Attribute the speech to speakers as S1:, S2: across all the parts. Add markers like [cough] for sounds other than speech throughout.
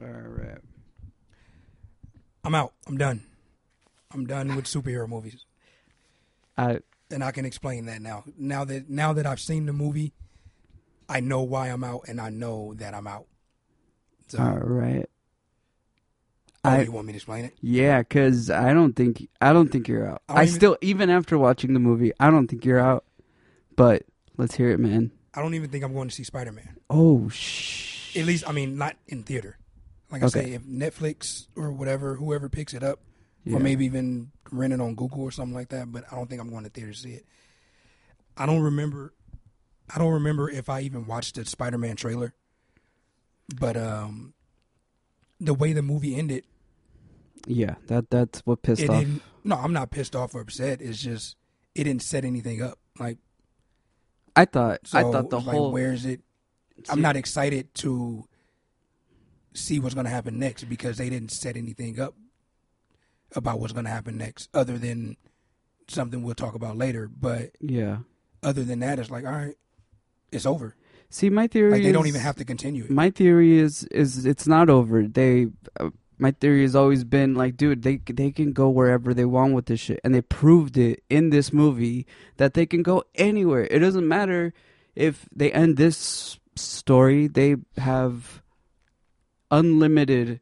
S1: All right.
S2: I'm out. I'm done. I'm done with superhero movies,
S1: I
S2: and I can explain that now. Now that now that I've seen the movie, I know why I'm out, and I know that I'm out. So,
S1: all right.
S2: oh,
S1: I
S2: you want me to explain it?
S1: yeah, cuz I don't think I don't think you're out.
S2: I don't
S1: I
S2: even-
S1: still even after watching the movie, I don't think you're out. But let's hear it, man.
S2: I don't even think I'm going to see Spider Man.
S1: Oh shh.
S2: At least, I mean, not in theater. Like I say, if Netflix or whatever, whoever picks it up,
S1: Yeah.
S2: or maybe even rent it on Google or something like that. But I don't think I'm going to theater to see it. I don't remember. I don't remember if I even watched the Spider-Man trailer. But um, the way the movie ended,
S1: Yeah, that that's what pissed off.
S2: No, I'm not pissed off or upset. It's just it didn't set anything up. Like
S1: I thought
S2: so,
S1: I thought the
S2: like,
S1: whole
S2: where is it? I'm not excited to see what's going to happen next because they didn't set anything up about what's going to happen next, other than something we'll talk about later. But
S1: Yeah.
S2: other than that, it's like, all right, it's over.
S1: See, my theory
S2: Like they don't even have to continue it.
S1: My theory is is it's not over. They uh, my theory has always been like, dude, they they can go wherever they want with this shit, and they proved it in this movie that they can go anywhere. It doesn't matter if they end this story; they have unlimited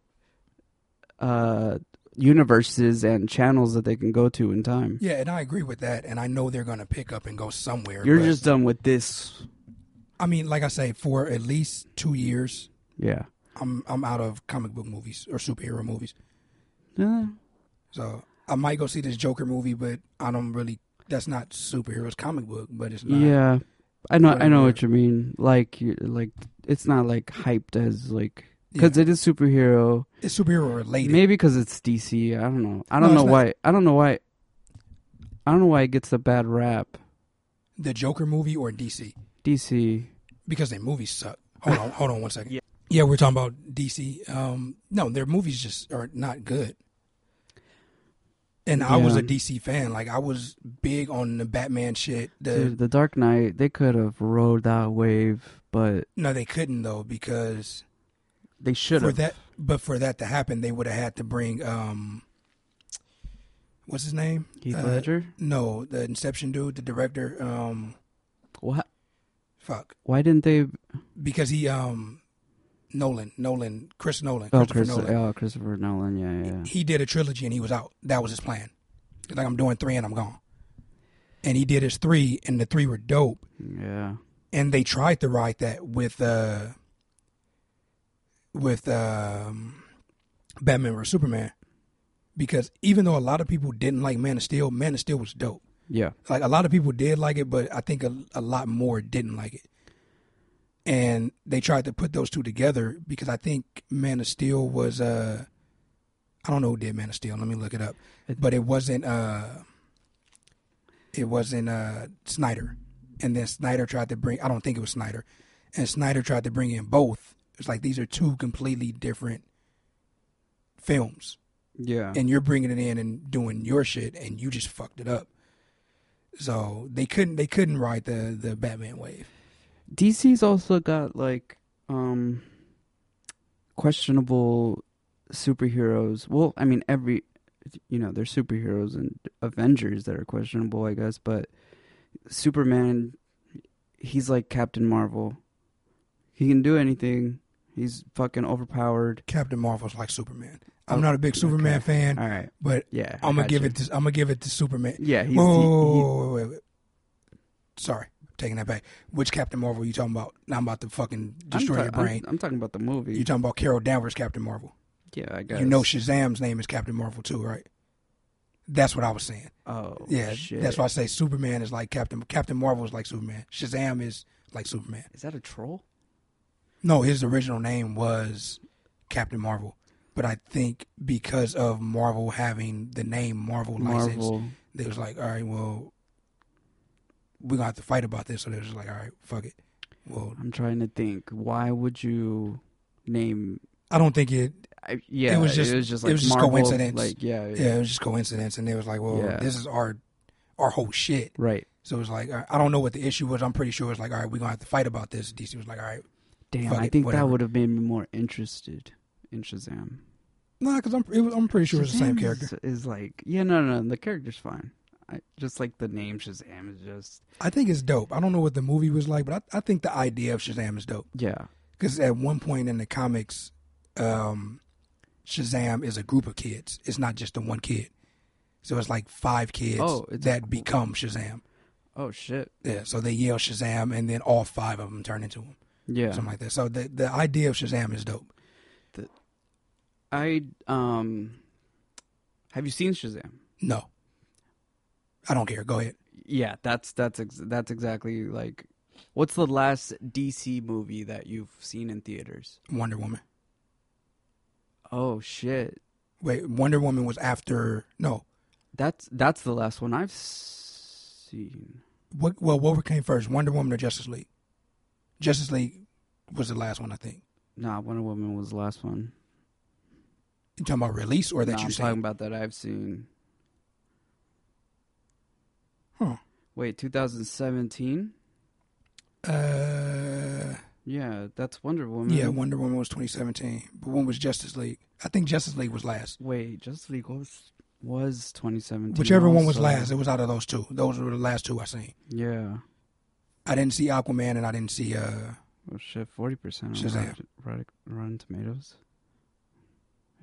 S1: uh universes and channels that they can go to in time.
S2: Yeah, and I agree with that, and I know they're going to pick up and go somewhere.
S1: You're
S2: but,
S1: just done with this.
S2: I mean, like I say, for at least two years,
S1: Yeah.
S2: I'm I'm out of comic book movies or superhero movies.
S1: Yeah.
S2: So I might go see this Joker movie, but I don't really. That's not superheroes comic book, but it's not.
S1: Yeah, I know. I know what you mean. Like, like it's not like hyped as like because
S2: Yeah.
S1: it is superhero.
S2: It's superhero related.
S1: Maybe because it's DC. I don't know. I don't
S2: No,
S1: know
S2: not.
S1: why. I don't know why. I don't know why it gets a bad rap.
S2: The Joker movie or DC
S1: DC.
S2: because their movies suck. Hold on, hold on one second. [laughs]
S1: Yeah.
S2: Yeah, we're talking about DC. Um, no, their movies just are not good. And I was a DC fan. Like I was big on the Batman shit. The
S1: Dude, the Dark Knight. They could have rode that wave, but
S2: no, they couldn't though because
S1: they should have.
S2: that. But for that to happen, they would have had to bring um, what's his name?
S1: Heath
S2: uh,
S1: Ledger.
S2: No, the Inception dude, the director. Um,
S1: What?
S2: fuck,
S1: Why didn't they?
S2: because he um, Nolan, Nolan, Chris Nolan,
S1: Oh,
S2: Christopher
S1: Chris,
S2: Nolan.
S1: oh, Christopher Nolan. Yeah, yeah.
S2: He did a trilogy and he was out. That was his plan. Like I'm doing three and I'm gone. And he did his three, and the three were dope.
S1: Yeah.
S2: And they tried to write that with uh, with um, Batman or Superman, because even though a lot of people didn't like Man of Steel, Man of Steel was dope.
S1: Yeah.
S2: like a lot of people did like it, but I think a, a lot more didn't like it. And they tried to put those two together because I think Man of Steel was uh I don't know who did Man of Steel. Let me look it up. But it wasn't uh it wasn't uh Snyder. And then Snyder tried to bring I don't think it was Snyder. And Snyder tried to bring in both. It's like these are two completely different films
S1: Yeah.
S2: and you're bringing it in and doing your shit and you just fucked it up. So they couldn't they couldn't ride the the Batman wave.
S1: DC's also got like um questionable superheroes. Well, I mean every you know, there's superheroes and Avengers that are questionable, I guess, but Superman he's like Captain Marvel. He can do anything. He's fucking overpowered.
S2: Captain Marvel's like Superman. I'm
S1: Oh,
S2: not a big Superman
S1: okay.
S2: fan,
S1: All right.
S2: but
S1: Yeah.
S2: I'm gonna give
S1: you.
S2: it. To, I'm gonna give it to Superman.
S1: Yeah, he's
S2: Whoa,
S1: he-
S2: whoa,
S1: he-
S2: whoa, whoa, wait, wait. Sorry, taking that back. Which Captain Marvel are you talking about? Now I'm about to fucking destroy
S1: ta-
S2: your brain.
S1: I'm, I'm talking about the movie.
S2: you talking about Carol Danvers, Captain Marvel?
S1: yeah, I guess.
S2: You know Shazam's name is Captain Marvel too, right? That's what I was saying.
S1: Oh,
S2: Yeah,
S1: shit.
S2: that's why I say Superman is like Captain. Captain Marvel is like Superman. Shazam is like Superman.
S1: Is that a troll?
S2: No, his original name was Captain Marvel, but I think because of Marvel having the name Marvel, license, they was like, all right, well, we're gonna have to fight about this. So they was just like, all right, fuck it. Well,
S1: I'm trying to think. Why would you name?
S2: I don't think it.
S1: I, yeah,
S2: It was just-
S1: it was just
S2: it was just
S1: Marvel,
S2: coincidence.
S1: Like yeah,
S2: Yeah, it was just coincidence, and they was like, well,
S1: Yeah.
S2: this is our our whole shit.
S1: right.
S2: So it was like, I don't know what the issue was. I'm pretty sure it's like, all right, we're gonna have to fight about this. DC was like, all right,
S1: Damn,
S2: Fuck
S1: I
S2: it,
S1: think
S2: whatever.
S1: that would have made me more interested in Shazam.
S2: Nah, because I'm it was, I'm pretty sure it's the same
S1: Shazam
S2: character.
S1: Is, is like yeah, no, no, no, the character's fine. I, just like the name Shazam is just
S2: I think it's dope. I don't know what the movie was like, but I, I think the idea of Shazam is dope.
S1: yeah,
S2: Because at one point in the comics, um, Shazam is a group of kids. It's not just the one kid. So it's like five kids
S1: Oh,
S2: that become Shazam.
S1: Oh shit.
S2: Yeah, so they yell Shazam, and then all five of them turn into him,
S1: Yeah.
S2: something like that. So the the idea of Shazam is dope.
S1: I um have you seen Shazam?
S2: No, I don't care. Go ahead.
S1: Yeah, that's that's ex- that's exactly like what's the last DC movie that you've seen in theaters?
S2: Wonder Woman.
S1: Oh shit.
S2: Wait, Wonder Woman was after. No,
S1: That's that's the last one I've seen.
S2: what? Well, what came first, Wonder Woman or Justice League? Justice League was the last one, I think.
S1: Nah, Wonder Woman was the last one.
S2: You talking about release or that
S1: Nah,
S2: you
S1: I'm
S2: said?
S1: talking about that I've seen.
S2: Huh.
S1: Wait, 2017?
S2: Uh,
S1: Yeah, that's Wonder Woman.
S2: yeah, Wonder Woman was 2017, but when was Justice League? I think Justice League was last.
S1: Wait, Justice League was was 2017.
S2: Whichever one was last, it was out of those two. Those were the last two I seen.
S1: Yeah.
S2: I didn't see Aquaman and I didn't see uh
S1: Oh shit, forty percent on. Rotten, Rotten, Tomatoes.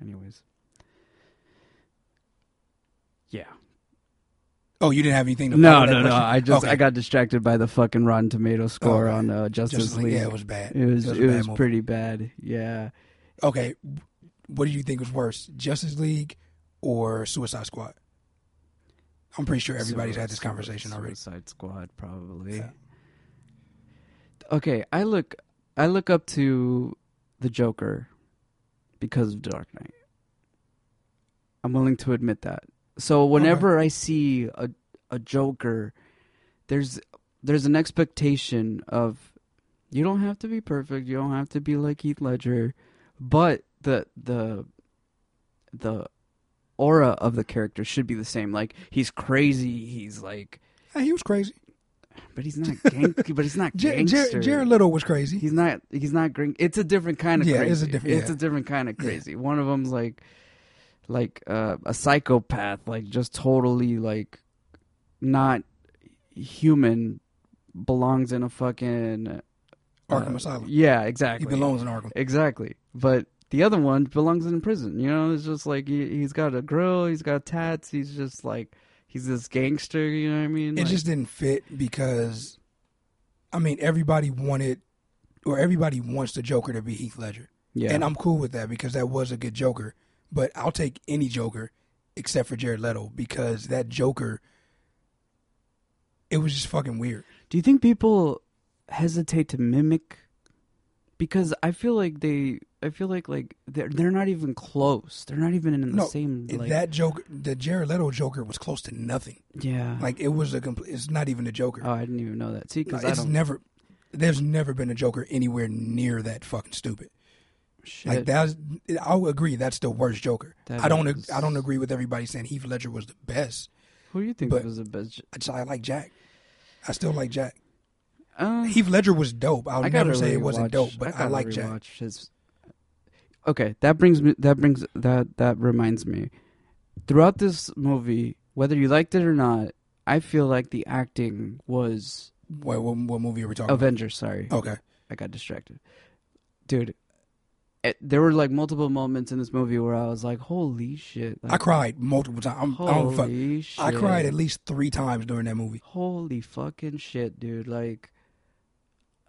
S1: Anyways, yeah.
S2: Oh, you didn't have anything to
S1: No, no, no.
S2: question?
S1: I just
S2: Okay.
S1: I got distracted by the fucking Rotten Tomato score on uh, Justice,
S2: Justice League.
S1: League.
S2: Yeah, it was bad.
S1: It was
S2: It
S1: it
S2: was bad
S1: was pretty bad. Yeah.
S2: Okay, what do you think was worse, Justice League or Suicide Squad? I'm pretty sure everybody's had this conversation already.
S1: Suicide Squad, probably.
S2: Yeah.
S1: Okay, I look I look up to the Joker because of Dark Knight. I'm willing to admit that. So whenever I see a a Joker, there's there's an expectation of you don't have to be perfect, you don't have to be like Heath Ledger, but the the the aura of the character should be the same. Like he's crazy, he's like
S2: Hey, he was crazy.
S1: But he's not gang- [laughs] but he's not gangster.
S2: Jar- Jared Leto was crazy.
S1: He's not. He's not green. It's a different kind of
S2: Yeah,
S1: crazy.
S2: it's a different-
S1: It's
S2: yeah.
S1: a different kind of
S2: Yeah.
S1: crazy. One of them's like, like uh, a psychopath, like just totally like not human. Belongs in a fucking
S2: Arkham
S1: uh,
S2: Asylum.
S1: Yeah, exactly.
S2: He belongs in Arkham.
S1: Exactly. But the other one belongs in prison. You know, it's just like he, he's got a grill. He's got tats. He's just like he's this gangster. You know what I mean?
S2: It
S1: Like-
S2: just didn't fit because, I mean, everybody wanted, or everybody wants the Joker to be Heath Ledger,
S1: yeah.
S2: and I'm cool with that because that was a good Joker. But I'll take any Joker except for Jared Leto because that Joker, it was just fucking weird.
S1: Do you think people hesitate to mimic? Because I feel like they, I feel like like they're they're not even close. They're not even in the
S2: No,
S1: same like
S2: that Joker, the Jared Leto Joker, was close to nothing.
S1: yeah.
S2: Like it was a complete. It's not even a Joker.
S1: oh, I didn't even know that. See,
S2: No,
S1: because I
S2: it's
S1: don't
S2: never. There's never been a Joker anywhere near that fucking stupid.
S1: shit.
S2: Like that's, I'll agree. That's the worst Joker.
S1: That
S2: I don't.
S1: is-
S2: I don't agree with everybody saying Heath Ledger was the best.
S1: Who do you think was the best?
S2: I, just, I like Jack. I still like Jack.
S1: Uh,
S2: Heath Ledger was dope. I'll
S1: I
S2: never say it wasn't dope, but I,
S1: gotta
S2: like Jack.
S1: His... Okay, that brings me. That brings that that reminds me. Throughout this movie, whether you liked it or not, I feel like the acting was
S2: What, what, what movie are we talking
S1: Avengers. Sorry.
S2: Okay.
S1: I got distracted, dude. It, there were like multiple moments in this movie where I was like, "Holy shit!" Like,
S2: I cried multiple times. I'm, I,
S1: holy shit!
S2: I cried at least three times during that movie.
S1: Holy fucking shit, dude! Like,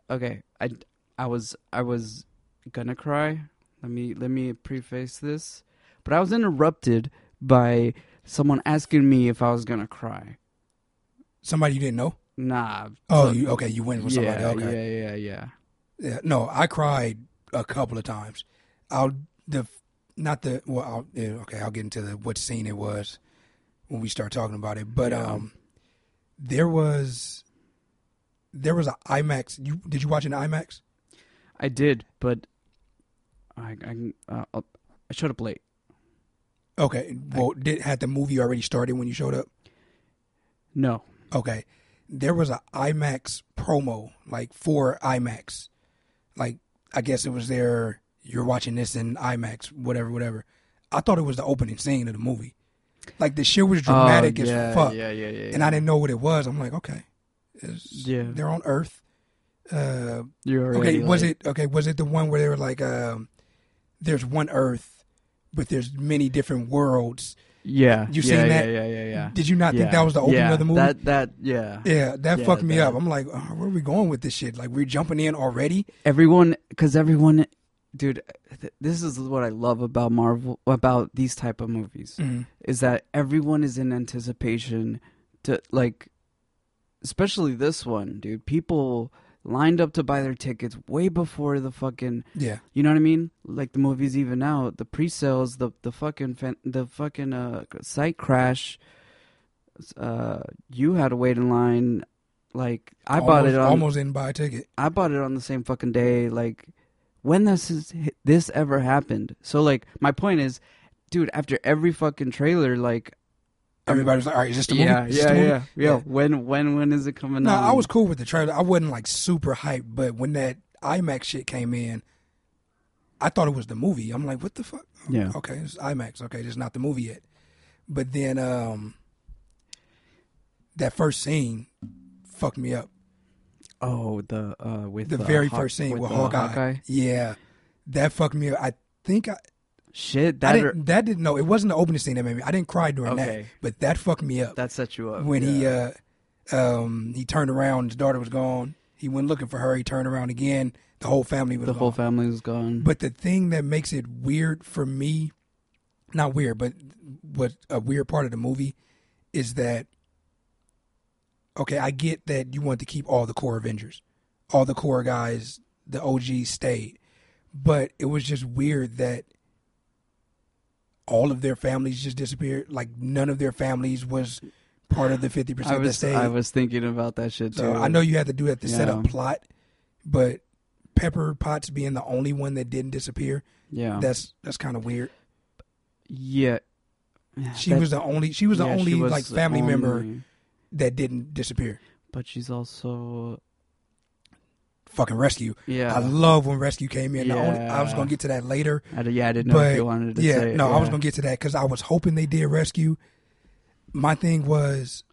S1: okay, I, I was, I was gonna cry. Let me, let me preface this, but I was interrupted by someone asking me if I was gonna cry.
S2: Somebody you didn't know?
S1: Nah.
S2: Oh, you, okay. You went with somebody.
S1: yeah,
S2: okay.
S1: yeah, yeah, yeah.
S2: Yeah, no, I cried a couple of times. I'll the not the well. I'll, yeah, okay, I'll get into the what scene it was when we start talking about it. But
S1: Yeah.
S2: um, there was there was an IMAX. You did you watch an IMAX?
S1: I did, but I, I, uh, I showed up late.
S2: Okay, well, did had the movie already started when you showed up?
S1: No.
S2: Okay, there was a IMAX promo like for IMAX. Like I guess it was their you're watching this in IMAX, whatever, whatever. I thought it was the opening scene of the movie. Like the shit was dramatic
S1: Oh, yeah,
S2: as fuck,
S1: Yeah, yeah, yeah.
S2: and I didn't know what it was. I'm like, okay, it's,
S1: Yeah.
S2: they're on Earth. Uh,
S1: You're
S2: okay, was it okay? Was it the one where they were like, um, there's one Earth, but there's many different worlds.
S1: Yeah.
S2: You
S1: yeah,
S2: seen that?
S1: Yeah, yeah, yeah.
S2: Did you not think that was the opening
S1: yeah,
S2: of the movie?
S1: That that yeah.
S2: yeah, that
S1: Yeah,
S2: fucked me
S1: that-
S2: up. I'm like, oh, where are we going with this shit? Like, we're jumping in already.
S1: Everyone, because everyone, dude, th- this is what I love about Marvel, about these type of movies,
S2: Mm.
S1: is that everyone is in anticipation to like, especially this one, dude. People lined up to buy their tickets way before the fucking
S2: Yeah,
S1: You know what I mean? Like the movie's even out, the pre-sales, the the fucking fan, the fucking uh site crash. Uh, you had to wait in line. Like I bought it on.
S2: almost didn't buy a ticket.
S1: I bought it on the same fucking day. Like when this is this ever happened? So like my point is, dude. After every fucking trailer, like
S2: Everybody's like, all right, is this the movie?
S1: yeah, yeah,
S2: the movie?
S1: yeah, yeah. When when when is it coming
S2: No,
S1: out?
S2: I was cool with the trailer. I wasn't like super hyped, but when that IMAX shit came in, I thought it was the movie. I'm like, what the fuck?
S1: Yeah.
S2: Okay, it's IMAX. Okay, it's not the movie yet. But then um that first scene fucked me up.
S1: Oh, the uh with
S2: The
S1: uh,
S2: very
S1: Haw-
S2: first scene with,
S1: uh,
S2: Hawkeye. Yeah. That fucked me up. I think I,
S1: Shit,
S2: I
S1: that
S2: didn't that didn't know. It wasn't the opening scene that made me I didn't cry during that. But that fucked me up.
S1: that set you up
S2: when
S1: yeah.
S2: he uh um he turned around his daughter was gone he went looking for her he turned around again the whole family was
S1: the
S2: gone.
S1: whole family was gone.
S2: but the thing that makes it weird for me not weird but what a weird part of the movie is that okay i get that you want to keep all the core avengers all the core guys the og stayed but it was just weird that all of their families just disappeared like none of their families was part of the 50%
S1: I
S2: that stayed
S1: I was thinking about that shit too.
S2: so I know you had to do that to set up plot, but Pepper Potts being the only one that didn't disappear,
S1: yeah,
S2: that's that's kind of weird.
S1: yeah.
S2: She
S1: That-
S2: was the only she was the
S1: yeah,
S2: only
S1: was
S2: like family member that didn't disappear.
S1: but she's also
S2: Fucking rescue.
S1: yeah.
S2: I love when rescue came in. The only, I was gonna get to that later,
S1: I, yeah, I didn't know if you wanted to
S2: yeah,
S1: say it.
S2: no, I was gonna get to that because I was hoping they did rescue. My thing was,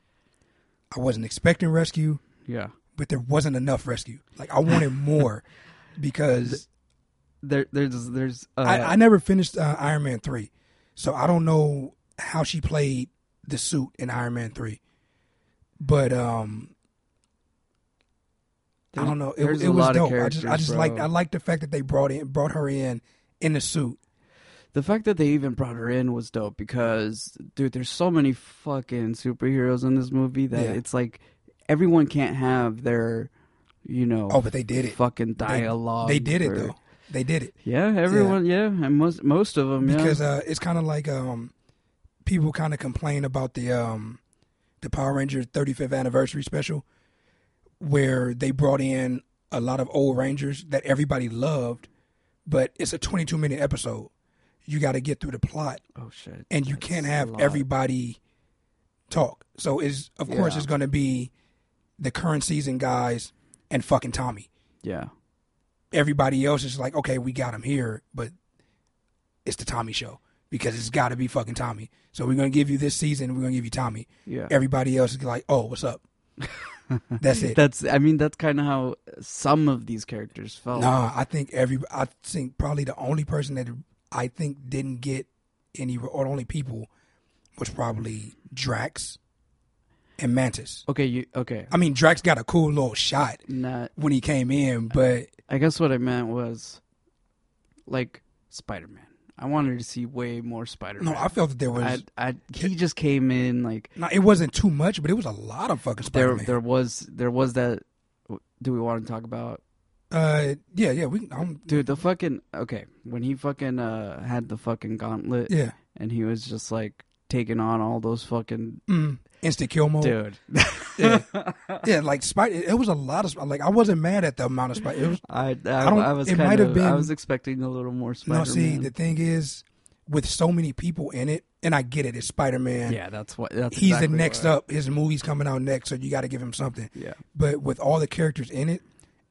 S2: I wasn't expecting rescue,
S1: Yeah,
S2: but there wasn't enough rescue. Like I wanted [laughs] more because
S1: there, there's, there's. Uh,
S2: I, I never finished uh, Iron Man three, so I don't know how she played the suit in Iron Man three. But um, I don't know. It, it
S1: a
S2: was
S1: lot
S2: dope. I just I just like. I like the fact that they brought in brought her in in the suit.
S1: the fact that they even brought her in was dope because, dude, there's so many fucking superheroes in this movie that
S2: Yeah.
S1: it's like everyone can't have their, you know,
S2: Oh, but they did it.
S1: fucking dialogue.
S2: They did it
S1: or-
S2: though. They did it
S1: Yeah, everyone. Yeah, and most most of them.
S2: because
S1: yeah.
S2: uh, it's kind of like um, people kind of complain about the um, the Power Rangers 35th anniversary special, where they brought in a lot of old Rangers that everybody loved, but it's a 22 minute episode. You got to get through the plot,
S1: oh shit.
S2: and you
S1: That's
S2: can't have everybody talk. So is of course it's going to be the current season guys and fucking Tommy.
S1: Yeah.
S2: Everybody else is like, okay, we got him here, but it's the Tommy show because it's got to be fucking Tommy. So we're gonna give you this season. We're gonna give you Tommy.
S1: Yeah.
S2: Everybody else is like, oh, what's up? [laughs] That's it.
S1: That's. I mean, that's kind of how some of these characters felt.
S2: Nah, I think every. I think probably the only person that I think didn't get any, or the only people, was probably Drax and Mantis.
S1: Okay. You. Okay.
S2: I mean, Drax got a cool little shot
S1: Not.
S2: when he came in, but
S1: I guess what I meant was, like Spider Man. I wanted to see way more Spider Man.
S2: no, I felt that there was.
S1: I, I, he just came in like
S2: no, it wasn't too much, but it was a lot of fucking
S1: there.
S2: Spider-Man.
S1: There was. There was that. Do we want to talk about,
S2: Uh, yeah, yeah, we. I'm,
S1: dude? The fucking okay when he fucking uh had the fucking gauntlet
S2: yeah,
S1: and he was just like taking on all those fucking
S2: mm, instant kill mode.
S1: dude. [laughs]
S2: Yeah. [laughs] yeah, like Spider. It was a lot of like I wasn't mad at the amount of Spider. It was
S1: I, I,
S2: don't-
S1: I was
S2: it might have been-
S1: I was expecting a little more Spider
S2: no. See, the thing is, with so many people in it, and I get it. It's Spider Man.
S1: yeah, that's what. That's
S2: He's
S1: exactly
S2: the next up. His movie's coming out next, so you got to give him something.
S1: Yeah,
S2: But with all the characters in it,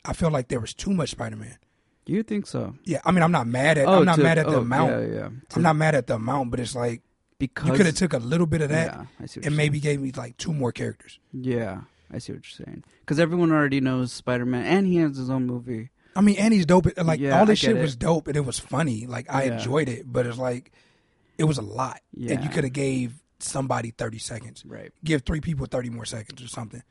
S2: I felt like there was too much Spider Man.
S1: You think so?
S2: Yeah, I mean, I'm not mad at.
S1: oh,
S2: I'm not
S1: to-
S2: mad at the
S1: oh,
S2: amount.
S1: Yeah, yeah. To-
S2: I'm not mad at the amount, but it's like
S1: because
S2: you could have took a little bit of that
S1: Yeah, I see
S2: and maybe gave me like two more characters.
S1: Yeah, I see what you're saying. Because everyone already knows Spider Man, and he has his own movie.
S2: I mean, and he's dope. Like
S1: Yeah,
S2: all this shit
S1: it.
S2: was dope and it was funny. Like I
S1: Yeah.
S2: enjoyed it, but it's like it was a lot, and you could have gave somebody thirty seconds.
S1: Right.
S2: Give three people thirty more seconds or something.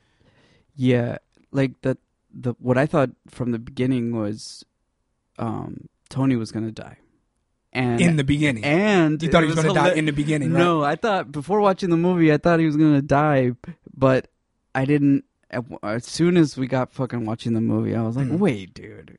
S1: Yeah, like the the what I thought from the beginning was, um, Tony was gonna die, and
S2: in the beginning,
S1: and
S2: you thought he was going to die in the beginning, right?
S1: No, I thought before watching the movie, I thought he was gonna die, but I didn't. As soon as we got fucking watching the movie, I was like,
S2: Mhm.
S1: "Wait, dude!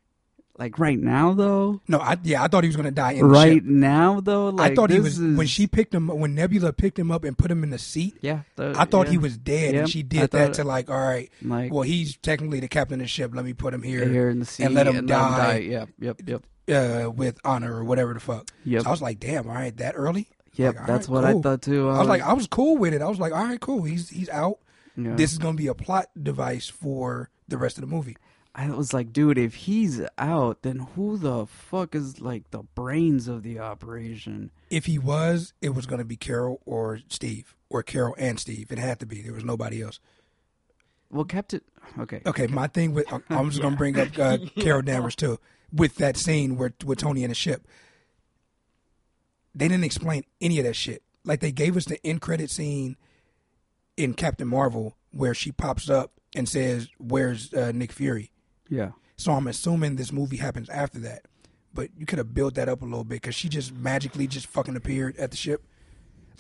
S1: Like right now, though?
S2: No, I, yeah, I thought he was going to die in the
S1: Right now, though? Like
S2: I thought he was when she picked him when Nebula picked him up and put him in the seat.
S1: Yeah, the-
S2: I thought
S1: yeah,
S2: he was dead,
S1: Yeah,
S2: and she did that to like, all right,
S1: like
S2: well, he's technically the captain of the ship. Let me put him here,
S1: here in the sea
S2: and let him die.
S1: Yep, yep, yep,
S2: uh, with honor or whatever the fuck.
S1: yep,
S2: So I was like, damn, all right, that early.
S1: yep.
S2: like,
S1: that's
S2: right,
S1: what
S2: cool.
S1: I thought too.
S2: I was like, I was cool with it. I was like, all right, cool. He's he's out.
S1: yeah.
S2: This is gonna be a plot device for the rest of the movie.
S1: I was like, dude, if he's out, then who the fuck is like the brains of the operation?
S2: If he was, it was gonna be Carol or Steve or Carol and Steve. It had to be. There was nobody else.
S1: Well, Captain. Okay.
S2: Okay, my thing with [laughs] I'm- just gonna bring up uh, [laughs] Carol Danvers too with that scene where with Tony and the ship. They didn't explain any of that shit. Like they gave us the end credit scene in Captain Marvel where she pops up and says, "Where's uh, Nick Fury?"
S1: Yeah.
S2: So I'm assuming this movie happens after that. But you could have built that up a little bit because she just magically just fucking appeared at the ship.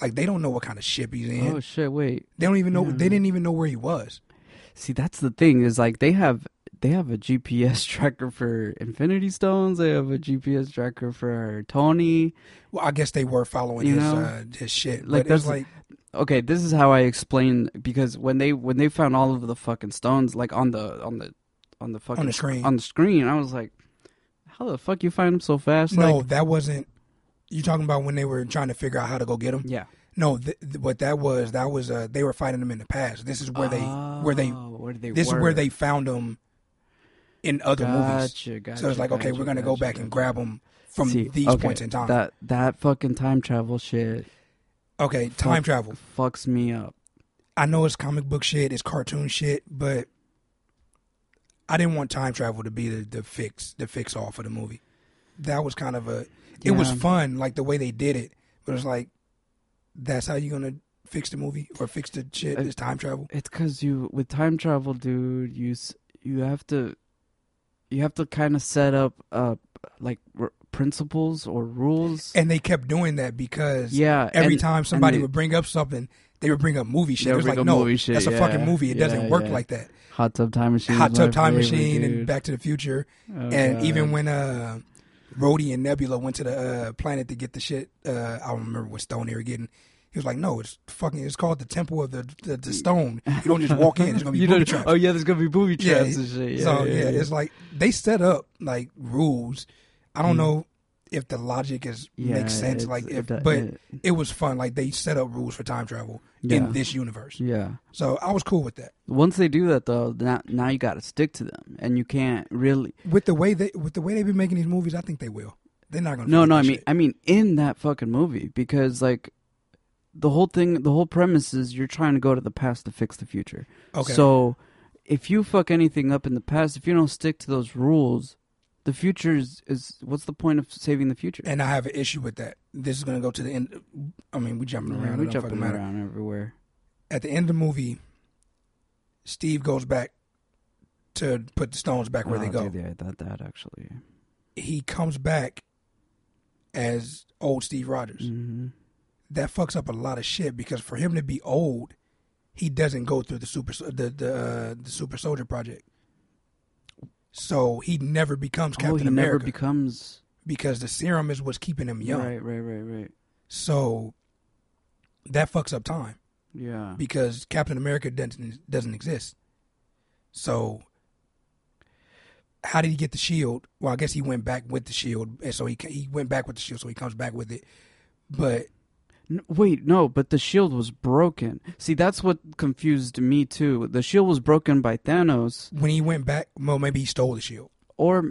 S2: Like they don't know what kind of ship he's in.
S1: Oh shit! Wait.
S2: they don't even know.
S1: yeah.
S2: They didn't even know where he was.
S1: See, that's the thing is like they have they have a GPS [laughs] tracker for Infinity Stones. They have a GPS tracker for Tony.
S2: Well, I guess they were following
S1: You
S2: his
S1: know?
S2: uh, his shit.
S1: Like,
S2: but it's
S1: that's-
S2: like
S1: Okay, this is how I explain because when they when they found all of the fucking stones like on the on the on the fucking
S2: on the screen.
S1: on the screen, I was like, how the fuck you find them so fast?
S2: no,
S1: Like,
S2: that wasn't. You talking about when they were trying to figure out how to go get them?
S1: yeah.
S2: No, th- th- what that was that was uh, they were fighting them in the past. This is where they where they
S1: Oh, where they
S2: this
S1: were.
S2: is where they found them in other movies.
S1: Gotcha, Gotcha,
S2: So it's like okay, we're gonna go
S1: gotcha,
S2: back and grab them from
S1: See,
S2: these
S1: okay,
S2: points in time.
S1: That that fucking time travel shit
S2: okay, time travel.
S1: fucks me up.
S2: I know it's comic book shit, it's cartoon shit, but I didn't want time travel to be the, the fix the fix all for the movie. That was kind of a it was fun, like the way they did it. But it's like that's how you're gonna fix the movie or fix the shit
S1: Uh,
S2: is time travel.
S1: It's because you with time travel, dude. You you have to you have to kind of set up uh like r- principles or rules.
S2: And they kept doing that because
S1: yeah,
S2: every
S1: and-
S2: time somebody
S1: they-
S2: would bring up something, they would bring up movie shit. It was like, no,
S1: movie shit,
S2: that's a fucking movie. It
S1: yeah,
S2: doesn't work
S1: yeah.
S2: like that.
S1: Hot Tub Time Machine,
S2: Hot Tub Time
S1: favorite,
S2: Machine and. Back to the Future.
S1: Oh,
S2: and
S1: God.
S2: even when uh Rhodey and Nebula went to the uh, planet to get the shit, uh, I don't remember what stone they were getting. He was like, "No, it's fucking. It's called the Temple of the the, the Stone. You [laughs] don't just walk in. It's gonna be
S1: You
S2: booby traps."
S1: Oh yeah, there's gonna be booby
S2: Yeah,
S1: traps and shit. Yeah,
S2: so
S1: yeah,
S2: yeah,
S1: yeah.
S2: it's like they set up like rules. I don't
S1: Mm.
S2: know if the logic is
S1: Yeah,
S2: makes sense. Like, if,
S1: it-
S2: but
S1: it-
S2: it was fun. Like they set up rules for time travel
S1: yeah.
S2: in this universe.
S1: yeah.
S2: So I was cool with that.
S1: Once they do that though, now now you got to stick to them, and you can't really.
S2: With the way they with the way they've been making these movies, I think they will. They're not gonna.
S1: No, no, I mean,
S2: shit.
S1: I mean, in that fucking movie, because like, the whole thing, the whole premise is you're trying to go to the past to fix the future.
S2: okay.
S1: So, if you fuck anything up in the past, if you don't stick to those rules, the future is, is what's the point of saving the future?
S2: and I have an issue with that. This is gonna go to the end. I mean, we jumping
S1: Yeah,
S2: around.
S1: we're
S2: it don't
S1: jumping
S2: matter.
S1: around everywhere.
S2: At the end of the movie, Steve goes back to put the stones back where they
S1: Oh,
S2: go.
S1: dude, yeah, that that actually.
S2: He comes back as old Steve Rogers.
S1: hmm
S2: That fucks up a lot of shit because for him to be old, he doesn't go through the super the the, uh, the super soldier project. So he never becomes
S1: Oh,
S2: Captain
S1: he never
S2: America
S1: becomes.
S2: because the serum is what's keeping him young.
S1: Right, right, right, right.
S2: So that fucks up time.
S1: Yeah.
S2: because Captain America doesn't doesn't exist. So how did he get the shield? Well, I guess he went back with the shield, and so he he went back with the shield, so he comes back with it. But
S1: wait, no, but the shield was broken. See, that's what confused me too. The shield was broken by Thanos,
S2: when he went back, well, maybe he stole the shield.
S1: or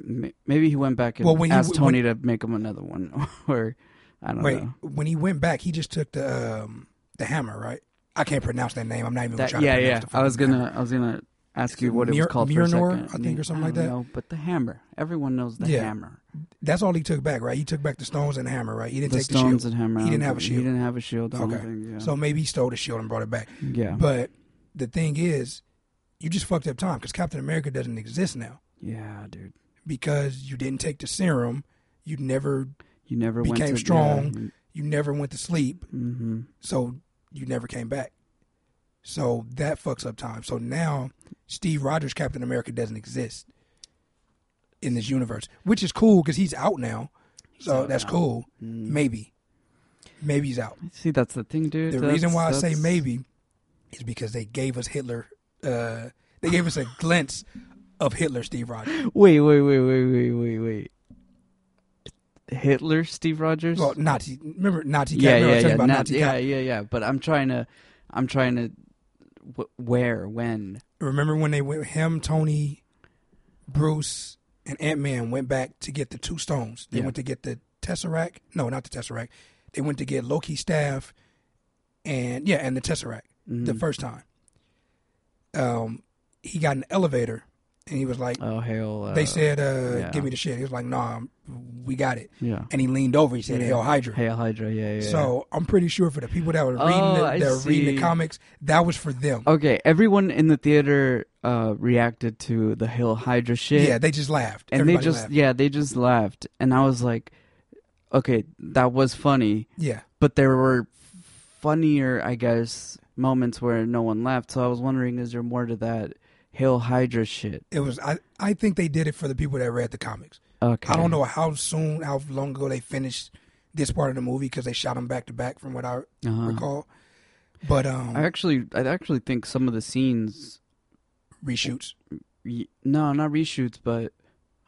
S1: maybe he went back and
S2: Well, when
S1: asked
S2: w-
S1: Tony to make him another one, [laughs] or I don't know.
S2: Wait,
S1: know.
S2: when he went back, he just took the um, the hammer, right? I can't pronounce that name. I'm not even
S1: That,
S2: try
S1: yeah,
S2: to
S1: yeah.
S2: pronounce the
S1: I was gonna,
S2: hammer.
S1: I was gonna ask you what it was called
S2: Mjolnir,
S1: for a second.
S2: I think, or something like
S1: don't
S2: that?
S1: know, but the hammer. Everyone knows the
S2: Yeah.
S1: hammer.
S2: That's all he took back, right? He took back the stones and the hammer, right? He didn't
S1: The
S2: take
S1: stones
S2: the shield.
S1: and hammer.
S2: He didn't have a shield.
S1: He didn't have a shield.
S2: Okay.
S1: think, yeah.
S2: So maybe he stole the shield and brought it back.
S1: yeah,
S2: But the thing is, you just fucked up time because Captain America doesn't exist now
S1: yeah, dude.
S2: because you didn't take the serum. You never,
S1: You never
S2: Became
S1: went to,
S2: strong. you never went to sleep,
S1: hmm
S2: so you never came back. So that fucks up time. So now Steve Rogers Captain America doesn't exist in this universe, which is cool because he's out now. So
S1: out
S2: that's
S1: now.
S2: cool.
S1: Mm.
S2: Maybe, maybe he's out.
S1: See, that's the thing, dude.
S2: The
S1: That's-
S2: reason why I say maybe is because they gave us Hitler. Uh, they gave us a [laughs] glimpse of Hitler, Steve Rogers.
S1: Wait, wait, wait, wait, wait, wait, wait. Hitler, Steve Rogers.
S2: Well, Nazi. Remember Nazi?
S1: yeah,
S2: Cap? Remember
S1: yeah, yeah,
S2: about
S1: not-
S2: Nazi
S1: yeah, yeah, yeah. But I'm trying to, I'm trying to, wh- where, when?
S2: Remember when they went? Him, Tony, Bruce, and Ant Man went back to get the two stones. They
S1: Yeah.
S2: went to get the Tesseract. No, not the Tesseract. They went to get Loki's staff, and yeah, and the Tesseract the
S1: Mhm.
S2: first time. Um, he got an elevator, and he was like,
S1: Oh hell! Uh,
S2: they said, uh,
S1: yeah.
S2: "Give me the shit." He was like, "Nah, we got it."
S1: yeah.
S2: And he leaned over. He said,
S1: Yeah.
S2: "Hail Hydra."
S1: Hail Hydra, yeah, yeah.
S2: So I'm pretty sure for the people that were reading
S1: Oh,
S2: the, that were reading the comics, that was for them.
S1: okay, everyone in the theater uh, reacted to the Hail Hydra shit.
S2: Yeah, they just laughed.
S1: and
S2: Everybody
S1: they just
S2: laughed.
S1: yeah, they just laughed, and I was like, okay, that was funny,
S2: yeah.
S1: but there were funnier, I guess, moments where no one laughed. So I was wondering, is there more to that Hail Hydra shit?
S2: It was. I. I think they did it for the people that read the comics.
S1: Okay,
S2: I don't know how soon, how long ago they finished this part of the movie because they shot them back to back, from what I
S1: Uh-huh.
S2: recall. But um,
S1: I actually, I actually think some of the scenes,
S2: reshoots.
S1: y- no, not reshoots, but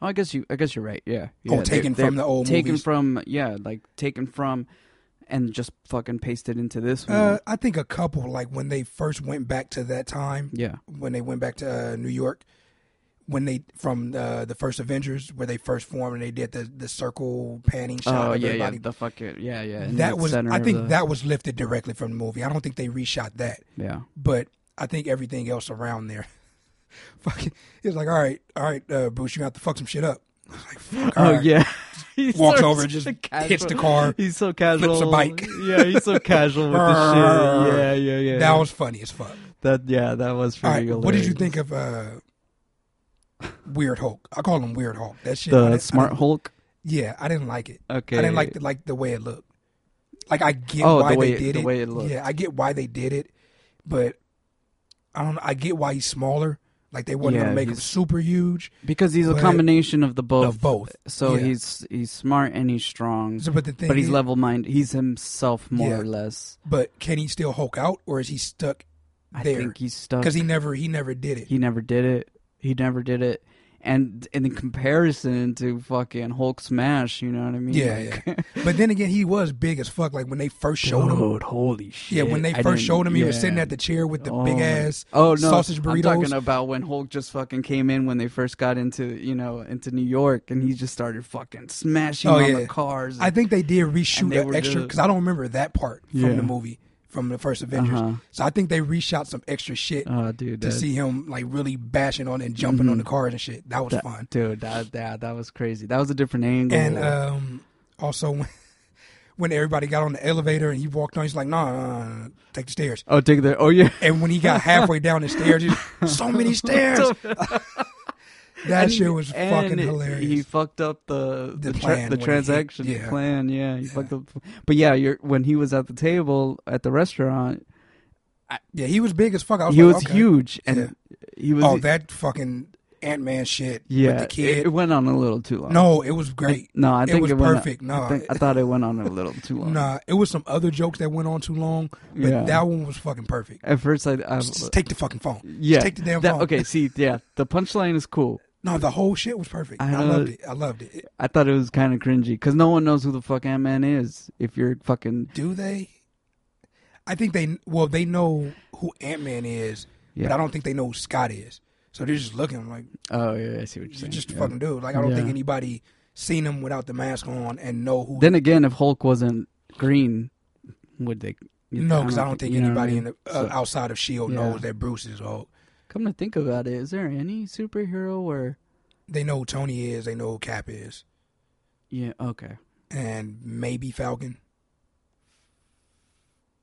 S1: oh, I guess you, I guess you're right. Yeah,
S2: Oh, taken from the old
S1: taken
S2: movies.
S1: from yeah like taken from and just fucking pasted into this one.
S2: Uh, I think a couple, like when they first went back to that time,
S1: yeah.
S2: when they went back to uh, New York, when they from uh, the first Avengers, where they first formed and they did the the circle panning shot
S1: oh
S2: of
S1: yeah yeah the fucking yeah yeah
S2: that was, I think
S1: the-
S2: that was lifted directly from the movie. I don't think they reshot that,
S1: yeah.
S2: But I think everything else around there, [laughs] fucking, it's like, all right, all right, uh, Bruce, you have to fuck some shit up. Like, fuck,
S1: oh
S2: right.
S1: yeah [laughs] He
S2: Walks
S1: starts
S2: over and just
S1: so
S2: hits the car,
S1: he's so casual Flips
S2: a bike.
S1: yeah he's so casual with the shit yeah yeah yeah
S2: That was funny as fuck.
S1: that yeah that was pretty
S2: right, what did you think of uh, Weird Hulk? I call him Weird Hulk. That shit.
S1: The smart hulk
S2: Yeah, I didn't like it.
S1: okay
S2: I didn't like the, like the way it looked. Like I get
S1: Oh, the
S2: why
S1: way
S2: they
S1: it-
S2: did
S1: the
S2: it.
S1: way it looked.
S2: Yeah, I get why they did it, but I don't. I get why he's smaller. Like they wasn't
S1: Yeah,
S2: gonna make him super huge.
S1: because he's a combination of the both
S2: Of both.
S1: so
S2: yeah.
S1: he's he's smart and he's strong
S2: So, but the thing,
S1: but he's level minded. He's himself more
S2: Yeah.
S1: or less.
S2: But can he still Hulk out, or is he stuck
S1: I think he's stuck.
S2: Because he never he never did it.
S1: he never did it. He never did it. And in comparison to fucking Hulk smash, you know what I mean?
S2: Yeah,
S1: Like-
S2: But then again, he was big as fuck. Like when they first showed him.
S1: Holy shit!
S2: Yeah, when they
S1: I
S2: first showed him, he was sitting at the chair with the
S1: Oh
S2: big ass
S1: oh no
S2: sausage
S1: I'm talking about when Hulk just fucking came in when they first got into you know into New York and he just started fucking smashing
S2: Oh,
S1: on
S2: yeah.
S1: the cars.
S2: I think they did reshoot
S1: And they
S2: an
S1: were
S2: extra because I don't remember that part from
S1: Yeah.
S2: the movie from the first Avengers.
S1: Uh-huh.
S2: So I think they reshot some extra shit
S1: oh dude,
S2: to see him like really bashing on and jumping on
S1: Mhm.
S2: the cars and shit. That was
S1: that-
S2: fun.
S1: dude, that, that that was crazy. That was a different angle.
S2: And um, also when [laughs] when everybody got on the elevator and he walked on, he's like, "Nah, nah, nah, nah, take the stairs."
S1: oh, take the oh yeah.
S2: And when he got halfway down the stairs, he's [laughs] so many stairs. [laughs] That
S1: And
S2: shit was fucking hilarious.
S1: He fucked up the
S2: The
S1: the, tra- the
S2: he-
S1: transaction
S2: yeah.
S1: plan. Yeah, he
S2: Yeah.
S1: fucked up. But yeah, you're when he was at the table at the restaurant,
S2: yeah, he was big as fuck. I was
S1: he
S2: like,
S1: was
S2: okay.
S1: huge, and
S2: Yeah.
S1: he was
S2: Oh, that fucking Ant Man shit
S1: yeah.
S2: with the kid.
S1: It, it went on a little too long.
S2: no, it was great.
S1: no, I
S2: it
S1: think
S2: was
S1: it
S2: perfect.
S1: On,
S2: No,
S1: I, think, I thought it went on a little too long.
S2: Nah, it was some other jokes that went on too long, but
S1: Yeah.
S2: that one was fucking perfect.
S1: At first, I, I
S2: Just, just take the fucking phone.
S1: yeah,
S2: take the damn
S1: that-
S2: phone.
S1: okay. See, yeah, the punchline is cool.
S2: No, the whole shit was perfect.
S1: I
S2: I, loved it. I loved it.
S1: I thought it was kind of cringy because no one knows who the fuck Ant Man is. If you're fucking
S2: Do they? I think they. Well, they know who Ant Man is,
S1: yeah,
S2: but I don't think they know who Scott is. So they're just looking like
S1: Oh yeah, I see what you're saying.
S2: just
S1: yeah.
S2: fucking dude. Like I don't think anybody seen him without the mask on and know who.
S1: Then again, if Hulk wasn't green, would they?
S2: no, because I don't think
S1: what I
S2: anybody
S1: mean?
S2: in the, uh,
S1: So-
S2: outside of Shield
S1: Yeah.
S2: knows that Bruce is Hulk.
S1: Come to think about it, is there any superhero where?
S2: They know who Tony is. They know who Cap is,
S1: Yeah. Okay.
S2: and maybe Falcon.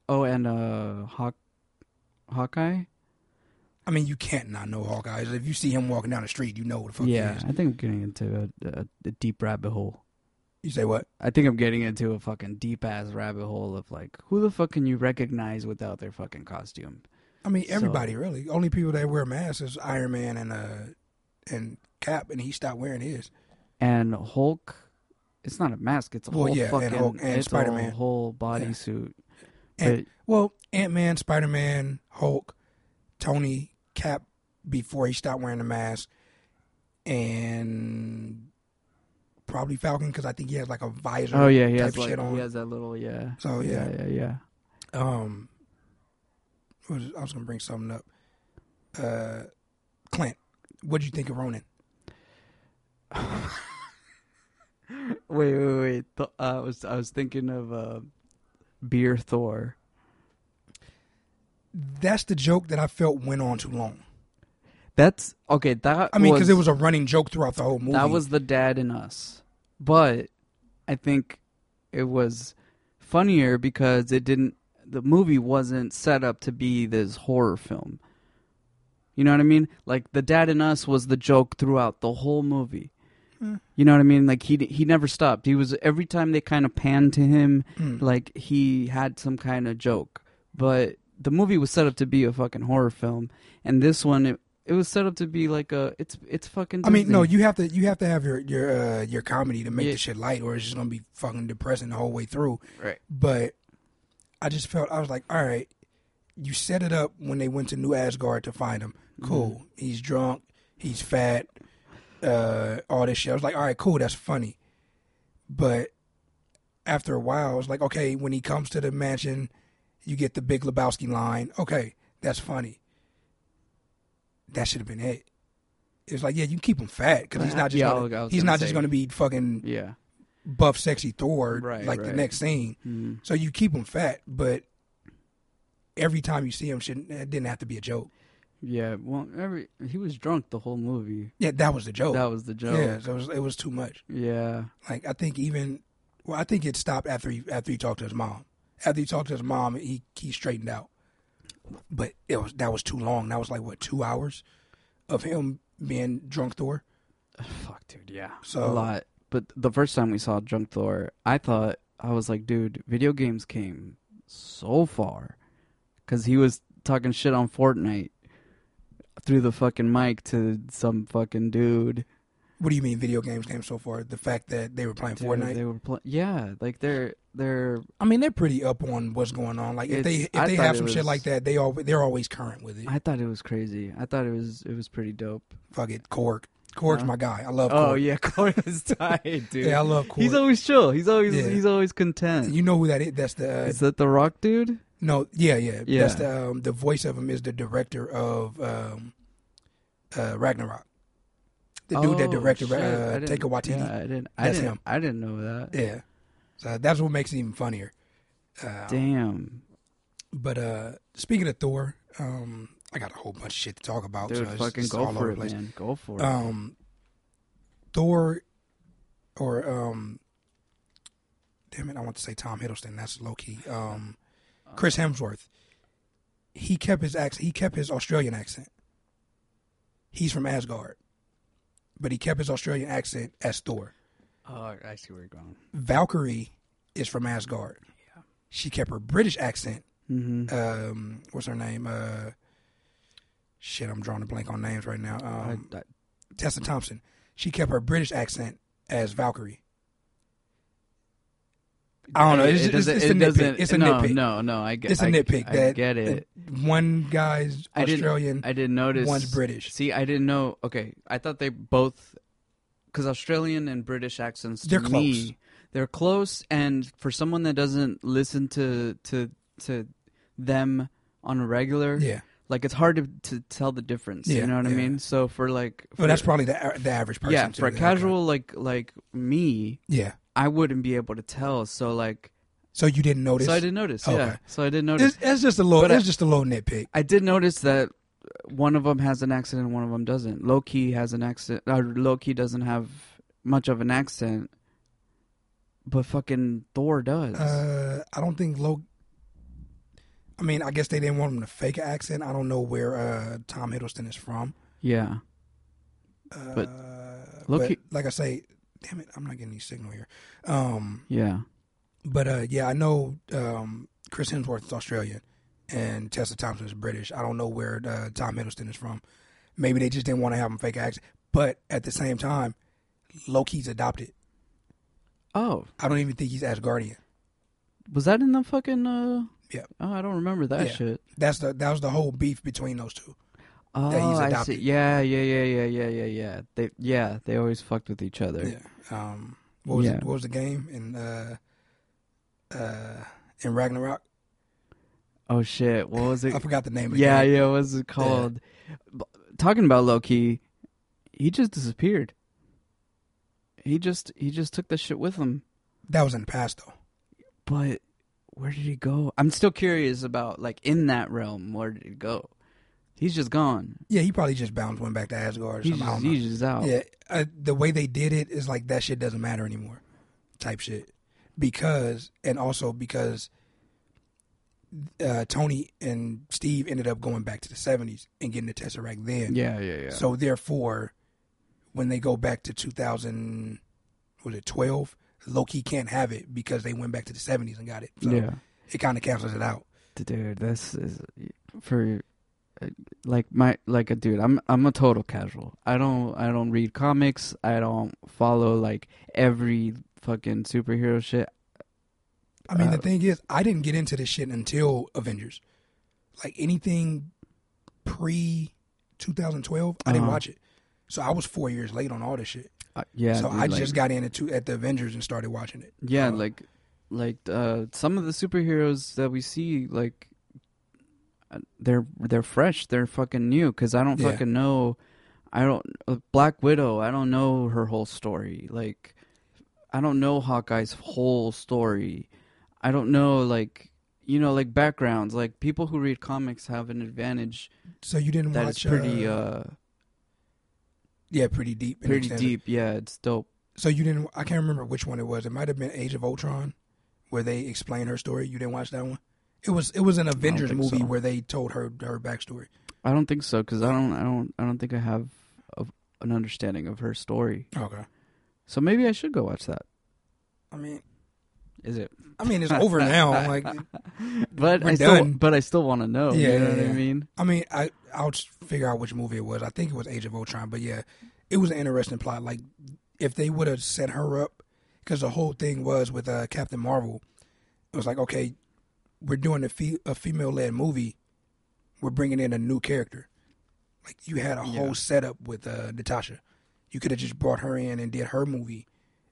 S1: Oh, and uh, Hawk, Hawkeye.
S2: I mean, you can't not know Hawkeye. If you see him walking down the street, you know who the fuck he
S1: yeah,
S2: is.
S1: I think I'm getting into a, a, a deep rabbit hole.
S2: You say what?
S1: I think I'm getting into a fucking deep ass rabbit hole of like, who the fuck can you recognize without their fucking costume?
S2: I mean,
S1: So-
S2: everybody really. Only people that wear masks is Iron Man and uh and Cap, and he stopped wearing his.
S1: And Hulk, it's not a mask; it's a
S2: Well,
S1: whole
S2: yeah, and
S1: fucking,
S2: Hulk and
S1: it's
S2: Spider-Man.
S1: a whole bodysuit.
S2: And-
S1: But
S2: Well, Ant Man, Spider Man, Hulk, Tony, Cap, before he stopped wearing the mask, and probably Falcon because I think he has like a visor.
S1: oh yeah, he
S2: type
S1: has like
S2: on.
S1: he has that little yeah.
S2: So yeah,
S1: yeah, yeah, yeah.
S2: um, was, I was gonna bring something up. Uh, Clint, what'd you think of Ronin? [laughs]
S1: Wait, wait, wait. Th- uh, I was I was thinking of uh, Beer Thor.
S2: That's the joke that I felt went on too long.
S1: That's okay. That
S2: I mean, because it was a running joke throughout the whole movie.
S1: that was the dad in us, but I think it was funnier because it didn't. The movie wasn't set up to be this horror film. You know what I mean? Like the dad in us was the joke throughout the whole movie.
S2: Hmm.
S1: You know what I mean? Like he he never stopped. He was every time they kind of panned to him,
S2: Mm.
S1: like he had some kind of joke. But the movie was set up to be a fucking horror film, and this one it, it was set up to be like a it's it's fucking.
S2: I mean, no, you have to you have to have your your uh, your comedy to make
S1: Yeah.
S2: the shit light, or it's just gonna be fucking depressing the whole way through.
S1: right.
S2: But I just felt I was like, all right, you set it up when they went to New Asgard to find him. Cool.
S1: Mm-hmm.
S2: He's drunk. He's fat. Uh, all this shit. I was like, all right, cool. That's funny. But after a while, I was like, okay, when he comes to the mansion, you get the Big Lebowski line. Okay, that's funny. That should have been it. It's like, yeah, you can keep him fat because he's not just
S1: Yeah,
S2: gonna,
S1: was- I was
S2: he's not just going to be fucking
S1: Yeah.
S2: Buff, sexy Thor
S1: Right,
S2: like the next scene.
S1: Mm.
S2: So you keep him fat, but every time you see him, shit, it didn't have to be a joke.
S1: Yeah. Well, every he was drunk the whole movie.
S2: Yeah, that was the joke.
S1: That was the joke.
S2: Yeah, so it was, it was too much.
S1: Yeah.
S2: Like I think even, well, I think it stopped after he after he talked to his mom. After he talked to his mom, he he straightened out. But it was that was too long. That was like what two hours of him being drunk Thor. [sighs]
S1: Fuck, dude. Yeah.
S2: So-
S1: a lot. But the first time we saw Drunk Thor, I thought I was like, dude, video games came so far because he was talking shit on Fortnite through the fucking mic to some fucking dude.
S2: What do you mean video games came so far? The fact that they were playing
S1: Dude,
S2: Fortnite.
S1: They were playing. Yeah, like they're they're
S2: I mean, they're pretty up on what's going on. Like if they if
S1: I
S2: they have some shit like that, they all they're always current with it.
S1: I thought it was crazy. I thought it was it was pretty dope.
S2: Fuck it, Korg. Korg's
S1: Huh?
S2: my guy. I love.
S1: Oh yeah, [laughs] Corey is tight, dude.
S2: yeah, I love Korg.
S1: He's always chill. He's always
S2: Yeah.
S1: he's always content.
S2: you know who that is? That's the uh,
S1: is that the Rock dude?
S2: no, yeah, yeah.
S1: Yeah.
S2: That's the um, the voice of him is the director of um, uh, Ragnarok. The dude that
S1: Oh,
S2: directed
S1: shit.
S2: Uh,
S1: didn't-
S2: Taika Waititi.
S1: Yeah, I didn't. I
S2: That's
S1: didn't.
S2: him.
S1: I didn't know that.
S2: Yeah. So that's what makes it even funnier. Uh,
S1: Damn,
S2: But uh, speaking of Thor, um, I got a whole bunch of shit to talk about.
S1: dude,
S2: so
S1: fucking
S2: it's
S1: go
S2: all
S1: for it,
S2: place.
S1: man. Go for it.
S2: Um, Thor, or um, damn it, I want to say Tom Hiddleston. That's low key. Um, Chris Hemsworth. He kept his accent. He kept his Australian accent. He's from Asgard, but he kept his Australian accent as Thor.
S1: oh, I see where you're going.
S2: Valkyrie is from Asgard.
S1: Yeah.
S2: She kept her British accent.
S1: Mm-hmm.
S2: Um, what's her name? Uh, shit, I'm drawing a blank on names right now. Um,
S1: I, I,
S2: Tessa Thompson. She kept her British accent as Valkyrie. I don't know. It's, it's,
S1: doesn't-
S2: it's
S1: it
S2: a nitpick. It's a
S1: no,
S2: nitpick.
S1: No, no, I get.
S2: It's a
S1: I-
S2: nitpick.
S1: I,
S2: that
S1: get it.
S2: one guy's
S1: I didn't-
S2: Australian,
S1: I didn't notice.
S2: one's British.
S1: See, I didn't know. Okay, I thought they both, because Australian and British accents,
S2: They're
S1: me,
S2: close.
S1: they're close. And for someone that doesn't listen to to to them on a regular,
S2: Yeah,
S1: Like it's hard to, to tell the difference.
S2: Yeah,
S1: you know what I mean? So for like,
S2: Well, that's probably the the average person.
S1: yeah,
S2: too.
S1: for a casual like like me,
S2: Yeah.
S1: I wouldn't be able to tell. So like,
S2: So you didn't notice?
S1: so I didn't notice.
S2: Okay.
S1: Yeah, so I didn't notice.
S2: It's, it's just a little.
S1: But I-
S2: just a little nitpick.
S1: I did notice that one of them has an accent and one of them doesn't. Loki has an accent. Or Loki doesn't have much of an accent, but fucking Thor does.
S2: Uh, I don't think Loki. I mean, I guess they didn't want him to fake an accent. I don't know where uh, Tom Hiddleston is from.
S1: yeah,
S2: Uh,
S1: But
S2: but
S1: Loki-
S2: like I say, damn it, I'm not getting any signal here. Um,
S1: yeah,
S2: but uh, yeah, I know um, Chris Hemsworth is Australian and Tessa Thompson is British. I don't know where uh, Tom Hiddleston is from. Maybe they just didn't want to have him fake an accent. But at the same time, Loki's adopted.
S1: Oh,
S2: I don't even think he's Asgardian.
S1: was that in the fucking? uh
S2: Yeah.
S1: Oh, I don't remember that
S2: Yeah.
S1: shit.
S2: That's the that was the whole beef between those two.
S1: Oh,
S2: he's
S1: I see. Yeah, yeah, yeah, yeah, yeah, yeah, yeah. They, yeah, they always fucked with each other.
S2: Yeah. Um. What was
S1: Yeah.
S2: it, what was the game in uh uh in Ragnarok?
S1: Oh shit, what was it? [laughs]
S2: I forgot the name. Of
S1: yeah,
S2: game.
S1: yeah. What was it called? B- Talking about Loki, he just disappeared. He just he just took the shit with him.
S2: That was in the past though.
S1: But where did he go? I'm still curious about like in that realm. Where did he go? He's just gone.
S2: Yeah, he probably just bounced, went back to Asgard or
S1: He's
S2: something.
S1: Just, he's just out.
S2: Yeah, uh, the way they did it is like that shit doesn't matter anymore, type shit. Because and also because uh, Tony and Steve ended up going back to the seventies and getting the Tesseract then.
S1: yeah, yeah, yeah.
S2: So therefore, when they go back to 2000, was it 12? Loki can't have it because they went back to the 70s and got it. So
S1: yeah,
S2: it kind of cancels it out.
S1: dude, this is for uh, like my like a dude. I'm I'm a total casual. I don't I don't read comics. I don't follow like every fucking superhero shit.
S2: I mean, the
S1: Uh,
S2: thing is, I didn't get into this shit until Avengers. Like anything pre 2012, I didn't
S1: Uh-huh.
S2: watch it. So I was four years late on all this shit.
S1: Uh, yeah,
S2: so
S1: dude,
S2: I
S1: like-
S2: just got in at, two, at the Avengers and started watching it.
S1: Yeah,
S2: Uh,
S1: like like uh some of the superheroes that we see like uh, they're they're fresh, they're fucking new cuz I don't
S2: Yeah.
S1: fucking know I don't uh, Black Widow, I don't know her whole story. Like I don't know Hawkeye's whole story. I don't know like you know like backgrounds. Like people who read comics have an advantage
S2: So you didn't
S1: that
S2: watch
S1: is pretty
S2: uh,
S1: uh
S2: yeah, pretty deep.
S1: pretty
S2: extended.
S1: deep. Yeah, it's dope.
S2: So you didn't? I can't remember which one it was. It might have been Age of Ultron, where they explain her story. You didn't watch that one? It was. It was an Avengers movie
S1: so.
S2: where they told her her backstory.
S1: I don't think so cuz I don't I don't I don't think I have a, an understanding of her story.
S2: Okay.
S1: So maybe I should go watch that.
S2: I mean,
S1: Is it?
S2: I mean, it's over now. Like, [laughs]
S1: But I still,
S2: done.
S1: but I still want to know.
S2: Yeah,
S1: you know
S2: yeah,
S1: what I mean?
S2: I mean, I I'll figure out which movie it was. I think it was Age of Ultron, but yeah, it was an interesting plot. Like, if they would have set her up, because the whole thing was with uh, Captain Marvel, it was like, okay, we're doing a, fe- a female led movie, we're bringing in a new character. Like you had a
S1: Yeah.
S2: whole setup with uh, Natasha, you could have just brought her in and did her movie,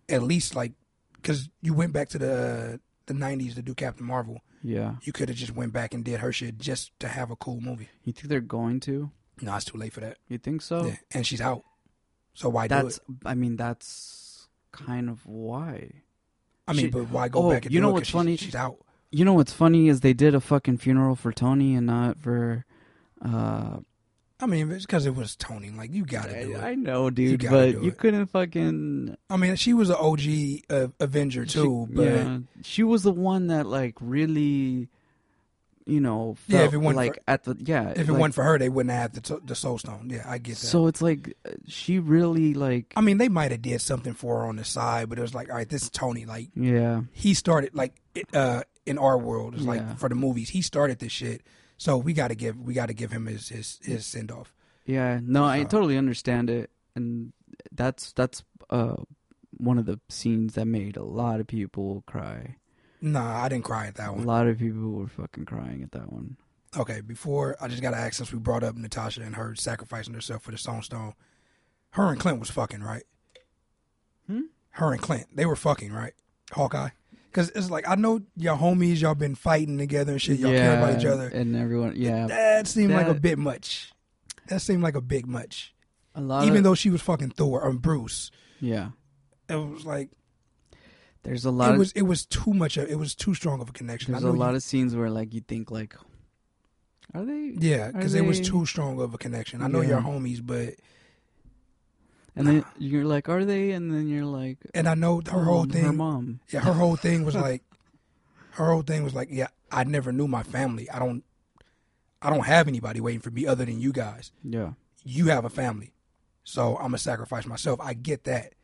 S2: at least like, because you went back to the the '90s to do Captain Marvel.
S1: Yeah.
S2: You could have just went back and did her shit just to have a cool movie.
S1: You think they're going to?
S2: No, it's too late for that.
S1: You think so?
S2: Yeah, and she's out. So why do
S1: That's.
S2: it?
S1: I mean, that's kind of why.
S2: I mean,
S1: she-
S2: but why go
S1: Oh,
S2: back and
S1: you
S2: do
S1: know what's
S2: she's-
S1: funny?
S2: She's out.
S1: You know what's funny is they did a fucking funeral for Tony and not for. uh
S2: I mean, it's because it was Tony. Like you got to do
S1: it. I know, dude,
S2: gotta
S1: but
S2: do
S1: you
S2: it.
S1: couldn't fucking.
S2: I mean, she was an OG uh, Avenger too, but
S1: yeah, she was the one that like really, you know,
S2: Yeah,
S1: felt
S2: if it wasn't
S1: like
S2: for-
S1: at the yeah.
S2: if it
S1: like,
S2: wasn't for her, they wouldn't have had the, the Soul Stone. Yeah, I get that.
S1: So it's like uh, she really like
S2: I mean, they might have did something for her on the side, but it was like, all right, this is Tony. Like
S1: yeah
S2: he started like it, uh, in our world. It's
S1: Yeah.
S2: like for the movies, he started this shit. So we got to give we got to give him his his, his send off.
S1: yeah no I totally understand it and that's that's uh one of the scenes that made a lot of people cry.
S2: Nah, I didn't cry at that one.
S1: A lot of people were fucking crying at that one.
S2: Okay, before I just got to ask since we brought up Natasha and her sacrificing herself for the Soul Stone, her and Clint was fucking right.
S1: Hmm?
S2: Her and Clint, they were fucking right. Hawkeye. Because it's like I know your homies, y'all been fighting together and shit. Y'all care about each other.
S1: and everyone. Yeah,
S2: That seemed like a bit much. That seemed like a bit much.
S1: a lot.
S2: Even
S1: of,
S2: though she was fucking Thor or Bruce,
S1: yeah,
S2: it was like
S1: there's a lot.
S2: it
S1: of,
S2: was it was too much. Of, it was too strong of a connection.
S1: there's a lot
S2: you-
S1: of scenes where like you think like, are they?
S2: yeah, because it was too strong of a connection. I know
S1: Yeah.
S2: homies, but
S1: And then you're like, are they? And then you're like,
S2: and I know her whole
S1: "Um,
S2: thing.
S1: Her mom.
S2: Yeah, her whole thing was like, her whole thing was like, yeah, I never knew my family. I don't, I don't have anybody waiting for me other than you guys.
S1: Yeah.
S2: You have a family, so I'm gonna sacrifice myself. I get that,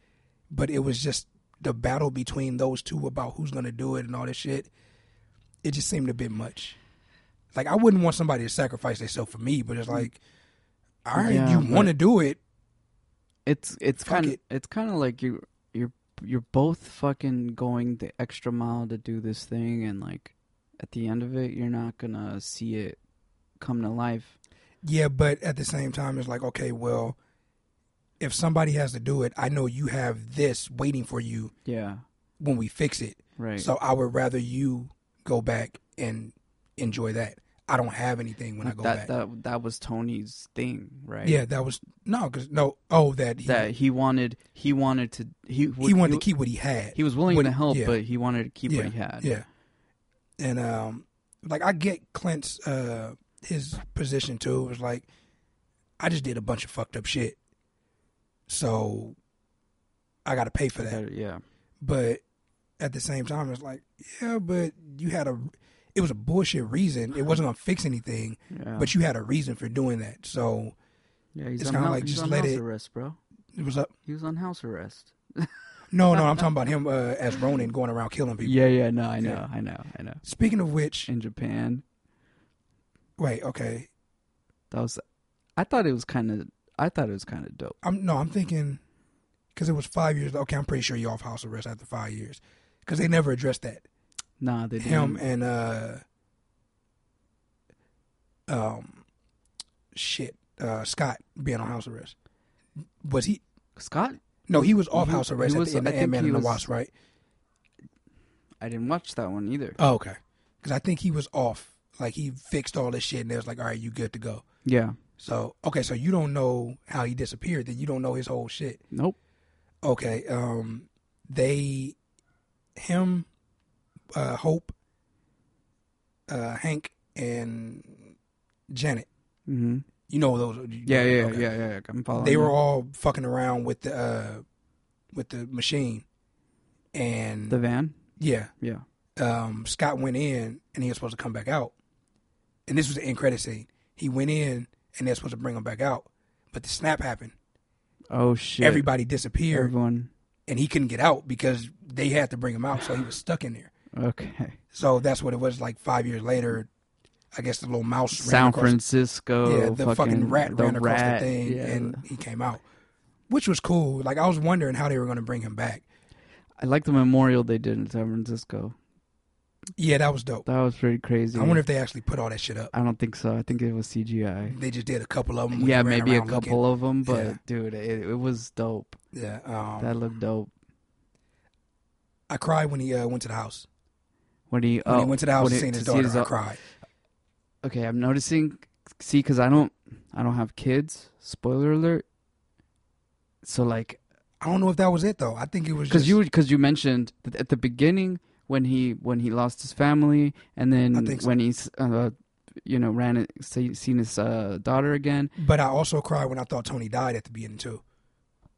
S2: but it was just the battle between those two about who's gonna do it and all this shit. It just seemed a bit much. Like I wouldn't want somebody to sacrifice themselves for me, but it's like, all right,
S1: Yeah,
S2: you want to do it.
S1: It's it's kind of
S2: it.
S1: it's kind of like you you're you're both fucking going the extra mile to do this thing, and like at the end of it, you're not gonna see it come to life.
S2: Yeah, but at the same time, it's like, okay, well, if somebody has to do it, I know you have this waiting for you
S1: Yeah.
S2: when we fix it.
S1: Right.
S2: So I would rather you go back and enjoy that. I don't have anything when I go
S1: that
S2: back.
S1: that that was Tony's thing, right?
S2: Yeah, that was no, because no, oh, that he,
S1: That he wanted he wanted to he
S2: he wanted to keep what he had.
S1: he was willing
S2: what
S1: to help,
S2: yeah.
S1: but he wanted to keep
S2: yeah,
S1: what he had.
S2: Yeah, and um, like I get Clint's uh his position too. It was like I just did a bunch of fucked up shit, so I got to pay for that.
S1: yeah.
S2: But at the same time, it's like, yeah, but you had a, it was a bullshit reason. It wasn't gonna fix anything,
S1: Yeah.
S2: but you had a reason for doing that. So
S1: yeah, he's
S2: it's
S1: on,
S2: kinda like, just let
S1: house
S2: it-
S1: arrest, bro.
S2: it was up.
S1: He was on house arrest. [laughs]
S2: No, no, I'm talking [laughs] about him uh, as Ronin going around killing people.
S1: Yeah, yeah, no, I know,
S2: Yeah.
S1: I know, I know.
S2: Speaking of which,
S1: In Japan,
S2: wait, okay,
S1: that was. I thought it was kind of. I thought it was kind of dope.
S2: I'm no, I'm thinking because it was five years. Okay, I'm pretty sure you're off house arrest after five years because they never addressed that.
S1: Nah, they
S2: Him
S1: didn't.
S2: and uh, um, shit, uh, Scott being on house arrest. Was he?
S1: Scott.
S2: No, he was off
S1: He-
S2: house
S1: he
S2: arrest
S1: was-
S2: at the end
S1: I
S2: of
S1: think
S2: Ant Man
S1: he
S2: and the
S1: was-
S2: Wasp, right?
S1: I didn't watch that one either.
S2: Oh, okay. Because I think he was off. Like he fixed all this shit, and it was like, "All right, you good to go."
S1: Yeah.
S2: So okay, so you don't know how he disappeared. Then you don't know his whole shit.
S1: Nope.
S2: Okay. Um, they, him, uh, Hope, uh, Hank, and Janet.
S1: hmm
S2: You know those. you-
S1: Yeah, yeah,
S2: okay.
S1: yeah, yeah, yeah. I'm following.
S2: They
S1: you.
S2: were all fucking around with the uh, with the machine, and
S1: the van.
S2: yeah,
S1: Yeah.
S2: um, Scott went in and he was supposed to come back out. And this was the end credit scene. He went in and they're supposed to bring him back out, but the snap happened.
S1: Oh shit.
S2: Everybody disappeared,
S1: Everyone.
S2: and he couldn't get out because they had to bring him out, so he was stuck in there.
S1: Okay.
S2: So that's what it was. Like five years later, I guess the little mouse ran
S1: San
S2: across-
S1: Francisco.
S2: yeah, the fucking, rat
S1: the
S2: ran across
S1: rat,
S2: the thing,
S1: yeah.
S2: and he came out, which was cool. Like I was wondering how they were going to bring him back.
S1: I like the memorial they did in San Francisco.
S2: Yeah, that was dope.
S1: That was pretty crazy.
S2: I wonder if they actually put all that shit up.
S1: I don't think so. I think it was CGI.
S2: They just did a couple of them.
S1: Yeah, maybe a couple of them, but
S2: Yeah.
S1: dude, it, it was dope.
S2: Yeah, um,
S1: That looked dope.
S2: I cried when he uh, went to the house.
S1: When he
S2: When
S1: oh,
S2: he went to the house and seen his daughter,
S1: his
S2: I cried.
S1: Okay, I'm noticing. See, because I don't, I don't have kids. Spoiler alert. So like,
S2: I don't know if that was it though. I think it was
S1: because you because you mentioned that at the beginning when he when he lost his family and then
S2: so.
S1: when he's uh, you know ran it seen his uh, daughter again.
S2: But I also cried when I thought Tony died at the beginning too,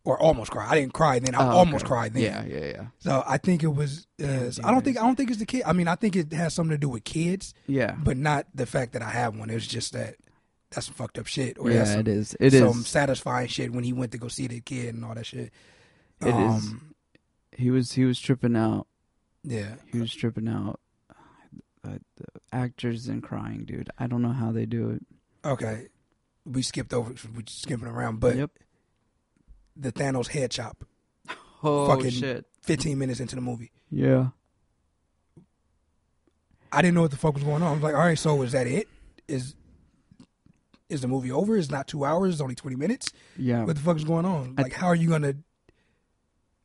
S2: or almost cried. I didn't cry then. I
S1: Oh,
S2: almost
S1: okay.
S2: cried then.
S1: Yeah, yeah, yeah,
S2: So I think it was. Uh,
S1: Damn,
S2: I don't think. I don't think it's the kid. I mean, I think it has something to do with kids,
S1: yeah.
S2: but not the fact that I have one. It was just that that's some fucked up shit. Or
S1: yeah,
S2: some,
S1: it is. It is.
S2: some satisfying shit when he went to go see the kid and all that shit.
S1: It is.
S2: um,
S1: He was he was tripping out.
S2: Yeah.
S1: He was tripping out. Uh, the actors and crying, dude. I don't know how they do it.
S2: Okay. We skipped over. We skipping around, but
S1: yep.
S2: The Thanos head chop.
S1: Oh
S2: fucking-
S1: shit.
S2: 15 minutes into the movie.
S1: Yeah.
S2: I didn't know what the fuck was going on. I was like, all right, so is that it? Is is the movie over? It's not two hours. It's only 20 minutes.
S1: Yeah.
S2: What the fuck is going on?
S1: I-
S2: Like, how are you gonna?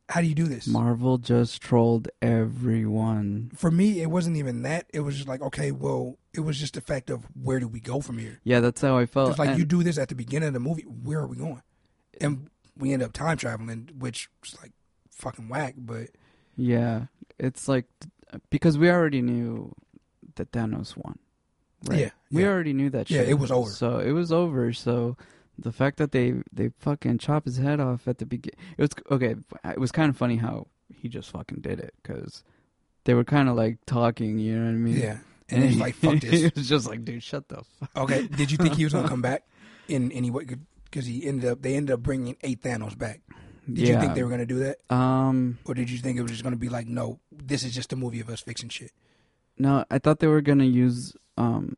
S2: how do you do this?
S1: Marvel just trolled everyone.
S2: For me, it wasn't even that. It was just like, okay, well, it was just the fact of where do we go from here?
S1: Yeah, that's how I felt.
S2: It's like
S1: And-
S2: you do this at the beginning of the movie. Where are we going? And we end up time traveling, which is like fucking whack. But
S1: Yeah, it's like because we already knew that Thanos won. Right?
S2: Yeah,
S1: we
S2: yeah.
S1: already knew that.
S2: Yeah, it was over.
S1: So it was over. So the fact that they they fucking chop his head off at the begin, it was okay. It was kind of funny how he just fucking did it because they were kind of like talking. You know what I mean?
S2: yeah, and it's like fuck [laughs] this.
S1: was just like, dude, shut the fuck.
S2: Okay, did you think he was gonna come back in any way? Because he ended up, they ended up bringing eight Thanos back. Did
S1: yeah.
S2: you think they were gonna do that,
S1: Um.
S2: or did you think it was just gonna be like, no, this is just a movie of us fixing shit?
S1: No, I thought they were gonna use um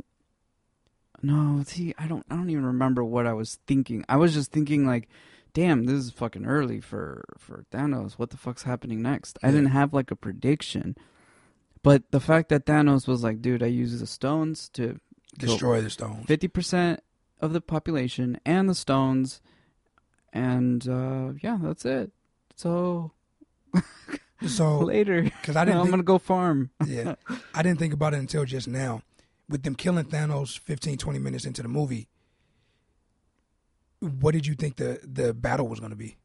S1: No, see, I don't I don't even remember what I was thinking. I was just thinking like, damn, this is fucking early for for Thanos. What the fuck's happening next? I didn't have like a prediction. But the fact that Thanos was like, dude, I use the stones to
S2: Destroy the stones.
S1: fifty percent of the population and the stones and uh yeah, that's it. So [laughs]
S2: So,
S1: later
S2: because I didn't, [laughs]
S1: I'm
S2: think,
S1: gonna go farm. [laughs]
S2: yeah, I didn't think about it until just now. With them killing Thanos 15, 20 minutes into the movie, what did you think the the battle was gonna be?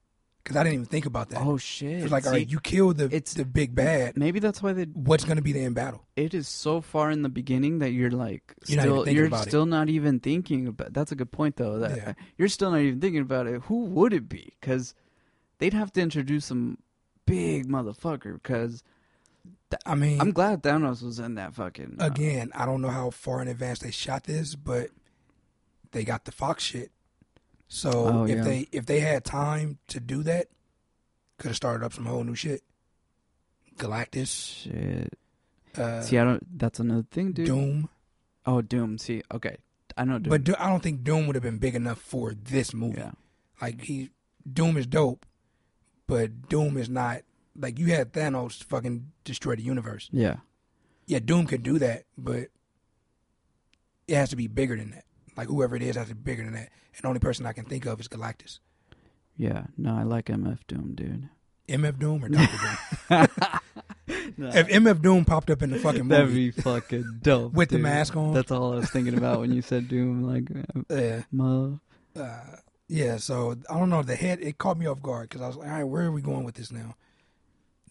S2: Because I didn't even think about that.
S1: Oh shit.
S2: it was like, all
S1: See,
S2: right, you killed the
S1: it's-
S2: the big bad.
S1: maybe that's why they
S2: What's gonna be the end battle?
S1: it is so far in the beginning that you're like
S2: You're
S1: still
S2: thinking
S1: you're
S2: about it.
S1: still not even thinking about that's a good point though that
S2: Yeah.
S1: you're still not even thinking about it who would it be because they'd have to introduce some big motherfucker because
S2: I mean,
S1: i'm glad thanos was in that fucking uh,
S2: again, I don't know how far in advance they shot this, but they got the Fox shit. So
S1: Oh,
S2: if
S1: yeah.
S2: they if they had time to do that, could have started up some whole new shit. Galactus,
S1: shit
S2: uh,
S1: see i don't that's another thing dude
S2: Doom,
S1: oh doom see okay i know doom
S2: but Do- I don't think Doom would have been big enough for this movie.
S1: yeah
S2: Like he, Doom is dope, but Doom is not like you had Thanos fucking destroy the universe.
S1: yeah
S2: Yeah, Doom could do that, but it has to be bigger than that. Like whoever it is has to be bigger than that. And the only person I can think of is Galactus.
S1: yeah no i like mf doom dude
S2: MF Doom or Doctor Doom? [laughs] If MF Doom popped up in the fucking
S1: that'd
S2: movie,
S1: be fucking dope
S2: With the mask on?
S1: that's all i was thinking about when you said doom like [laughs]
S2: yeah,
S1: mo
S2: uh, yeah. So I don't know. The head it caught me off guard because I was like, all right, where are we going with this now?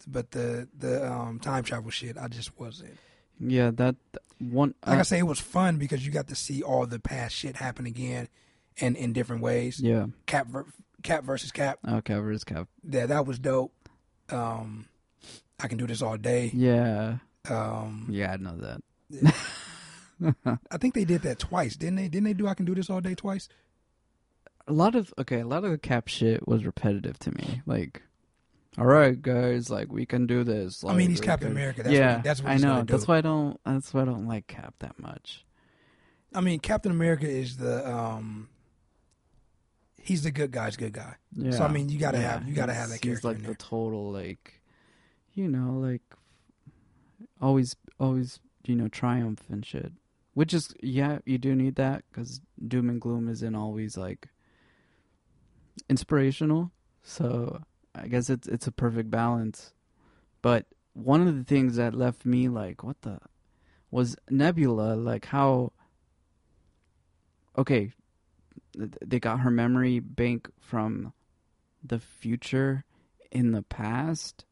S2: But the the um, time travel shit, I just wasn't.
S1: Yeah, that one.
S2: Like
S1: uh,
S2: I say, it was fun because you got to see all the past shit happen again, and in different ways.
S1: yeah.
S2: Cap ver- Cap versus Cap.
S1: Okay, versus Cap.
S2: Yeah, that was dope. Um, I can do this all day.
S1: Yeah,
S2: Um,
S1: yeah, I know that. [laughs]
S2: I think they did that twice, didn't they? Didn't they do I can do this all day twice?
S1: A lot of okay, a lot of the Cap shit was repetitive to me. Like, all right, guys, like we can do this.
S2: I mean, he's Captain America. That's
S1: yeah,
S2: what, that's what
S1: I know.
S2: do.
S1: That's why I don't. That's why I don't like Cap that much.
S2: I mean, Captain America is the um, he's the good guy's good guy.
S1: Yeah.
S2: So, I mean, you gotta
S1: Yeah,
S2: have- you gotta
S1: he's-
S2: have that
S1: He's
S2: character
S1: like
S2: in
S1: the total like, you know, like always, always, you know, triumph and shit. Which is yeah, you do need that because doom and gloom isn't always like inspirational. So I guess it's it's a perfect balance. But one of the things that left me like, what the, was Nebula. Like how. Okay, they got her memory bank from the future in the past.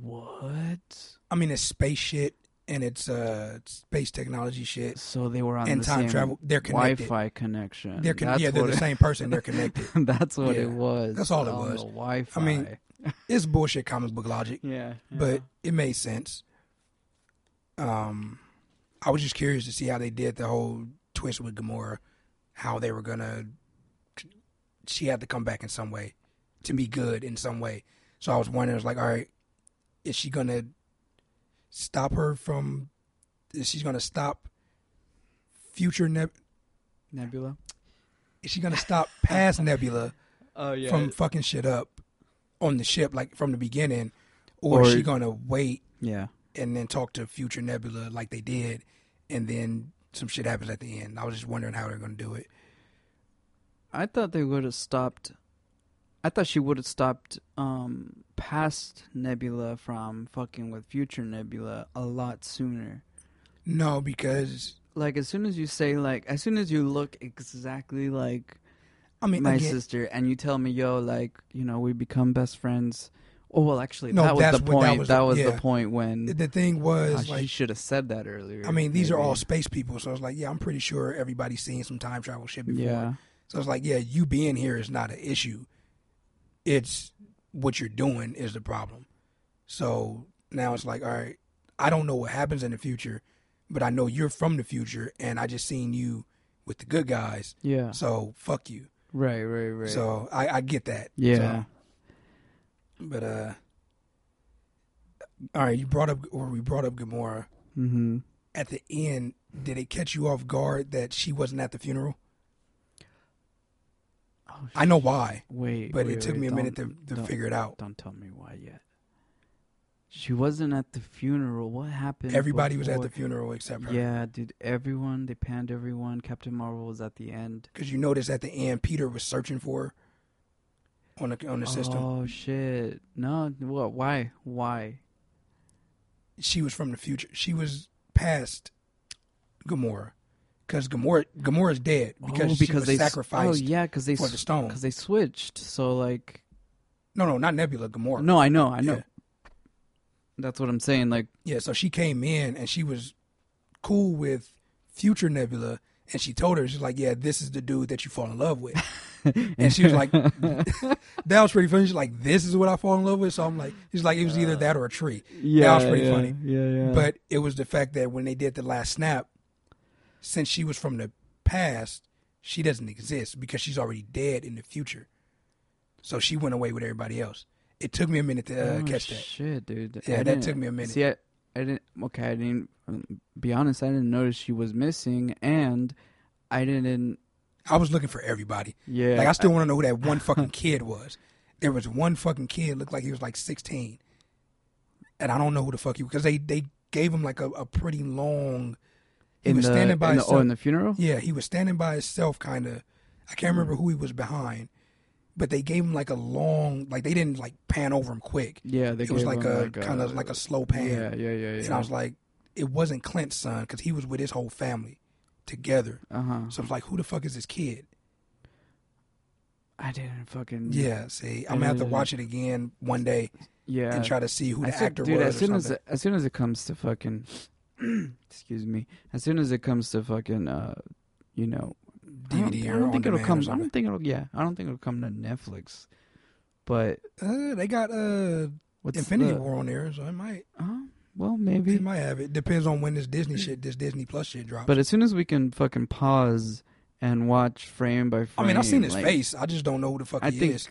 S1: What?
S2: I mean, it's space shit and it's uh space technology shit
S1: So they were on
S2: and
S1: the
S2: time
S1: same
S2: travel. They're connected.
S1: Wi-Fi connection.
S2: They're con- yeah, they're the
S1: it-
S2: same person. They're connected. [laughs]
S1: That's what
S2: Yeah,
S1: it was.
S2: that's all it was.
S1: Wi-Fi.
S2: I mean, [laughs] it's bullshit comic book logic,
S1: yeah,
S2: but it made sense. Um, I was just curious to see how they did the whole twist with Gamora, how they were gonna. She had to come back in some way, to be good in some way. So I was wondering, I was like, all right, is she gonna stop her from? She's gonna stop future Neb?
S1: Nebula.
S2: Is she gonna stop past Nebula [laughs]
S1: Oh yeah.
S2: from fucking shit up on the ship like from the beginning, or, is she gonna wait
S1: yeah.
S2: and then talk to future Nebula like they did, and then some shit happens at the end. I was just wondering how they're gonna do it.
S1: I thought they would have stopped I thought she would have stopped um past Nebula from fucking with future Nebula a lot sooner.
S2: No, because
S1: Like as soon as you say like as soon as you look exactly like
S2: I mean,
S1: my
S2: again,
S1: sister and you tell me yo like you know we become best friends. Oh well, actually
S2: No,
S1: that was
S2: that's
S1: the
S2: what- that
S1: point.
S2: was-
S1: That was,
S2: yeah.
S1: the point when
S2: the thing was
S1: she
S2: like,
S1: should have said that earlier.
S2: I mean, these are all space people, so I was like, yeah, I'm pretty sure everybody's seen some time travel shit before.
S1: yeah.
S2: So it's like, yeah, you being here is not an issue. It's what you're doing is the problem. So now it's like, all right, I don't know what happens in the future, but I know you're from the future, and I just seen you with the good guys.
S1: Yeah.
S2: So fuck you.
S1: Right, right, right.
S2: So I, I get that.
S1: yeah.
S2: So, but uh, all right, you brought up or we brought up Gamora
S1: mm-hmm.
S2: at the end. Did it catch you off guard that she wasn't at the funeral?
S1: Oh,
S2: I know why,
S1: Wait,
S2: but
S1: wait,
S2: it took
S1: wait,
S2: me a minute to, to figure it out.
S1: Don't tell me why yet. She wasn't at the funeral. What happened?
S2: Everybody was at the funeral except her.
S1: Yeah, dude. Everyone they panned everyone. Captain Marvel was at the end.
S2: Because you notice at the end, Peter was searching for her on the on the system.
S1: Oh shit! No, what? Why? Why?
S2: She was from the future. She was past Gamora. Because Gamora Gamora's dead because,
S1: oh,
S2: she
S1: because
S2: was
S1: they oh,
S2: sacrificed
S1: Oh yeah, because they
S2: for the stone.
S1: because they switched. So like,
S2: No, no, not Nebula. Gamora.
S1: no, I know, I know.
S2: Yeah.
S1: That's what I'm saying. Like,
S2: Yeah, so she came in and she was cool with future Nebula, and she told her she's like, "Yeah, this is the dude that you fall in love with." [laughs] and she was like, [laughs] "That was pretty funny." She's like, "This is what I fall in love with." So I'm like, "She's like, it was either uh, that or a tree."
S1: yeah, that
S2: was pretty
S1: yeah,
S2: funny.
S1: Yeah, yeah.
S2: But it was the fact that when they did the last snap, since she was from the past, she doesn't exist because she's already dead in the future. So she went away with everybody else. It took me a minute to uh,
S1: oh,
S2: catch that.
S1: Shit, dude.
S2: Yeah,
S1: I
S2: that took me a minute.
S1: See, I, I didn't. Okay, I didn't. um, Be honest, I didn't notice she was missing, and I didn't.
S2: I was looking for everybody.
S1: Yeah,
S2: Like I still want to know who that one [laughs] fucking kid was. There was one fucking kid looked like he was like 16, and I don't know who the fuck he because they they gave him like a, a pretty long. He
S1: in
S2: was
S1: the,
S2: standing by
S1: in the,
S2: himself.
S1: oh, in the funeral.
S2: yeah, he was standing by himself, kind of. I can't remember who he was behind, but they gave him like a long, like they didn't like pan over him quick.
S1: Yeah, they
S2: it was like a kind of like a slow pan,
S1: Yeah, yeah, yeah, yeah.
S2: and I was like, it wasn't Clint's son because he was with his whole family together.
S1: uh huh.
S2: So I was like, who the fuck is this kid?
S1: I didn't fucking.
S2: Yeah, see, I'm gonna have to
S1: Uh, [laughs]
S2: watch it again one day
S1: yeah.
S2: and try to see who the
S1: I
S2: actor
S1: dude,
S2: was.
S1: as soon as it, as soon as it comes to fucking, [clears throat] excuse me, as soon as it comes to fucking, uh, you know, I don't-
S2: DVD
S1: I don't think it'll come. I don't think it'll. Yeah, I don't think it'll come to Netflix. But
S2: Uh, they got uh
S1: what's
S2: Infinity
S1: the,
S2: War on there, so it might
S1: Uh, well,
S2: it
S1: maybe.
S2: might have it. Depends on when this Disney shit, this Disney Plus shit drops.
S1: But as soon as we can fucking pause and watch frame by frame.
S2: I mean, I've seen his
S1: like,
S2: face. I just don't know who the fuck
S1: I
S2: he
S1: think
S2: is.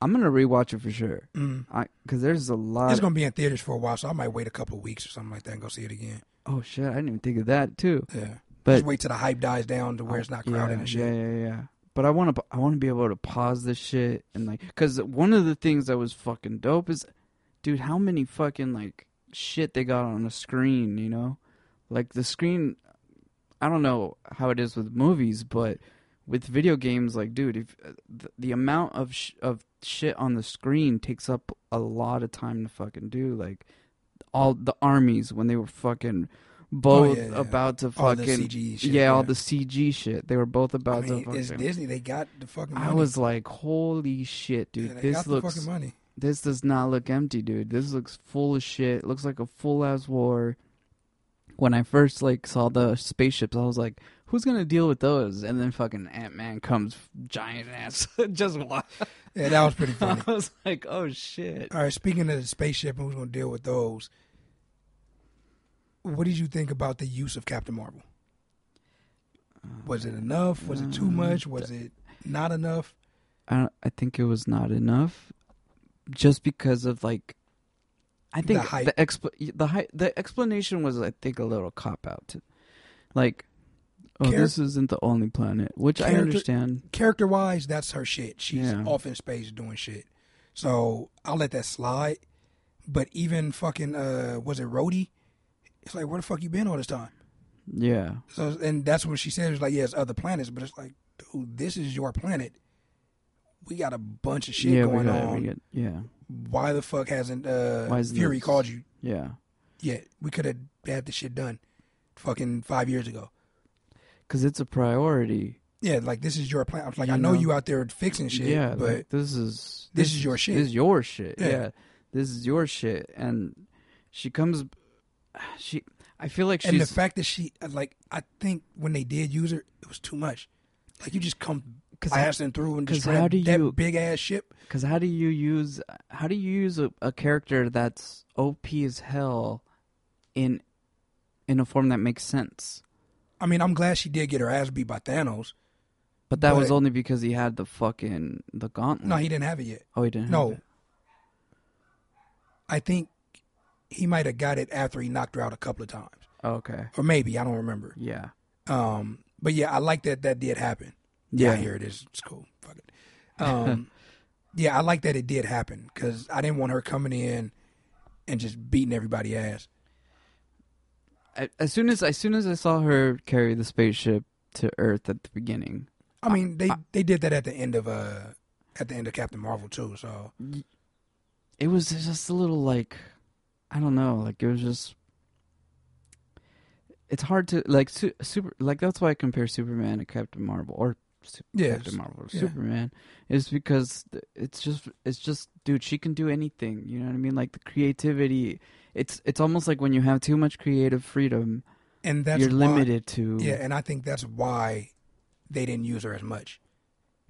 S1: I'm gonna rewatch it for sure.
S2: Mm.
S1: I because there's a lot.
S2: It's gonna be in theaters for a while, so I might wait a couple of weeks or something like that and go see it again.
S1: oh shit! I didn't even think of that too.
S2: Yeah,
S1: But
S2: just wait till the hype dies down to where it's not crowded
S1: yeah,
S2: and shit.
S1: Yeah, yeah, yeah. But I want to, I want to be able to pause this shit and like, because one of the things that was fucking dope is, dude, how many fucking like shit they got on the screen, you know, like the screen. I don't know how it is with movies, but with video games, like, dude, if uh, the, the amount of sh- of shit on the screen takes up a lot of time to fucking do, like all the armies when they were fucking both
S2: Oh, yeah, yeah.
S1: about to
S2: All the
S1: fucking
S2: CG shit.
S1: yeah, all the CG shit. They were both
S2: I
S1: about
S2: mean,
S1: to
S2: it's
S1: fucking.
S2: Disney. They got the fucking money.
S1: I was like, holy shit, dude!
S2: Yeah,
S1: this looks.
S2: fucking money.
S1: This does not look empty, dude. This looks full of shit. It looks like a full ass war. When I first like saw the spaceships, I was like, "Who's gonna deal with those?" And then fucking Ant Man comes, giant ass, [laughs] just wa-
S2: Yeah, that was pretty funny. [laughs]
S1: I was like, "Oh shit!"
S2: All right, speaking of the spaceship and who's going to deal with those, what did you think about the use of Captain Marvel? Was it enough? Was it too
S1: Um,
S2: much? Was it not enough?
S1: I I think it was not enough, just because of like, I think
S2: The hype.
S1: the exp- the hy- the explanation was I think a little cop out, to, like, oh
S2: Char-
S1: this isn't the only planet, which I understand.
S2: Character wise, that's her shit. She's
S1: Yeah.
S2: off in space doing shit. So I'll let that slide. But even fucking uh was it Rhodey? It's like where the fuck you been all this time?
S1: Yeah,
S2: So and that's what she said. It's like, yeah, it's other planets, but it's like, dude, this is your planet. we got a bunch of shit
S1: yeah,
S2: going
S1: got,
S2: on.
S1: Get, yeah,
S2: Why the fuck hasn't uh, Fury
S1: this-
S2: called you
S1: yeah.
S2: yet? We could have had the shit done, fucking five years ago.
S1: Because it's a priority.
S2: Yeah, like this is your plan. Like,
S1: You
S2: I know
S1: know?
S2: you out there fixing shit,
S1: yeah,
S2: but
S1: like, this is
S2: this is your shit.
S1: This is your shit.
S2: Yeah.
S1: Yeah. this is your shit. And she comes. [sighs] She, I feel like she's.
S2: and the fact that she uh, like, I think when they did use her, it was too much. Like you just come blasting through and destroy
S1: how do
S2: that
S1: you-
S2: big ass ship.
S1: Because how do you use how do you use a, a character that's OP as hell in in a form that makes sense?
S2: I mean, I'm glad she did get her ass beat by Thanos.
S1: But that was only because he had the fucking the gauntlet.
S2: No, he didn't have it yet.
S1: oh, he didn't.
S2: No.
S1: have it.
S2: I think he might have got it after he knocked her out a couple of times,
S1: Oh, okay.
S2: or maybe I don't remember.
S1: Yeah.
S2: Um, but yeah, I like that that did happen.
S1: Yeah.
S2: Yeah, here it is. It's cool. Fuck it. Um, [laughs] yeah, I like that it did happen because I didn't want her coming in and just beating everybody ass.
S1: As soon as as soon as I saw her carry the spaceship to Earth at the beginning,
S2: I mean, they
S1: I-
S2: they did that at the end of uh at the end of Captain Marvel too. So
S1: it was just a little like I don't know, like it was just it's hard to like su- super like that's why I compare Superman to Captain Marvel or Su-
S2: Yeah,
S1: Captain Marvel or
S2: yeah.
S1: Superman is because it's just it's just dude she can do anything you know what I mean like the creativity it's it's almost like when you have too much creative freedom
S2: and that's
S1: you're
S2: why-
S1: limited to
S2: Yeah, and I think that's why they didn't use her as much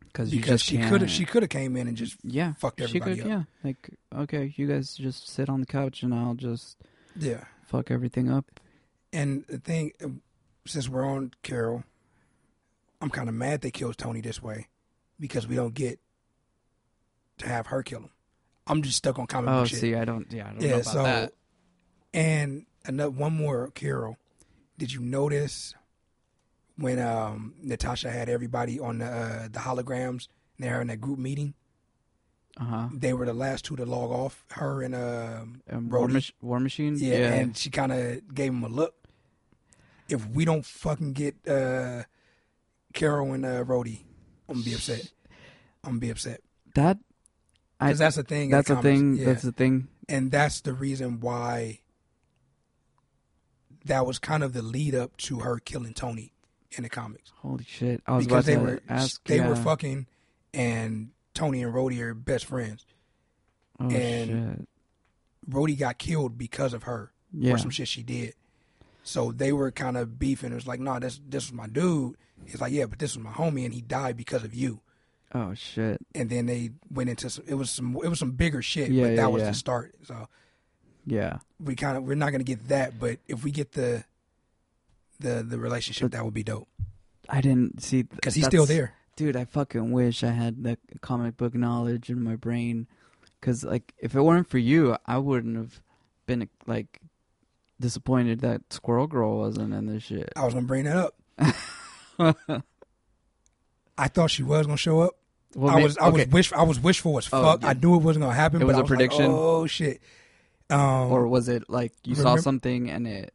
S2: because
S1: just
S2: she could have she could have came in and just
S1: yeah
S2: fucked everybody
S1: could
S2: up.
S1: yeah like okay you guys just sit on the couch and I'll just
S2: yeah.
S1: fuck everything up
S2: And the thing, uh, since we're on Carol, I'm kind of mad they killed Tony this way because we don't get to have her kill him. I'm just stuck on comic
S1: Oh,
S2: book shit.
S1: see, I don't. Yeah, I don't know
S2: yeah,
S1: about
S2: so
S1: that.
S2: And another one more, Carol. Did you notice when um, Natasha had everybody on the uh, the holograms and they're in that group meeting?
S1: Uh huh.
S2: They were the last two to log off. Her and um,
S1: Um, War, Mach- War Machine.
S2: Yeah, and she kind of gave him a look. If we don't fucking get uh, Carol and uh, Rhodey, I'm gonna be upset. I'm gonna be upset
S1: that.
S2: Because that's the thing.
S1: that's
S2: the
S1: a thing.
S2: Yeah.
S1: That's the thing.
S2: and that's the reason why that was kind of the lead up to her killing Tony in the comics
S1: Holy shit! I was
S2: because
S1: about
S2: they
S1: to
S2: were
S1: ask.
S2: they were fucking, and Tony and Rhodey are best friends.
S1: Oh
S2: and-
S1: shit!
S2: Rhodey got killed because of her.
S1: Yeah.
S2: or some shit she did. So they were kind of beefing. It was like, no, nah, this this was my dude. He's like, yeah, but this was my homie, and he died because of you.
S1: Oh shit!
S2: And then they went into some. It was some. It was some bigger shit.
S1: Yeah,
S2: but that
S1: yeah,
S2: was
S1: yeah.
S2: the start. So
S1: Yeah.
S2: we kind of we're not gonna get that, but if we get the the the relationship, that would be dope
S1: I didn't see
S2: because he's still there.
S1: dude. I fucking wish I had the comic book knowledge in my brain, because like if it weren't for you, I wouldn't have been like disappointed that Squirrel Girl wasn't in this shit.
S2: I was gonna bring that up. [laughs] I thought she was gonna show up.
S1: Well,
S2: I was I was
S1: okay.
S2: wish I was wishful as
S1: Oh,
S2: fuck.
S1: yeah.
S2: I knew it wasn't gonna happen.
S1: It
S2: but
S1: was
S2: I
S1: a
S2: like,
S1: prediction?
S2: oh shit! Um,
S1: or was it like you saw something and it?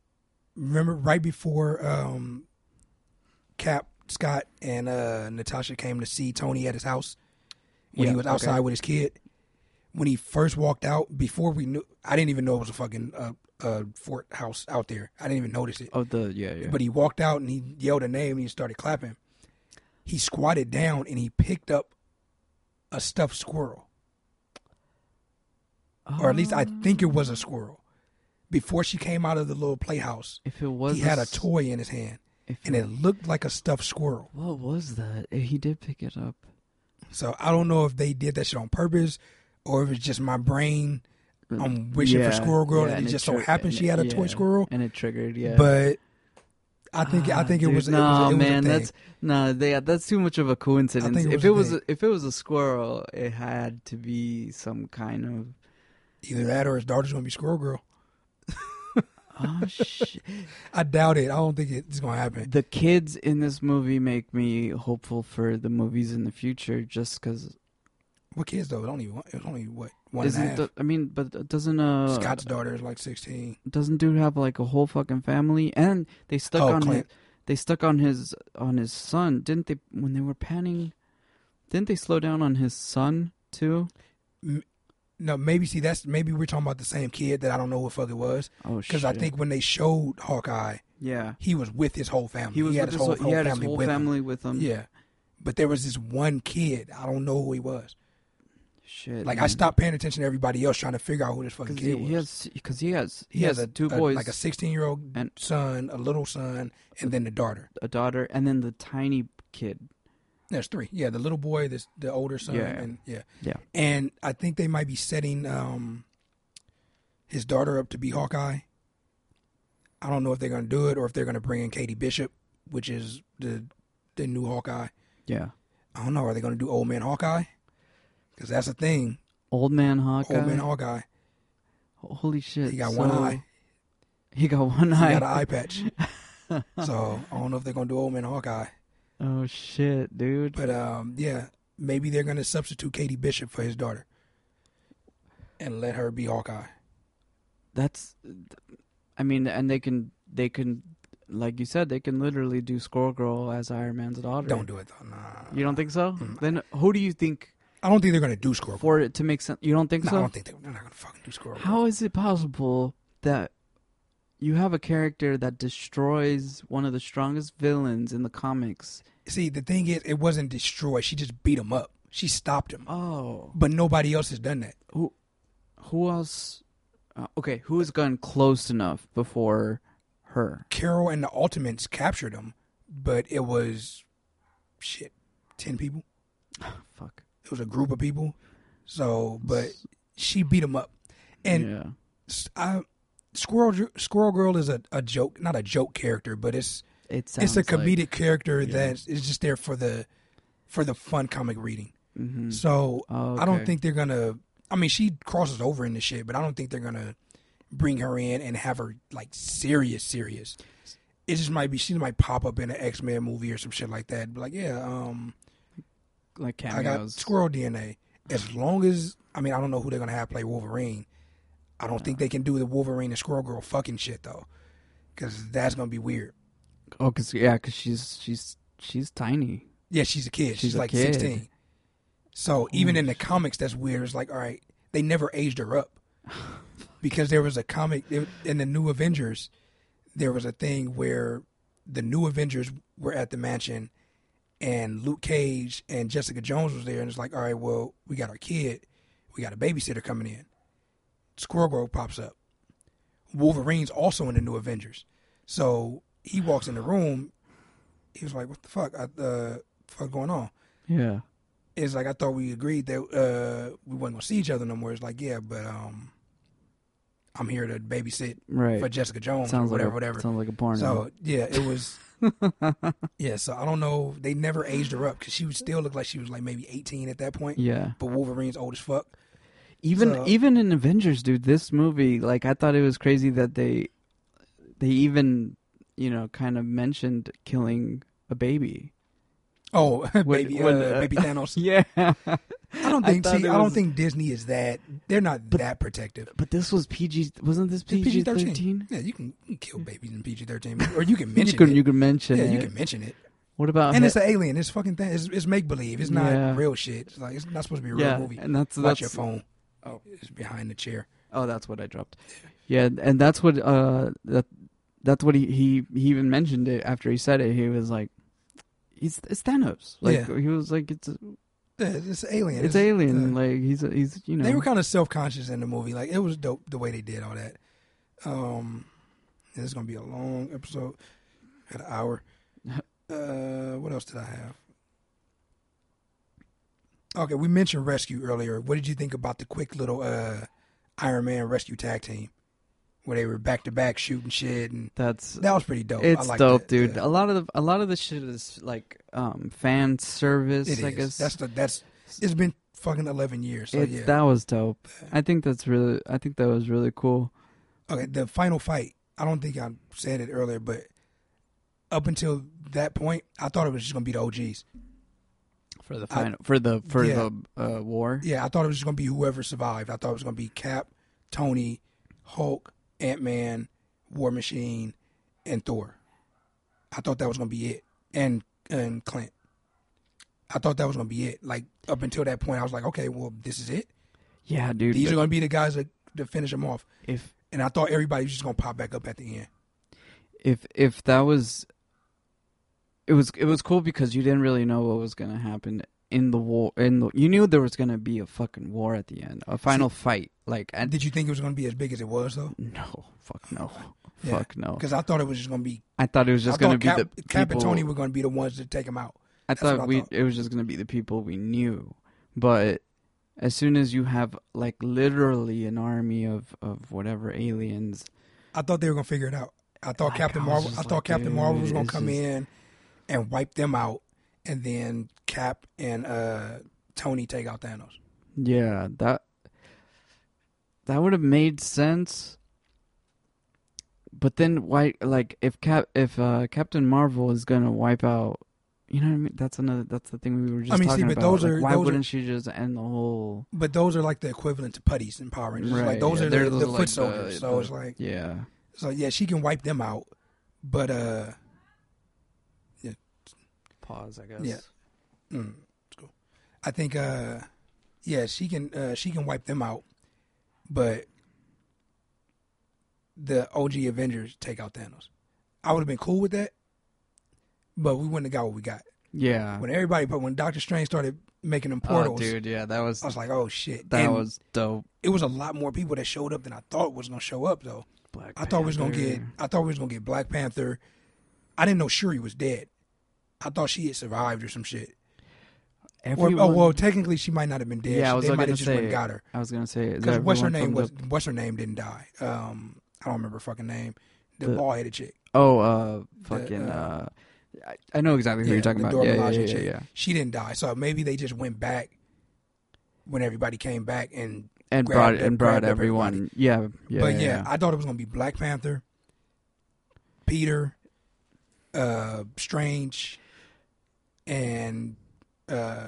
S2: remember right before um, Cap, Scott, and uh, Natasha came to see Tony at his house when
S1: Yeah,
S2: he was outside
S1: okay.
S2: with his kid. When he first walked out, before we knew, I didn't even know it was a fucking uh, uh, fort house out there. I didn't even notice it.
S1: Oh, the yeah, yeah.
S2: But he walked out and he yelled a name and he started clapping. He squatted down and he picked up a stuffed squirrel, or at least I think it was a squirrel. Before she came out of the little playhouse,
S1: If it was,
S2: he had a toy in his hand and it looked like a stuffed squirrel.
S1: what was that? Eh, He did pick it up.
S2: So I don't know if they did that shit on purpose or if it's just my brain. I'm wishing for Squirrel Girl,
S1: yeah,
S2: and it
S1: it
S2: just so happened she had a
S1: yeah,
S2: toy squirrel.
S1: and it triggered. Yeah,
S2: But I think I
S1: Ah,
S2: think it
S1: dude,
S2: was it
S1: no
S2: was, it was
S1: man.
S2: a thing.
S1: That's no, they, that's too much of a coincidence.
S2: it
S1: if it
S2: a
S1: was a, if it was a squirrel, it had to be some kind of
S2: either that or his daughter's gonna be Squirrel Girl. [laughs]
S1: oh shit.
S2: I doubt it. I don't think it's gonna happen.
S1: The kids in this movie make me hopeful for the movies in the future, just because.
S2: What kids though? It only it only what one and a
S1: Isn't
S2: half.
S1: the, I mean, but doesn't uh
S2: Scott's daughter is like sixteen.
S1: doesn't dude have like a whole fucking family? And they stuck
S2: Oh,
S1: on his, they stuck on his on his son, didn't they? When they were panning, Didn't they slow down on his son too?
S2: No, maybe see that's maybe we're talking about the same kid that I don't know what fuck it was
S1: Oh shit!
S2: because I think when they showed Hawkeye,
S1: yeah,
S2: he was with his whole family.
S1: he was
S2: had
S1: with
S2: his whole,
S1: he had his
S2: family
S1: whole
S2: with him.
S1: family with him.
S2: Yeah, but there was this one kid. I don't know who he was.
S1: shit.
S2: Like I stopped paying attention to everybody else trying to figure out who this fucking kid
S1: he,
S2: was.
S1: he has because he has he,
S2: He
S1: has,
S2: has a
S1: two
S2: a-
S1: boys,
S2: like a 16 year old son, a little son, and then the daughter.
S1: a daughter, and then the tiny kid.
S2: There's three. Yeah, the little boy, this the older son,
S1: Yeah.
S2: and yeah,
S1: Yeah.
S2: And I think they might be setting um his daughter up to be Hawkeye. I don't know if they're gonna do it or if they're gonna bring in Katie Bishop, which is the the new Hawkeye.
S1: Yeah,
S2: I don't know. Are they gonna do Old Man Hawkeye? Because that's a thing.
S1: old man Hawkeye.
S2: Old Man Hawkeye.
S1: Holy shit!
S2: He got
S1: so-
S2: one eye.
S1: He got one eye.
S2: He got an eye patch. [laughs] so I don't know if they're gonna do Old Man Hawkeye.
S1: Oh shit, dude!
S2: But um, yeah, maybe they're gonna substitute Katie Bishop for his daughter, and let her be Hawkeye.
S1: That's, I mean, and they can they can, like you said, they can literally do Squirrel Girl as Iron Man's daughter.
S2: Don't do it though. Nah.
S1: You don't think so?
S2: Mm.
S1: Then who do you think
S2: I don't think they're gonna do Squirrel.
S1: for it to make sense? You don't think
S2: no, I don't think they, they're not gonna fucking do Squirrel.
S1: How is it possible that you have a character that destroys one of the strongest villains in the comics?
S2: See, the thing is, it wasn't destroyed. She just beat him up. She stopped him.
S1: Oh,
S2: But nobody else has done that.
S1: who who else? Uh, okay, who has gone close enough before her?
S2: Carol and the Ultimates captured him, but it was shit, ten people. [sighs]
S1: Fuck.
S2: It was a group of people. So, but she beat him up, and
S1: yeah,
S2: I, Squirrel Squirrel Girl is a, a joke, not a joke character, but it's
S1: it
S2: it's a comedic character
S1: yeah.
S2: that is just there for the for the fun comic reading.
S1: Like, mhm.
S2: So
S1: Oh,
S2: I don't think they're gonna. I mean, she crosses over in this shit, but I don't think they're gonna bring her in and have her like serious, serious. It just might be she might pop up in an X Men movie or some shit like that. But like, yeah, um,
S1: like
S2: I got
S1: cameos.
S2: squirrel DNA. As long as I mean, I don't know who they're gonna have play Wolverine. I don't think they can do the Wolverine and Squirrel Girl fucking shit though, because that's gonna be weird.
S1: Oh, cause yeah, cause she's she's she's tiny.
S2: Yeah, she's a kid.
S1: She's
S2: She's,
S1: a
S2: like
S1: kid.
S2: sixteen. So even in the comics, that's weird. It's like, all right, they never aged her up [laughs] because there was a comic in the New Avengers. There was a thing where the New Avengers were at the mansion, and Luke Cage and Jessica Jones was there, and it's like, all right, well, we got our kid, we got a babysitter coming in. Squirrel Girl pops up. Wolverine's also in the New Avengers, so he walks in the room. He was like, "What the fuck? I, uh, fuck going on?"
S1: Yeah.
S2: it's like I thought we agreed that uh, we wasn't gonna see each other no more. It's like, yeah, but um, I'm here to babysit
S1: Right.
S2: for Jessica Jones
S1: sounds
S2: or whatever,
S1: like a,
S2: whatever.
S1: Sounds like a porno.
S2: So yeah, it was. [laughs] yeah, so I don't know. They never aged her up because she would still look like she was like maybe 18 at that point.
S1: yeah.
S2: But Wolverine's old as fuck.
S1: Even
S2: So-
S1: even in Avengers, dude, this movie, like I thought it was crazy that they they even, you know, kind of mentioned killing a baby.
S2: Oh, [laughs]
S1: When-
S2: baby,
S1: when,
S2: uh,
S1: uh,
S2: baby [laughs] Thanos.
S1: Yeah.
S2: I don't think.
S1: thought
S2: see,
S1: it
S2: I don't think Disney is that. They're not that protective.
S1: But this was PG. Wasn't this PG thirteen?
S2: Yeah, you can, you can kill babies in PG thirteen, or you can [laughs] mention
S1: You can
S2: it.
S1: you can mention
S2: yeah,
S1: it.
S2: you can mention it.
S1: What about
S2: and
S1: he-
S2: it's an alien. It's fucking thing. It's, it's make believe. It's not
S1: Yeah.
S2: real shit. It's like it's not supposed to be a real
S1: yeah,
S2: movie.
S1: and that's
S2: Watch
S1: that's
S2: your phone. Oh, it's behind the chair.
S1: Oh, that's what I dropped. Yeah, and that's what uh that that's what he he, he even mentioned it after he said it. He was like, "He's it's Thanos." Like
S2: Yeah.
S1: he was like, "It's
S2: Yeah, it's alien.
S1: it's alien."
S2: uh,
S1: like he's he's you know.
S2: They were kind of self conscious in the movie. Like it was dope the way they did all that. Um, this is gonna be a long episode. At an hour. [laughs] uh, what else did I have? Okay, we mentioned rescue earlier. What did you think about the quick little uh Iron Man rescue tag team, where they were back to back shooting shit, and
S1: that's
S2: that was pretty dope.
S1: It's dope,
S2: that.
S1: dude.
S2: Yeah.
S1: A lot of the a lot of the shit is like um fan service.
S2: It
S1: I
S2: is.
S1: guess
S2: That's the that's. It's been fucking eleven years. So
S1: it's
S2: yeah.
S1: that was dope. I think that's really I think that was really cool.
S2: Okay, the final fight. I don't think I said it earlier, but up until that point, I thought it was just gonna be the OGs.
S1: For the
S2: I-
S1: final, for the for
S2: yeah.
S1: the uh, war.
S2: Yeah, I thought it was just gonna be whoever survived. I thought it was gonna be Cap, Tony, Hulk, Ant Man, War Machine, and Thor. I thought that was gonna be it, and and Clint. I thought that was gonna be it. Like up until that point, I was like, okay, well, this is it.
S1: Yeah, dude.
S2: These are gonna be the guys that, that finish them off.
S1: if
S2: And I thought everybody was just gonna pop back up at the end.
S1: if if that was it was it was cool because you didn't really know what was gonna happen in the war in the you knew there was gonna be a fucking war at the end a final fight like and
S2: Did you think it was gonna be as big as it was though?
S1: no fuck no [laughs]
S2: Yeah.
S1: fuck no
S2: Because I thought it was just gonna be.
S1: I thought it was just
S2: I
S1: gonna be
S2: Cap,
S1: the
S2: Cap and Tony were gonna be the ones to take him out.
S1: I
S2: That's
S1: thought
S2: I
S1: we
S2: thought.
S1: it was just gonna be the people we knew, but as soon as you have like literally an army of of whatever aliens,
S2: I thought they were gonna figure it out. I thought
S1: Like,
S2: Captain
S1: I
S2: Marvel. I thought
S1: like,
S2: Captain Marvel was gonna come
S1: just-
S2: in and wipe them out, and then Cap and uh, Tony take out Thanos.
S1: yeah, that that would have made sense. But then why like if Cap if uh, Captain Marvel is gonna wipe out you know what I mean? That's another. That's the thing we were just
S2: I mean, see, but
S1: about.
S2: those
S1: Like,
S2: are-
S1: why
S2: those
S1: wouldn't she just end the whole?
S2: But those are like the equivalent to putties and Power Rangers.
S1: Right,
S2: like those
S1: yeah,
S2: are the,
S1: those
S2: the
S1: like
S2: foot
S1: the-
S2: soldiers. so
S1: the-
S2: it's like
S1: Yeah,
S2: so yeah, she can wipe them out. But uh,
S1: pause. I guess.
S2: Yeah. Mm, it's cool. I think, uh, yeah, she can uh, she can wipe them out, but the OG Avengers take out Thanos. I would have been cool with that, but we wouldn't have got what we got.
S1: Yeah.
S2: When everybody, but when Doctor Strange started making them
S1: Oh,
S2: portals,
S1: dude, yeah, that was
S2: I was like, oh shit,
S1: that
S2: And
S1: was dope.
S2: It was a lot more people that showed up than I thought was gonna show up though.
S1: Black
S2: I thought we was gonna get. I thought we was gonna get Black Panther. I didn't know Shuri was dead. I thought she had survived or some shit. Or, oh well, technically she might not have been dead.
S1: Yeah, I was
S2: they might have just went and got her.
S1: I was gonna say
S2: Because what's her name was
S1: the-
S2: what's her name didn't die. Um, I don't remember her fucking name. The,
S1: The-
S2: bald headed chick.
S1: oh uh fucking
S2: uh,
S1: uh, I, know exactly who
S2: yeah,
S1: you're talking about. Yeah, yeah, yeah,
S2: chick.
S1: yeah.
S2: She didn't die, so maybe they just went back when everybody came back and.
S1: And brought and brought everyone. Yeah, yeah.
S2: but
S1: yeah.
S2: I thought it was gonna be Black Panther, Peter, uh, Strange, and uh,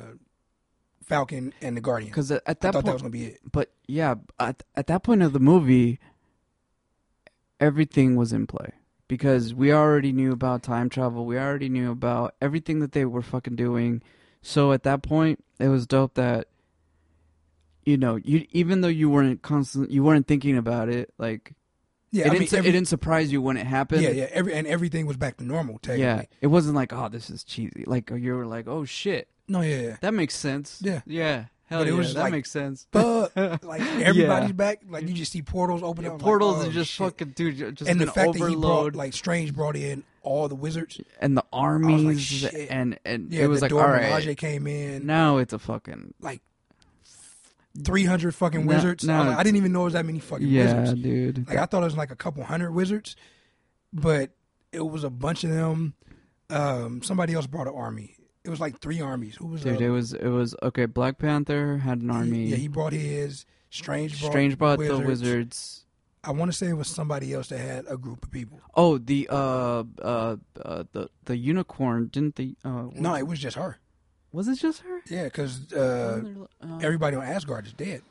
S2: Falcon and the Guardian.
S1: Because at, at
S2: I
S1: that
S2: thought
S1: point,
S2: that was gonna be it.
S1: but yeah, at at that point of the movie, everything was in play because we already knew about time travel. We already knew about everything that they were fucking doing. So at that point, it was dope that you know you even though you weren't constant, you weren't thinking about it. Like
S2: Yeah,
S1: it, didn't, su-
S2: every-
S1: it didn't surprise you when it happened.
S2: yeah, yeah, every and everything was back to normal. Technically,
S1: Yeah, it wasn't like, oh, this is cheesy. Like you were like, oh shit,
S2: no, yeah, yeah.
S1: that makes sense.
S2: Yeah.
S1: yeah, hell
S2: But it
S1: yeah,
S2: was
S1: that
S2: like-
S1: makes sense.
S2: But [laughs] like everybody's
S1: Yeah.
S2: back. Like you just see portals open
S1: Yeah,
S2: up. like,
S1: portals
S2: oh,
S1: and just
S2: shit.
S1: fucking dude, just
S2: and the fact that he brought like Strange brought in all the wizards.
S1: and the armies,
S2: shit.
S1: and and
S2: Yeah,
S1: it was like, all right,
S2: came in.
S1: now it's a fucking
S2: like three hundred fucking
S1: No-
S2: wizards.
S1: no,
S2: I, like, I didn't even know it was that many fucking
S1: yeah,
S2: wizards.
S1: dude.
S2: Like I thought it was like a couple hundred wizards, but it was a bunch of them. Um, somebody else brought an army. It was like three armies. Who was
S1: Dude, it was it was okay. Black Panther had an army.
S2: He, yeah, he brought his. Strange brought,
S1: Strange brought
S2: wizards.
S1: the wizards.
S2: I want to say it was somebody else that had a group of people.
S1: Oh, the uh uh, uh the the unicorn didn't the uh
S2: No, it was just her.
S1: Was it just her?
S2: Yeah, because uh,
S1: Uh,
S2: everybody on Asgard is dead,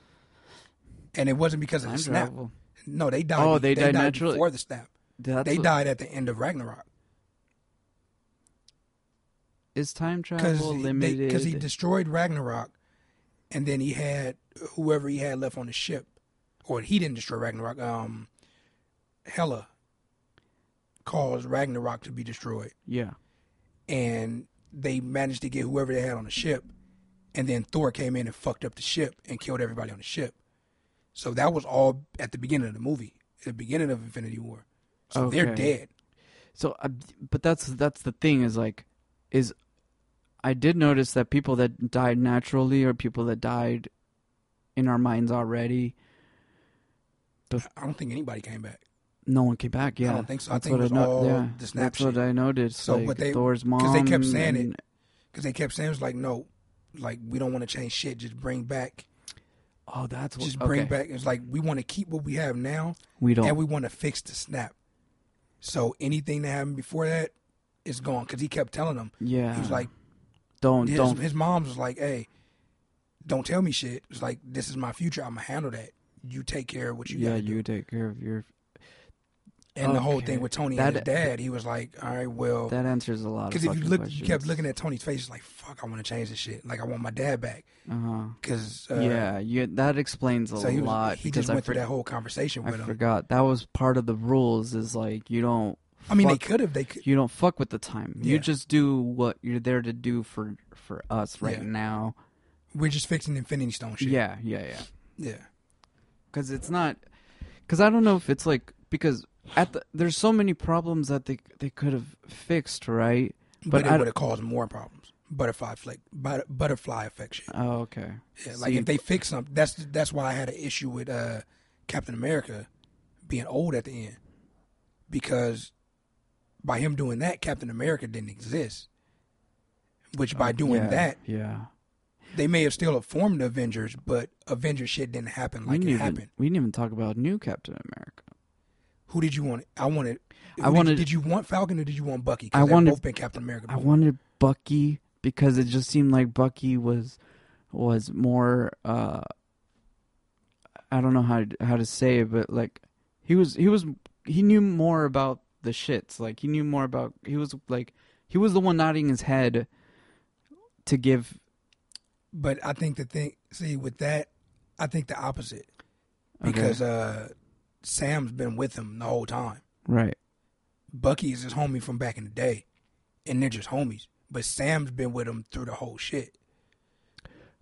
S2: and it wasn't because of the
S1: time
S2: snap.
S1: travel.
S2: No, they died.
S1: Oh, they died naturally?
S2: before the snap.
S1: That's
S2: they
S1: what-
S2: died at the end of Ragnarok
S1: Is time
S2: because
S1: travel limited?
S2: because he destroyed Ragnarok, and then he had whoever he had left on the ship, or he didn't destroy Ragnarok. Um, Hela caused Ragnarok to be destroyed,
S1: yeah.
S2: and they managed to get whoever they had on the ship, and then Thor came in and fucked up the ship and killed everybody on the ship. So that was all at the beginning of the movie, at the beginning of Infinity War. So they're dead.
S1: So, uh, but that's that's the thing is like, is I did notice that people that died naturally or people that died in our minds already,
S2: I don't think anybody came back.
S1: No one came back. Yeah, I
S2: don't think so. I
S1: That's
S2: think
S1: what
S2: it was
S1: no-
S2: all
S1: yeah,
S2: the snap
S1: That's what
S2: shit.
S1: I noticed.
S2: So,
S1: like
S2: but they-
S1: Thor's mom
S2: 'cause they kept saying it. because they kept saying it was like no, like we don't want to change shit. Just bring back,
S1: Oh, that's what.
S2: just bring
S1: okay.
S2: back. It's like we want to keep what we have now,
S1: We don't.
S2: and we want to fix the snap. So anything that happened before that is gone. Because he kept telling them,
S1: yeah.
S2: he was like,
S1: don't
S2: his,
S1: don't.
S2: his mom's was like, hey, don't tell me shit. It's like this is my future. I'm gonna handle that. You take care of what you
S1: yeah,
S2: gotta do.
S1: you take care of your.
S2: And the whole thing with Tony
S1: That-
S2: and his dad, he was like, "All right, well,
S1: That answers a lot.
S2: because if you look, you kept looking at Tony's face, like, fuck, I want to change this shit. Like, I want my dad back.
S1: Uh-huh.
S2: Because uh,
S1: yeah, yeah, that explains a
S2: so he was,
S1: lot.
S2: he just
S1: I,
S2: went
S1: for-
S2: through that whole conversation
S1: I
S2: with him.
S1: forgot that was part of the rules. Is like you don't.
S2: I mean, they could have. They could.
S1: You don't fuck with the time. You just do what you're there to do for for us right
S2: Yeah.
S1: now.
S2: We're just fixing Infinity Stone shit.
S1: Yeah, yeah, yeah.
S2: yeah.
S1: because it's not because I don't know if it's like because at the there's so many problems that they they could have fixed right.
S2: But,
S1: But
S2: it would have caused more problems. Butterfly flick, but, butterfly effect.
S1: Oh, okay.
S2: Yeah, like
S1: See-
S2: if they fix something, that's that's why I had an issue with uh, Captain America being old at the end, because by him doing that, Captain America didn't exist. Which by doing
S1: yeah,
S2: that,
S1: yeah,
S2: they may have still formed the Avengers, but Avengers shit didn't happen like it
S1: even
S2: happened.
S1: we didn't even talk about new Captain America.
S2: Who did you want? I wanted.
S1: I
S2: who did-
S1: wanted-
S2: Did you want Falcon or did you want Bucky?
S1: I wanted-
S2: both been Captain America.
S1: I wanted Bucky because it just seemed like Bucky was was more. uh I don't know how how to say it, but like he was he was he knew more about the shits. Like he knew more about he was like he was the one nodding his head to give
S2: But I think the thing, see, with that, I think the opposite
S1: okay,
S2: because uh, Sam's been with him the whole time.
S1: right.
S2: Bucky is his homie from back in the day, and they're just homies. But Sam's been with him through the whole shit.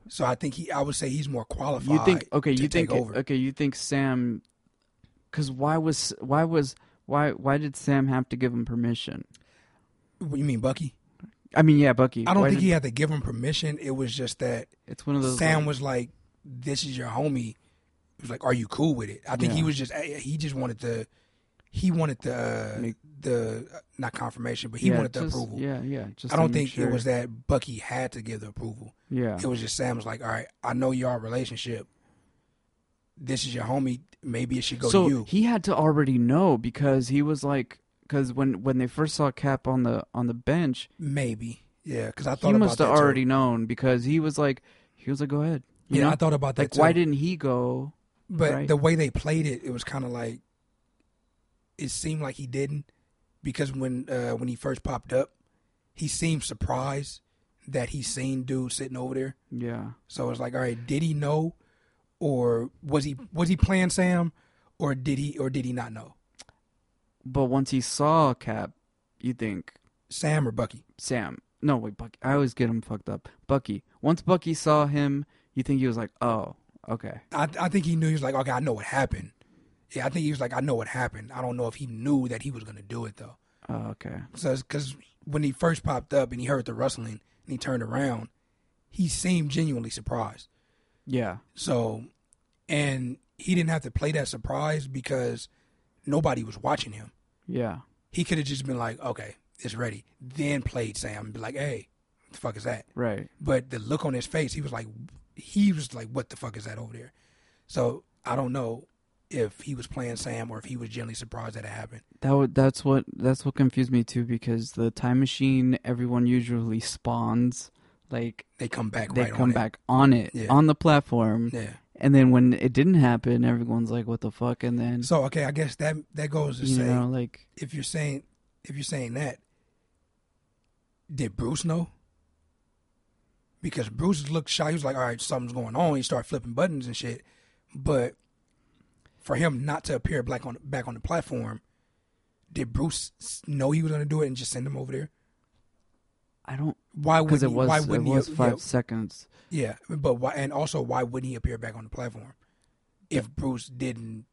S2: So I think he, I would say he's more qualified.
S1: You think okay?
S2: to
S1: You
S2: take
S1: think
S2: over.
S1: okay? You think Sam? Because why was why was why why did Sam have to give him permission?
S2: What you mean, Bucky?
S1: I mean, yeah, Bucky.
S2: I don't
S1: why
S2: think
S1: did-
S2: he had to give him permission. It was just that
S1: It's one of those.
S2: Sam
S1: like-
S2: was like, "This is your homie." Was like, "Are you cool with it?" I think he was just he just wanted to he wanted the
S1: Make-
S2: the uh, not confirmation, but he
S1: yeah,
S2: wanted the
S1: just-
S2: approval.
S1: Yeah, yeah. Just
S2: I don't think
S1: sure.
S2: it was that Bucky had to give the approval.
S1: Yeah,
S2: It was just Sam was like, "All right, I know y'all relationship. This is your homie. Maybe it should go
S1: so
S2: to you."
S1: he had to already know because he was like, because when when they first saw Cap on the on the bench,
S2: Maybe, yeah, because I thought
S1: he must have
S2: that too.
S1: already known because he was like, he was like, go ahead. You
S2: Yeah,
S1: know?
S2: I thought about that
S1: like,
S2: too.
S1: why didn't he go?
S2: But
S1: right?
S2: the way they played it, it was kind of like it seemed like he didn't because when uh, when he first popped up, he seemed surprised that he seen dude sitting over there.
S1: Yeah,
S2: So it's like, all right, did he know, or was he was he playing Sam, or did he or did he not know
S1: but once he saw Cap, you think
S2: Sam or Bucky?
S1: Sam. No, wait, Bucky. I always get him fucked up. Bucky. Once Bucky saw him, you think he was like, oh, okay.
S2: I I think he knew he was like, okay, I know what happened. Yeah, I think he was like, I know what happened. I don't know if he knew that he was gonna do it though.
S1: Oh, okay.
S2: So because when he first popped up and he heard the rustling and he turned around, he seemed genuinely surprised.
S1: Yeah.
S2: So, and he didn't have to play that surprise because nobody was watching him.
S1: Yeah.
S2: He could have just been like, okay, it's ready. Then played Sam and be like, hey, what the fuck is that?
S1: Right.
S2: But the look on his face, he was like, he was like, what the fuck is that over there? So I don't know if he was playing Sam or if he was genuinely surprised that it happened.
S1: That would that's what that's what confused me too because the time machine everyone usually spawns like
S2: They come back
S1: they
S2: right
S1: come
S2: on
S1: back on it
S2: Yeah.
S1: on the platform.
S2: Yeah.
S1: and then when it didn't happen everyone's like what the fuck and then
S2: So okay, I guess that that goes to
S1: you
S2: say
S1: know like
S2: if you're saying if you're saying that, did Bruce know? Because Bruce looked shy. He was like, "All right, something's going on." He started flipping buttons and shit. But for him not to appear back on back on the platform, did Bruce know he was going to do it and just send him over there?
S1: I don't
S2: Why would
S1: it was
S2: why
S1: it
S2: wouldn't it
S1: was
S2: he?
S1: five seconds
S2: Yeah, yeah, but why? And also, why wouldn't he appear back on the platform if Bruce didn't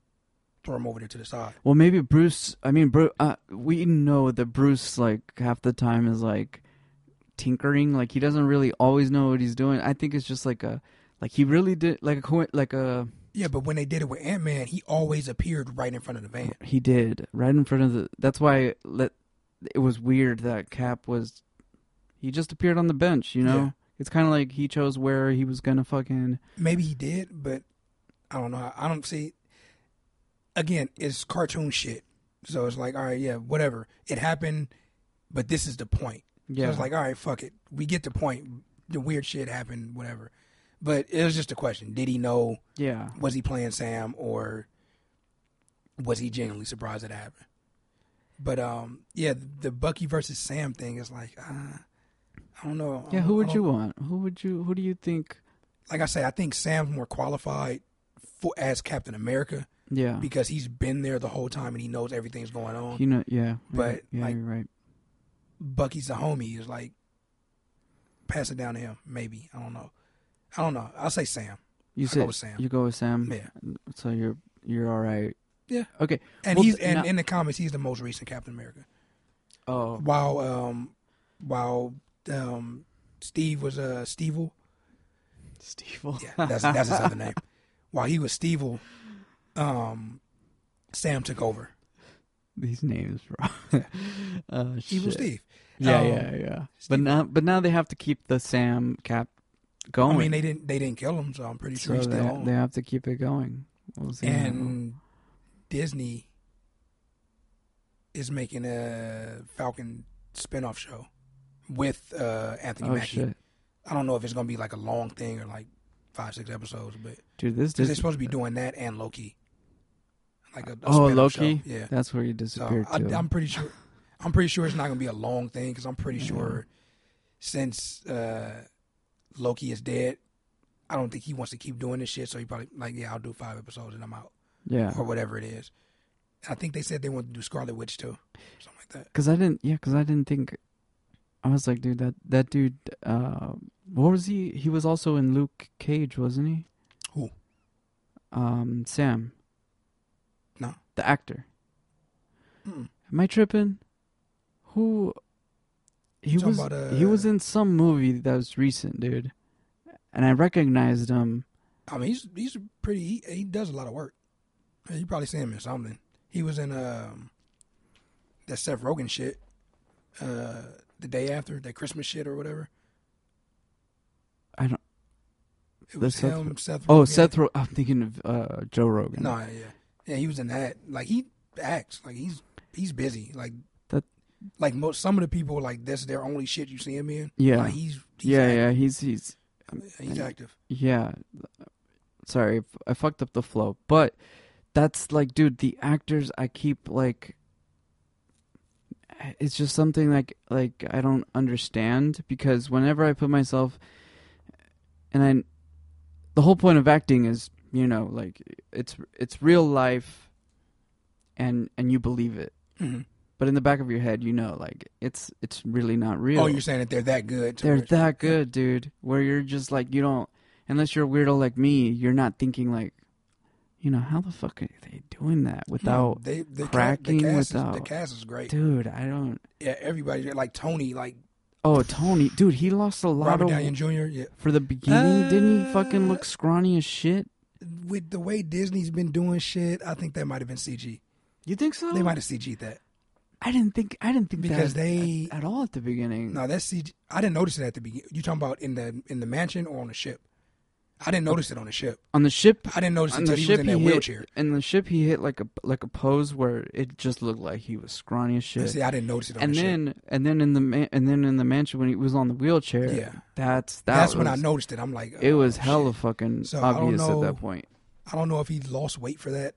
S2: throw him over there to the side?
S1: Well, maybe Bruce. I mean, Bruce. Uh, we know that Bruce, like half the time, is like tinkering. Like he doesn't really always know what he's doing. I think it's just like a, like he really did, like a, like a.
S2: Yeah, but when they did it with Ant Man, he always appeared right in front of the van.
S1: He did right in front of the. That's why let. It was weird that Cap was. He just appeared on the bench. You know,
S2: Yeah.
S1: it's kind of like he chose where he was gonna fucking.
S2: Maybe he did, but I don't know. I don't see. Again, it's cartoon shit, so it's like, all right, yeah, whatever. It happened, but this is the point.
S1: Yeah.
S2: So it's like, all right, fuck it. We get the point. The weird shit happened, whatever. But it was just a question: Did he know?
S1: yeah.
S2: Was he playing Sam, or was he genuinely surprised that it happened? But um, yeah, the Bucky versus Sam thing is like, uh, I don't know.
S1: Yeah, who would you want? Who would you? Who do you think?
S2: Like I say, I think Sam's more qualified for as Captain America
S1: Yeah,
S2: because he's been there the whole time and he knows everything's going on.
S1: you know. Yeah,
S2: But,
S1: yeah,
S2: like,
S1: you're right.
S2: Bucky's a homie. Is like, pass it down to him. Maybe I don't know. I don't know. I'll say Sam.
S1: You
S2: I'll go with Sam.
S1: you go with Sam.
S2: Yeah.
S1: So you're you're all right.
S2: Yeah.
S1: Okay.
S2: And
S1: Well,
S2: he's and
S1: now-
S2: in the comics he's the most recent Captain America.
S1: Oh,
S2: While um while um Steve was uh Steve
S1: Steve.
S2: Yeah, that's that's his other name. [laughs] While he was Steve um Sam took over.
S1: These names, bro. uh, [laughs]
S2: Evil
S1: shit.
S2: Steve.
S1: Yeah,
S2: Um,
S1: yeah, yeah. But now, but now they have to keep the Sam cap going.
S2: I mean they didn't they didn't kill him, so I'm pretty sure
S1: so
S2: he's
S1: they, they have to keep it going. We'll see.
S2: and Disney is making a Falcon spin-off show with uh Anthony
S1: oh
S2: Mackie.
S1: shit,
S2: I don't know if it's gonna be like a long thing or like five, six episodes, but
S1: dude, this
S2: because they're supposed to be doing that and Loki. Like a, a
S1: oh Loki.
S2: show. Yeah.
S1: that's where you
S2: So
S1: disappeared
S2: I,
S1: to.
S2: I'm pretty sure. I'm pretty sure it's not gonna be a long thing because I'm pretty
S1: Yeah.
S2: sure since uh, Loki is dead, I don't think he wants to keep doing this shit. So he probably like, yeah, I'll do five episodes and I'm out
S1: yeah,
S2: or whatever it is. I think they said they want to do Scarlet Witch too, something like that.
S1: because I didn't. Yeah, because I didn't think. I was like, dude, that that dude. Uh, what was he? He was also in Luke Cage, wasn't he?
S2: Who?
S1: Um, Sam. The actor.
S2: Mm-mm.
S1: Am I tripping? Who? He was.
S2: about,
S1: he was
S2: uh,
S1: in some movie that was recent, dude, and I recognized him.
S2: I mean, he's he's pretty. He, he does a lot of work. You probably see him in something. He was in um that Seth Rogen shit. Uh, the day after that Christmas shit or whatever.
S1: I don't.
S2: It was
S1: Seth
S2: him, Seth.
S1: Oh,
S2: Rogen.
S1: Seth. Ro- I'm thinking of uh, Joe Rogan.
S2: No, yeah, yeah. He was in that. Like he acts like he's he's busy. Like
S1: That-
S2: Like most some of the people like that's their only shit you see him in.
S1: Yeah.
S2: Like he's, he's
S1: yeah,
S2: active.
S1: yeah. He's he's
S2: He's active.
S1: yeah. Sorry, I fucked up the flow, but that's like, dude, the actors I keep like. It's just something like like I don't understand because whenever I put myself, and I, the whole point of acting is you know like it's it's real life, and and you believe it,
S2: hmm
S1: but in the back of your head you know like it's it's really not real.
S2: Oh, you're saying that they're that good?
S1: They're that good, dude. Where you're just like you don't, unless you're a weirdo like me, you're not thinking like, you know, how the fuck are they doing that
S2: No,
S1: without,
S2: they, the ca-
S1: cracking,
S2: the cast is, the cast is great.
S1: dude? I don't.
S2: Yeah, everybody like Tony, like
S1: Oh, Tony, dude, he lost a lot
S2: Robert
S1: of
S2: Downey Jr. Yeah,
S1: for the beginning. Didn't he
S2: Uh,
S1: fucking look scrawny as shit?
S2: With the way Disney's been doing shit, I think that might have been CG.
S1: You think so?
S2: They might have CG'd that
S1: I didn't think. I didn't think
S2: because
S1: that
S2: they
S1: at, at all at the beginning.
S2: no, that's CG. I didn't notice it at the beginning. You talking about in the in the mansion or on the ship? I didn't notice it on the ship.
S1: On the ship,
S2: I didn't notice it until he was
S1: ship
S2: in that wheelchair.
S1: In the ship, he hit like a like a pose where it just looked like he was scrawny as shit.
S2: See, I didn't notice it on
S1: and
S2: the ship.
S1: then and then in the man, and then in the mansion when he was on the wheelchair,
S2: Yeah.
S1: that's that
S2: That's
S1: was,
S2: when I noticed it. I'm like,
S1: it
S2: oh,
S1: was hella
S2: shit.
S1: fucking
S2: So,
S1: obvious at
S2: know-
S1: that point.
S2: I don't know if he lost weight for that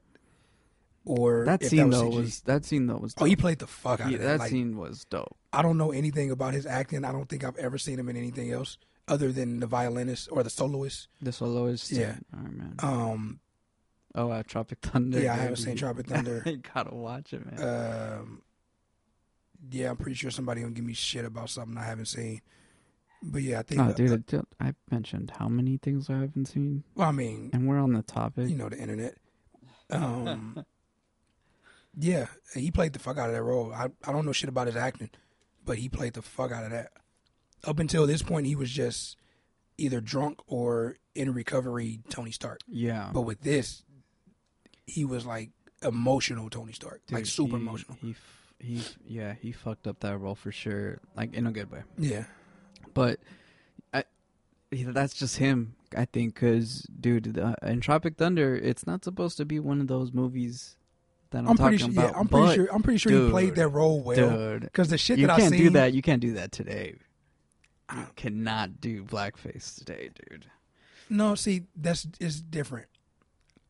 S2: or
S1: That
S2: if
S1: scene
S2: that was
S1: though
S2: CG.
S1: was that scene though was
S2: Oh, he played the fuck out
S1: He-
S2: of that.
S1: that
S2: Like,
S1: scene was dope.
S2: I don't know anything about his acting. I don't think I've ever seen him in anything else other than the violinist or the soloist.
S1: The soloist,
S2: Yeah.
S1: right, man.
S2: Um,
S1: oh, uh, Tropic Thunder.
S2: yeah, I haven't seen Tropic [laughs] Thunder.
S1: you gotta watch it, man.
S2: um, yeah, I'm pretty sure somebody gonna give me shit about something I haven't seen. But yeah, I think.
S1: oh,
S2: uh,
S1: dude, I I mentioned how many things I haven't seen,
S2: well, I mean,
S1: and we're on the topic.
S2: you know the internet. Um, yeah, he played the fuck out of that role. I I don't know shit about his acting, but he played the fuck out of that. Up until this point, he was just either drunk or in recovery, Tony Stark.
S1: yeah,
S2: But with this, he was like emotional Tony Stark, like super
S1: he-
S2: emotional.
S1: He, yeah, he fucked up that role for sure, like in a good way.
S2: Yeah,
S1: but I, that's just him. I think because, dude, the, uh, in Tropic Thunder, it's not supposed to be one of those movies that I'm,
S2: I'm
S1: talking
S2: sure.
S1: about.
S2: Yeah, I'm pretty sure. I'm pretty sure he played that role well.
S1: dude.
S2: Because the shit
S1: You
S2: that I
S1: can't
S2: seen,
S1: do that. You can't do that today. You cannot do blackface today, dude.
S2: No, see, that's is different.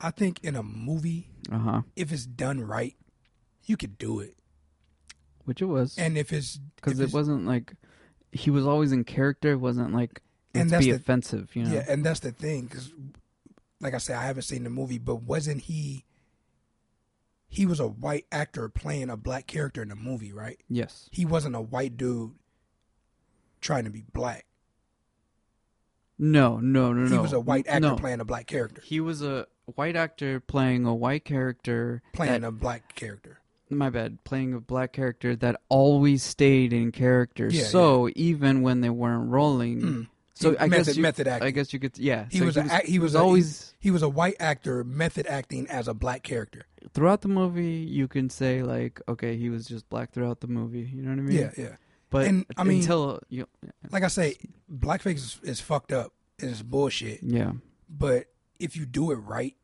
S2: I think in a movie,
S1: Uh huh.
S2: if it's done right, you could do it.
S1: which it was,
S2: And if it's
S1: because it
S2: it's-
S1: wasn't like he was always in character. It wasn't like
S2: And that's
S1: be
S2: the-
S1: offensive, you know.
S2: Yeah, and that's the thing, because, like I said, I haven't seen the movie, but wasn't he? He was a white actor playing a black character in the movie, right?
S1: Yes.
S2: He wasn't a white dude trying to be black.
S1: No, no, no, no.
S2: He was a white actor
S1: no.
S2: playing a black character,
S1: He was a white actor playing a white character.
S2: playing
S1: that-
S2: a black character.
S1: my bad, playing a black character that always stayed in character.
S2: Yeah,
S1: so even when they weren't rolling,
S2: Mm.
S1: so
S2: He-
S1: I
S2: method,
S1: guess you,
S2: method acting.
S1: I guess you could, yeah.
S2: he
S1: so
S2: was, a, he was a,
S1: always
S2: he was a white actor method acting as a black character.
S1: throughout the movie. You can say like, okay, he was just black throughout the movie. You know what I mean?
S2: Yeah, yeah.
S1: But
S2: And, I mean-
S1: until you,
S2: Like I say, blackface is, is fucked up and it's bullshit.
S1: yeah,
S2: But if you do it right,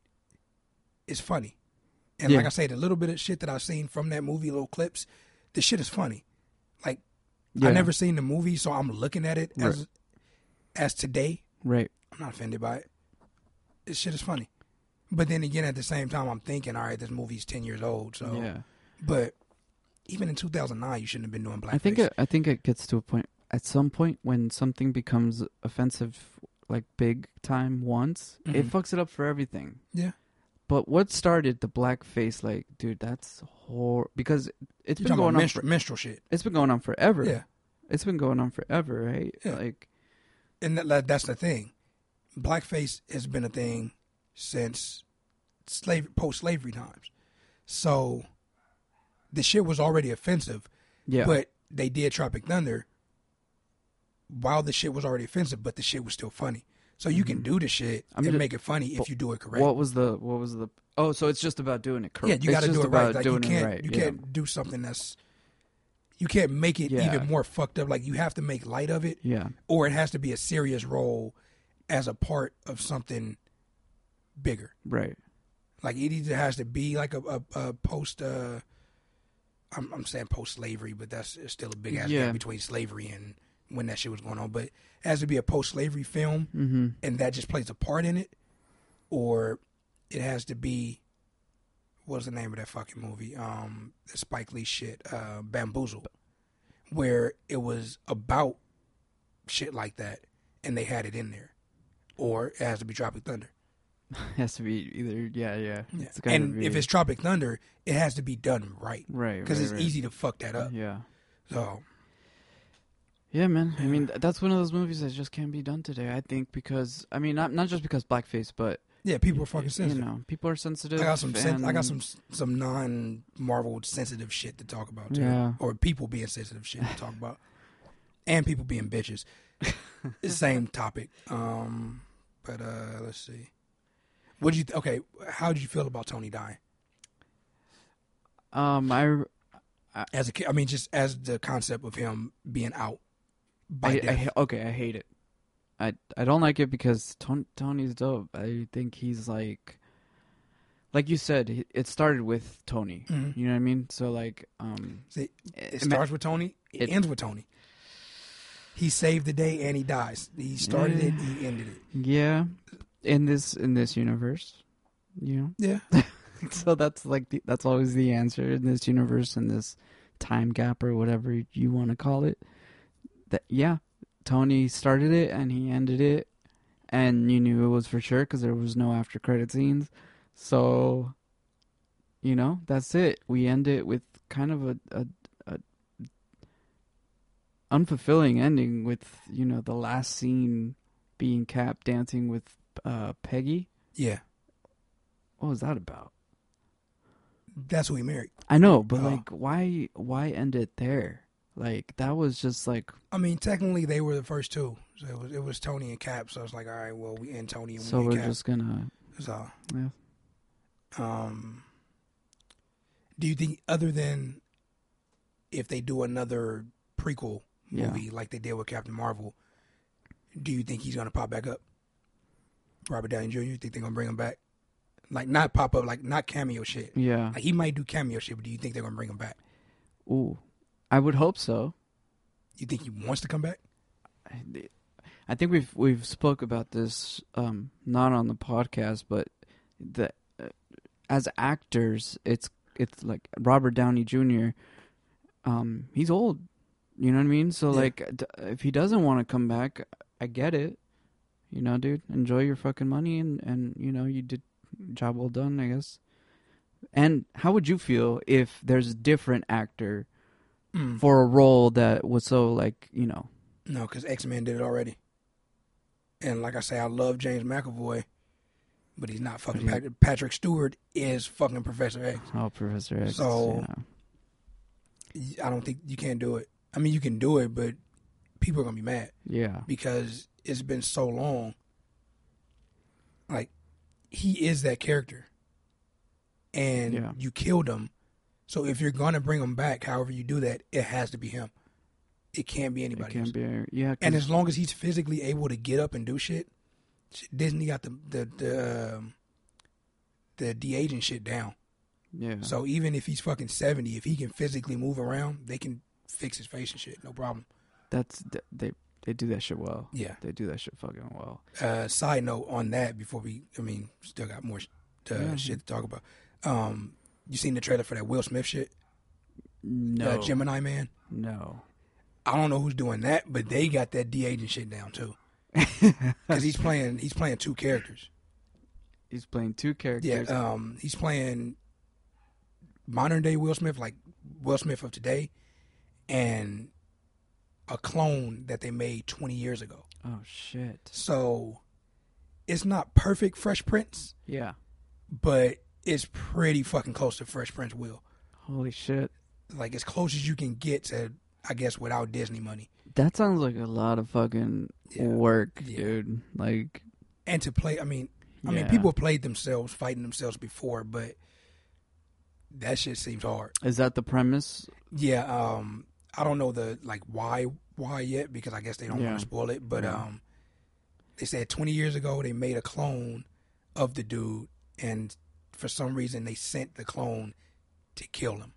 S2: it's funny. And
S1: Yeah.
S2: like I say, the little bit of shit that I've seen from that movie, little clips, the shit is funny. Like
S1: yeah,
S2: I never seen the movie, so I'm looking at it as as today.
S1: right.
S2: I'm not offended by it. This shit is funny. But then again, at the same time, I'm thinking, all right, this movie's ten years old. So,
S1: yeah,
S2: but even in 2009, you shouldn't have been doing blackface.
S1: I think it, I think it gets to a point at some point when something becomes offensive, like big time once, it
S2: Mhm.
S1: fucks it up for everything.
S2: Yeah.
S1: But what started the blackface? Like, dude, that's hor because it's
S2: You're
S1: been going on.
S2: minstrel,
S1: For,
S2: minstrel shit.
S1: it's been going on forever.
S2: Yeah.
S1: It's been going on forever, right?
S2: Yeah.
S1: Like,
S2: and that- that's the thing. Blackface has been a thing since slave post slavery times. So the shit was already offensive,
S1: yeah,
S2: but they did Tropic Thunder while the shit was already offensive, but the shit was still funny. So you can
S1: Mhm.
S2: do the shit
S1: I'm
S2: and
S1: just-
S2: make it funny if you do it correct.
S1: what was the what was the? Oh, so it's just about doing it correct.
S2: yeah, you got to do it right. Like you can't
S1: right.
S2: you
S1: yeah.
S2: can't do something that's you can't make it
S1: Yeah.
S2: even more fucked up. Like you have to make light of it,
S1: Yeah,
S2: or it has to be a serious role as a part of something bigger.
S1: right.
S2: Like it either has to be like a, a, a post. Uh, I'm, I'm saying post slavery, but that's still a big ass
S1: Yeah.
S2: gap between slavery and when that shit was going on. But it has to be a post slavery film,
S1: Mm-hmm.
S2: and that just plays a part in it, or it has to be. What's the name of that fucking movie? Um, the Spike Lee shit, uh, Bamboozle, where it was about shit like that, and they had it in there, or it has to be Tropic Thunder. [laughs]
S1: has to be either. Yeah, yeah.
S2: Yeah. And
S1: be,
S2: if it's Tropic Thunder, it has to be done right
S1: right,
S2: because
S1: right,
S2: it's
S1: right.
S2: easy to fuck that up.
S1: Yeah.
S2: So
S1: Yeah, man. I mean, that's one of those movies that just can't be done today. I think because I mean, not not just because blackface, but
S2: yeah, people are fucking
S1: you
S2: sensitive.
S1: know, people are sensitive.
S2: I got some sen- I got some some non Marvel sensitive shit to talk about too,
S1: Yeah.
S2: or people being sensitive shit to talk [laughs] about, and people being bitches. [laughs] Same topic. Um, but uh, let's see. What did you? Th- okay, how did you feel about Tony dying
S1: Um, I
S2: as a kid? I mean, just as the concept of him being out by
S1: I, I
S2: death.
S1: ha- okay, I hate it. I I don't like it because Tony, Tony's dope. I think he's like, like you said, it started with Tony.
S2: Mhm.
S1: You know what I mean? So like, um,
S2: See, It
S1: ima-
S2: starts with Tony. It,
S1: It-
S2: ends with Tony. He saved the day and he dies. He started it. He ended it.
S1: yeah, in this in this universe, you know.
S2: Yeah. [laughs]
S1: so that's like the, that's always the answer in this universe in this time gap or whatever you want to call it that yeah tony started it and he ended it and you knew it was for sure because there was no after credit scenes so you know that's it we end it with kind of a, a, a unfulfilling ending with you know the last scene being cap dancing with uh peggy
S2: Yeah.
S1: what was that about
S2: That's who he married.
S1: I know, but
S2: Oh.
S1: like, why why end it there? Like that was just like
S2: I mean, technically they were the first two. So it was it was Tony and Cap. So it's like, all right, well, we end Tony and
S1: so
S2: we
S1: we're
S2: Cap.
S1: just gonna
S2: So,
S1: yeah.
S2: um, do you think other than if they do another prequel
S1: Yeah.
S2: movie like they did with Captain Marvel, do you think he's gonna pop back up? Robert Downey Jr. You think they're gonna bring him back? Like not pop up, like not cameo shit.
S1: Yeah.
S2: Like he might do cameo shit, but do you think they're gonna bring him back?
S1: Ooh, I would hope so.
S2: You think he wants to come back?
S1: I think we've we've spoke about this um not on the podcast, but the uh, as actors, it's it's like Robert Downey Jr. um, he's old. You know what I mean? So
S2: Yeah.
S1: like, if he doesn't want to come back, I get it. You know, dude, enjoy your fucking money and and you know you did job well done, I guess. And how would you feel if there's a different actor
S2: Mm.
S1: for a role that was so like you know?
S2: No, because X Men did it already. And like I say, I love James McAvoy, but he's not fucking Patrick. Patrick Stewart is fucking Professor X.
S1: Oh, Professor X.
S2: So-
S1: yeah.
S2: I don't think you can't do it. I mean, you can do it, but people are gonna be mad
S1: yeah,
S2: because it's been so long. Like, he is that character, and
S1: Yeah.
S2: you killed him. So if you're gonna bring him back, however you do that, it has to be him. It can't be anybody. else.
S1: can't be. Yeah,
S2: And as long as he's physically able to get up and do shit, Disney got the the the, um, the de aging shit down.
S1: yeah.
S2: So even if he's fucking seventy, if he can physically move around, they can fix his face and shit, no problem.
S1: That's they they do that shit well.
S2: Yeah.
S1: They do that shit fucking well.
S2: Uh, side note on that before we, I mean, still got more sh- uh,
S1: Yeah.
S2: shit to talk about. Um, you seen the trailer for that Will Smith shit?
S1: No,
S2: Uh, Gemini Man.
S1: no.
S2: I don't know who's doing that, but they got that de aging shit down too. [laughs] Because he's playing, he's playing two characters.
S1: He's playing two
S2: Yeah,
S1: characters.
S2: um, he's playing modern day Will Smith, like Will Smith of today, and a clone that they made 20 years ago.
S1: oh shit.
S2: So it's not perfect Fresh Prince,
S1: Yeah.
S2: but it's pretty fucking close to Fresh Prince Will.
S1: Holy shit.
S2: Like as close as you can get to, I guess, without Disney money.
S1: That sounds like a lot of fucking
S2: Yeah.
S1: work,
S2: Yeah.
S1: dude. Like,
S2: And to play, I mean, I mean, people played themselves, fighting themselves before, but that shit seems hard.
S1: Is that the premise?
S2: Yeah, um, I don't know the like why why yet because I guess they don't
S1: Yeah.
S2: want to spoil it. But
S1: Yeah.
S2: um, they said 20 years ago they made a clone of the dude, and for some reason they sent the clone to kill him.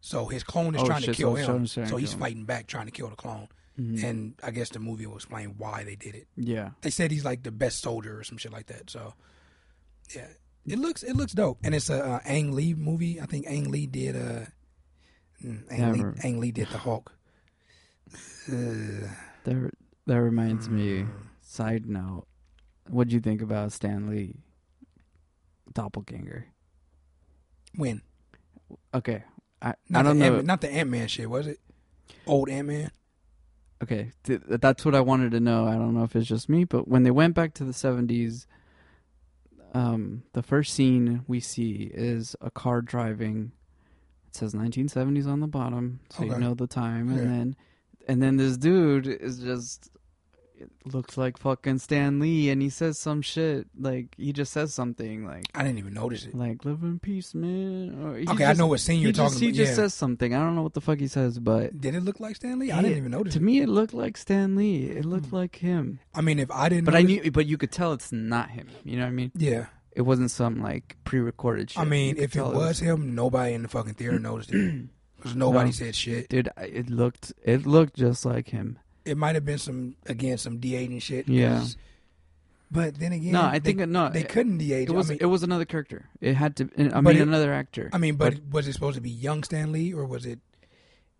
S2: So his clone is
S1: Oh,
S2: trying
S1: shit,
S2: to kill
S1: so
S2: him, so he's
S1: him.
S2: fighting back, trying to kill the clone.
S1: Mhm.
S2: And I guess the movie will explain why they did it.
S1: yeah.
S2: They said he's like the best soldier or some shit like that. So yeah, it looks it looks dope, and it's a uh, Ang Lee movie. I think Ang Lee did uh, mm, Ang, Lee. Ang Lee did the Hulk. [sighs]
S1: That that reminds me.
S2: mm.
S1: Side note, what do you think about Stan Lee? Doppelganger.
S2: when
S1: Okay, I
S2: not
S1: I don't
S2: the
S1: know.
S2: Ant- not the Ant Man shit was it? Old Ant Man.
S1: okay, th- that's what I wanted to know. I don't know if it's just me, but when they went back to the seventies, um, the first scene we see is a car driving. It says 1970s on the bottom, so you know the time, and
S2: Yeah.
S1: then and then this dude is just it looks like fucking Stan Lee, and he says some shit like he just says something like
S2: I didn't even notice it.
S1: like live in peace, man. Or he
S2: Okay, I know what scene
S1: He
S2: you're
S1: just,
S2: talking
S1: he
S2: about.
S1: just
S2: yeah.
S1: says something. I don't know what the fuck he says, but
S2: Did it look like Stan Lee? I
S1: He-
S2: didn't even notice. It.
S1: To
S2: it.
S1: me it looked like Stan Lee. It looked
S2: Hmm.
S1: like him.
S2: I mean, if I didn't,
S1: But I knew, but you could tell it's not him. You know what I mean?
S2: Yeah,
S1: It wasn't some like pre-recorded shit.
S2: I mean, if it was him, nobody in the fucking theater [clears throat] noticed it because nobody
S1: No.
S2: said shit.
S1: dude, it looked it looked just like him.
S2: It might have been some again some de aging shit.
S1: Yeah.
S2: But then again,
S1: no, I
S2: they-
S1: think no,
S2: they couldn't de-age.
S1: it was
S2: I mean,
S1: it was another character. It had to. I mean,
S2: it-
S1: another actor.
S2: I mean, but, was it supposed to be young Stan Lee or was it?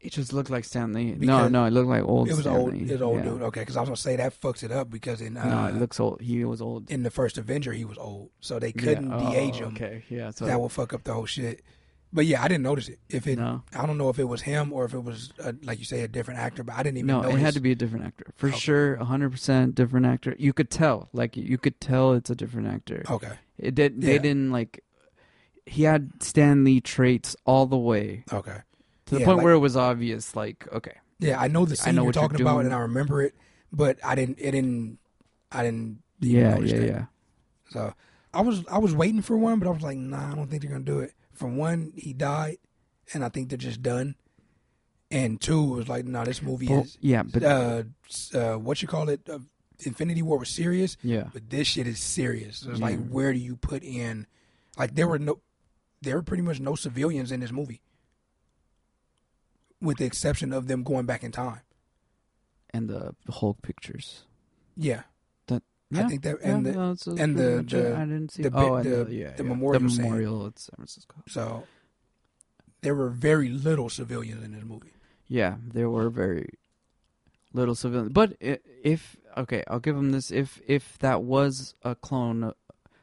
S1: It just looked like Stan Lee. no,
S2: Because
S1: no, it looked like old.
S2: it was old. It was old
S1: Yeah.
S2: dude. Okay, because I was gonna say that fucks it up because in uh,
S1: no, it looks old. He was old.
S2: in the first Avenger he was old, so they couldn't
S1: yeah.
S2: de-age
S1: oh,
S2: him.
S1: Okay, yeah. So
S2: That will fuck up the whole shit. But yeah, I didn't notice it. If it,
S1: no,
S2: I don't know if it was him or if it was uh like you say a different actor, but I didn't even. Know.
S1: No,
S2: notice.
S1: it had to be a different actor for
S2: Okay.
S1: sure. hundred percent different actor. You could tell, like you could tell it's a different actor.
S2: Okay.
S1: It did. They
S2: Yeah.
S1: didn't like. He had Stan Lee traits all the way
S2: Okay.
S1: To the
S2: Yeah,
S1: point
S2: like-
S1: where it was obvious. Like, okay,
S2: Yeah, I know the
S1: I
S2: scene
S1: know
S2: you're
S1: what you're
S2: talking about, and I remember it, but I didn't. It didn't. I didn't.
S1: yeah, yeah,
S2: that.
S1: yeah.
S2: So I was I was waiting for one, but I was like, nah, I don't think they're gonna do it. From one, he died, and I think they're just done. And two, it was like, no, this movie is
S1: yeah, but
S2: uh, uh, what you call it? Uh, Infinity War was serious,
S1: yeah,
S2: but this shit is serious. So it's like, where do you put in? Like, there were no, there were pretty much no civilians in this movie, with the exception of them going back in time.
S1: and the Hulk pictures.
S2: Yeah,
S1: Yeah,
S2: I think that
S1: yeah,
S2: and the,
S1: no,
S2: and the- the-
S1: I didn't see.
S2: the
S1: oh,
S2: the-
S1: the, yeah,
S2: the
S1: yeah.
S2: memorial
S1: the memorial at San Francisco.
S2: so there were very little civilians in this movie.
S1: Yeah, there were very little civilians. But if okay, I'll give him this. If if that was a clone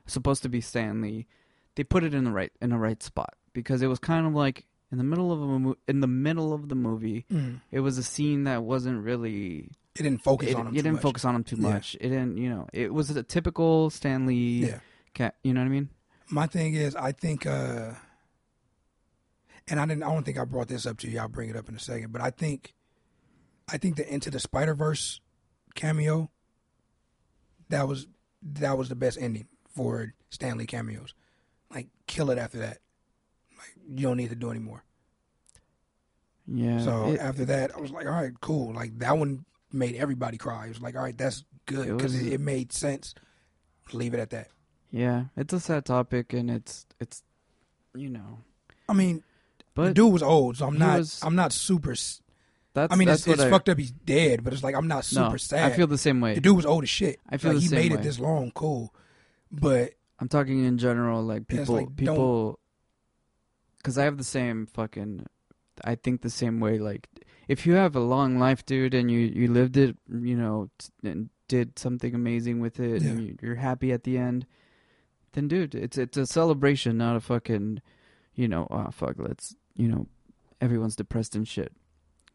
S1: supposed to be Stan Lee, they put it in the right in the right spot because it was kind of like in the middle of a mo- in the middle of the movie. It was a scene that wasn't really.
S2: It didn't focus
S1: It,
S2: on him. too
S1: didn't
S2: much.
S1: focus on him too
S2: Yeah.
S1: much. It didn't. You know, it was a typical Stan Lee.
S2: Yeah.
S1: Cat, you know what I mean?
S2: My thing is, I think, uh, and I didn't. I don't think I brought this up to you. I'll bring it up in a second. But I think, I think the Into the Spider Verse cameo. That was that was the best ending for Stan Lee cameos. Like kill it after that. You don't need to do anymore.
S1: Yeah.
S2: So
S1: it-
S2: after that, I was like, all right, cool. Like that one made everybody cry. It was like, all right, that's good because it, it made sense. Leave it at that.
S1: yeah, it's a sad topic, and it's it's, you know,
S2: I mean,
S1: but
S2: the dude was old, so I'm not.
S1: was-
S2: I'm not super.
S1: that's
S2: I mean,
S1: that's
S2: it's, it's
S1: I,
S2: fucked up. He's dead, but it's like I'm not super
S1: no,
S2: sad.
S1: I feel the same way.
S2: the dude was old as shit.
S1: I feel
S2: like
S1: the
S2: he
S1: same
S2: made
S1: way.
S2: it this long, cool. But
S1: I'm talking in general, like people,
S2: like,
S1: people, because I have the same fucking. I think the same way. Like, if you have a long life, dude, and you you lived it, you know, t- and did something amazing with it, and
S2: Yeah.
S1: you, you're happy at the end, then, dude, it's it's a celebration, not a fucking, you know, oh fuck, let's, you know, everyone's depressed and shit.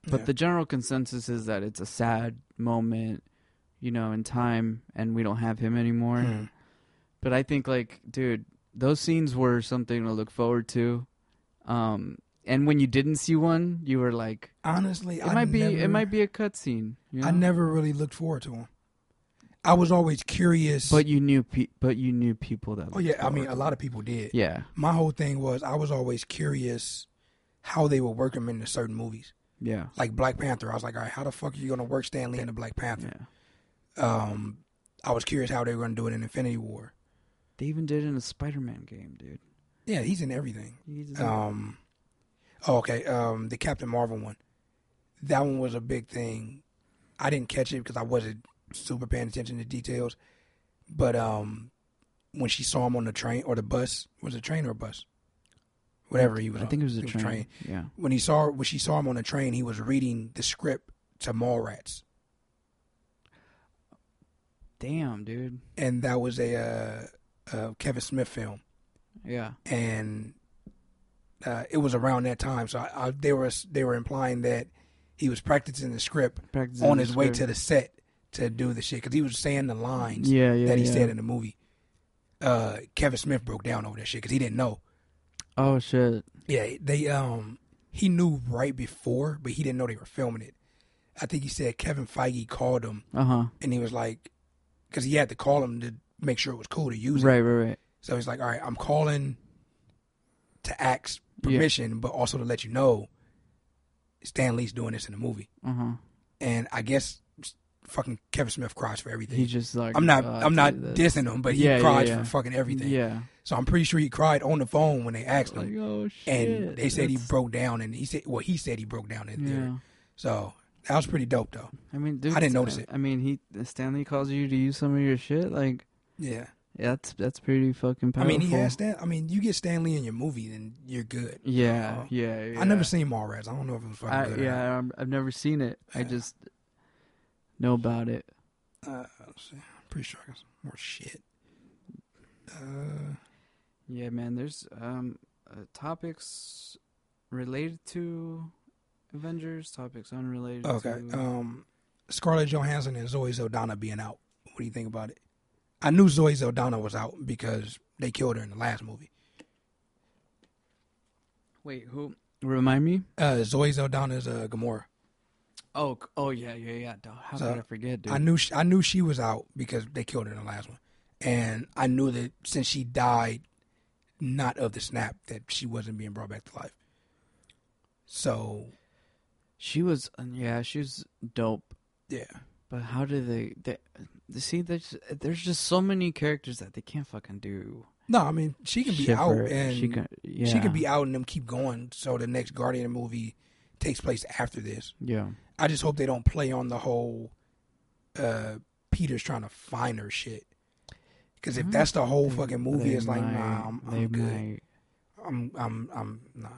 S1: But
S2: yeah.
S1: the general consensus is that it's a sad moment, you know, in time, and we don't have him anymore.
S2: Hmm.
S1: But I think like, dude, those scenes were something to look forward to. Um, and when you didn't see one, you were like,
S2: honestly,
S1: it
S2: I
S1: might be, it might be a cutscene. You know?
S2: I never really looked forward to him. I was always curious.
S1: But you knew, pe- but you knew people that.
S2: oh yeah, I mean, a lot of people did.
S1: Yeah,
S2: My whole thing was I was always curious how they would work him into certain movies.
S1: yeah,
S2: Like Black Panther, I was like, all right, how the fuck are you gonna work Stan Lee into Black Panther?
S1: yeah.
S2: Um, I was curious how they were gonna do it in Infinity War.
S1: They even did it in a Spider-Man game, dude.
S2: Yeah, he's in everything.
S1: He's-
S2: Um, oh, okay. Um, the Captain Marvel one, that one was a big thing. I didn't catch it because I wasn't super paying attention to details. But um, when she saw him on the train or the bus, was it a train or a bus? Whatever he was.
S1: I
S2: on.
S1: think it was a
S2: It
S1: train. Yeah.
S2: When he saw when she saw him on the train, he was reading the script to Mallrats,
S1: Damn, dude.
S2: and that was a uh, uh, Kevin Smith film.
S1: Yeah.
S2: and uh, it was around that time. So I, I, they were they were implying that he was practicing the script
S1: Practicing
S2: on his way to the set to do the shit because he was saying the lines
S1: Yeah, yeah.
S2: that he
S1: yeah.
S2: said in the movie. Uh, Kevin Smith broke down over that shit because he didn't know.
S1: Oh shit.
S2: Yeah, they um he knew right before, but he didn't know they were filming it. I think he said Kevin Feige called him
S1: Uh huh.
S2: and he was like, because he had to call him to make sure it was cool to use it.
S1: Right, right, right.
S2: So he's like, all right, I'm calling to ask
S1: Yeah.
S2: permission, but also to let you know Stan Lee's doing this in the movie.
S1: Uh huh.
S2: And I guess fucking Kevin Smith cries for everything.
S1: He just like.
S2: I'm not
S1: uh,
S2: I'm not dissing him, but he
S1: Yeah, yeah,
S2: cries
S1: yeah.
S2: for fucking everything.
S1: Yeah.
S2: So I'm pretty sure he cried on the phone when they asked
S1: Like,
S2: him.
S1: oh shit.
S2: and they said he broke down and he said well he said he broke down in there.
S1: Yeah.
S2: So that was pretty dope though.
S1: I mean, dude.
S2: I didn't notice it.
S1: I mean, he Stan Lee calls you to use some of your shit. Like,
S2: Yeah.
S1: Yeah, that's that's pretty fucking powerful.
S2: I mean he has Stan I mean you get Stan Lee in your movie then you're good.
S1: Yeah,
S2: Uh,
S1: yeah, yeah.
S2: I never seen Mallrats. I don't know if it was fucking
S1: I,
S2: good
S1: yeah, I'm- I've never seen it. I just know about it.
S2: Uh, let's see. I'm pretty sure I got some more shit. Uh,
S1: Yeah, man. There's um uh, topics related to Avengers, topics unrelated.
S2: okay.
S1: To,
S2: Um, Scarlett Johansson and Zoe Saldana being out. What do you think about it? I knew Zoe Saldana was out because they killed her in the last movie.
S1: Wait, who? Remind me.
S2: Uh, Zoe Saldana is uh, Gamora.
S1: Oh, oh yeah, yeah, yeah. How
S2: So,
S1: could I forget, dude?
S2: I knew she, I knew she was out because they killed her in the last one, and I knew that since she died, not of the snap, that she wasn't being brought back to life. So
S1: she was, yeah, she was dope.
S2: yeah,
S1: But how do they? They, they see, there's there's just so many characters that they can't fucking do.
S2: no, I mean she can be
S1: shit
S2: out and
S1: she can, yeah,
S2: she can be out and them keep going. So the next Guardian movie takes place after this.
S1: Yeah,
S2: I just hope they don't play on the whole uh, Peter's trying to find her shit. Because if that's the whole
S1: They-
S2: fucking movie, it's like,
S1: might-
S2: nah, I'm, I'm good.
S1: might.
S2: I'm, I'm, I'm, nah.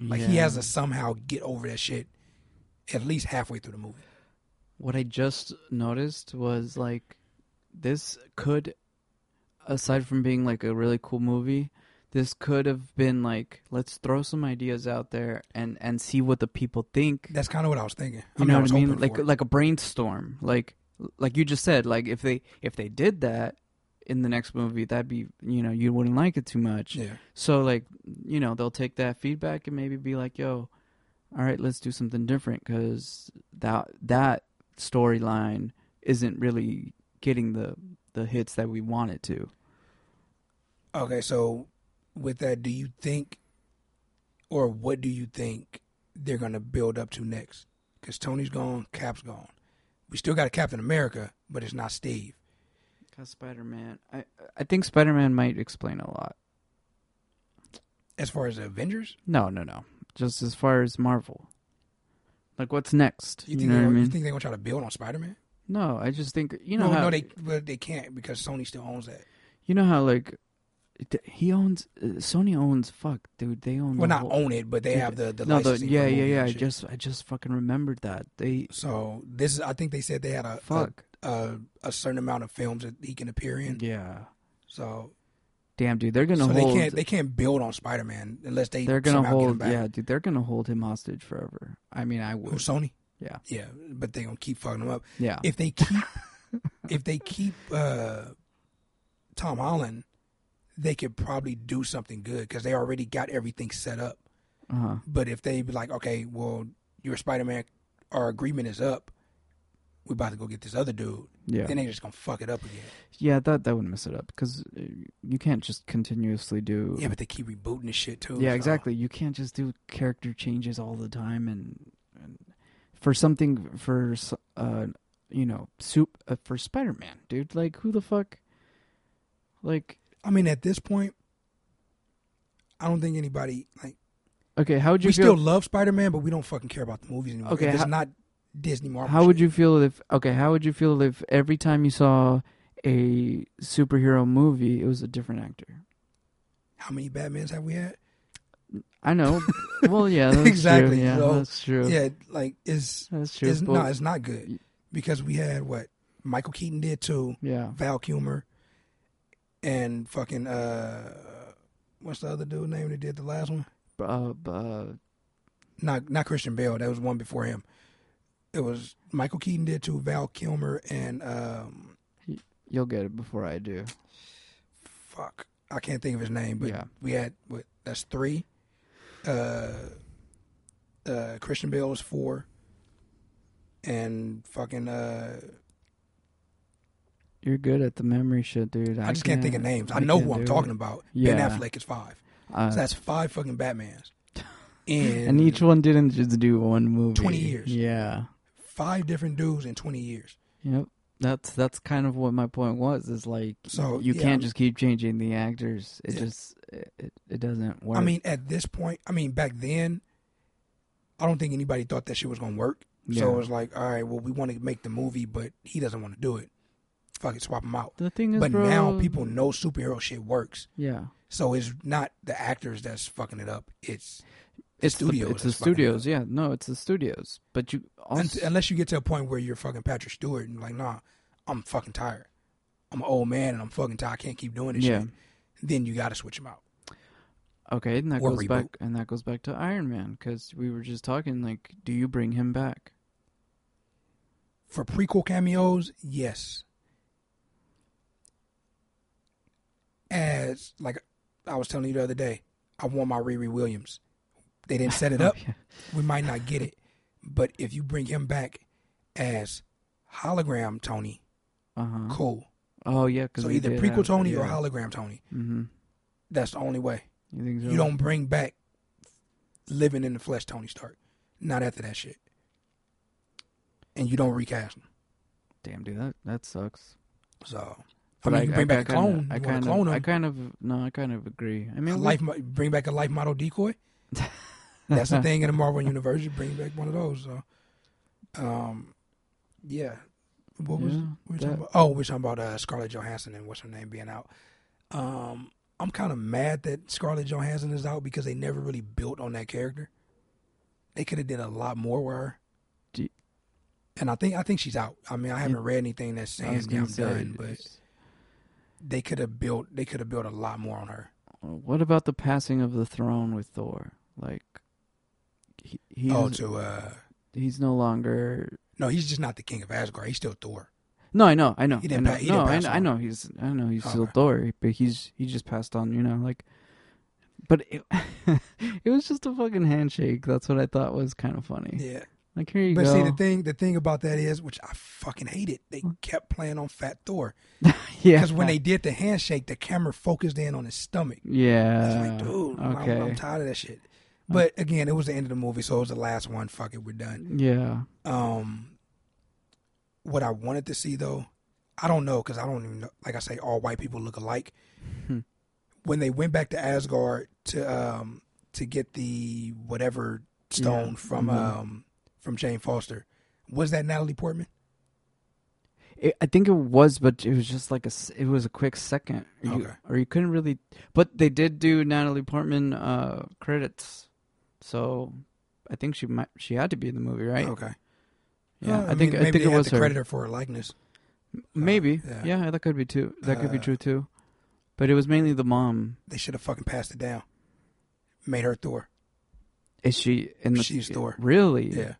S2: Like he has to somehow get over that shit at least halfway through the movie.
S1: What I just noticed was like this could aside from being like a really cool movie, this could have been like let's throw some ideas out there and and see what the people think.
S2: That's kind of what I was thinking.
S1: You
S2: I mean,
S1: know
S2: I
S1: what I mean? Like like a brainstorm. Like like you just said, like if they if they did that in the next movie, that'd be you know, you wouldn't like it too much.
S2: yeah.
S1: So like, you know, they'll take that feedback and maybe be like, "Yo, all right, let's do something different cuz that that storyline isn't really getting the the hits that we want it to."
S2: Okay, so with that, do you think, or what do you think they're gonna build up to next? Because Tony's gone, Cap's gone. We still got a Captain America, but it's not Steve.
S1: Cuz Spider-Man, I I think Spider-Man might explain a lot.
S2: As far as the Avengers,
S1: No, no, no. Just as far as Marvel. Like what's next?
S2: you
S1: You,
S2: think
S1: know
S2: they,
S1: what I
S2: you
S1: mean?
S2: think they're gonna try to build on Spider Man?
S1: no, I just think you know
S2: no,
S1: how
S2: no, they but they can't because Sony still owns that.
S1: you know how like he owns uh, Sony owns fuck dude they own
S2: Well, not
S1: whole-
S2: own it, but they
S1: Dude,
S2: have the the
S1: no the yeah yeah yeah I just I just fucking remembered that they
S2: So this is, I think they said they had a
S1: fuck
S2: a, a, a certain amount of films that he can appear in.
S1: yeah
S2: So
S1: damn dude they're gonna
S2: so
S1: hold
S2: they can't they can't build on Spider Man unless they
S1: they're gonna
S2: somehow get him
S1: hold
S2: back.
S1: yeah dude they're gonna hold him hostage forever I mean I
S2: Who Sony?
S1: yeah
S2: Yeah, but they gonna keep fucking him up.
S1: yeah
S2: If they keep [laughs] if they keep uh, Tom Holland, they could probably do something good because they already got everything set up.
S1: uh huh
S2: But if they be like, okay, well, your Spider Man, our agreement is up. We about to go get this other dude.
S1: yeah
S2: Then they just gonna fuck it up again.
S1: yeah that that would mess it up because you can't just continuously do
S2: Yeah, but they keep rebooting the shit too.
S1: Yeah,
S2: so-
S1: exactly. You can't just do character changes all the time, and, and for something for uh, you know, soup uh, for Spider Man, dude. Like, who the fuck? Like,
S2: I mean, at this point, I don't think anybody like.
S1: okay, how would you
S2: We
S1: feel?
S2: still love Spider Man, but we don't fucking care about the movies anymore.
S1: Okay,
S2: if it's
S1: how-
S2: not Disney Marvel.
S1: how would you feel if? Okay, how would you feel if every time you saw a superhero movie, it was a different actor?
S2: How many Batmans have we had?
S1: I know. [laughs] well, yeah, that's
S2: Exactly,
S1: True. Yeah,
S2: so,
S1: that's true.
S2: Yeah, like it's
S1: that's true.
S2: it's
S1: but-
S2: no, it's not good because we had what Michael Keaton did too,
S1: yeah,
S2: Val Kilmer, and fucking uh, what's the other dude name that did the last one?
S1: uh, uh,
S2: Not not Christian Bale. That was one before him. It was Michael Keaton did too, Val Kilmer, and um,
S1: you'll get it before I do.
S2: fuck, I can't think of his name, but
S1: Yeah.
S2: we had what? That's three. Uh, uh, Christian Bale was four, and fucking uh,
S1: You're good at the memory shit, dude.
S2: I, just can't think of names. I, know who I'm talking about.
S1: Yeah.
S2: Ben Affleck is five.
S1: Uh,
S2: So that's five fucking Batmans. In [laughs]
S1: and each one didn't just do one movie.
S2: 20 years.
S1: Yeah.
S2: Five different dudes in 20 years.
S1: Yep. That's that's kind of what my point was. Is like
S2: So,
S1: you
S2: yeah,
S1: can't just keep changing the actors. It
S2: Yeah.
S1: just it, it, doesn't work.
S2: I mean, at this point, I mean, back then, I don't think anybody thought that shit was going to work. So
S1: Yeah.
S2: it was like, all right, well, we want to make the movie, but he doesn't want to do it. Fuck it, swap him out.
S1: the thing is,
S2: But
S1: bro,
S2: now people know superhero shit works.
S1: Yeah.
S2: So it's not the actors that's fucking it up. It's the
S1: It's
S2: studios.
S1: The, it's the
S2: that's fucking it
S1: studios. Yeah. No, it's the studios. But you also
S2: Un- unless you get to a point where you're fucking Patrick Stewart and like, nah, I'm fucking tired. I'm an old man and I'm fucking tired. I can't keep doing this
S1: Yeah.
S2: shit. Then you got to switch him out.
S1: okay, and that
S2: or
S1: goes
S2: reboot.
S1: back and that goes back to Iron Man because we were just talking like, do you bring him back?
S2: For prequel cameos, yes. As like I was telling you the other day, I want my Riri Williams. They didn't set it [laughs] up.
S1: yeah.
S2: We might not get it, but if you bring him back as hologram Tony,
S1: Uh huh.
S2: cool.
S1: Oh yeah.
S2: So either prequel
S1: have-
S2: Tony or hologram Tony.
S1: Mm-hmm.
S2: That's the only way.
S1: You think so?
S2: You don't bring back living in the flesh Tony Stark. Not after that shit. And you don't recast him.
S1: Damn, dude, that that sucks.
S2: So,
S1: But
S2: I mean, you bring back a
S1: kinda-
S2: clone.
S1: I kind of. I kind of, no, I kind of agree. I
S2: a
S1: mean, we-
S2: life, bring back a life model decoy. [laughs] That's the thing in the Marvel [laughs] universe. You bring back one of those. So, um, yeah. What was
S1: Yeah,
S2: we were talking about? Oh, we are talking about uh, Scarlett Johansson and what's her name being out. Um, I'm kind of mad that Scarlett Johansson is out because they never really built on that character. They could have did a lot more with her.
S1: You-
S2: and I think I think she's out. I mean, I haven't read anything that's saying
S1: was
S2: yeah,
S1: gonna
S2: I'm
S1: say,
S2: done, but they could have built they could have built a lot more on her.
S1: what about the passing of the throne with Thor? Like, he, he's
S2: oh, to uh,
S1: he's no longer.
S2: no, he's just not the king of Asgard. He's still Thor.
S1: No, I know, I know,
S2: He didn't
S1: know.
S2: pa- he
S1: no,
S2: didn't
S1: I,
S2: pass
S1: I
S2: on.
S1: know he's, I know he's still. Thor, but he's he just passed on. You know, like, but it, [laughs] it was just a fucking handshake. That's what I thought was kind of funny.
S2: Yeah.
S1: Like, here you
S2: But
S1: go.
S2: But see, the thing the thing about that is, which I fucking hated, they kept playing on Fat Thor [laughs]
S1: yeah,
S2: because when they did the handshake, the camera focused in on his stomach. I
S1: yeah,
S2: like, dude, I'm-
S1: okay,
S2: I'm, tired of that shit. But again, it was the end of the movie, so it was the last one. Fuck it, we're done.
S1: yeah,
S2: Um, what I wanted to see though, I don't know because I don't even know. Like I say, all white people look alike.
S1: Hmm.
S2: When they went back to Asgard to um to get the whatever stone
S1: Yeah.
S2: from
S1: Mhm.
S2: um from Jane Foster, was that Natalie Portman?
S1: It, I think it was, but it was just like a, it was a quick second, or you,
S2: Okay.
S1: or you couldn't really. But they did do Natalie Portman uh, credits, so I think she might, she had to be in the movie, right?
S2: Okay.
S1: Yeah,
S2: Well,
S1: I think
S2: mean,
S1: I think it was
S2: to
S1: her.
S2: credit her for her likeness.
S1: Maybe,
S2: yeah.
S1: yeah. that could be too. That could be
S2: Uh,
S1: true too. But it was mainly the mom.
S2: They should have fucking passed it down. Made her Thor.
S1: Is she in the?
S2: She's Thor.
S1: Really?
S2: Yeah.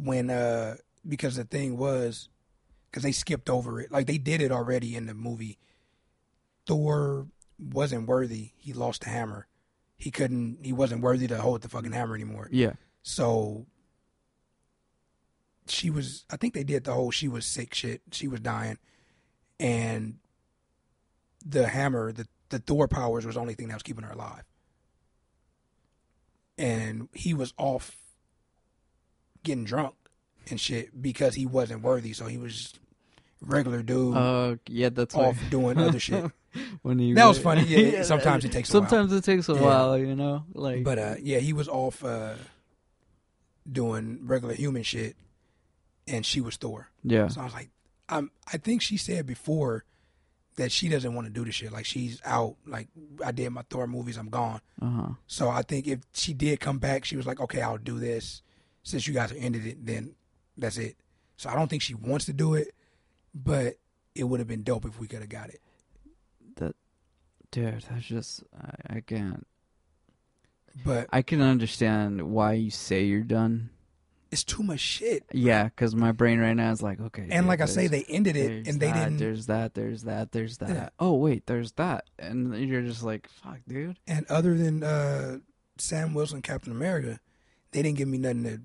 S2: When uh because the thing was because they skipped over it. Like they did it already in the movie. Thor wasn't worthy. He lost the hammer. He couldn't he wasn't worthy to hold the fucking hammer anymore.
S1: Yeah.
S2: So she was I think they did the whole she was sick shit. She was dying. And the hammer, the the Thor powers was the only thing that was keeping her alive. And he was off getting drunk and shit because he wasn't worthy. So he was regular dude
S1: Uh, yeah, that's
S2: off
S1: why-
S2: doing other [laughs] shit.
S1: When he
S2: That was funny. [laughs] Yeah, sometimes it takes a while.
S1: Sometimes it takes a
S2: Yeah.
S1: while, you know. Like,
S2: But uh, yeah, he was off uh, doing regular human shit, and she was Thor.
S1: yeah,
S2: So I was like, I'm, I think she said before that she doesn't want to do the shit. Like she's out. Like I did my Thor movies. I'm gone.
S1: uh huh.
S2: So I think if she did come back, she was like, okay, I'll do this. Since you guys ended it, then that's it. So I don't think she wants to do it, but it would have been dope if we could have got it.
S1: Dude, that's just I, I can't.
S2: But
S1: I can understand why you say you're done.
S2: it's too much shit.
S1: Yeah, because my brain right now is like, okay.
S2: And like I say,
S1: there's-
S2: they ended it,
S1: there's
S2: and they
S1: that,
S2: didn't.
S1: There's that. There's that. There's that.
S2: Yeah.
S1: Oh wait, there's that, and you're just like, fuck, dude.
S2: And other than uh, Sam Wilson, Captain America, they didn't give me nothing to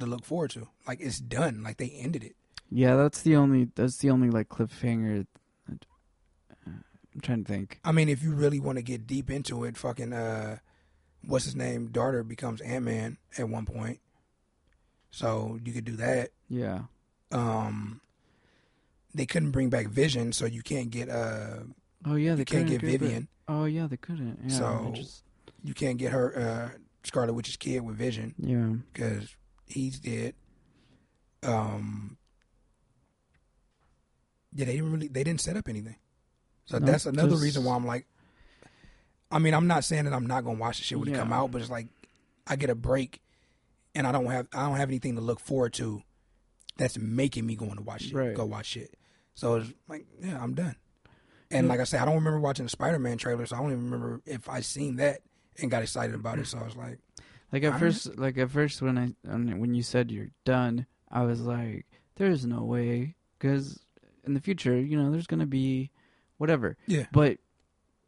S2: to look forward to. Like it's done. Like they ended it.
S1: Yeah, that's the only. That's the only like cliffhanger. I'm trying to think.
S2: I mean, if you really want to get deep into it, fucking uh, what's his name? Daughter becomes Ant Man at one point, so you could do that.
S1: Yeah.
S2: Um, they couldn't bring back Vision, so you can't get uh,
S1: Oh yeah, they
S2: you can't
S1: couldn't
S2: get Vivian.
S1: Oh yeah, they couldn't. Yeah.
S2: So-
S1: just,
S2: You can't get her uh, Scarlet Witch's kid with Vision.
S1: yeah.
S2: because he's dead. Um, yeah, they didn't really they didn't set up anything, so
S1: No,
S2: that's another
S1: just-
S2: reason why I'm like, I mean, I'm not saying that I'm not gonna watch the shit when it come out, but it's like I get a break, and I don't have I don't have anything to look forward to that's making me going to watch shit,
S1: Right.
S2: go watch shit. So it's like, yeah, I'm done. And
S1: Yeah.
S2: like I said, I don't remember watching the Spider Man trailer, so I don't even remember if I seen that and got excited about it. So I was like,
S1: Like at first, like at first when I when when you said you're done, I was like, "There's no way," because in the future, you know, there's gonna be whatever.
S2: yeah,
S1: But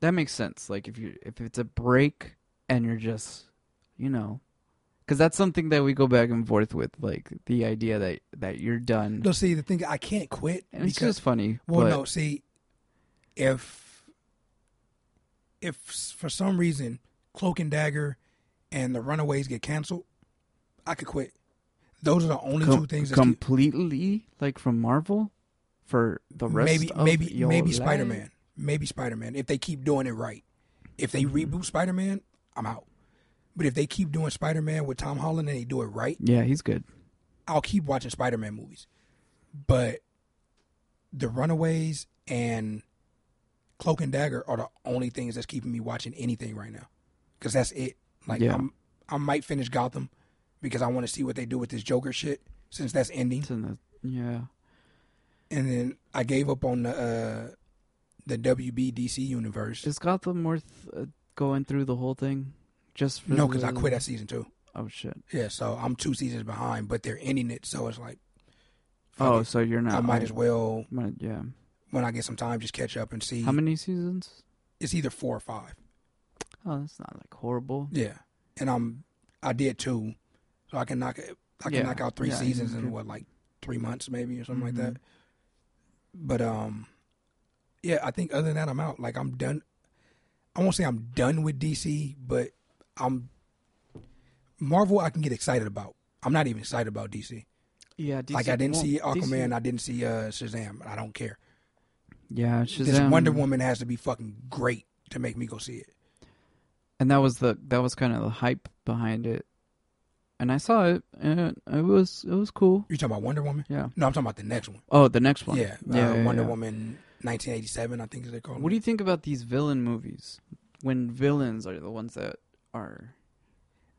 S1: that makes sense. Like if you if it's a break and you're just, you know, because that's something that we go back and forth with, like the idea that that you're done,
S2: No, see the thing, I can't quit
S1: and it's just funny.
S2: well,
S1: but
S2: no, see, if if for some reason Cloak and Dagger and the Runaways get canceled, I could quit. Those are the only
S1: com-
S2: two things.
S1: Completely like from Marvel for the rest.
S2: maybe
S1: of
S2: maybe
S1: your
S2: maybe
S1: life?
S2: Spider Man, maybe Spider Man. If they keep doing it right, if they reboot Spider Man, I'm out. But if they keep doing Spider Man with Tom Holland and they do it right,
S1: Yeah, he's good.
S2: I'll keep watching Spider Man movies. But the Runaways and Cloak and Dagger are the only things that's keeping me watching anything right now, because that's it. Like
S1: Yeah.
S2: I'm, I might finish Gotham because I want to see what they do with this Joker shit since that's ending,
S1: the yeah.
S2: And then I gave up on the uh, the WB DC universe.
S1: Is Gotham worth uh, going through the whole thing? Just for
S2: No, because I quit at season two.
S1: Oh shit.
S2: Yeah, so I'm two seasons behind, but they're ending it, so it's like,
S1: Oh,
S2: it.
S1: so you're not.
S2: I might
S1: oh,
S2: as well
S1: might- yeah.
S2: when I get some time just catch up and see.
S1: How many seasons?
S2: It's either four or five.
S1: Oh, that's not like horrible.
S2: Yeah, and I'm I did two, so I can knock it. I can
S1: Yeah,
S2: knock out three
S1: yeah,
S2: seasons in what like three months maybe or something like that. But um, yeah, I think other than that, I'm out. Like I'm done. I won't say I'm done with DC, but I'm Marvel. I can get excited about. I'm not even excited about DC.
S1: Yeah, DC,
S2: like I didn't
S1: well,
S2: see
S1: DC
S2: Aquaman. I didn't see uh, Shazam. I don't care.
S1: yeah, Shazam.
S2: This Wonder Woman has to be fucking great to make me go see it.
S1: and that was the that was kind of the hype behind it. And I saw it, and it was it was cool.
S2: You talking about Wonder Woman?
S1: Yeah.
S2: No, I'm talking about the next one.
S1: Oh, the next one.
S2: Yeah,
S1: yeah,
S2: uh,
S1: yeah,
S2: Wonder
S1: yeah.
S2: Woman 1987, I think is they call it.
S1: What do you think about these villain movies? When villains are the ones that are,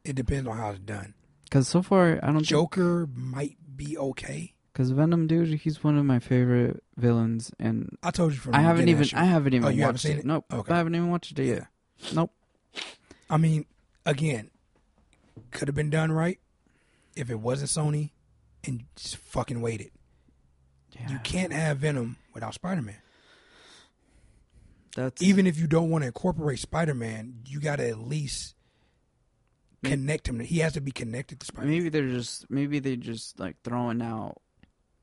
S2: It depends on how it's done.
S1: because so far I don't.
S2: Joker might be okay.
S1: Because Venom, dude, he's one of my favorite villains, and
S2: I told you from.
S1: I haven't even I haven't even
S2: Oh, you haven't seen
S1: it.
S2: it?
S1: Nope,
S2: Okay.
S1: I haven't even watched it yet. Nope.
S2: I mean, again, could have been done right if it wasn't Sony and just fucking waited.
S1: Yeah,
S2: You can't have Venom without Spider Man.
S1: that's
S2: Even if you don't want to incorporate Spider Man, you got to at least connect him. He has to be connected to Spider Man.
S1: maybe they're just maybe they're just like throwing out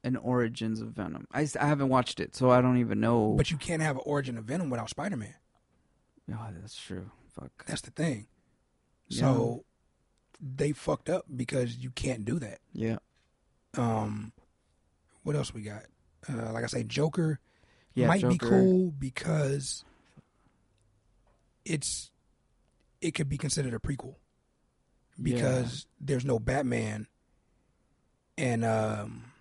S1: an origins of Venom. I, I haven't watched it, so I don't even know.
S2: But you can't have an origin of Venom without Spider Man.
S1: oh, that's true. Fuck.
S2: That's the thing.
S1: Yeah.
S2: So they fucked up because you can't do that.
S1: Yeah.
S2: Um, what else we got? Uh, like I say, Joker
S1: Yeah.
S2: might be cool because it's it could be considered a prequel because there's no Batman and um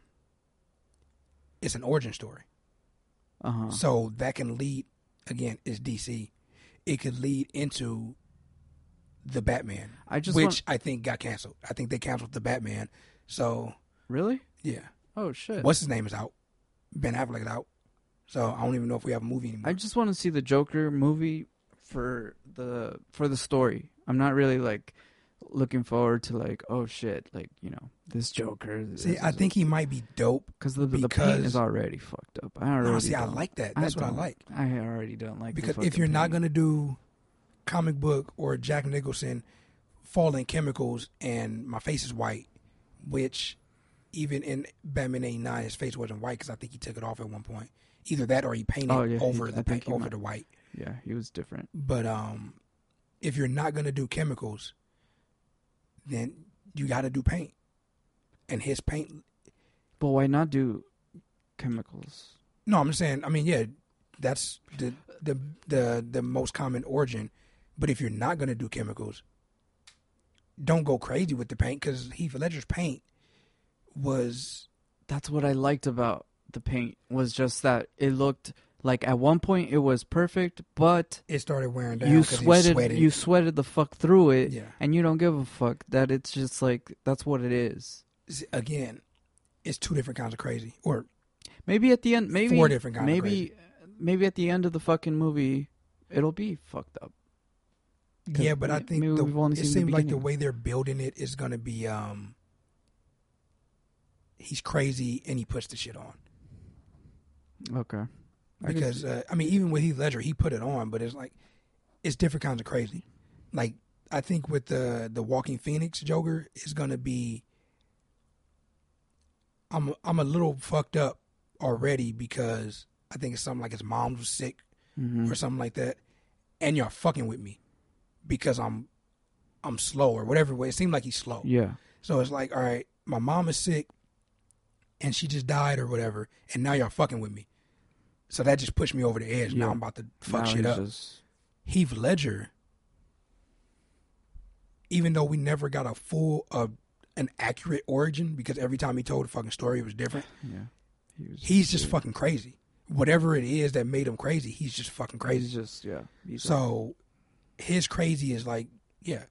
S2: it's an origin story.
S1: Uh huh.
S2: So that can lead again, it's DC. It could lead into the Batman,
S1: I just
S2: which
S1: want,
S2: I think got canceled. I think they canceled the Batman. So
S1: really.
S2: yeah,
S1: Oh shit.
S2: what's his name is out. Ben Affleck is out. So I don't even know if we have a movie anymore.
S1: I just want to see the Joker movie for the for the story. I'm not really like looking forward to like oh shit like you know this Joker.
S2: see, I think he might be dope.
S1: because the the paint is already fucked up. I already
S2: No, see, I like that. That's what I like.
S1: I already don't like the
S2: Because if you're not gonna do comic book or Jack Nicholson falling chemicals and my face is white, which even in Batman '89 his face wasn't white because I think he took it off at one point. Either that or he painted
S1: Oh, yeah,
S2: over
S1: I
S2: the paint, over
S1: might.
S2: the white.
S1: yeah, he was different.
S2: But um, if you're not gonna do chemicals, then you got to do paint. And his paint.
S1: But why not do chemicals?
S2: No, I'm just saying. I mean, yeah, that's the the the the most common origin. But if you're not gonna do chemicals, don't go crazy with the paint because Heath Ledger's paint was
S1: That's what I liked about the paint was just that it looked like at one point it was perfect, but
S2: it started wearing down.
S1: you sweated,
S2: sweated.
S1: you sweated the fuck through it,
S2: yeah.
S1: and you don't give a fuck that it's just like that's what it is.
S2: Again, it's two different kinds of crazy. Or
S1: Maybe at the end, maybe
S2: Four different kinds of
S1: maybe maybe at the end of the fucking movie, it'll be fucked up.
S2: Yeah, but I think the, it seems like the way they're building it is gonna be um. He's crazy and he puts the shit on.
S1: Okay, I
S2: because uh, I mean, even with Heath Ledger, he put it on, but it's like it's different kinds of crazy. Like I think with the the Joaquin Phoenix Joker is gonna be. I'm I'm a little fucked up already because I think it's something like his mom was sick
S1: Mhm.
S2: or something like that, and you're fucking with me because I'm I'm slow or whatever way. It seemed like he's slow.
S1: yeah,
S2: So it's like, all right, my mom is sick and she just died or whatever, and now y'all fucking with me. So that just pushed me over the edge. Now I'm about to fuck
S1: Now
S2: shit up.
S1: just-
S2: Heath Ledger, even though we never got a full, uh, an accurate origin because every time he told a fucking story, it was different.
S1: yeah, he was
S2: He's just
S1: weird.
S2: fucking crazy. whatever it is that made him crazy, he's just fucking crazy.
S1: He's just yeah.
S2: So his crazy is like, yeah,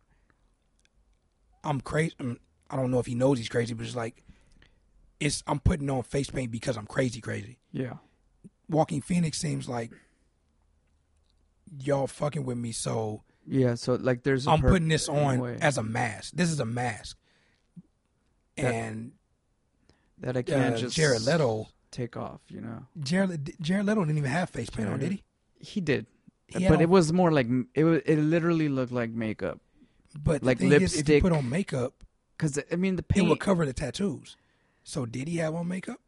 S2: I'm crazy. I'm, I don't know if he knows he's crazy, but it's like, it's I'm putting on face paint because I'm crazy, crazy.
S1: yeah.
S2: Joaquin Phoenix seems like y'all fucking with me, so
S1: Yeah. So like, there's. i
S2: I'm putting this on
S1: way.
S2: as a mask. This is a mask,
S1: That-
S2: and
S1: that I can't
S2: uh,
S1: just
S2: Jared Leto.
S1: take off. You know.
S2: Jared Jared Leto didn't even have face paint on, did he?
S1: He did, But it was more like it. Was, it literally looked like makeup.
S2: But
S1: like
S2: thing is, if you
S1: lipstick.
S2: put on makeup,
S1: Cause I mean the
S2: it
S1: paint.
S2: would cover the tattoos. So did he have on makeup?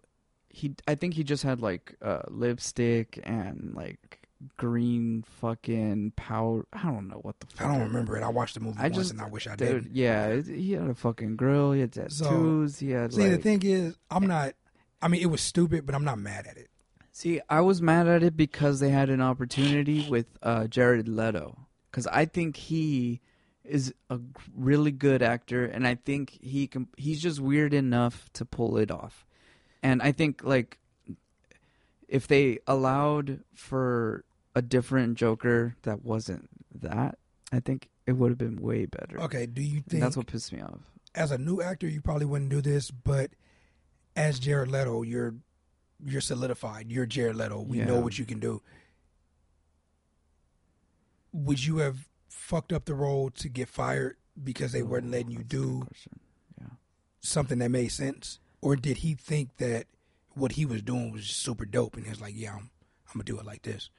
S1: he I think he just had like uh, lipstick and like green fucking powder. I don't know what the fuck.
S2: I don't remember it. I watched the movie
S1: I
S2: once,
S1: just-
S2: and I wish I did.
S1: yeah, he had a fucking grill. He had tattoos. he had
S2: See,
S1: like.
S2: the thing is, I'm not. I mean, it was stupid, but I'm not mad at it.
S1: See, I was mad at it because they had an opportunity with uh, Jared Leto. Because I think he is a really good actor, and I think he can. He's just weird enough to pull it off. And I think like if they allowed for a different Joker that wasn't that, I think it would have been way better.
S2: Okay, do you
S1: And
S2: think
S1: that's what pissed me off.
S2: as a new actor you probably wouldn't do this, but as Jared Leto, you're you're solidified. You're Jared Leto. We know what you can do. Would you have fucked up the role to get fired because they weren't letting you
S1: That's a good
S2: do.
S1: Yeah.
S2: something that made sense, or did he think that what he was doing was super dope and he was like, "Yeah, I'm, I'm gonna do it like this"?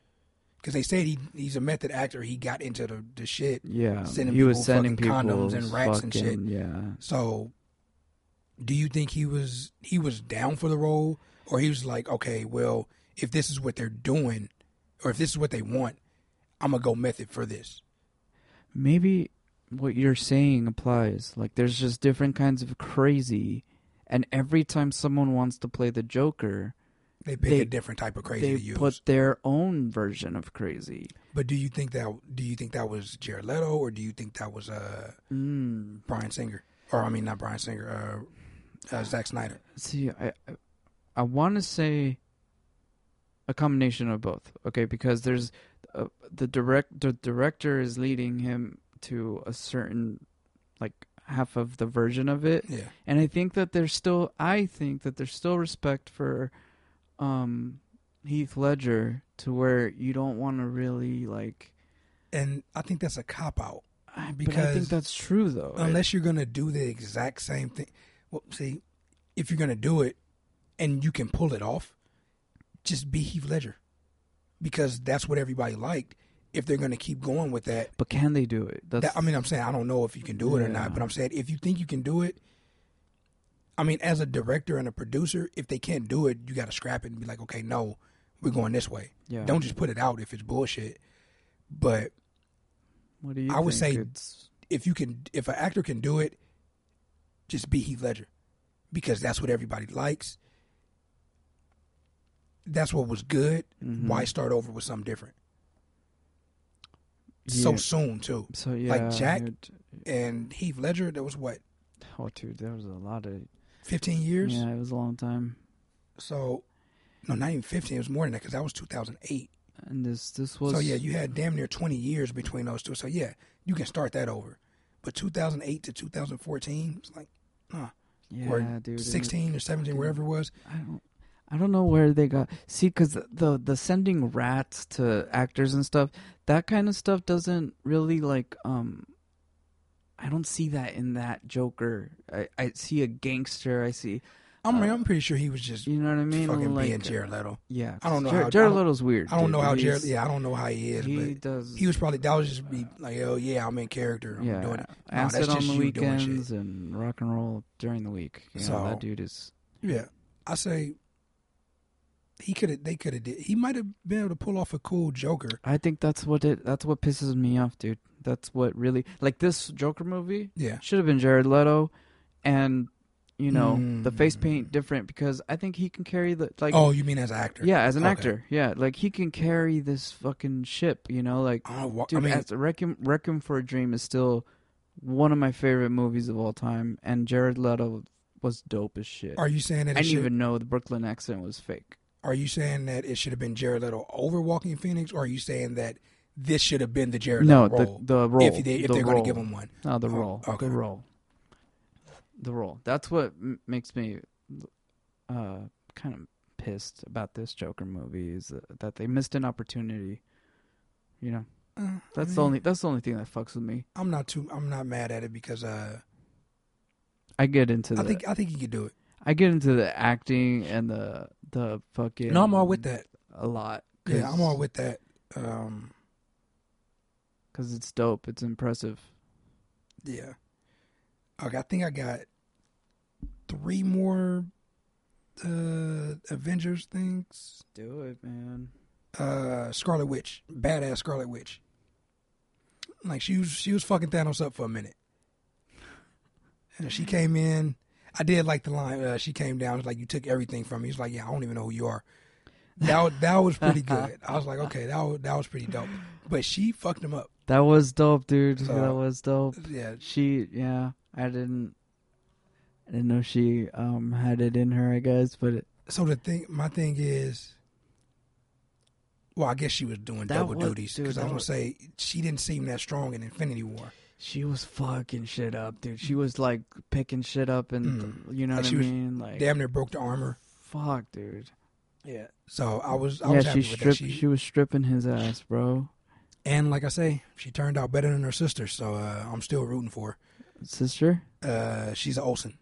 S2: Because they said he he's a method actor. He got into the, the shit.
S1: Yeah,
S2: Sending
S1: he was sending people
S2: condoms and racks and shit.
S1: Yeah,
S2: So, do you think he was he was down for the role, or he was like, okay, well, if this is what they're doing, or if this is what they want, I'm gonna go method for this.
S1: maybe what you're saying applies. Like, there's just different kinds of crazy, and every time someone wants to play the Joker,
S2: They pick
S1: They-
S2: a different type of crazy
S1: they
S2: to use.
S1: put their own version of crazy.
S2: but do you think that do you think that was Jared Leto, or do you think that was uh
S1: Mm.
S2: Bryan Singer, or I mean not Bryan Singer, uh, uh Zack Snyder?
S1: See, I I, want to say a combination of both. Okay, because there's uh, the direct the director is leading him to a certain like half of the version of it,
S2: Yeah,
S1: and I think that there's still I think that there's still respect for um Heath Ledger to where you don't want to really like
S2: and I think that's a cop out.
S1: I, but I think that's true though.
S2: unless you're gonna do the exact same thing. Well, see, if you're gonna do it and you can pull it off, just be Heath Ledger, because that's what everybody liked. If they're gonna keep going with that,
S1: but can they do it? That's
S2: that I mean, I'm saying I don't know if you can do it or not, but I'm saying if you think you can do it, I mean, as a director and a producer, if they can't do it, you got to scrap it and be like, okay, no, we're going this way.
S1: yeah.
S2: Don't just put it out if it's bullshit. But
S1: What do you?
S2: I would say
S1: it's
S2: if you can if an actor can do it, just be Heath Ledger. Because that's what everybody likes. That's what was good.
S1: Mhm.
S2: Why start over with something different? So soon too.
S1: So yeah,
S2: like Jack-
S1: it-
S2: And Heath Ledger, that was what,
S1: oh dude, there was a lot of
S2: fifteen years?
S1: yeah, it was a long time.
S2: So no, not even fifteen, it was more than that because that was two thousand eight.
S1: And this this was
S2: So yeah, you had damn near twenty years between those two. So yeah, you can start that over. But two thousand eight to two thousand fourteen, it's like huh.
S1: yeah,
S2: or
S1: dude,
S2: sixteen or seventeen, wherever it was.
S1: I don't. I don't know where they got see because the the sending rats to actors and stuff that kind of stuff doesn't really like um I don't see that in that Joker I, I see a gangster I see
S2: I mean,
S1: Uh,
S2: I'm pretty sure he was just
S1: you know what I mean
S2: fucking
S1: like
S2: being Jared Leto.
S1: yeah
S2: I don't know
S1: Jared,
S2: how-
S1: Jared Leto's weird
S2: I don't
S1: dude.
S2: know how
S1: He's-
S2: Jared. Yeah, I don't know how he is,
S1: he
S2: but
S1: does
S2: he was probably that was just be like, oh yeah, I'm in character. I'm
S1: yeah
S2: doing it. No,
S1: acid
S2: that's
S1: on
S2: just
S1: the
S2: you doing shit.
S1: weekends and rock and roll during the week you know,
S2: So-
S1: that dude is
S2: Yeah, I say he could have. They could have did. He might have been able to pull off a cool Joker.
S1: I think that's what it that's what pisses me off dude that's what really like this Joker movie
S2: Yeah,
S1: should have been Jared Leto, and you know the face
S2: Mm.
S1: paint different because I think he can carry the like.
S2: oh, you mean as an actor?
S1: yeah, as an
S2: Okay.
S1: actor, yeah, like he can carry this fucking ship. You know, like
S2: know, wha-
S1: dude,
S2: I mean,
S1: as Requiem, Requiem for a Dream is still one of my favorite movies of all time, and Jared Leto was dope as shit.
S2: are you saying that?
S1: I didn't
S2: should,
S1: even know the Brooklyn accent was fake.
S2: Are you saying that it should have been Jared Leto over Joaquin Phoenix, or are you saying that this should have been the Jared
S1: no,
S2: Leto
S1: the
S2: role?
S1: the role.
S2: if they, if
S1: the
S2: they're going to give him one,
S1: No, the
S2: Oh,
S1: role.
S2: okay.
S1: The role. The role. That's what m- makes me uh, kind of pissed about this Joker movie is that, that they missed an opportunity. You know,
S2: Uh,
S1: that's
S2: I
S1: the only that's the only thing that fucks with me.
S2: I'm not too. I'm not mad at it because uh,
S1: I get into
S2: I
S1: the
S2: think I think he could do it.
S1: I get into the acting and the the fucking.
S2: No, I'm all with that.
S1: a lot.
S2: Yeah, I'm all with that. Um,
S1: because it's dope. It's impressive.
S2: yeah. Okay, I think I got three more uh Avengers things.
S1: Do it, man.
S2: uh Scarlet Witch, badass Scarlet Witch. Like she was she was fucking Thanos up for a minute. And she came in. I did like the line. Uh, she came down. Was like, "You took everything from me." He's like, "Yeah, I don't even know who you are." That was, that was pretty [laughs] good. I was like, "Okay, that was, that was pretty dope." But she fucked him up.
S1: That was dope, dude.
S2: So-
S1: that was dope.
S2: Yeah,
S1: She, yeah, I didn't, I didn't know she um had it in her. I guess, but it,
S2: So the thing, my thing is, well, I guess she was doing
S1: That
S2: double
S1: was-
S2: duties because I was
S1: that
S2: gonna say she didn't seem that strong in Infinity War.
S1: She was fucking shit up, dude. She was like picking shit up, and
S2: Mm.
S1: you know
S2: Like,
S1: what
S2: she
S1: I
S2: was
S1: mean. Like,
S2: Damn near broke the armor.
S1: fuck, dude.
S2: Yeah. So I was, I
S1: yeah,
S2: was
S1: she
S2: happy with that.
S1: stripped.
S2: She,
S1: She was stripping his ass, bro.
S2: and like I say, she turned out better than her sister. So uh, I'm still rooting for
S1: Sister,
S2: her. Uh, she's an Olsen.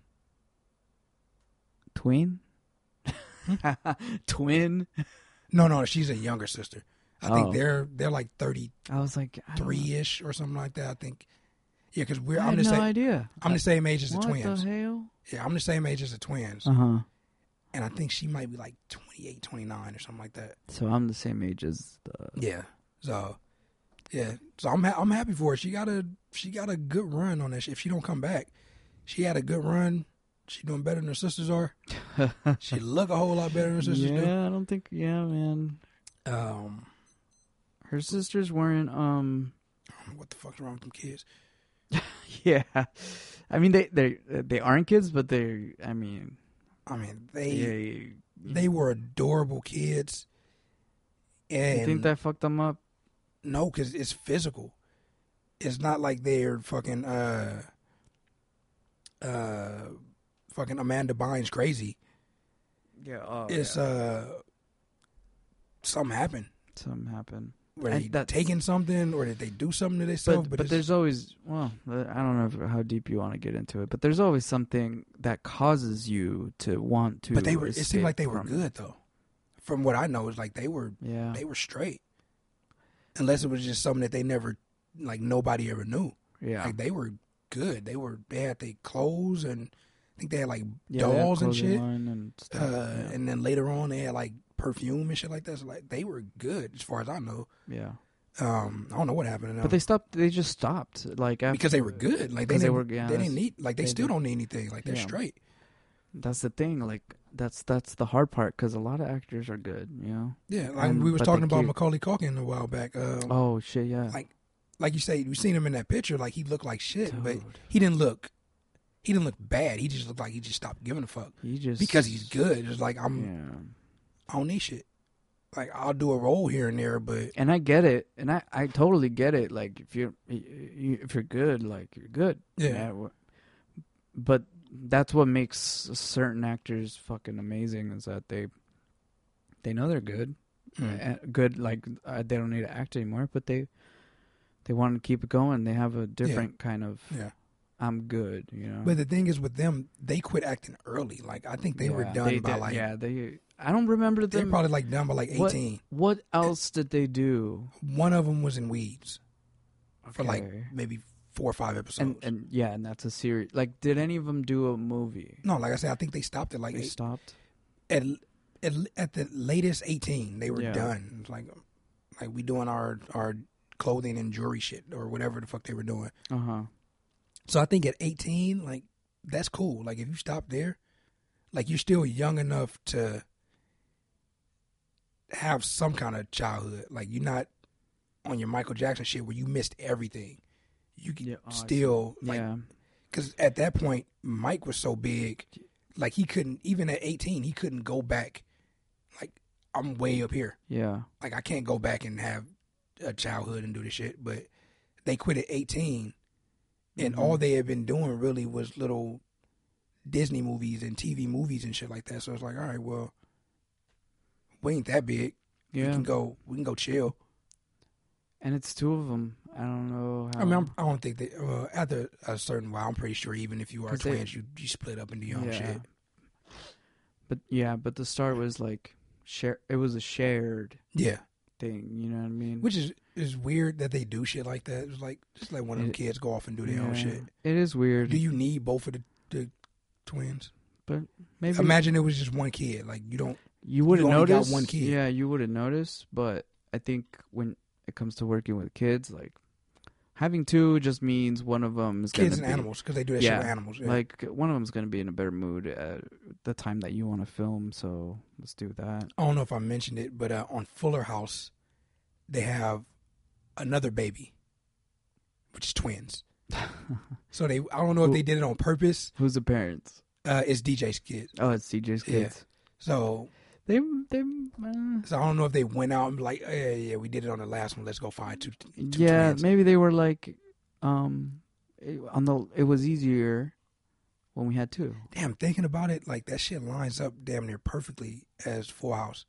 S1: twin, [laughs] twin.
S2: No, no, she's a younger sister. I
S1: Oh.
S2: think they're they're like thirty.
S1: I was like, three
S2: ish or something like that. I think. Yeah, because we're
S1: I
S2: I'm
S1: had
S2: the
S1: no
S2: same.
S1: idea.
S2: I'm the same age as the
S1: what
S2: twins.
S1: the hell?
S2: Yeah, I'm the same age as the twins,
S1: Uh huh.
S2: and I think she might be like 28, 29 or something like that.
S1: So I'm the same age as the.
S2: Yeah. So, yeah. So I'm ha- I'm happy for her. She got a she got a good run on this. If she don't come back, she had a good run. She doing better than her sisters are. [laughs] She look a whole lot better than her sisters do.
S1: yeah, I don't think. Yeah, man.
S2: Um,
S1: Her sisters weren't. Um.
S2: I don't know what the fuck's wrong with them kids? [laughs]
S1: Yeah. I mean, they they they aren't kids, but they. I mean,
S2: I mean, they
S1: they.
S2: they were adorable kids.
S1: You
S2: And
S1: think that fucked them up?
S2: no, because it's physical. It's not like they're fucking uh uh fucking Amanda Bynes crazy.
S1: Yeah. Oh,
S2: it's uh something happened.
S1: something happened.
S2: Were they
S1: that's-
S2: taking something, or did they do something to themselves?
S1: But but, there's always well, I don't know how deep you want to get into it, but there's always something that causes you to want to.
S2: but they were. It seemed like they were good though. From what I know, it's like they were
S1: Yeah.
S2: they were straight, unless it was just something that they never like nobody ever knew.
S1: Yeah.
S2: Like they were good. They were they had their clothes and I think they had like
S1: yeah, they had
S2: dolls and shit.
S1: and stuff.
S2: Uh,
S1: yeah.
S2: And then later on they had like perfume and shit like that. So like they were good as far as I know.
S1: yeah.
S2: Um, I don't know what happened to them.
S1: But they stopped. They just stopped. Like after,
S2: because they were good. Like they,
S1: they were- yeah,
S2: they didn't need like they,
S1: they
S2: still
S1: did.
S2: don't need anything. Like they're
S1: Yeah.
S2: straight.
S1: That's the thing. Like that's that's the hard part because a lot of actors are good. You know.
S2: Yeah, like
S1: And-
S2: we was
S1: but
S2: talking about Macaulay Culkin a while back. Um,
S1: Oh shit! Yeah.
S2: like like you say, we seen him in that picture. Like he looked like shit, but he didn't look. He didn't look bad. He just looked like he just stopped giving a fuck
S1: He just
S2: because he's good. It's like I'm.
S1: Yeah.
S2: I don't need shit. Like I'll do a role here and there, but
S1: and I get it, and I, I totally get it. Like if you're you, if you're good, like you're good.
S2: Yeah.
S1: wh- But that's what makes certain actors fucking amazing is that they they know they're good,
S2: mm,
S1: good like uh, they don't need to act anymore, but they they want to keep it going. They have a different kind of
S2: yeah.
S1: I'm good, you know.
S2: But the thing is with them, they quit acting early. Like I think they were done
S1: they
S2: by
S1: did-
S2: like
S1: yeah they. I don't remember them.
S2: they're probably like done by like eighteen.
S1: what else did they do
S2: One of them was in Weeds for like maybe four or five episodes.
S1: and and yeah, and that's a series. Like, did any of them do a movie?
S2: no, like I said, I think they stopped at like
S1: they
S2: eight,
S1: stopped.
S2: at, at at the latest eighteen. They were
S1: Yeah.
S2: done. It's like like we doing our our clothing and jewelry shit or whatever the fuck they were doing.
S1: Uh huh.
S2: So I think at 18, like that's cool. Like if you stop there, like you're still young enough to have some kind of childhood. Like you're not on your Michael Jackson shit where you missed everything. You can
S1: Yeah, oh,
S2: still like
S1: yeah.
S2: because at that point Mike was so big, like he couldn't even at 18 he couldn't go back. Like I'm way up here.
S1: Yeah.
S2: Like I can't go back and have a childhood and do this shit. But they quit at 18, and
S1: Mhm.
S2: all they had been doing really was little Disney movies and TV movies and shit like that. So it's like, all right, well, we ain't that big.
S1: Yeah.
S2: We can go. We can go chill.
S1: And it's two of them. I don't know how.
S2: I mean, I'm, I don't think that uh, after a certain while, I'm pretty sure even if you are
S1: 'Cause they-
S2: twins, you you split up into your own shit.
S1: But yeah, but the start was like share. It was a shared
S2: Yeah,
S1: thing. You know what I mean?
S2: which is is weird that they do shit like that. It's like just let one of them
S1: It-
S2: kids go off and do their own shit.
S1: It is weird.
S2: Do you need both of the, the twins?
S1: But maybe
S2: Imagine it was just one kid. Like you don't.
S1: You wouldn't
S2: only got
S1: notice.
S2: one kid.
S1: Yeah, you wouldn't notice. But I think when it comes to working with kids, like having two just means one of them is
S2: Kids
S1: gonna
S2: and
S1: be,
S2: animals because they do that
S1: Yeah,
S2: shit with animals. Yeah.
S1: Like one of them is gonna be in a better mood at the time that you want to film. So let's do that.
S2: I don't know if I mentioned it, but uh, on Fuller House, they have another baby, which is twins. [laughs] So they, I don't know if
S1: Who-
S2: they did it on purpose.
S1: Who's the parents?
S2: Uh, it's DJ's kid.
S1: Oh, it's CJ's
S2: Yeah.
S1: kids.
S2: So,
S1: They they uh,
S2: so I don't know if they went out and be like, yeah, yeah, we did it on the last one. Let's go find two. two
S1: yeah,
S2: twins.
S1: maybe they were like, um, it, on the it was easier when we had two.
S2: Damn, thinking about it, like that shit lines up damn near perfectly as Full House,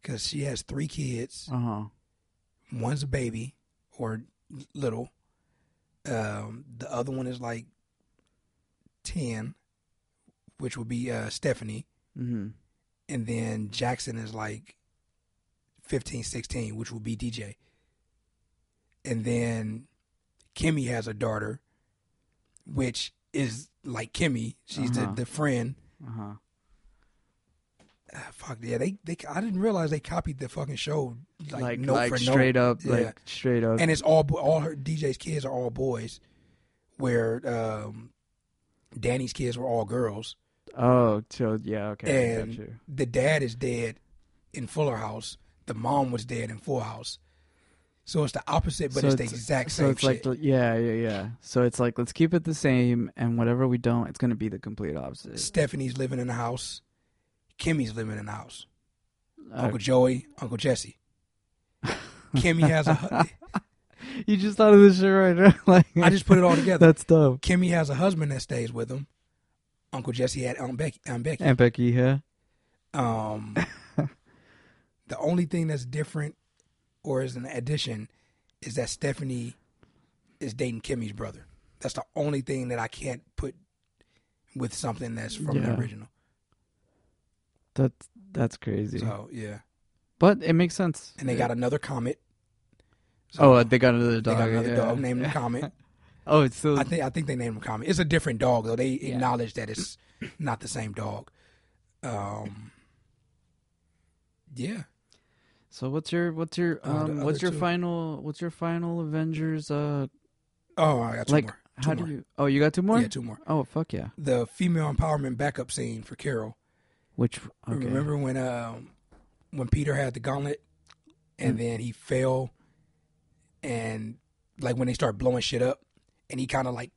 S2: because she has three kids.
S1: Uh huh.
S2: One's a baby or little. Um, the other one is like ten, which would be uh, Stephanie,
S1: Mm-hmm.
S2: And then Jackson is like 15, 16, which will be DJ. And then Kimmy has a daughter, which is like Kimmy. She's
S1: Uh-huh.
S2: the, the friend.
S1: Uh huh.
S2: Ah, fuck yeah, they they. I didn't realize they copied the fucking show like,
S1: Like
S2: note
S1: like,
S2: for
S1: straight up,
S2: Yeah.
S1: like straight up.
S2: and it's all all her DJ's kids are all boys, where um, Danny's kids were all girls.
S1: Oh, so yeah, okay,
S2: And-. The dad is dead in Fuller House. The mom was dead in Full House. So it's the opposite, but
S1: So
S2: it's the exact same.
S1: so it's
S2: shit.
S1: like yeah, yeah, yeah. So it's like let's keep it the same, and whatever we don't, it's gonna be the complete opposite.
S2: Stephanie's living in the house. Kimmy's living in the house.
S1: Uh,
S2: Uncle Joey, Uncle Jesse. [laughs] Kimmy has a. hu-
S1: you just thought of this shit right now. [laughs] like
S2: I just put it all together.
S1: That's dope.
S2: Kimmy has a husband that stays with him. Uncle Jesse had Aunt Becky. Aunt Becky.
S1: And Becky, yeah.
S2: Um, [laughs] the only thing that's different, or is an addition, is that Stephanie is dating Kimmy's brother. That's the only thing that I can't put with something that's from
S1: Yeah.
S2: the original.
S1: That's that's crazy.
S2: So yeah,
S1: but it makes sense.
S2: and they got another comet.
S1: oh, uh, they got another dog.
S2: they got another
S1: yeah.
S2: dog named [laughs] Comet.
S1: Oh, it's still
S2: I think I think they named him Comet. It's a different dog though. They
S1: Yeah.
S2: acknowledge that it's not the same dog. Um, yeah.
S1: So what's your what's your
S2: Oh, the
S1: um what's your
S2: two.
S1: final what's your final Avengers uh
S2: Oh, I got two
S1: like
S2: more.
S1: how
S2: more.
S1: do you Oh, you got two more?
S2: Yeah, two more.
S1: Oh, fuck yeah.
S2: The female empowerment backup scene for Carol.
S1: Which okay.
S2: Remember when um when Peter had the gauntlet and
S1: Mm.
S2: then he fell and like when they start blowing shit up and he kind of like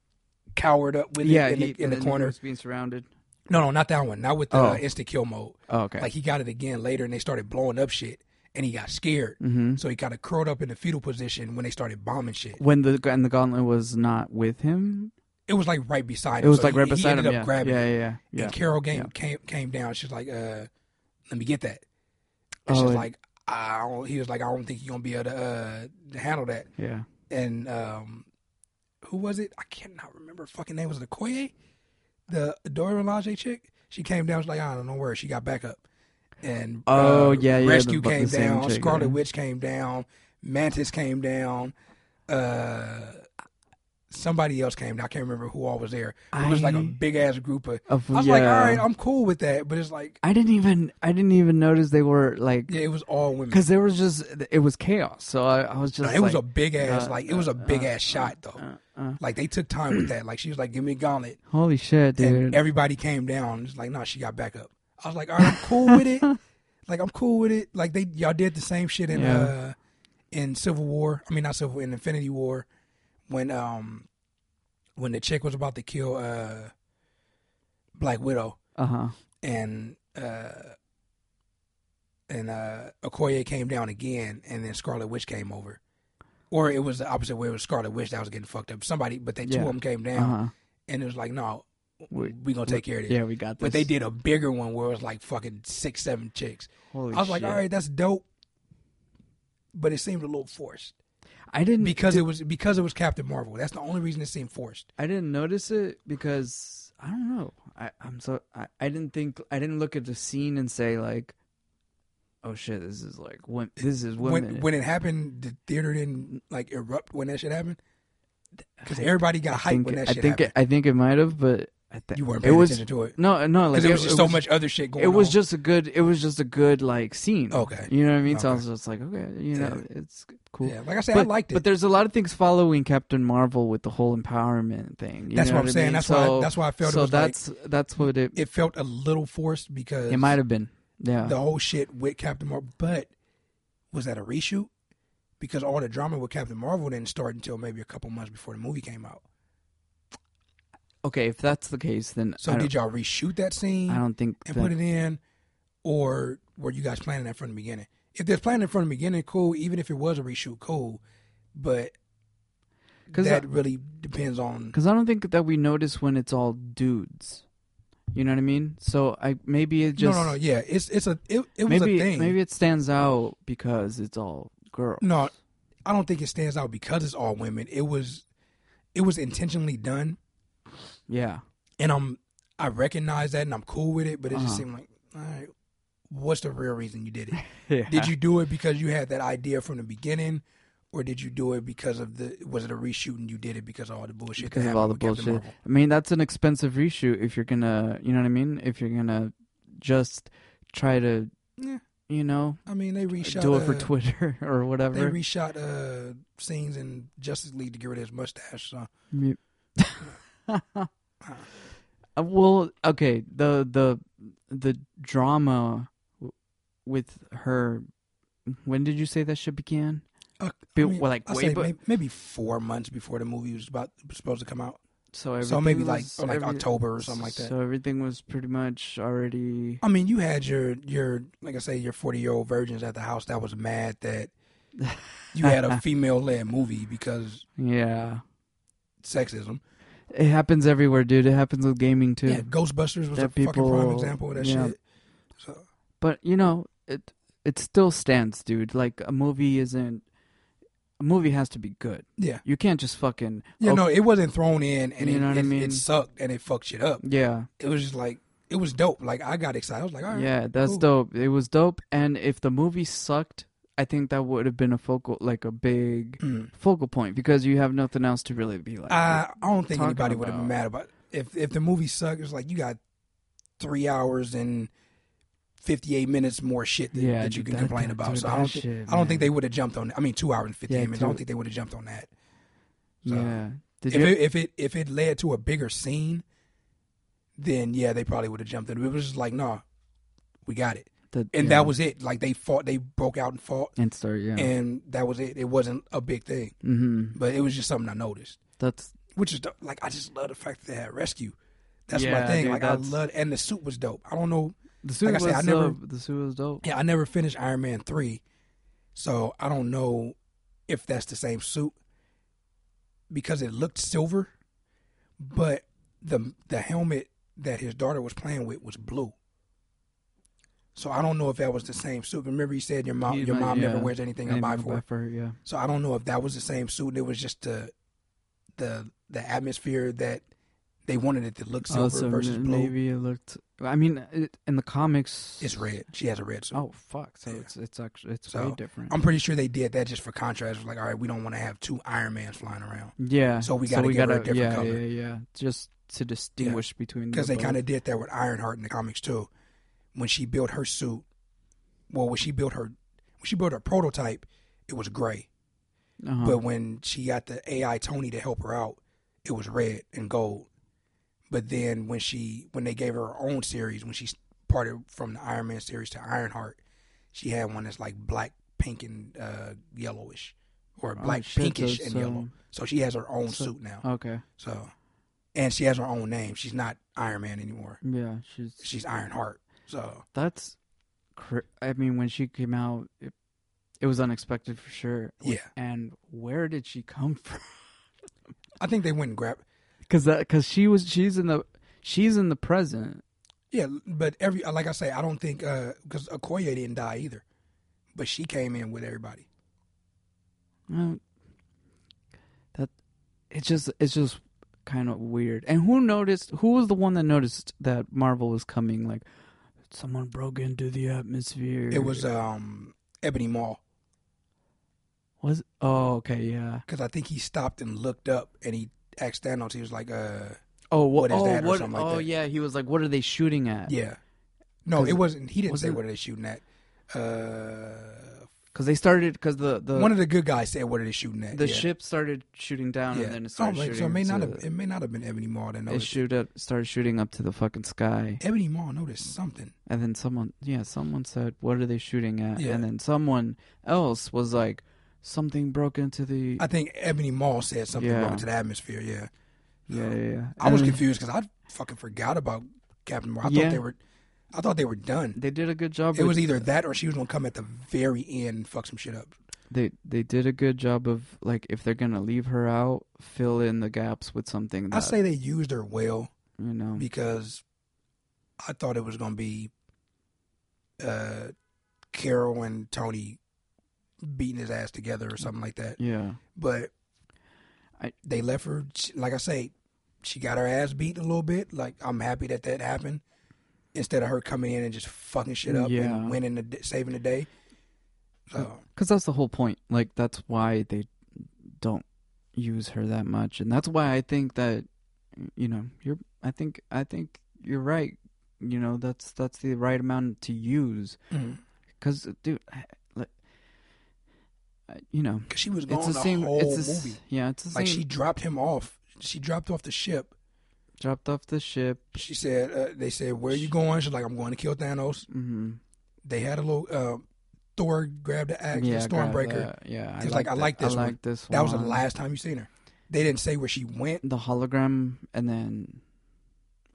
S2: cowered up with
S1: yeah,
S2: it in,
S1: he,
S2: the, in the
S1: he
S2: corner.
S1: was being surrounded.
S2: No, no, not that one. Not with the
S1: Oh.
S2: uh, instant kill mode.
S1: Oh, okay.
S2: Like he got it again later and they started blowing up shit and he got scared.
S1: mm-hmm.
S2: So he kind of curled up in the fetal position when they started bombing shit.
S1: When the and the gauntlet was not with him,
S2: It was like right beside him.
S1: it
S2: him.
S1: was
S2: So
S1: like
S2: he-
S1: right
S2: he
S1: beside him.
S2: ended
S1: Yeah.
S2: up grabbing
S1: yeah, yeah, yeah, yeah.
S2: And Carol came,
S1: yeah.
S2: came came down. She's like, uh, let me get that. And
S1: Oh,
S2: she's
S1: and-
S2: like, I don't, he was like, I don't think you're gonna be able to, uh, to handle that.
S1: yeah.
S2: And um, who was it? I cannot remember. her Fucking name was it Okoye, the Dora Milaje chick. She came down. She's like, I don't know where. She got back up. And
S1: Oh,
S2: uh,
S1: yeah, yeah,
S2: Rescue
S1: the- the
S2: came
S1: same
S2: down.
S1: chick,
S2: Scarlet
S1: yeah.
S2: Witch came down. Mantis came down. Uh, somebody else came down. I can't remember who all was there. It was like a big ass group of.
S1: Of,
S2: I was
S1: yeah.
S2: like, all right, I'm cool with that. But it's like,
S1: I didn't even I didn't even notice they were like
S2: yeah, it was all women.
S1: because there was just it was chaos. So I, I was just
S2: it was a big ass,
S1: uh,
S2: like it was a
S1: uh,
S2: big
S1: uh,
S2: ass shot though.
S1: Uh,
S2: Like they took time with that. Like she was like, "Give me a gauntlet,"
S1: holy shit, dude.
S2: and everybody came down. It's like, "No, she got back up." I was like, "All right, I'm cool with it." [laughs] Like I'm cool with it. Like they y'all did the same shit in
S1: Yeah.
S2: uh in Civil War. I mean, not Civil in Infinity War when um when the chick was about to kill uh Black Widow
S1: uh huh.
S2: and uh and uh, Okoye came down again, and then Scarlet Witch came over, or it was the opposite way. It was Scarlet Witch that was getting fucked up. Somebody, but they two
S1: Yeah.
S2: of them came down,
S1: Uh huh.
S2: and it was like, no,
S1: We-
S2: we gonna take care of this.
S1: Yeah, we got this.
S2: But they did a bigger one where it was like fucking six, seven chicks.
S1: Holy
S2: I was like,
S1: shit.
S2: all right, that's dope, but it seemed a little forced
S1: I didn't
S2: because it was because it was Captain Marvel. That's the only reason it seemed forced.
S1: I didn't notice it because I don't know. I, I'm so I, I didn't think I didn't look at the scene and say like, oh shit, this is like wom- this is women.
S2: When when it happened, the theater didn't like erupt when that shit happened because everybody got hyped
S1: think,
S2: when that
S1: I
S2: shit
S1: think it,
S2: happened.
S1: I think it might have, but I th-
S2: you weren't
S1: it
S2: paying
S1: was
S2: attention to it
S1: no no like
S2: it was
S1: it,
S2: just so much other shit going.
S1: It was
S2: on.
S1: just a good. It was just a good like scene.
S2: Okay.
S1: you know what I mean. So I was just like, okay, you know, it's cool.
S2: yeah. Like I said,
S1: but,
S2: I liked it.
S1: But there's a lot of things following Captain Marvel with the whole empowerment thing. you
S2: that's
S1: know
S2: what I'm
S1: I
S2: saying.
S1: mean?
S2: That's
S1: so,
S2: why. That's why I felt
S1: so
S2: it was like
S1: that's that's what it.
S2: it felt a little forced because
S1: It might have been. Yeah.
S2: the whole shit with Captain Marvel. But was that a reshoot? Because all the drama with Captain Marvel didn't start until maybe a couple months before the movie came out.
S1: Okay, if that's the case, then
S2: So did y'all reshoot that scene
S1: I don't think
S2: and
S1: that,
S2: put it in, or were you guys planning that from the beginning? If there's planning from the beginning, cool. Even if it was a reshoot, cool. But
S1: Cause
S2: that
S1: I-
S2: really depends on.
S1: because I don't think that we notice when it's all dudes. You know what I mean? So I maybe it just
S2: no, no, no. Yeah, it's it's a it, it was
S1: maybe
S2: a thing.
S1: maybe it stands out because it's all girls.
S2: No, I don't think it stands out because it's all women. It was it was intentionally done,
S1: Yeah.
S2: and I'm I recognize that and I'm cool with it. But it just
S1: Uh-huh.
S2: seemed like, all right, what's the real reason you did it? [laughs]
S1: yeah.
S2: Did you do it because you had that idea from the beginning, or did you do it because of the was it a reshoot and you did it because of all the bullshit?
S1: because of all the
S2: happened with Captain
S1: bullshit. I mean, that's an expensive reshoot if you're gonna, you know what I mean? If you're gonna just try to,
S2: Yeah.
S1: you know,
S2: I mean, they reshot.
S1: do it for
S2: uh,
S1: Twitter [laughs] or whatever.
S2: They reshot uh, scenes in Justice League to get rid of his mustache. So
S1: Me- [laughs] Uh, well, okay, the the the drama with her. When did you say that shit began?
S2: Uh,
S1: Be- well, like,
S2: I'll
S1: way
S2: say
S1: bu-
S2: maybe, maybe four months before the movie was about was supposed to come out.
S1: So
S2: So maybe like
S1: was-
S2: like
S1: every-
S2: October or something like that.
S1: So everything was pretty much already.
S2: I mean, you had your your like I say your forty year old virgins at the house that was mad that [laughs] you had a female led movie because
S1: Yeah,
S2: sexism.
S1: it happens everywhere, dude. It happens with gaming too.
S2: Yeah, Ghostbusters was
S1: That
S2: a fucking prime example of that
S1: yeah.
S2: shit. So
S1: But you know, it it still stands, dude. Like a movie isn't. A movie has to be good.
S2: yeah,
S1: You can't just fucking.
S2: yeah.
S1: oh,
S2: No, it wasn't thrown in and
S1: You
S2: it,
S1: know what I mean?
S2: it sucked and it fucked shit up.
S1: Yeah,
S2: It was just like it was dope. Like I got excited. I was like, all right,
S1: yeah, that's
S2: cool.
S1: dope. It was dope. And if the movie sucked, I think that would have been a focal, like a big
S2: Mm.
S1: focal point because you have nothing else to really be like.
S2: I I don't think anybody would have been mad about if if the movie sucked. It's like you got three hours and fifty eight minutes more shit that,
S1: Yeah,
S2: that you can
S1: that-
S2: complain
S1: that-
S2: about. so I don't think
S1: shit,
S2: I don't think they would have jumped on. I mean, two hours and fifty eight
S1: Yeah,
S2: minutes. I don't think they would have jumped on that. So,
S1: yeah. Did
S2: if
S1: you?
S2: it, if it if it led to a bigger scene, then yeah, they probably would have jumped in. It was just like, nah, we got it,
S1: the,
S2: and
S1: yeah,
S2: that was it. Like they fought, they broke out and fought,
S1: and start. Yeah.
S2: and that was it. It wasn't a big thing,
S1: hmm
S2: but it was just something I noticed.
S1: That's
S2: which is like I just love the fact that they had rescue. That's my thing.
S1: dude,
S2: like I love, and the suit was dope. I don't know.
S1: The suit
S2: Like I
S1: was
S2: said, I never-
S1: dope. The suit was dope.
S2: Yeah, I never finished Iron Man three, so I don't know if that's the same suit because it looked silver, but the the helmet that his daughter was playing with was blue. So I don't know if that was the same suit. Remember, you said your mom
S1: He
S2: your
S1: might-
S2: mom never wears anything I buy for. her.
S1: for her, yeah.
S2: So I don't know if that was the same suit. It was just the the the atmosphere that they wanted it to look silver
S1: Also,
S2: versus blue.
S1: maybe it looked. I mean, it, in the comics,
S2: It's red. She has a red suit.
S1: Oh fuck! So
S2: Yeah.
S1: it's it's actually it's
S2: So,
S1: way different.
S2: I'm pretty sure they did that just for contrast. Like, all right, we don't want to have two Iron Mans flying around
S1: yeah.
S2: so we gotta give her a different
S1: yeah,
S2: color.
S1: Yeah, yeah, Just to distinguish between
S2: because they kind of did that with Ironheart in the comics too. When she built her suit, well, when she built her when she built her prototype, it was gray.
S1: Uh-huh.
S2: But when she got the AI Tony to help her out, it was red and gold. But then when she when they gave her her own series, when she parted from the Iron Man series to Ironheart, she had one that's like black, pink, and uh, yellowish, or
S1: Oh,
S2: black,
S1: shit,
S2: pinkish, and
S1: so-
S2: yellow. So she has her own
S1: so-
S2: suit now.
S1: Okay.
S2: So, and she has her own name. She's not Iron Man anymore.
S1: Yeah. She's
S2: She's Ironheart. So
S1: that's cr- I mean, when she came out, it, it was unexpected for sure.
S2: Yeah.
S1: And where did she come [laughs] from?
S2: I think they went and grabbed.
S1: Because because she was she's in the she's in the present.
S2: Yeah, but every like I say, I don't think because Okoye didn't die either, but she came in with everybody.
S1: Well, that it's just it's just kind of weird. And who noticed? Who was the one that noticed that Marvel was coming? Like someone broke into the atmosphere.
S2: It was um Ebony Maw
S1: was oh okay yeah.
S2: because I think he stopped and looked up and he asked Thanos. He was like, "Uh,
S1: Oh what,
S2: What is
S1: oh,
S2: that or
S1: what,
S2: something like
S1: oh
S2: that.
S1: yeah, he was like, "What are they shooting at?"
S2: yeah." No, it wasn't. He didn't say what are they shooting at. Uh,
S1: because they started because the the
S2: one of the good guys said, "What are they shooting at?"
S1: the
S2: yeah.
S1: ship started shooting down
S2: Yeah.
S1: and then it
S2: oh,
S1: started
S2: wait,
S1: shooting.
S2: so it may not
S1: to-
S2: have. It may not have been Ebony Maw that
S1: it shoot up, started shooting up to the fucking sky,
S2: Ebony Maw noticed something.
S1: and then someone, yeah, someone said, "What are they shooting at?"
S2: Yeah.
S1: And then someone else was like, "Something broke into the."
S2: I think Ebony Maw said something
S1: Yeah.
S2: wrong to the atmosphere. Yeah,
S1: yeah, yeah, yeah.
S2: I was
S1: And
S2: confused because I fucking forgot about Captain Marvel. I
S1: Yeah.
S2: thought they were. I thought they were done.
S1: They did a good job.
S2: It was either that or she was gonna come at the very end and fuck some shit up.
S1: they they did a good job of like if they're gonna leave her out, fill in the gaps with something that
S2: I say they used her well
S1: you know.
S2: because I thought it was gonna be uh, Carol and Tony beating his ass together or something like that.
S1: Yeah,
S2: But
S1: I-
S2: they left her. Like I say, she got her ass beat a little bit. Like I'm happy that that happened instead of her coming in and just fucking shit up
S1: Yeah.
S2: and winning the saving the day. So
S1: because that's the whole point. Like that's why they don't use her that much, and that's why I think that you know you're. I think I think you're right. You know that's that's the right amount to use
S2: mhm.
S1: because dude, I- like, I- you know,
S2: Cause she was
S1: it's
S2: gone
S1: the
S2: the,
S1: same.
S2: whole
S1: s-
S2: movie.
S1: yeah, it's the
S2: Like
S1: same.
S2: she dropped him off. She dropped off the ship.
S1: dropped off the ship.
S2: She said, uh, "They said, where are you going?" She's like, "I'm going to kill Thanos."
S1: hmm
S2: They had a little. Uh, Thor grabbed the axe,
S1: Yeah,
S2: the Stormbreaker.
S1: Yeah,
S2: It's like, I like this
S1: I
S2: one.
S1: like this
S2: That was the last time you seen her. They didn't say where she went.
S1: The hologram, and then,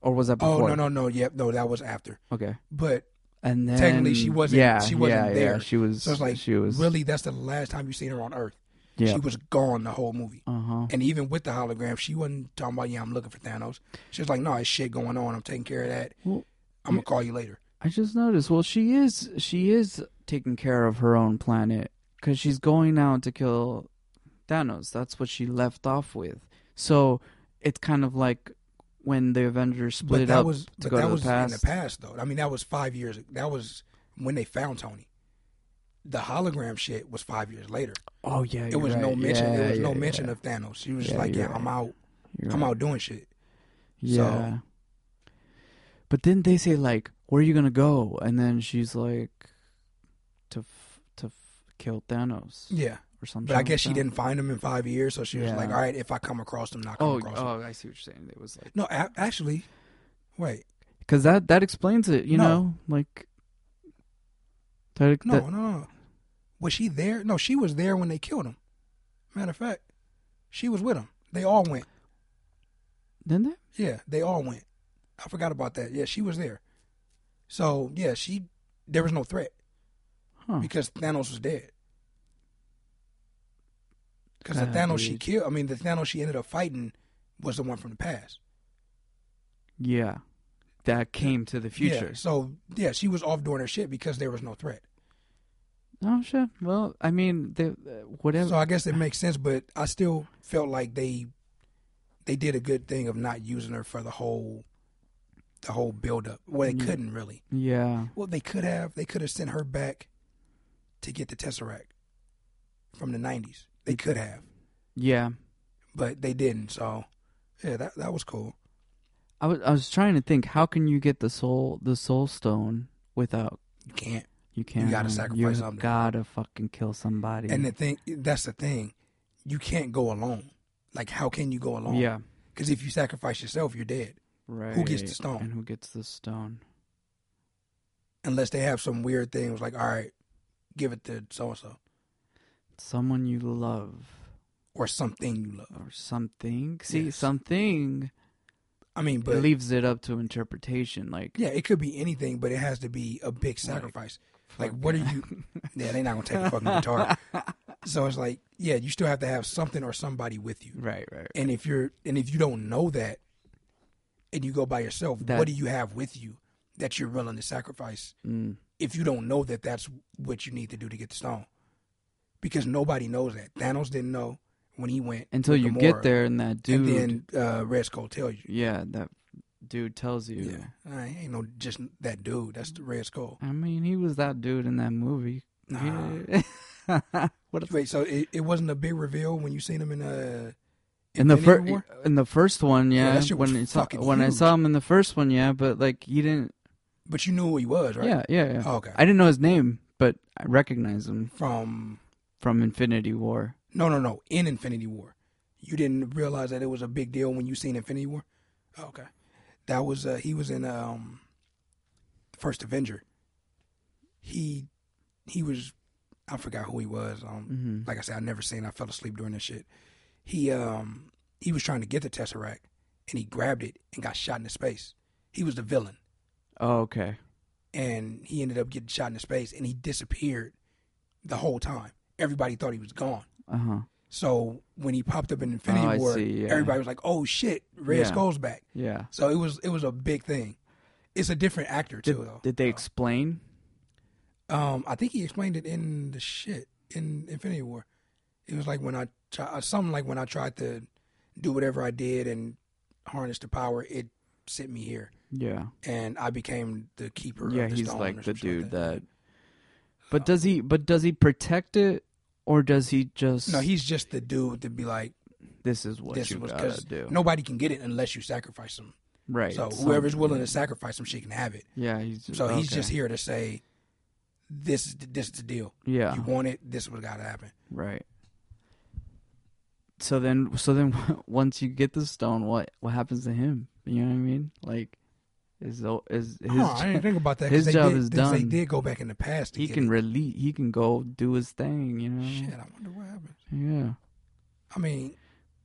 S1: or was that
S2: Oh no no no! Yep, no, that was after.
S1: Okay,
S2: But
S1: and then
S2: Technically, she wasn't-
S1: Yeah,
S2: she wasn't
S1: yeah,
S2: there.
S1: Yeah, she was.
S2: So it's like,
S1: she was
S2: really, that's the last time you seen her on Earth.
S1: Yeah.
S2: She was gone the whole movie.
S1: Uh huh.
S2: And even with the hologram, she wasn't talking about, "Yeah, I'm looking for Thanos." She was like, "No, it's shit going on. I'm taking care of that.
S1: Well,
S2: I'm gonna call you later."
S1: I just noticed. Well, she is. She is taking care of her own planet because she's going out to kill Thanos. That's what she left off with. So it's kind of like when the Avengers
S2: But
S1: split
S2: that
S1: up
S2: was
S1: to
S2: but
S1: go
S2: that
S1: to the
S2: was in the past though. I mean, that was five years. That was when they found Tony. The hologram shit was five years later.
S1: Oh yeah,
S2: It was
S1: right.
S2: no mention.
S1: Yeah,
S2: there was no
S1: yeah,
S2: mention
S1: yeah.
S2: of Thanos. She was just
S1: Yeah,
S2: like, "Yeah, I'm out.
S1: You're
S2: I'm
S1: right.
S2: out doing shit."
S1: Yeah. But then they say like, "Where are you gonna go?" And then she's like, "To f- to f- kill Thanos
S2: Yeah,
S1: or something."
S2: but I guess she
S1: like that.
S2: didn't find him in five years, so she was
S1: Yeah.
S2: like, "All right, if I come across him, not come
S1: Oh,
S2: across him."
S1: oh, oh I see what you're saying. It was like
S2: No, a- actually, wait,
S1: because that that explains it. You
S2: No.
S1: know, like that.
S2: no,
S1: that-
S2: no, no. Was she there? No, she was there when they killed him. Matter of fact, she was with him. They all went.
S1: didn't they?
S2: Yeah, they all went. I forgot about that. Yeah, she was there. So yeah, she there was no threat
S1: Huh.
S2: because Thanos was dead. Because the
S1: God,
S2: Thanos she killed, I mean, the Thanos she ended up fighting was the one from the past.
S1: Yeah, that came to the future.
S2: Yeah, so yeah, she was off doing her shit because there was no threat.
S1: Oh shit. Well, I mean, they, uh, whatever.
S2: So I guess it makes sense, but I still felt like they they did a good thing of not using her for the whole the whole build up. Well, they couldn't really.
S1: yeah.
S2: Well, they could have. They could have sent her back to get the Tesseract from the '90s. They could have,
S1: Yeah.
S2: but they didn't. So yeah, that that was cool.
S1: I was I was trying to think how can you get the soul the soul stone without
S2: You can't.
S1: you can't you
S2: gotta sacrifice
S1: you
S2: something.
S1: gotta fucking kill somebody
S2: And the thing, that's the thing. You can't go alone. Like, how can you go alone?
S1: yeah
S2: Because if you sacrifice yourself, you're dead.
S1: right who
S2: gets the stone?
S1: and who gets the stone
S2: Unless they have some weird things like, all right, give it to so and so
S1: someone you love
S2: or something you love.
S1: or something see
S2: Yes.
S1: something
S2: I mean,
S1: it
S2: but
S1: leaves it up to interpretation. Like,
S2: yeah, it could be anything, but it has to be a big sacrifice. Like, what are you? [laughs] Yeah, they're not gonna take a fucking guitar. So it's like, yeah, you still have to have something or somebody with you.
S1: right, right.
S2: And if you're, and if you don't know that, and you go by yourself,
S1: That-
S2: what do you have with you that you're willing to sacrifice?
S1: Mm.
S2: If you don't know that that's what you need to do to get the stone, because nobody knows that. Thanos didn't know when he went
S1: Until you
S2: Gamora,
S1: get there and that dude,
S2: and then uh, Red Skull tells you.
S1: yeah, that dude tells you.
S2: Yeah, I ain't no just that dude. That's the Red Skull.
S1: I mean, he was that dude in that movie.
S2: Nah. [laughs]
S1: What
S2: Wait, so it, it wasn't a big reveal when you seen him in uh
S1: in the first in the first one,
S2: Yeah,
S1: yeah.
S2: that shit was
S1: when I saw, when I saw him in the first one, yeah, but like he didn't.
S2: But you knew who he was, right?
S1: Yeah, yeah, yeah.
S2: Oh, okay.
S1: I didn't know his name, but I recognized him
S2: From
S1: from Infinity War.
S2: no, no, no. In Infinity War, you didn't realize that it was a big deal when you seen Infinity War. Oh, okay, that was uh, he was in um first Avenger. He he was I forgot who he was. Um,
S1: hmm
S2: like I said, I never seen. I fell asleep during this shit. He um he was trying to get the Tesseract, and he grabbed it and got shot into space. He was the villain,
S1: Oh, okay.
S2: and he ended up getting shot into space, and he disappeared the whole time. Everybody thought he was gone.
S1: Uh huh.
S2: So when he popped up in Infinity
S1: Oh,
S2: War,
S1: see, yeah.
S2: everybody was like, "Oh shit, Red
S1: Yeah.
S2: Skull's back."
S1: Yeah.
S2: So it was it was a big thing. It's a different actor
S1: Did,
S2: too, though.
S1: did they explain?
S2: Um, I think he explained it in the shit in Infinity War. It was like when I try, uh, something like when I tried to do whatever I did and harness the power, it sent me here,
S1: Yeah.
S2: and I became the keeper.
S1: Yeah,
S2: of the
S1: he's like the dude
S2: like
S1: that. But does he? But does he protect it, or does he just?
S2: No, he's just the dude to be like,
S1: This is what
S2: this
S1: you
S2: was
S1: gotta do.
S2: nobody can get it unless you sacrifice him.
S1: right.
S2: So
S1: some-
S2: whoever's willing to sacrifice him, she can have it.
S1: Yeah, he's just,
S2: So he's
S1: okay.
S2: just here to say, this is the, this is the deal.
S1: Yeah.
S2: You want it. This is what got to happen.
S1: Right. So then, so then, [laughs] once you get the stone, what what happens to him? You know what I mean? Like, is is his
S2: oh, I didn't think about that.
S1: his
S2: they
S1: job
S2: did,
S1: is
S2: 'cause They did go back in the past.
S1: He can
S2: it.
S1: release he can go do his thing. You know?
S2: Shit, I wonder what happened.
S1: Yeah.
S2: I mean,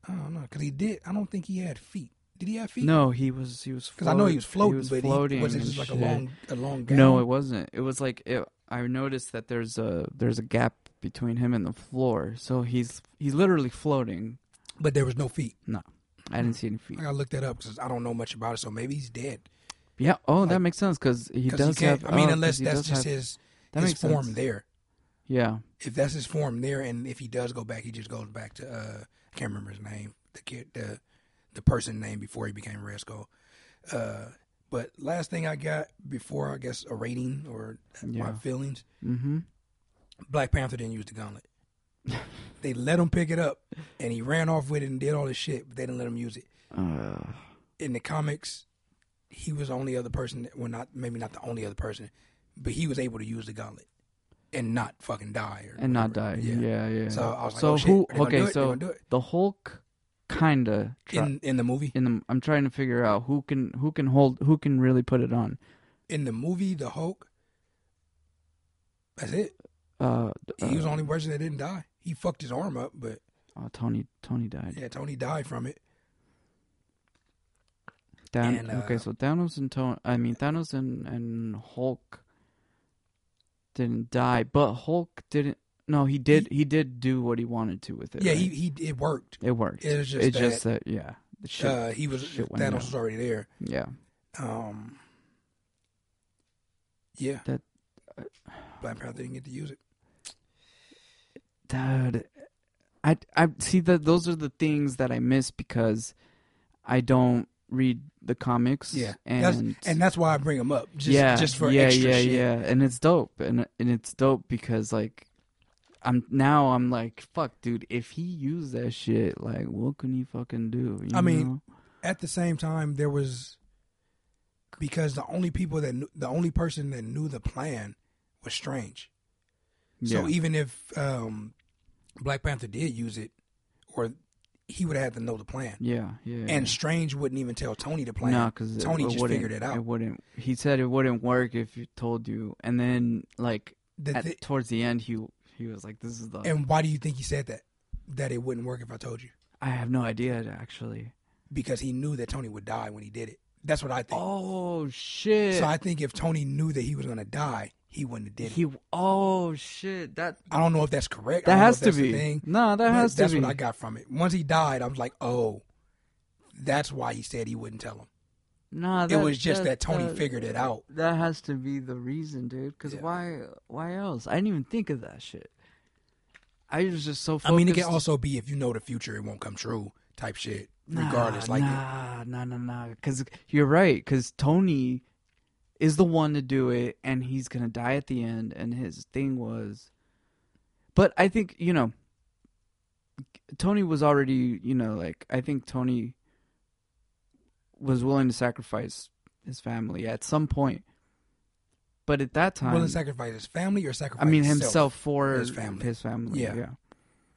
S2: I don't know because he did. I don't think he had feet. Did he have feet?
S1: No, he was he was
S2: because I know he was floating,
S1: He was
S2: but
S1: floating.
S2: he, was it just like a long, a long gown?
S1: No, it wasn't. It was like it, I noticed that there's a there's a gap between him and the floor, so he's he's literally floating.
S2: but there was no feet.
S1: No, I didn't see any feet.
S2: I gotta look that up because I don't know much about it. So maybe he's dead.
S1: Yeah. Oh, that makes sense because he does
S2: can't-
S1: have.
S2: I mean,
S1: oh,
S2: unless
S1: he
S2: that's just
S1: have-
S2: his
S1: that
S2: his form
S1: sense.
S2: there.
S1: Yeah.
S2: If that's his form there, and if he does go back, he just goes back to uh, I can't remember his name. The kid, the the person name before he became Skull. Uh, but last thing I got before I guess a rating or my feelings,
S1: Mm-hmm.
S2: Black Panther didn't use the gauntlet. [laughs] they let him pick it up, and he ran off with it and did all this shit, but they didn't let him use it.
S1: Uh,
S2: In the comics, he was the only other person. Well, not maybe not the only other person, but he was able to use the gauntlet and not fucking die or
S1: and not die. Yeah, yeah.
S2: So I was like,
S1: so
S2: oh,
S1: who?
S2: are they gonna do
S1: Okay, so
S2: gonna do it.
S1: the Hulk, kinda. Try,
S2: in in the movie,
S1: in the, I'm trying to figure out who can who can hold who can really put it on.
S2: in the movie, the Hulk. That's it.
S1: Uh,
S2: He was
S1: uh,
S2: the only person that didn't die. He fucked his arm up, but
S1: oh, Tony. Tony died.
S2: yeah, Tony died from it.
S1: Dan,
S2: And, uh,
S1: okay, so Thanos and Tony. I mean Thanos and and Hulk didn't die, but Hulk didn't. No, he did. He, did do what he wanted to with it.
S2: Yeah,
S1: right?
S2: he he it worked.
S1: It worked.
S2: It was just
S1: it's
S2: that,
S1: just that, yeah. The shit.
S2: uh, he was
S1: shit
S2: Thanos was already there.
S1: yeah.
S2: Um, yeah,
S1: That- uh,
S2: Black Panther didn't get to use it.
S1: Dude, I I see that those are the things that I miss because I don't read the comics.
S2: Yeah,
S1: and
S2: that's, and that's why I bring them up. Just,
S1: yeah,
S2: just for
S1: yeah,
S2: extra
S1: yeah,
S2: shit.
S1: yeah, and it's dope, and and it's dope because like. I'm now. I'm like, fuck, dude. If he used that shit, like, what can he fucking do? you
S2: I mean. At the same time, there was because the only people that knew, the only person that knew the plan was Strange. So
S1: yeah,
S2: even if um, Black Panther did use it, or he would have had to know the plan,
S1: yeah, yeah.
S2: and Strange wouldn't even tell Tony the plan.
S1: No, because
S2: Tony
S1: it,
S2: just
S1: wouldn't-
S2: figured it out.
S1: It wouldn't. He said it wouldn't work if you told you, and then like
S2: The
S1: at, towards the end, he he was like, "This is the."
S2: and why do you think he said that? That it wouldn't work if I told you?
S1: I have no idea actually.
S2: because he knew that Tony would die when he did it. That's what I think.
S1: Oh shit!
S2: So I think if Tony knew that he was gonna die, he wouldn't have did it.
S1: he. Oh shit! That
S2: I don't know if that's correct.
S1: That has to
S2: that's the
S1: be.
S2: thing,
S1: No, that has to
S2: that's
S1: be.
S2: what I got from it. Once he died, I was like, oh, that's why he said he wouldn't tell him.
S1: Nah,
S2: it was just that, Tony
S1: that,
S2: figured it out.
S1: That has to be the reason, dude. Because
S2: Yeah.
S1: why? Why else? I didn't even think of that shit. I was just so.
S2: I mean, it can also be if you know the future, it won't come true type shit. Regardless,
S1: nah,
S2: like
S1: nah, nah, nah, nah. Because you're right. Because Tony is the one to do it, and he's gonna die at the end. And his thing was, but I think you know, Tony was already, you know, like I think Tony was willing to sacrifice his family at some point. But at that time,
S2: willing to sacrifice his family or sacrifice.
S1: I mean
S2: himself?
S1: himself for
S2: his family.
S1: His family,
S2: Yeah.
S1: yeah.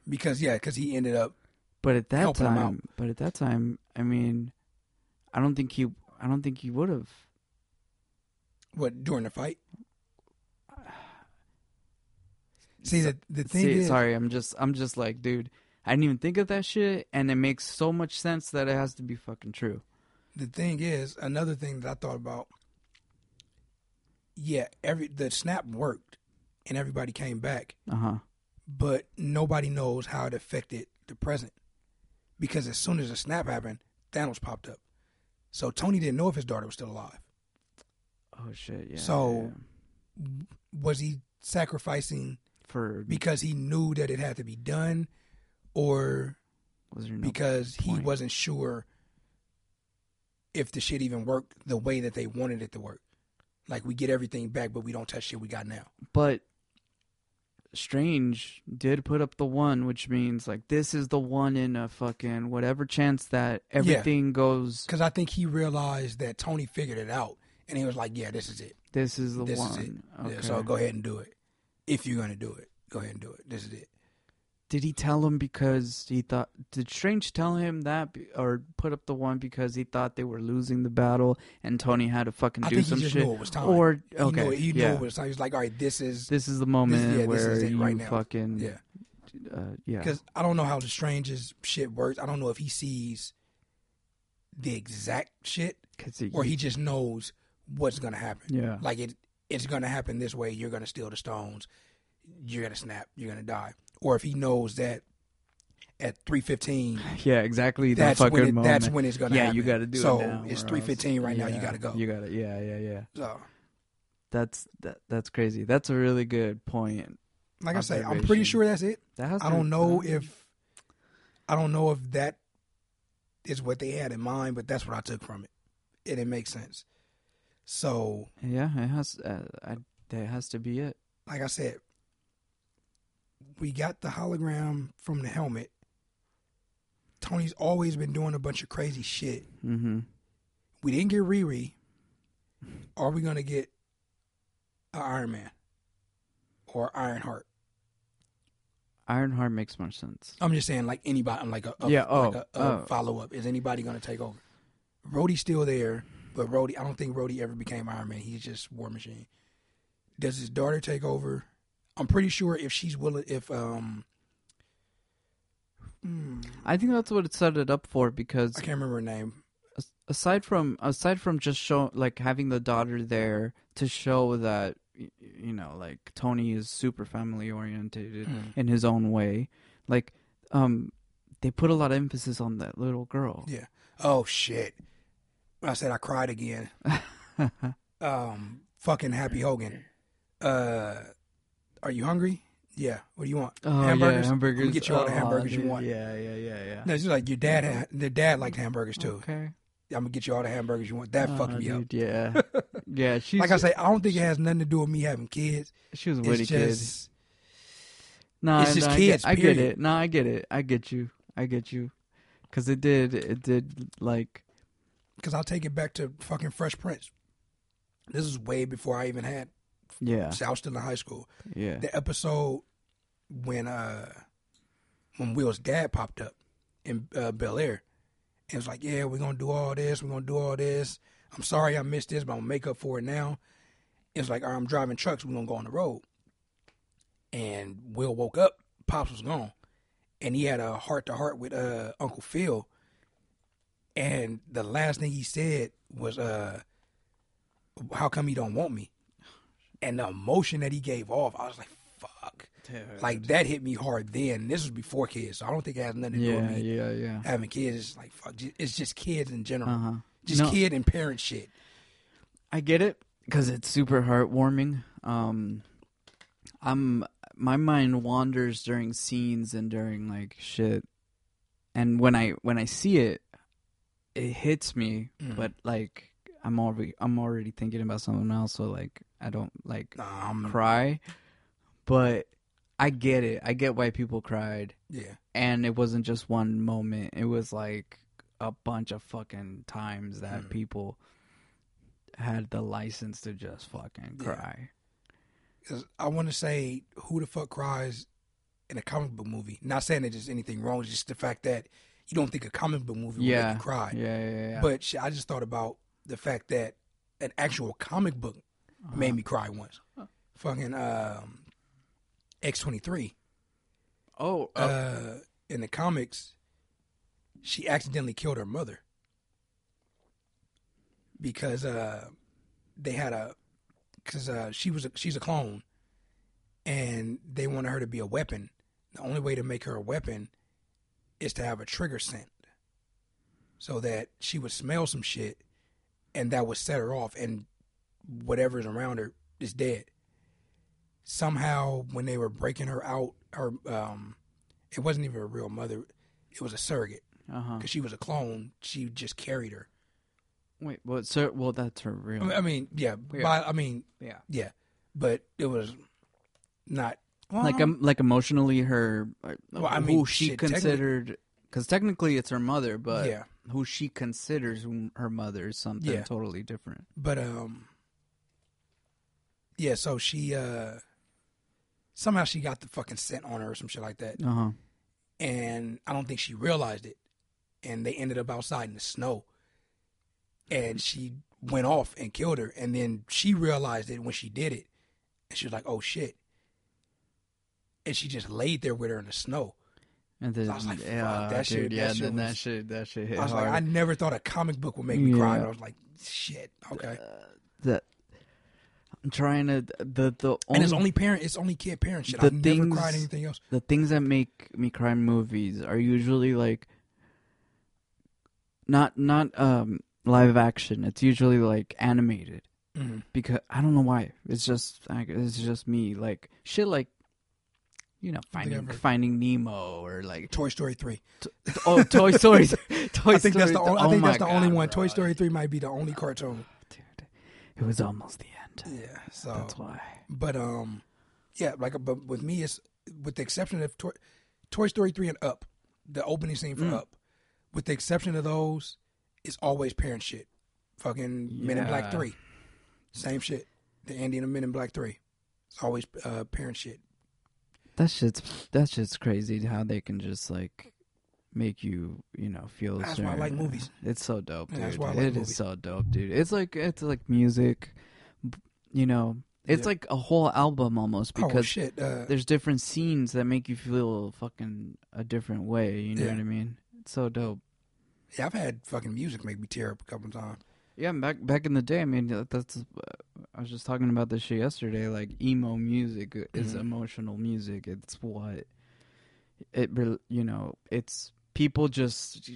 S2: because yeah, because he ended up.
S1: But at that time, but at that time, I mean, I don't think he, I don't think he would have.
S2: What during the fight? See the the thing
S1: See,
S2: is,
S1: sorry, I'm just, I'm just like, dude, I didn't even think of that shit, and it makes so much sense that it has to be fucking true.
S2: the thing is another thing that I thought about. Yeah, every the snap worked, and everybody came back,
S1: Uh huh.
S2: but nobody knows how it affected the present, because as soon as the snap happened, Thanos popped up. So Tony didn't know if his daughter was still alive.
S1: Oh shit, yeah.
S2: So-
S1: yeah.
S2: Was he sacrificing
S1: for
S2: because he knew that it had to be done, or
S1: was no
S2: because he wasn't sure if the shit even worked the way that they wanted it to work. Like we get everything back, but we don't touch shit we got now.
S1: But Strange did put up the one, which means like this is the one in a fucking whatever chance that everything goes.
S2: Because I think he realized that Tony figured it out, and he was like, "Yeah, this is it.
S1: This is the
S2: this
S1: one.
S2: is.
S1: Okay.
S2: Yeah, so go ahead and do it. If you're gonna do it, go ahead and do it. This is it."
S1: Did he tell him because he thought? Did Strange tell him that, or put up the one because he thought they were losing the battle and Tony had to fucking
S2: I
S1: do some
S2: he
S1: shit?
S2: knew it was time.
S1: Or
S2: he
S1: okay,
S2: knew it, he knew
S1: yeah.
S2: it was time. He was like, "All right, this is
S1: this is the moment
S2: yeah, this
S1: where
S2: is it
S1: you
S2: right
S1: fucking
S2: yeah."
S1: uh, yeah.
S2: Because I don't know how the Strange's shit works. I don't know if he sees the exact shit
S1: it,
S2: or he just knows what's gonna happen.
S1: yeah
S2: Like it, it's gonna happen this way. You're gonna steal the stones. You're gonna snap. You're gonna die. Or if he knows that at three fifteen,
S1: yeah exactly
S2: that's
S1: fucking
S2: when it,
S1: moment.
S2: that's when it's gonna
S1: yeah,
S2: happen.
S1: you got to do
S2: so
S1: it now.
S2: it's
S1: or
S2: three
S1: else-
S2: fifteen right now. You gotta go.
S1: You got to yeah yeah yeah.
S2: so,
S1: That's that that's crazy. That's a really good point.
S2: like I say, I'm pretty sure that's it.
S1: That
S2: I don't know
S1: that-
S2: if I don't know if that is what they had in mind, but that's what I took from it, and it makes sense. So,
S1: yeah, it has. Uh, I, that has to be it.
S2: like I said, we got the hologram from the helmet. Tony's always been doing a bunch of crazy shit.
S1: Mm-hmm.
S2: We didn't get Riri. Are we gonna get an Iron Man or Ironheart?
S1: Ironheart makes more sense.
S2: I'm just saying, like anybody, like a, a
S1: Yeah, oh,
S2: like a, a
S1: oh.
S2: follow up. Is anybody gonna take over? Rhodey's still there, but Rhodey, I don't think Rhodey ever became Iron Man. He's just War Machine. Does his daughter take over? I'm pretty sure if she's willing, if um, hmm,
S1: I think that's what it set it up for because
S2: I can't remember her name.
S1: aside from aside from just show like having the daughter there to show that you know like Tony is super family oriented
S2: Mm.
S1: in his own way, like um they put a lot of emphasis on that little girl.
S2: Yeah. Oh shit! I said I cried again. [laughs] um, fucking Happy Hogan. Uh, are you hungry? Yeah. What do you want?
S1: Oh
S2: hamburgers.
S1: yeah, hamburgers.
S2: Get you all the
S1: Oh,
S2: hamburgers you want.
S1: Yeah, yeah, yeah, yeah.
S2: No, it's just like your dad. Had, their dad liked hamburgers too.
S1: Okay.
S2: I'm gonna get you all the hamburgers you want. That
S1: Oh,
S2: fucked me up.
S1: dude, Yeah, [laughs] yeah. She's
S2: like I say, I don't think it has nothing to do with me having kids.
S1: she was a witty
S2: It's
S1: kid. No,
S2: it's just
S1: no,
S2: kids,
S1: I get, I get it. No, I get it. I get you. I get you. Because it did. It did like.
S2: Because I'll take it back to fucking Fresh Prince. This is way before I even had.
S1: Yeah.
S2: Still in high school.
S1: Yeah.
S2: the episode when uh when Will's dad popped up in uh, Bel Air and was like, "Yeah, we're gonna do all this. We're gonna do all this. I'm sorry I missed this, but I'm gonna make up for it now." It's like, all right, I'm driving trucks. We're gonna go on the road. And Will woke up. Pops was gone, and he had a heart to heart with uh, Uncle Phil. And the last thing he said was, uh, how come you don't want me? And the emotion that he gave off, I was like, fuck. Like that hit me hard then. This was before kids, so I don't think it has nothing to do with
S1: yeah,
S2: me
S1: yeah, yeah.
S2: having kids. It's like fuck. It's just kids in general.
S1: Uh huh.
S2: Just
S1: No.
S2: kid and parent shit.
S1: I get it because it's super heartwarming. Um, I'm my mind wanders during scenes and during like shit, and when I when I see it, it hits me.
S2: Mhm.
S1: But like I'm already I'm already thinking about someone else, so like I don't like
S2: I'm
S1: cry. But I get it. I get why people cried,
S2: yeah.
S1: and it wasn't just one moment. It was like a bunch of fucking times that
S2: Mhm.
S1: people had the license to just fucking
S2: Yeah. I want to say who the fuck cries in a comic book movie. Not saying that there's anything wrong, it's just the fact that you don't think a comic book movie will
S1: Yeah.
S2: make you cry.
S1: Yeah, yeah, yeah.
S2: But I just thought about the fact that an actual comic book
S1: Uh-huh.
S2: made me cry once. Fucking um, X twenty three.
S1: oh, uh,
S2: Uh, in the comics, she accidentally killed her mother because uh, they had a because uh, she was a, she's a clone, and they wanted her to be a weapon. The only way to make her a weapon is to have a trigger scent, so that she would smell some shit, and that would set her off, and whatever's around her is dead. Somehow, when they were breaking her out, her um, it wasn't even a real mother; it was a surrogate because she was a clone. She just carried her.
S1: Wait, well, sir, well, that's her real.
S2: I mean, I mean yeah,
S1: Yeah.
S2: By, I mean,
S1: yeah,
S2: yeah, but it was not well,
S1: like um, like emotionally, her. uh,
S2: Well, I
S1: who she
S2: shit,
S1: considered, because technically it's her mother, but
S2: yeah,
S1: who she considers her mother is something
S2: Yeah.
S1: totally different.
S2: but um, yeah. So she uh, somehow she got the fucking scent on her or some shit like that,
S1: Uh huh.
S2: and I don't think she realized it, and they ended up outside in the snow, and she went off and killed her, and then she realized it when she did it, and she was like, "Oh shit." And she just laid there with her in the snow.
S1: And then,
S2: I was like, fuck,
S1: yeah,
S2: that shit-
S1: dude,
S2: that
S1: yeah,
S2: shit
S1: then that shit, that shit hit
S2: I was
S1: hard.
S2: like, I never thought a comic book would make me cry.
S1: Yeah.
S2: And I was like, shit, okay.
S1: that I'm trying to the the
S2: and it's
S1: only-
S2: only parent, it's only kid parent shit.
S1: The
S2: I've never
S1: things-
S2: cried anything else.
S1: the things that make me cry in movies are usually like not not um live action. It's usually like animated
S2: Mhm.
S1: because I don't know why. It's just I- it's just me like shit like you know finding finding Nemo or like
S2: Toy Story three.
S1: oh Toy Story. [laughs] Toy
S2: I think that's the
S1: Story-
S2: only, I
S1: oh
S2: that's the only one.
S1: bro.
S2: Toy Story three might be the only cartoon.
S1: Dude, it was almost the end.
S2: Yeah. So,
S1: That's why.
S2: but um, yeah, like but with me, it's with the exception of Toy, Toy Story three and Up, the opening scene for
S1: Mm.
S2: Up, with the exception of those, it's always parent shit. Fucking Men in Black three, same shit. The Andy and the Men in Black three, it's always uh, parent shit.
S1: That shit's that shit's crazy how they can just like make you you know feel.
S2: That's why I like movies.
S1: It's so dope,
S2: Yeah,
S1: dude.
S2: that's why I
S1: It
S2: like
S1: is so dope, dude. It's like it's like music, you know. It's
S2: Yeah.
S1: like a whole album almost
S2: oh
S1: because
S2: shit! Uh,
S1: there's different scenes that make you feel fucking a different way. You know
S2: Yeah.
S1: what I mean? It's so dope.
S2: yeah, I've had fucking music make me tear up a couple times.
S1: Yeah, back back in the day, I mean, that's. I was just talking about this shit yesterday. Like emo music is
S2: Mhm.
S1: emotional music. It's what it, you know, it's people just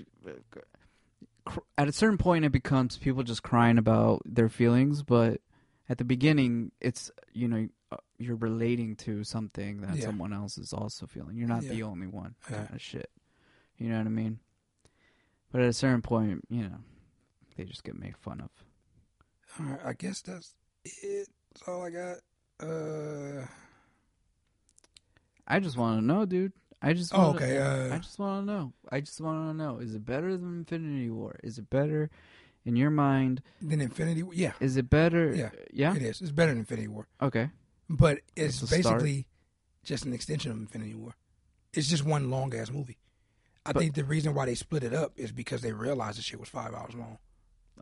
S1: at a certain point it becomes people just crying about their feelings, but at the beginning, it's you know uh, you're relating to something that
S2: Yeah.
S1: someone else is also feeling. You're not the only one.
S2: Yeah.
S1: Kind of shit. You know what I mean? But at a certain point, you know, they just get made fun of.
S2: All right, I guess that's it. That's all I got. Uh,
S1: I just want to know, dude. I just
S2: oh,
S1: wanna,
S2: okay.
S1: I
S2: Uh,
S1: just want to know. I just want to know. Is it better than Infinity War? Is it better in your mind?
S2: than Infinity. War- Yeah,
S1: Is it better?
S2: Yeah.
S1: Yeah.
S2: it is. It's better than Infinity War,
S1: Okay.
S2: but it's
S1: a start.
S2: basically just an extension of Infinity War. It's just one long ass movie. I
S1: But-
S2: think the reason why they split it up is because they realized the shit was five hours long.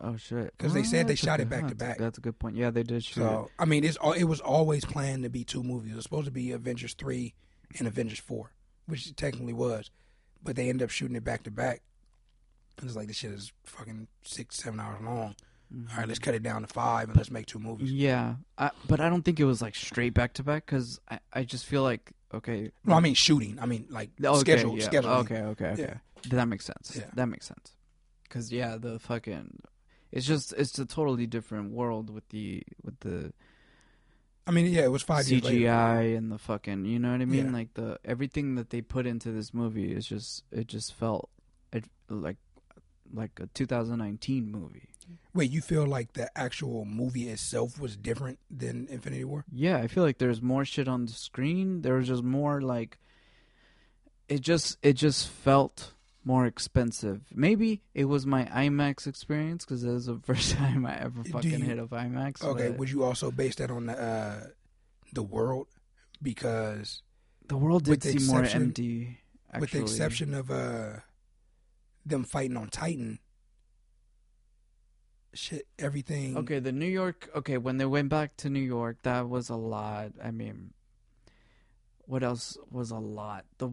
S1: Oh shit.
S2: 'Cause they said they shot it
S1: good-
S2: back to back.
S1: That's a good point. Yeah, they did shoot.
S2: So I mean, it's it was always planned to be two movies. It was supposed to be Avengers three and Avengers four, which it technically was, but they ended up shooting it back to back. And it's like this shit is fucking six, seven hours long.
S1: Mhm.
S2: All right, let's cut it down to five and let's make two movies.
S1: Yeah, I, but I don't think it was like straight back to back because I, I just feel like okay.
S2: No, I mean shooting. I mean like
S1: okay,
S2: schedule,
S1: yeah,
S2: schedule.
S1: Okay, okay, okay.
S2: Yeah.
S1: That makes sense.
S2: Yeah.
S1: That makes sense. Because yeah, the fucking, it's just it's a totally different world with the with the
S2: I mean, yeah, it was five.
S1: CGI and the fucking, you know what I mean?
S2: Yeah.
S1: Like the everything that they put into this movie is just it just felt it like like a 2019 movie.
S2: Wait, you feel like the actual movie itself was different than Infinity War?
S1: Yeah, I feel like there's more shit on the screen. There was just more like it just it just felt more expensive. Maybe it was my IMAX experience because it was the [laughs] first time I ever fucking
S2: you-
S1: hit of IMAX.
S2: Okay, would you also base that on the uh, the world? Because
S1: the world did
S2: the
S1: seem more empty. Actually.
S2: with the exception of uh, them fighting on Titan, shit, everything.
S1: Okay, the New York. Okay, when they went back to New York, that was a lot. I mean, what else was a lot? The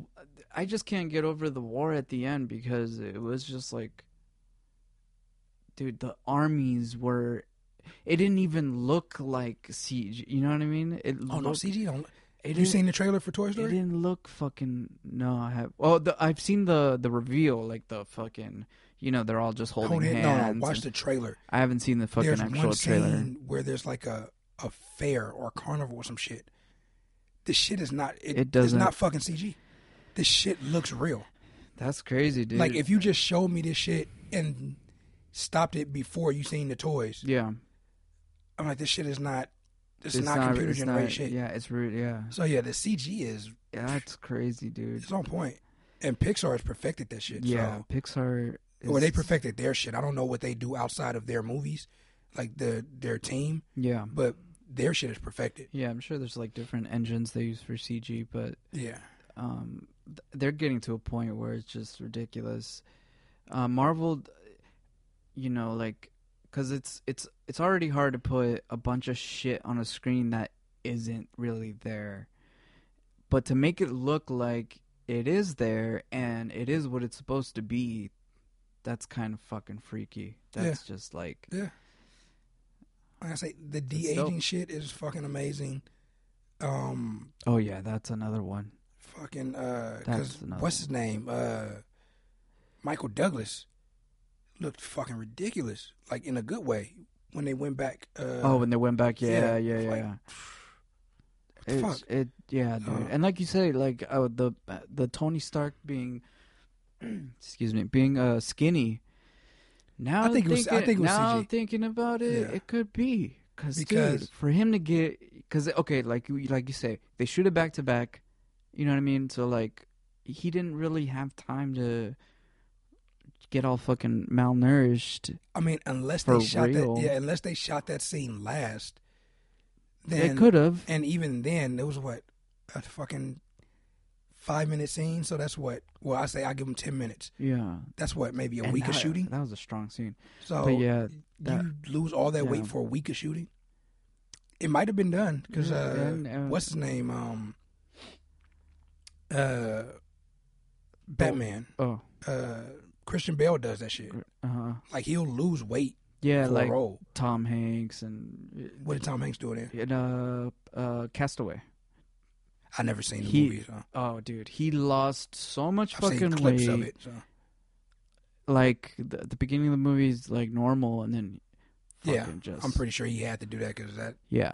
S1: I just can't get over the war at the end because it was just like, dude, the armies were. It didn't even look like siege. You know what I mean? It
S2: Oh no,
S1: looked-
S2: CG don't.
S1: It
S2: You seen the trailer for Toy Story?
S1: It didn't look fucking. No, I have. Oh, the, I've seen the the reveal, like the fucking. You know, they're all just holding
S2: Hold
S1: hands.
S2: No, no, watch the trailer.
S1: I haven't seen the fucking
S2: there's
S1: actual
S2: one
S1: trailer.
S2: where there's like a a fair or a carnival or some shit. This shit is not. It,
S1: It doesn't-
S2: not fucking CG. This shit looks real.
S1: That's crazy, dude.
S2: Like if you just showed me this shit and stopped it before you seen the toys,
S1: yeah,
S2: I'm like, this shit is not. This
S1: it's
S2: is not, computer
S1: it's
S2: generated
S1: not-
S2: shit.
S1: Yeah, it's rude. Yeah,
S2: So yeah, the CG is
S1: yeah, that's crazy, dude.
S2: it's on point. point, and Pixar has perfected that shit.
S1: Yeah,
S2: so,
S1: Pixar. Is,
S2: or they perfected their shit. I don't know what they do outside of their movies, like the their team,
S1: Yeah,
S2: but their shit is perfected.
S1: yeah. I'm sure there's like different engines they use for CG, but
S2: Yeah.
S1: um, th- they're getting to a point where it's just ridiculous. Uh, Marvel, you know, like, cause it's it's it's already hard to put a bunch of shit on a screen that isn't really there, but to make it look like it is there and it is what it's supposed to be, that's kind of fucking freaky. That's just like,
S2: Like I say, the de aging shit is fucking amazing. Um,
S1: oh yeah, that's another one.
S2: fucking uh,
S1: That's
S2: cause
S1: another
S2: what's his name? Uh, Michael Douglas looked fucking ridiculous, like in a good way when they went back. Uh,
S1: oh, when they went back, yeah,
S2: yeah,
S1: yeah, yeah.
S2: like,
S1: yeah.
S2: the
S1: It's,
S2: fuck?
S1: It yeah, dude.
S2: Uh,
S1: and like you say, like uh, the the Tony Stark being, [clears throat] excuse me, being uh skinny. Now
S2: I think it was-
S1: thinking,
S2: I think it was
S1: now
S2: CG.
S1: thinking about it,
S2: Yeah.
S1: it could be Cause,
S2: Because-
S1: dude, for him to get, because okay, like you like you say, they shoot it back to back. You know what I mean? So like, he didn't really have time to get all fucking malnourished.
S2: I mean, unless
S1: For
S2: they shot
S1: real.
S2: that, yeah, unless they shot that scene last,
S1: They could have.
S2: and even then, it was what a fucking five minute scene. So that's what. Well, I say I give them ten minutes.
S1: Yeah.
S2: That's what maybe a
S1: And
S2: week of shooting.
S1: That was a strong scene.
S2: So
S1: but yeah, that-
S2: you lose all that
S1: yeah.
S2: weight for a week of shooting. It might have been done because
S1: Yeah,
S2: uh,
S1: and, uh,
S2: what's his name? Um, uh, Batman.
S1: oh,
S2: Uh, Christian Bale does that shit.
S1: uh huh.
S2: Like he'll lose weight
S1: Yeah,
S2: for
S1: like
S2: a role.
S1: Tom Hanks and
S2: What did Tom Hanks do in it?
S1: in uh, uh, Castaway.
S2: I never seen the
S1: He-
S2: movie. So
S1: Oh, dude, he lost so much
S2: I've
S1: fucking weight.
S2: it. So
S1: Like the, the beginning of the movie is like normal, and then
S2: yeah,
S1: fucking just
S2: I'm pretty sure he had to do that because that
S1: yeah.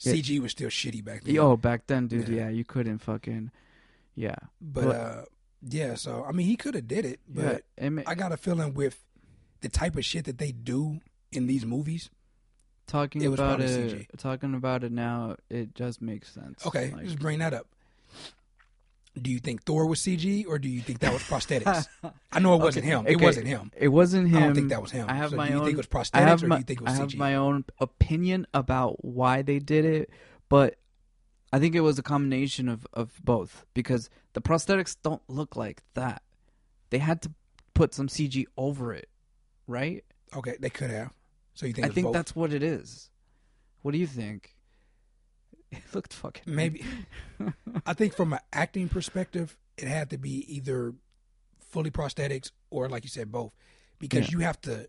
S2: CG was still shitty back then.
S1: Oh, back then, dude,
S2: Yeah.
S1: yeah, you couldn't fucking yeah.
S2: but
S1: but-
S2: uh, yeah. So I mean, he could have did it, but
S1: yeah,
S2: I got a feeling with the type of shit that they do in these movies.
S1: Talking
S2: it
S1: about it,
S2: CG.
S1: talking about it now, it does make sense.
S2: Okay,
S1: Like-
S2: just bring that up. Do you think Thor was CG or do you think that was prosthetics? [laughs] I know it wasn't
S1: Okay,
S2: him. It
S1: okay.
S2: wasn't him.
S1: It wasn't him.
S2: I don't think that was him.
S1: I have
S2: so
S1: my
S2: do you
S1: own.
S2: think it was prosthetics
S1: I have
S2: or
S1: my,
S2: do you think it was
S1: I have
S2: CG?
S1: my own opinion about why they did it, but I think it was a combination of, of both because the prosthetics don't look like that. They had to put some CG over it, right?
S2: okay, they could have. So you think
S1: I think
S2: both?
S1: that's what it is. What do you think? [laughs] It looked fucking
S2: maybe. I think from an [laughs] acting perspective, it had to be either fully prosthetics or, like you said, both. because
S1: Yeah.
S2: you have to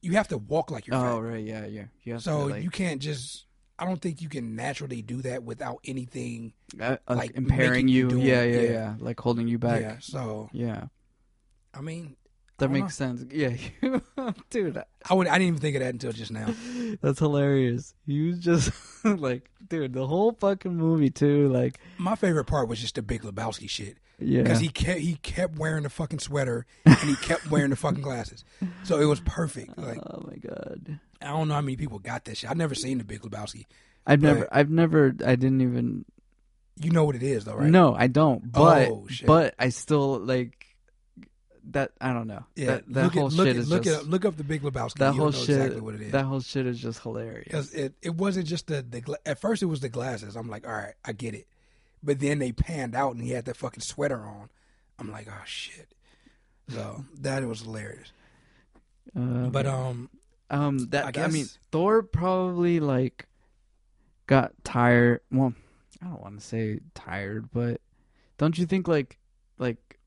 S2: you have to walk like you're
S1: Oh
S2: fat.
S1: right, yeah, yeah. You
S2: So
S1: to, like,
S2: you can't just. I don't think you can naturally do that without anything.
S1: uh,
S2: like,
S1: impairing
S2: you
S1: you. yeah, yeah,
S2: yeah.
S1: yeah, Like holding you back.
S2: Yeah. So
S1: Yeah,
S2: I mean,
S1: that makes sense. Yeah, [laughs] dude,
S2: I would. I didn't even think of that until just now. [laughs]
S1: that's hilarious. You was just [laughs] like, dude, the whole fucking movie too. Like,
S2: My favorite part was just the Big Lebowski shit
S1: yeah,
S2: because he kept he kept wearing the fucking sweater and he kept wearing the fucking glasses. So it was perfect. Like
S1: oh my god,
S2: I don't know how many people got that shit. I've never seen the Big Lebowski.
S1: I've never, I've never, I didn't even.
S2: You know what it is though, right?
S1: No, I don't. But,
S2: Oh, shit.
S1: but I still like that. I don't know.
S2: Yeah.
S1: that, that
S2: look
S1: whole
S2: at,
S1: shit
S2: at,
S1: is
S2: look
S1: just
S2: at, look up the Big Lebowski.
S1: that whole shit.
S2: exactly what it is.
S1: That whole shit is just hilarious.
S2: Because it, it wasn't just the, the at first it was the glasses. I'm like, all right, I get it. But then they panned out and he had that fucking sweater on. I'm like, oh shit. So that was hilarious.
S1: Uh,
S2: But um,
S1: Um, that
S2: I
S1: I, mean, Thor probably like got tired. Well, I don't want to say tired, but don't you think like like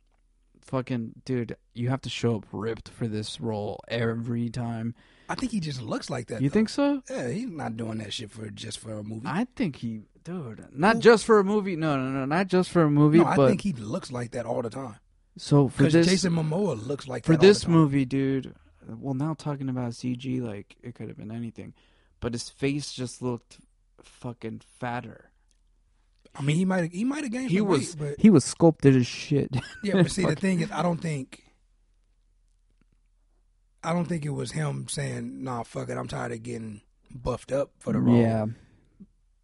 S1: fucking dude, you have to show up ripped for this role every time.
S2: I think he just looks like that.
S1: You
S2: though.
S1: think so?
S2: Yeah, he's not doing that shit for just for a movie.
S1: I think he, dude, not just for a movie. No, no, no, not just for a movie.
S2: no, I
S1: but
S2: think he looks like that all the time.
S1: so for this
S2: Jason Momoa looks like
S1: for this movie, dude. Well, now talking about CG, like it could have been anything, but his face just looked fucking fatter.
S2: I mean, he might he might have gained
S1: He was
S2: weight, but
S1: he was sculpted as shit.
S2: yeah. But see, the thing is, I don't think. I don't think it was him saying, "Nah, fuck it, I'm tired of getting buffed up for the role."
S1: Yeah.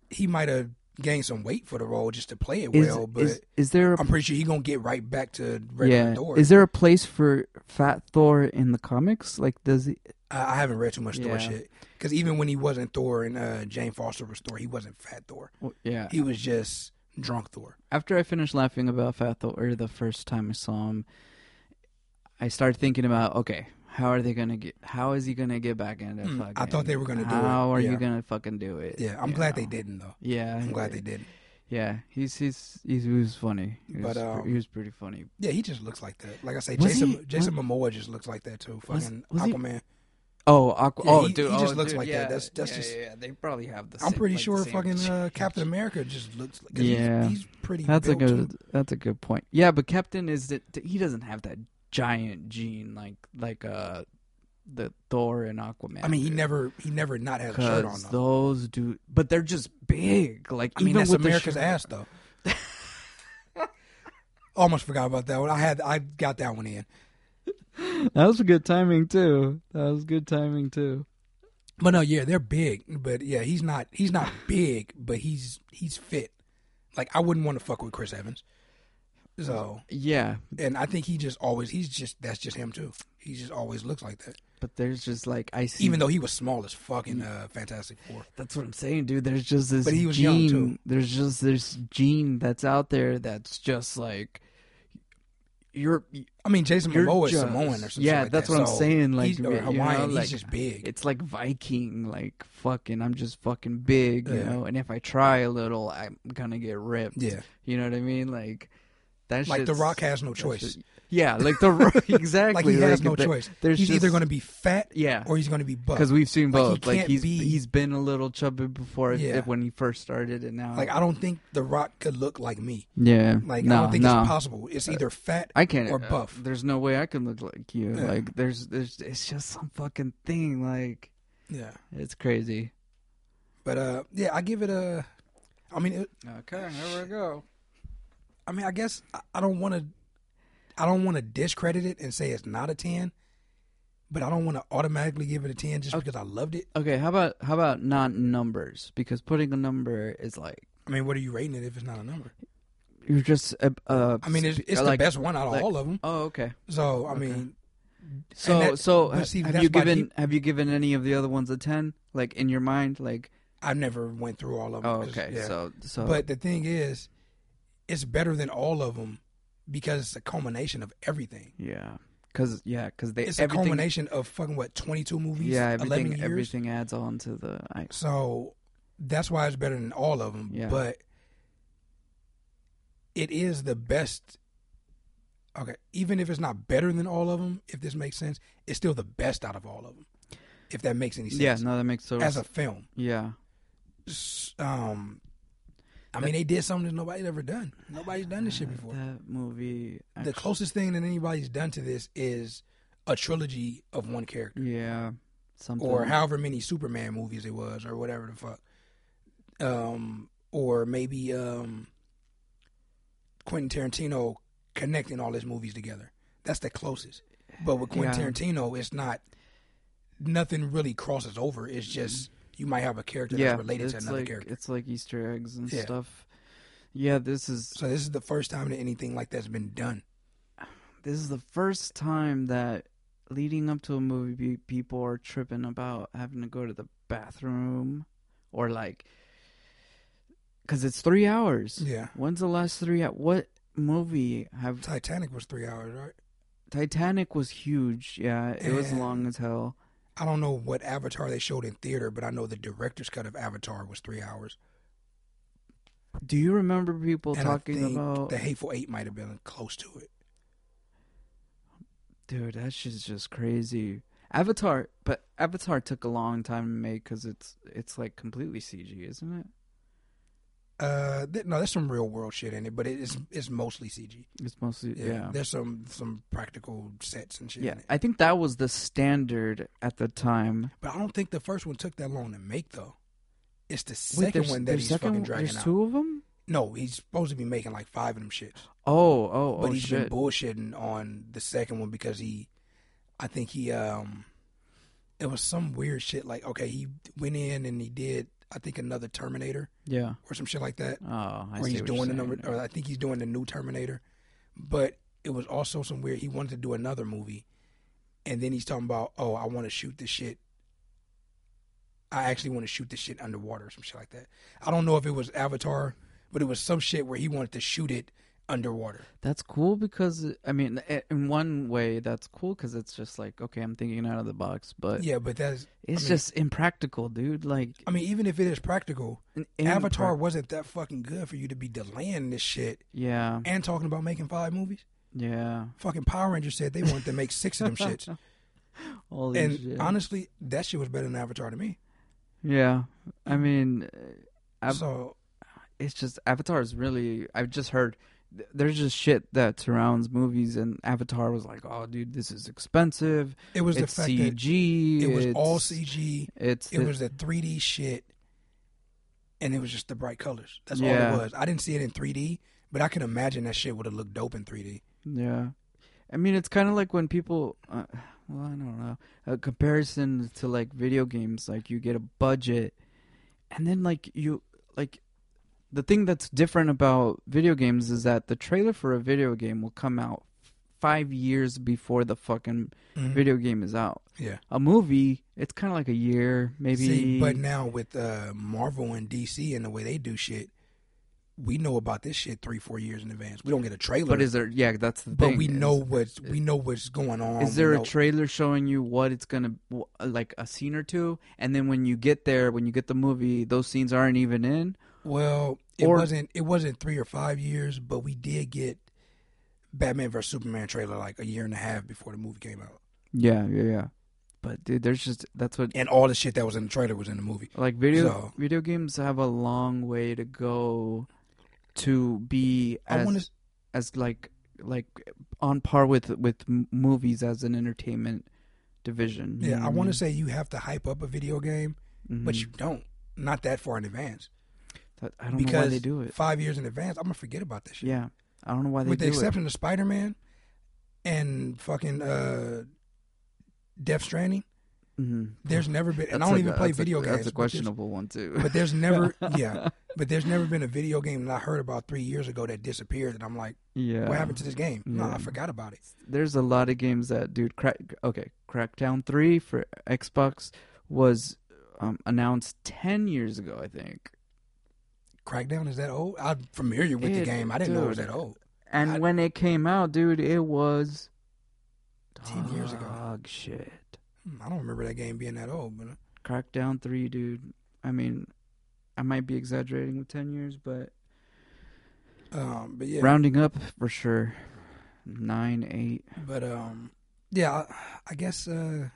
S2: he might have gained some weight for the role just to play it
S1: Is,
S2: well, but
S1: is is there a,
S2: I'm pretty sure he gonna get right back to regular
S1: yeah?
S2: Thor.
S1: Is there a place for Fat Thor in the comics? Like, does he?
S2: I, I haven't read too much Thor
S1: Yeah.
S2: shit because even when he wasn't Thor and uh, Jane Foster was Thor, he wasn't Fat Thor.
S1: well, yeah.
S2: He was just drunk Thor.
S1: After I finished laughing about Fat Thor the first time I saw him, I started thinking about okay, how are they gonna get? How is he gonna get back into
S2: Mm,
S1: fucking?
S2: I thought they were gonna do it,
S1: How are you gonna fucking do it?
S2: Yeah, I'm glad
S1: know?
S2: they didn't though.
S1: Yeah,
S2: I'm glad they didn't.
S1: Yeah, he's he's, he's he was funny. He was,
S2: But, um,
S1: he was pretty funny.
S2: Yeah, he just looks like that. Like I say,
S1: Was
S2: Jason
S1: he-
S2: Jason Momoa just looks like that too.
S1: Was-
S2: Fucking
S1: was he-
S2: Aquaman.
S1: Oh, Aqua,
S2: Yeah,
S1: oh,
S2: he-
S1: dude,
S2: he just
S1: oh,
S2: looks
S1: dude,
S2: like that.
S1: yeah,
S2: That's- that's
S1: yeah,
S2: just-
S1: yeah, yeah. They probably have the.
S2: I'm
S1: same,
S2: pretty
S1: like,
S2: sure fucking uh. Captain America just looks. Like,
S1: Yeah.
S2: he's, he's pretty.
S1: That's a good.
S2: too.
S1: That's a good point. Yeah, but Captain is that he doesn't have that giant gene like like uh the Thor and Aquaman.
S2: I mean, he never he never not has a shirt on. Though.
S1: those do, but they're just big. Like
S2: I mean,
S1: even
S2: that's
S1: with
S2: America's ass though. [laughs] Almost forgot about that one. I had I got that one in. [laughs]
S1: That was good timing too. That was good timing too.
S2: But no, yeah, they're big. But yeah, he's not he's not [laughs] big, but he's he's fit. Like I wouldn't want to fuck with Chris Evans. So
S1: Yeah,
S2: and I think he just always he's just that's just him too. He just always looks like that.
S1: but there's just like I see.
S2: Even though he was small as fucking uh, Fantastic Four.
S1: That's what I'm saying, dude. There's just this
S2: But he was
S1: gene.
S2: young, too.
S1: There's just this gene that's out there that's just like you're.
S2: I mean, Jason
S1: You're
S2: Momoa is
S1: just-
S2: Samoan or something. Like that.
S1: Yeah, that's
S2: that.
S1: what I'm saying, like,
S2: he's,
S1: you know,
S2: Hawaiian,
S1: like,
S2: he's just big.
S1: It's like Viking, like fucking. I'm just fucking big, you
S2: Yeah.
S1: know. And if I try a little, I'm gonna get ripped.
S2: yeah,
S1: You know what I mean? Like that.
S2: like The
S1: shit's-
S2: Rock has no
S1: that
S2: choice.
S1: shit- yeah, like the Rock. exactly. [laughs]
S2: Like he has no
S1: there-
S2: choice.
S1: There's
S2: He's
S1: just,
S2: either going to be fat
S1: yeah.
S2: or he's going to be buff.
S1: Because we've seen
S2: Like, he
S1: both. Like, he's
S2: be-
S1: he's been a little chubby before
S2: Yeah.
S1: if- when he first started, and now
S2: Like I don't think The Rock could look like me.
S1: yeah,
S2: Like
S1: no,
S2: I don't think
S1: no.
S2: it's possible. It's either fat.
S1: I can't
S2: or
S1: uh,
S2: buff.
S1: there's no way I can look like you.
S2: Yeah.
S1: Like there's there's it's just some fucking thing. Like
S2: Yeah,
S1: it's crazy.
S2: but uh, yeah, I give it a. I mean, it,
S1: Okay, here we go.
S2: I mean, I guess I, I don't want to. I don't want to discredit it and say it's not a ten, but I don't want to automatically give it a ten just
S1: Okay.
S2: because I loved it.
S1: Okay, how about how about not numbers? Because putting a number is like
S2: I mean, what are you rating it if it's not a number?
S1: you're just uh, uh
S2: I mean, it's, it's
S1: like,
S2: the best one out of
S1: like-
S2: all of them.
S1: Oh, okay.
S2: So I
S1: Okay.
S2: mean,
S1: So
S2: that-
S1: so
S2: see,
S1: have you given have you given any of the other ones a ten? Like in your mind, like
S2: I never went through all of them.
S1: oh okay,
S2: yeah.
S1: so so
S2: But the thing is, it's better than all of them because it's a culmination of everything.
S1: yeah, because yeah, because they
S2: It's a culmination of fucking what twenty two movies.
S1: yeah
S2: 11
S1: everything
S2: years?
S1: everything adds on to the I,
S2: So that's why it's better than all of them.
S1: Yeah.
S2: But it is the best okay, even if it's not better than all of them, if this makes sense, it's still the best out of all of them. If that makes any sense.
S1: Yeah, no, that makes so.
S2: As a film,
S1: yeah,
S2: um, I mean, they did something that nobody's ever done. Nobody's done this shit
S1: Uh,
S2: before.
S1: That movie.
S2: the closest thing that anybody's done to this is a trilogy of one character,
S1: Yeah, something.
S2: or however many Superman movies it was, or whatever the fuck. Um, or maybe um, Quentin Tarantino connecting all his movies together. That's the closest. But with Quentin
S1: Yeah.
S2: Tarantino, it's not. Nothing really crosses over. It's just you might have a character
S1: yeah,
S2: that's related to another
S1: like
S2: character.
S1: it's like Easter eggs and
S2: Yeah.
S1: stuff. Yeah, this is
S2: So this is the first time that anything like that's been done.
S1: this is the first time that leading up to a movie people are tripping about having to go to the bathroom or like because it's three hours
S2: Yeah.
S1: when's the last three hou- what movie have
S2: Titanic was three hours, right?
S1: titanic was huge yeah it was long as hell
S2: I don't know what Avatar they showed in theater, but I know the director's cut of Avatar was three hours.
S1: do you remember people
S2: and
S1: talking about
S2: the Hateful Eight might have been close to it.
S1: dude that shit's just crazy avatar but avatar took a long time to make because it's it's like completely cg isn't it
S2: Uh, th- no, there's some real world shit in it, but it's it's mostly CG.
S1: it's mostly
S2: Yeah,
S1: yeah
S2: there's some some practical sets and shit.
S1: Yeah,
S2: in it.
S1: I think that was the standard at the time.
S2: but I don't think the first one took that long to make though. It's the second
S1: there's-
S2: one that he's
S1: second
S2: fucking dragging
S1: There's
S2: out.
S1: two of them.
S2: No, he's supposed to be making like five of them shits.
S1: Oh, oh,
S2: but
S1: oh
S2: he's
S1: shit!
S2: been bullshitting on the second one because he, I think he um, it was some weird shit like okay he went in and he did I think another Terminator
S1: yeah.
S2: or some shit like that
S1: Oh, I
S2: he's doing the number or I think he's doing the new Terminator, but it was also some weird he wanted to do another movie, and then he's talking about oh I want to shoot this shit. I actually want to shoot this shit underwater or some shit like that. I don't know if it was Avatar, but it was some shit where he wanted to shoot it underwater.
S1: That's cool because I mean, in one way, that's cool because it's just like okay, I'm thinking out of the box, but
S2: Yeah, but that's
S1: it's
S2: I mean-
S1: just impractical, dude. Like
S2: I mean, even if it is practical, Avatar wasn't that fucking good for you to be delaying this shit
S1: Yeah,
S2: and talking about making five movies.
S1: yeah.
S2: Fucking Power Rangers said they wanted to make six of them [laughs] shits.
S1: Holy
S2: and
S1: shit.
S2: honestly, that shit was better than Avatar to me.
S1: yeah. I mean, uh, Av-
S2: so
S1: it's just Avatar is really. I've just heard there's just shit that surrounds movies, and Avatar was like, oh, dude, this is expensive.
S2: it was
S1: it's
S2: the fact that
S1: CG.
S2: it was all CG.
S1: It's
S2: It
S1: the-
S2: was the 3D shit, and it was just the bright colors. That's
S1: Yeah.
S2: all it was. I didn't see it in 3D, but I can imagine that shit would have looked dope in 3D.
S1: Yeah, I mean, it's kind of like when people, uh, well, I don't know, a comparison to like video games. Like you get a budget, and then like you like the thing that's different about video games is that the trailer for a video game will come out five years before the fucking
S2: Mhm.
S1: video game is out.
S2: Yeah.
S1: A movie, it's kind of like a year, maybe.
S2: See, but now with uh, Marvel and DC and the way they do shit, we know about this shit three, four years in advance. We don't get a trailer,
S1: But is there? Yeah, that's the
S2: but
S1: thing.
S2: we
S1: is-
S2: know what's we know what's going on.
S1: Is there a trailer showing you what it's gonna like a scene or two, and then when you get there, when you get the movie, those scenes aren't even in?
S2: Well, it
S1: Or-
S2: wasn't. It wasn't three or five years, but we did get Batman vs Superman trailer like a year and a half before the movie came out,
S1: Yeah, yeah, yeah. But dude, there's just that's what
S2: and all the shit that was in the trailer was in the movie.
S1: like video
S2: So-
S1: video games have a long way to go to be as
S2: want to.
S1: as like like on par with with movies as an entertainment division.
S2: Yeah, I want to say you have to hype up a video game, but
S1: Mhm.
S2: you don't. Not that far in advance.
S1: I don't
S2: because
S1: know why they do it.
S2: five years in advance, I'm gonna forget about this shit.
S1: Yeah, I don't know why they do it.
S2: With the exception of Spider Man and fucking uh, Death Stranding,
S1: it. hmm
S2: there's never been. And I don't
S1: a-
S2: even play
S1: that's a-
S2: video games.
S1: That's a questionable one too.
S2: But there's never, [laughs] yeah, but there's never been a video game that I heard about three years ago that disappeared, and I'm like,
S1: yeah.
S2: what happened to this game? No, I forgot about it.
S1: There's a lot of games that, dude. Crack. Okay, Crackdown Three for Xbox was um, announced ten years ago, I think.
S2: Crackdown is that old? I'm familiar with the game. I didn't know it was that old.
S1: And
S2: I-
S1: when it came out, dude, it was
S2: 10 years ago.
S1: Dog shit.
S2: Hmm, I don't remember that game being that old, but uh,
S1: Crackdown Three, dude. I mean, I might be exaggerating with ten years, but
S2: um, but yeah,
S1: rounding up for sure. nine, eight.
S2: But um, yeah, I, I guess uh, I'm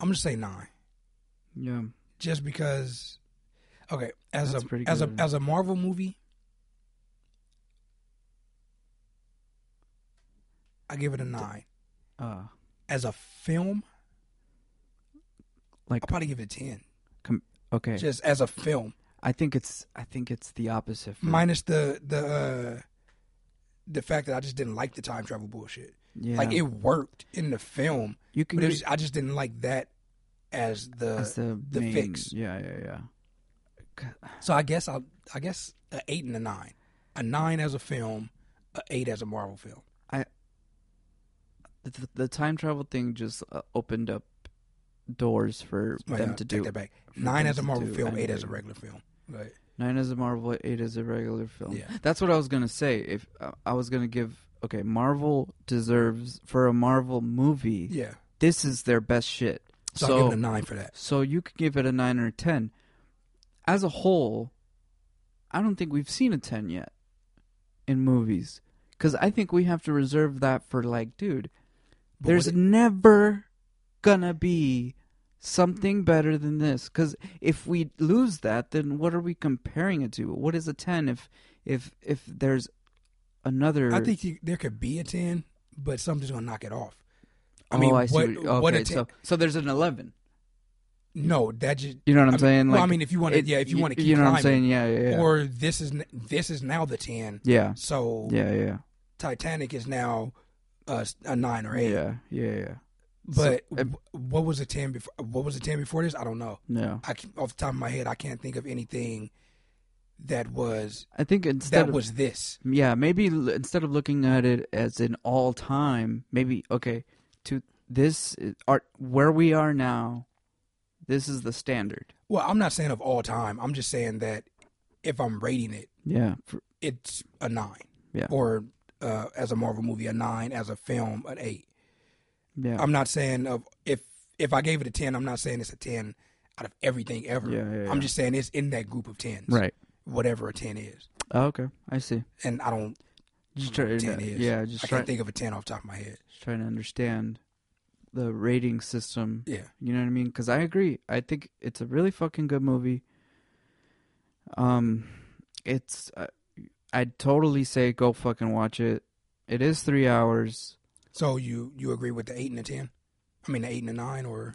S2: gonna say nine,
S1: Yeah,
S2: just because. Okay, as
S1: That's
S2: a as a as a Marvel movie, I give it a nine.
S1: uh,
S2: As a film,
S1: like
S2: I'll probably give it a ten.
S1: okay.
S2: Just as a film,
S1: I think it's I think it's the opposite. For,
S2: minus the the uh, the fact that I just didn't like the time travel bullshit.
S1: yeah,
S2: Like it worked in the film,
S1: you can
S2: but it
S1: get
S2: was, I just didn't like that as the.
S1: as the,
S2: the
S1: main,
S2: fix.
S1: Yeah, yeah, yeah.
S2: So I guess I'll I guess a eight and a nine, a nine as a film, a eight as a Marvel film.
S1: The, the, the time travel thing just uh, opened up doors for
S2: Wait,
S1: them
S2: no,
S1: to
S2: take
S1: do
S2: that back. Nine as a Marvel film, eight as a regular film. Right.
S1: Nine as a Marvel, eight as a regular film.
S2: Yeah.
S1: That's what I was gonna say. If uh, I was gonna give, okay, Marvel deserves for a Marvel movie.
S2: Yeah.
S1: This is their best shit.
S2: So,
S1: So,
S2: I'll give it a nine for that.
S1: so you could give it a nine or a ten. As a whole, I don't think we've seen a ten yet in movies, because I think we have to reserve that for like, dude,
S2: But
S1: there's
S2: what-
S1: never gonna be something better than this because if we lose that then what are we comparing it to what is a 10 if if if there's another
S2: I think you, there could be a ten, but something's gonna knock it off. I
S1: oh,
S2: mean,
S1: I see
S2: what,
S1: okay
S2: what ten?
S1: so so there's an 11
S2: no, that just
S1: you know what i'm
S2: I mean-
S1: saying
S2: well,
S1: like
S2: I mean, if you want to, yeah, if you want to keep
S1: you know
S2: climbing,
S1: what i'm saying yeah yeah yeah
S2: or this is this is now the ten.
S1: yeah
S2: So
S1: yeah yeah
S2: Titanic is now uh, a nine or eight.
S1: yeah yeah yeah
S2: But
S1: So,
S2: w- what was a ten before? What was a ten before this? I don't know.
S1: no
S2: I off the top of my head, I can't think of anything that was
S1: i think instead
S2: that
S1: of
S2: was this.
S1: Yeah, maybe instead of looking at it as an all time, maybe okay, to this art where we are now, this is the standard.
S2: Well, I'm not saying of all time. I'm just saying that if I'm rating it,
S1: Yeah,
S2: it's a nine.
S1: Yeah.
S2: Or uh, as a Marvel movie, a nine. As a film, an eight.
S1: yeah,
S2: I'm not saying of if if I gave it a ten, I'm not saying it's a ten out of everything ever.
S1: yeah, yeah, yeah.
S2: I'm just saying it's in that group of tens.
S1: right.
S2: Whatever a ten is,
S1: Oh, okay, I see.
S2: and I don't.
S1: Just
S2: know what
S1: trying
S2: a ten is.
S1: yeah, just
S2: I
S1: try,
S2: can't think of a ten off the top of my head.
S1: just trying to understand the rating system.
S2: Yeah.
S1: You know what I mean? Because I agree. I think it's a really fucking good movie. Um, it's uh, I'd totally say go fucking watch it. It is three hours.
S2: So you you agree with the eight and the ten? I mean the eight and the nine, or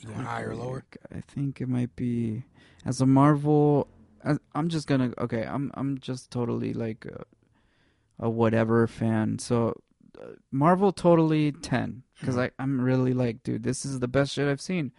S2: you going higher or lower?
S1: I think it might be as a Marvel. I, I'm just gonna okay. I'm I'm just totally like a, a whatever fan. So uh, Marvel totally ten because I I'm really like dude. This is the best shit I've seen.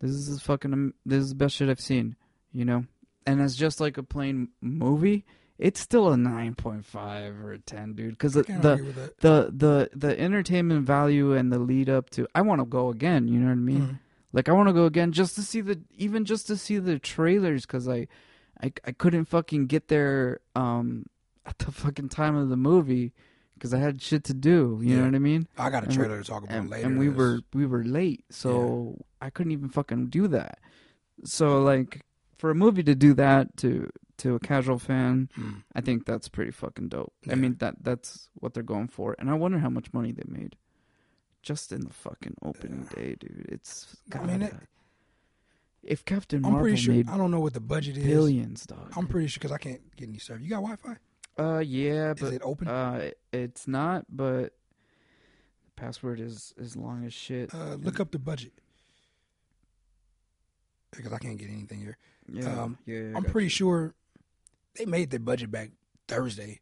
S1: This is fucking this is the best shit I've seen. You know, and as just like a plain movie, it's still a nine point five or a ten, dude. Because the the
S2: argue with that.
S1: the the the entertainment value and the lead up to I want to go again. You know what I mean?
S2: Mhm.
S1: Like I want to go again just to see the even just to see the trailers because I, I I couldn't fucking get there um at the fucking time of the movie because I had shit to do. You
S2: Yeah.
S1: know what I mean?
S2: I got a
S1: we-
S2: trailer to talk about
S1: And,
S2: later.
S1: and we were we were late, so I couldn't even fucking do that. So like for a movie to do that to to a casual fan,
S2: Mm.
S1: I think that's pretty fucking dope.
S2: Yeah.
S1: I mean that that's what they're going for, and I wonder how much money they made just in the fucking opening day, dude. It's
S2: I mean,
S1: gotta-
S2: it-
S1: if Captain
S2: I'm
S1: Marvel
S2: pretty sure.
S1: made
S2: I don't know what the budget is.
S1: billions, dog.
S2: I'm pretty sure because I can't get any service. You got Wi-Fi?
S1: Uh, yeah,
S2: Is
S1: but
S2: it open?
S1: uh, it's not. But the password is as long as shit.
S2: Uh, look up the budget because I can't get anything here.
S1: yeah,
S2: um,
S1: yeah.
S2: I'm pretty
S1: you.
S2: sure they made their budget back Thursday.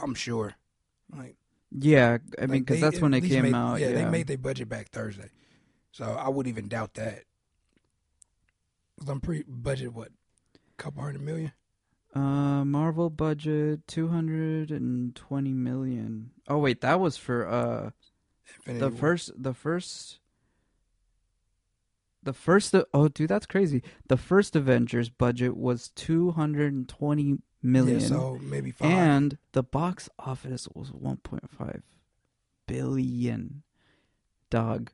S2: I'm sure. Like,
S1: Yeah, I mean, because
S2: they
S1: that's when it came
S2: made-
S1: out.
S2: Yeah,
S1: Yeah,
S2: they made their budget back Thursday, so I wouldn't even doubt that. Cause I'm pretty budget what, couple hundred million.
S1: Uh, Marvel budget two hundred and twenty million. Oh wait, that was for uh
S2: Infinity
S1: the
S2: War.
S1: first the first the first oh dude that's crazy the first avengers budget was 220 million
S2: Yeah, so maybe five.
S1: and the box office was 1.5 billion dog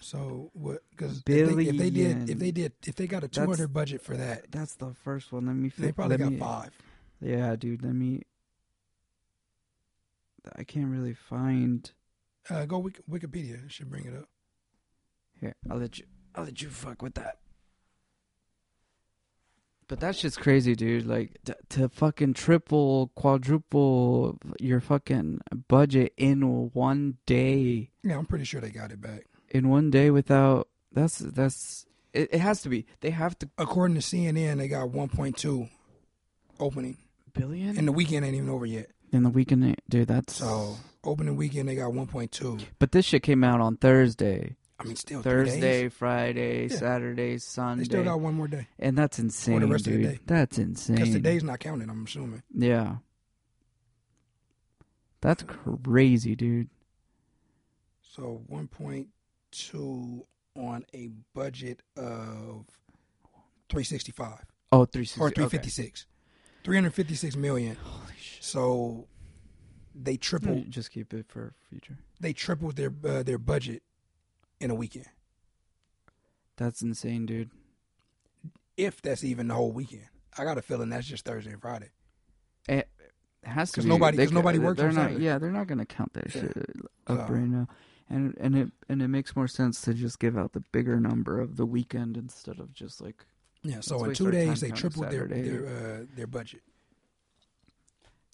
S2: so what? Because if, they- if they did, if they did, if they got a 200 budget for that,
S1: that's the first one let me
S2: they probably got
S1: me,
S2: five.
S1: yeah dude let me I can't really find.
S2: Uh, go Wik- Wikipedia. It should bring it up.
S1: Here, I'll let you. I'll let you fuck with that. But that's just crazy, dude. Like t- to fucking triple, quadruple your fucking budget in one day.
S2: Yeah, I'm pretty sure they got it back.
S1: In one day without that's that's it, it has to be. They have to
S2: According to CNN, they got 1.2 opening,
S1: billion
S2: and the weekend ain't even over yet.
S1: in the weekend, eh, dude. That's
S2: So opening weekend, they got 1.2.
S1: But this shit came out on Thursday,
S2: I mean, still.
S1: Thursday, Friday,
S2: Yeah.
S1: Saturday, Sunday,
S2: They still got one more day
S1: and that's insane, the
S2: rest of the day.
S1: That's insane.
S2: because today's not counted. I'm assuming.
S1: Yeah. That's crazy, dude.
S2: So 1.2 on a budget of 365
S1: Oh, 360.
S2: or
S1: okay.
S2: 356, 356 million.
S1: Holy shit.
S2: So they tripled.
S1: Hmm, just keep it for future.
S2: They tripled their uh, their budget in a weekend.
S1: That's insane, dude.
S2: If that's even the whole weekend, I got a feeling that's just Thursday and Friday.
S1: Eh, it has to
S2: 'Cause
S1: be.
S2: nobody-
S1: they
S2: 'cause nobody works
S1: They're not.
S2: Saturday.
S1: Yeah, they're not gonna count that
S2: Yeah.
S1: shit up
S2: So-
S1: right now. And and it and it makes more sense to just give out the bigger number of the weekend instead of just like
S2: Yeah. So in two days, they tripled their their uh, their budget.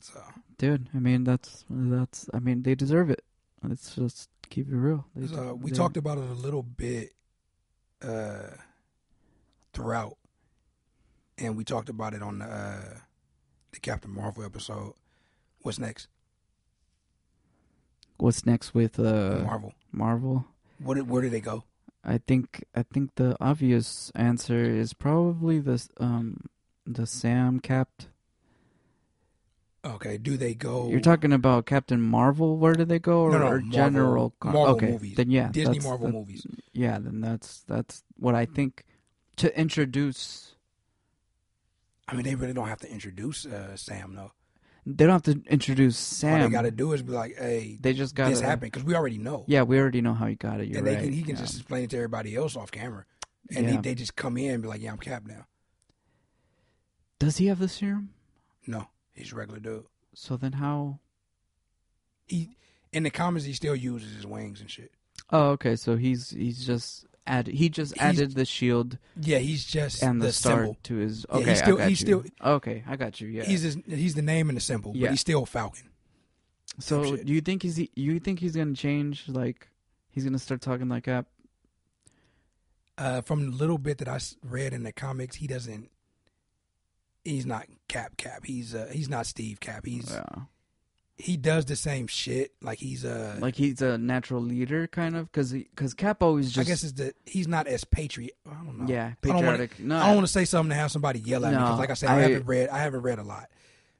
S2: So
S1: Dude, I mean that's that's I mean they deserve it. Let's just keep it real. They,
S2: So we talked about it a little bit uh, throughout, and we talked about it on the, uh, the Captain Marvel episode. What's next?
S1: What's next with uh
S2: Marvel.
S1: Marvel?
S2: What? Where do they go?
S1: I think I think the obvious answer is probably the um the Sam Capped.
S2: Okay. Do they go?
S1: You're talking about Captain Marvel. Where do they go, or,
S2: No, no,
S1: or
S2: Marvel-
S1: general? con-
S2: Marvel
S1: okay,
S2: movies.
S1: then yeah,
S2: Disney
S1: that's-
S2: Marvel
S1: that-
S2: movies.
S1: Yeah, then that's that's what I think to introduce.
S2: I mean, they really don't have to introduce uh, Sam though.
S1: They don't have to introduce Sam.
S2: All they got to do is be like, "Hey,
S1: They just got
S2: this happened," because we already know.
S1: Yeah, we already know how he got it. You're
S2: and they
S1: right.
S2: can, he can
S1: yeah.
S2: just explain it to everybody else off camera, and
S1: Yeah.
S2: they, they just come in and be like, "Yeah, I'm Cap now."
S1: Does he have the serum?
S2: No, he's a regular dude.
S1: So then how?
S2: He in the comics he still uses his wings and shit.
S1: Oh, okay. So he's he's just add he just
S2: He's-
S1: added the shield
S2: Yeah, he's just
S1: and the,
S2: the
S1: star
S2: symbol.
S1: to his.
S2: Yeah,
S1: Okay,
S2: he's still-
S1: I got
S2: he's
S1: you.
S2: still-
S1: okay, I got you. Yeah.
S2: He's his, he's the name and the symbol,
S1: Yeah.
S2: but he's still Falcon.
S1: so do you think he's you think he's gonna change? Like he's gonna start talking like Cap?
S2: Uh, from the little bit that I read in the comics, he doesn't. He's not Cap Cap. He's uh, he's not Steve Cap. He's
S1: Yeah.
S2: He does the same shit. Like he's uh,
S1: Like he's a natural leader, kind of, because because Cap always just
S2: I guess it's the he's not as patriot. I don't know.
S1: yeah
S2: I don't wanna-
S1: patriotic. no,
S2: I don't want to say something to have somebody yell at me because, like I said, I,
S1: I-
S2: haven't read. I haven't read a lot,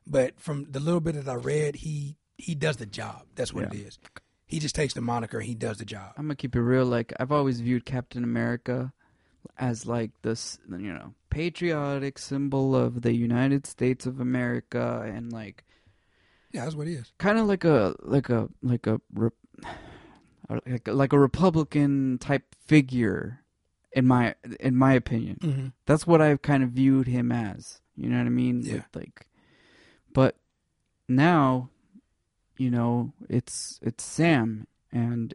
S2: but from the little bit that I read, he he does the job. That's what
S1: Yeah.
S2: it is. He just takes the moniker. and He does the job.
S1: I'm gonna keep it real. Like I've always viewed Captain America as like this, you know, patriotic symbol of the United States of America, and like
S2: Yeah, that's what he is.
S1: kind of like a like a like a [sighs] like a, like a Republican type figure, in my in my opinion.
S2: Mm-hmm.
S1: That's what I've kind of viewed him as. You know what I mean?
S2: Yeah.
S1: With like, but now, you know, it's it's Sam, and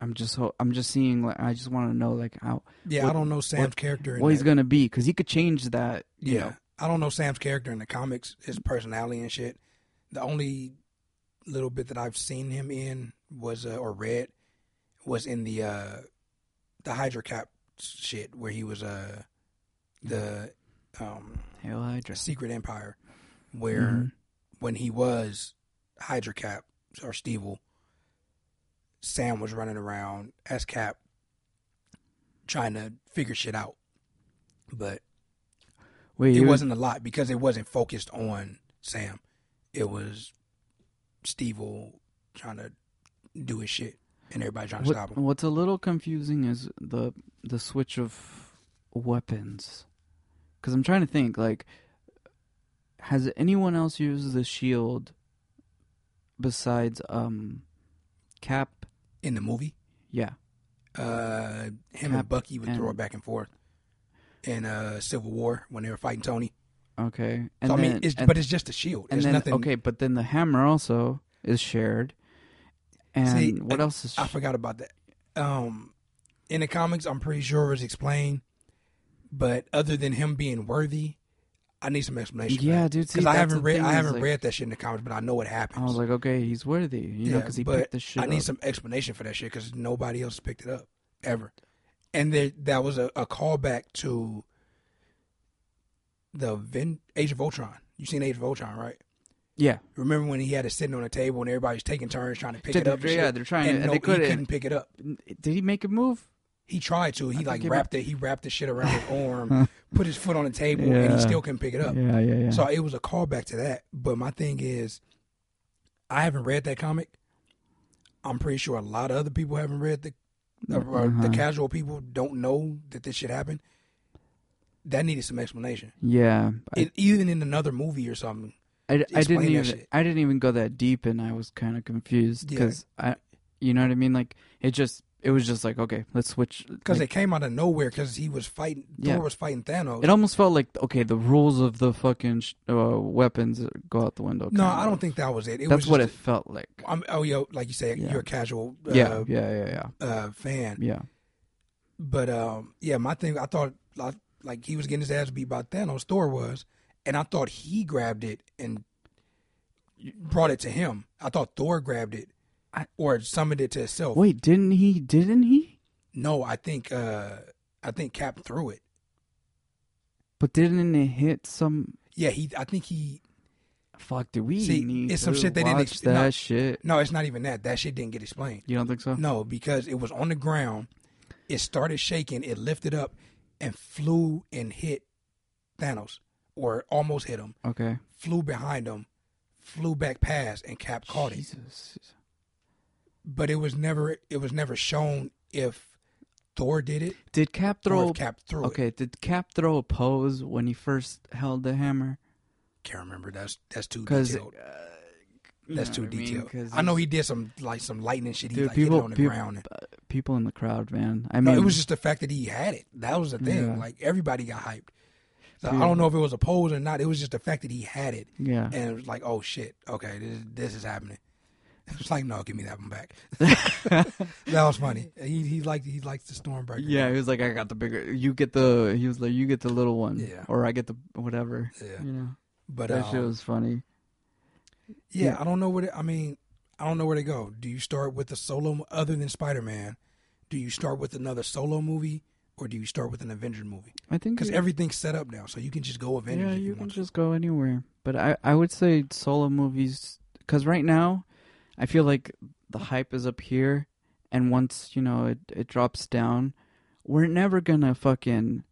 S1: I'm just ho- I'm just seeing like I just want to know like how
S2: Yeah,
S1: What-
S2: I don't know Sam's
S1: what-
S2: character.
S1: what he's gonna be because he could change that. You
S2: Yeah,
S1: know,
S2: I don't know Sam's character in the comics, his personality and shit. The only little bit that I've seen him in was uh, or read was in the uh the Hydra Cap shit where he was uh the um
S1: Hail Hydra.
S2: Secret Empire where
S1: Mhm.
S2: when he was Hydra Cap or Stevel, Sam was running around as Cap trying to figure shit out. But
S1: Wait,
S2: it wasn't a lot because it wasn't focused on Sam. It was Stevel trying to do his shit and everybody trying to
S1: What,
S2: stop him.
S1: what's a little confusing is the the switch of weapons. Because I'm trying to think, like, has anyone else used the shield besides um, Cap?
S2: In the movie,
S1: Yeah,
S2: uh, him
S1: Cap
S2: and Bucky would throw it back and forth. In uh, Civil War, when they were fighting Tony,
S1: okay. And
S2: so, I
S1: then,
S2: mean, it's,
S1: and,
S2: but it's just a shield.
S1: and
S2: It's
S1: then
S2: nothing.
S1: okay, but then the hammer also. is shared. And
S2: See,
S1: what
S2: I-
S1: else is?
S2: I forgot about that. Um, in the comics, I'm pretty sure it was explained, but other than him being worthy, I need some explanation.
S1: Yeah, dude, see,
S2: Because I
S1: that's
S2: haven't
S1: the
S2: read,
S1: thing
S2: I
S1: is,
S2: haven't
S1: like-
S2: read that shit in the comics, but I know what happens.
S1: I was like, okay, he's worthy, you know, because he
S2: but
S1: picked the shit
S2: I need
S1: up.
S2: some explanation for that shit because nobody else picked it up ever. And there, that was a, a callback to the Ven- Age of Ultron. You seen Age of Ultron, right?
S1: yeah,
S2: Remember when he had it sitting on a table and everybody was taking turns trying to pick it up?
S1: yeah,
S2: shit?
S1: they're trying
S2: and
S1: to-
S2: no,
S1: they couldn't.
S2: couldn't pick it up.
S1: did he make a move?
S2: He tried to. He
S1: I
S2: like
S1: think he
S2: wrapped it. He wrapped the shit around his [laughs] arm, put his foot on the table, and he still couldn't pick it up.
S1: Yeah, yeah, yeah.
S2: So it was a callback to that. But my thing is, I haven't read that comic. I'm pretty sure a lot of other people haven't read the,
S1: Uh-huh.
S2: the casual people don't know that this shit happened. That needed some explanation.
S1: yeah, I,
S2: It, even in another movie or something.
S1: I, I didn't even
S2: shit.
S1: I didn't even go that deep, and I was kind of confused
S2: Yeah.
S1: because I, you know what I mean? Like it just it was just like okay, let's switch.
S2: Because
S1: like,
S2: it came out of nowhere because he was fighting,
S1: Yeah.
S2: Thor was fighting Thanos.
S1: it almost felt like okay, the rules of the fucking sh- uh, weapons go out the window.
S2: no, I
S1: of.
S2: don't think that was it. it
S1: That's
S2: was
S1: what it felt like.
S2: I'm, oh, yo, like you say,
S1: Yeah.
S2: you're a casual uh,
S1: yeah, yeah, yeah, yeah,
S2: Uh, fan.
S1: yeah.
S2: But um, yeah, my thing, I thought like, like he was getting his ass beat by Thanos. Thor was, and I thought he grabbed it and brought it to him. I thought Thor grabbed it
S1: I-
S2: or summoned it to himself.
S1: Wait, didn't he? Didn't he?
S2: No, I think uh, I think Cap threw it.
S1: But didn't it hit some?
S2: Yeah, he. I think he.
S1: Fuck, do we
S2: See,
S1: need
S2: it's some shit they didn't
S1: watch
S2: ex-
S1: that
S2: no.
S1: shit?
S2: No, it's not even that. That shit didn't get explained.
S1: You don't think so?
S2: No, because it was on the ground. It started shaking. It lifted up and flew and hit Thanos, or almost hit him.
S1: Okay.
S2: Flew behind him, flew back past, and Cap caught it.
S1: Jesus.
S2: But it was never. It was never shown if Thor did it
S1: Did Cap
S2: or
S1: throw?
S2: if Cap threw it.
S1: Okay, did Cap throw a pose when he first held the hammer?
S2: Can't remember. That's that's too
S1: Because
S2: detailed. That's too detailed.
S1: Cause
S2: I know he did some like some lightning shit. He
S1: Dude,
S2: like hit
S1: people-
S2: it on the
S1: peop-
S2: ground. And,
S1: uh, people in the crowd, man. I
S2: no,
S1: mean,
S2: it was just the fact that he had it. That was the thing.
S1: Yeah.
S2: Like everybody got hyped. So I don't know if it was a pose or not. It was just the fact that he had it,
S1: yeah.
S2: and it was like, oh shit, okay, this this is happening. [laughs] It's like, no, give me that one back. [laughs] [laughs] that was funny. He he liked he likes the Stormbreaker.
S1: Yeah, he was like, I got the bigger. You get the. He was like, you get the little one.
S2: Yeah.
S1: Or I get the whatever.
S2: Yeah.
S1: You know,
S2: but
S1: that
S2: um,
S1: shit was funny.
S2: yeah,
S1: yeah.
S2: I don't know what To, I mean, I don't know where to go. Do you start with a solo other than Spider Man? Do you start with another solo movie, or do you start with an Avenger movie?
S1: I think
S2: Because everything's set up now, so you can just go Avengers.
S1: Yeah,
S2: if
S1: you
S2: you,
S1: can
S2: want to.
S1: just go anywhere. But I, I would say solo movies, because right now, I feel like the hype is up here, and once you know it, it drops down, we're never gonna fucking,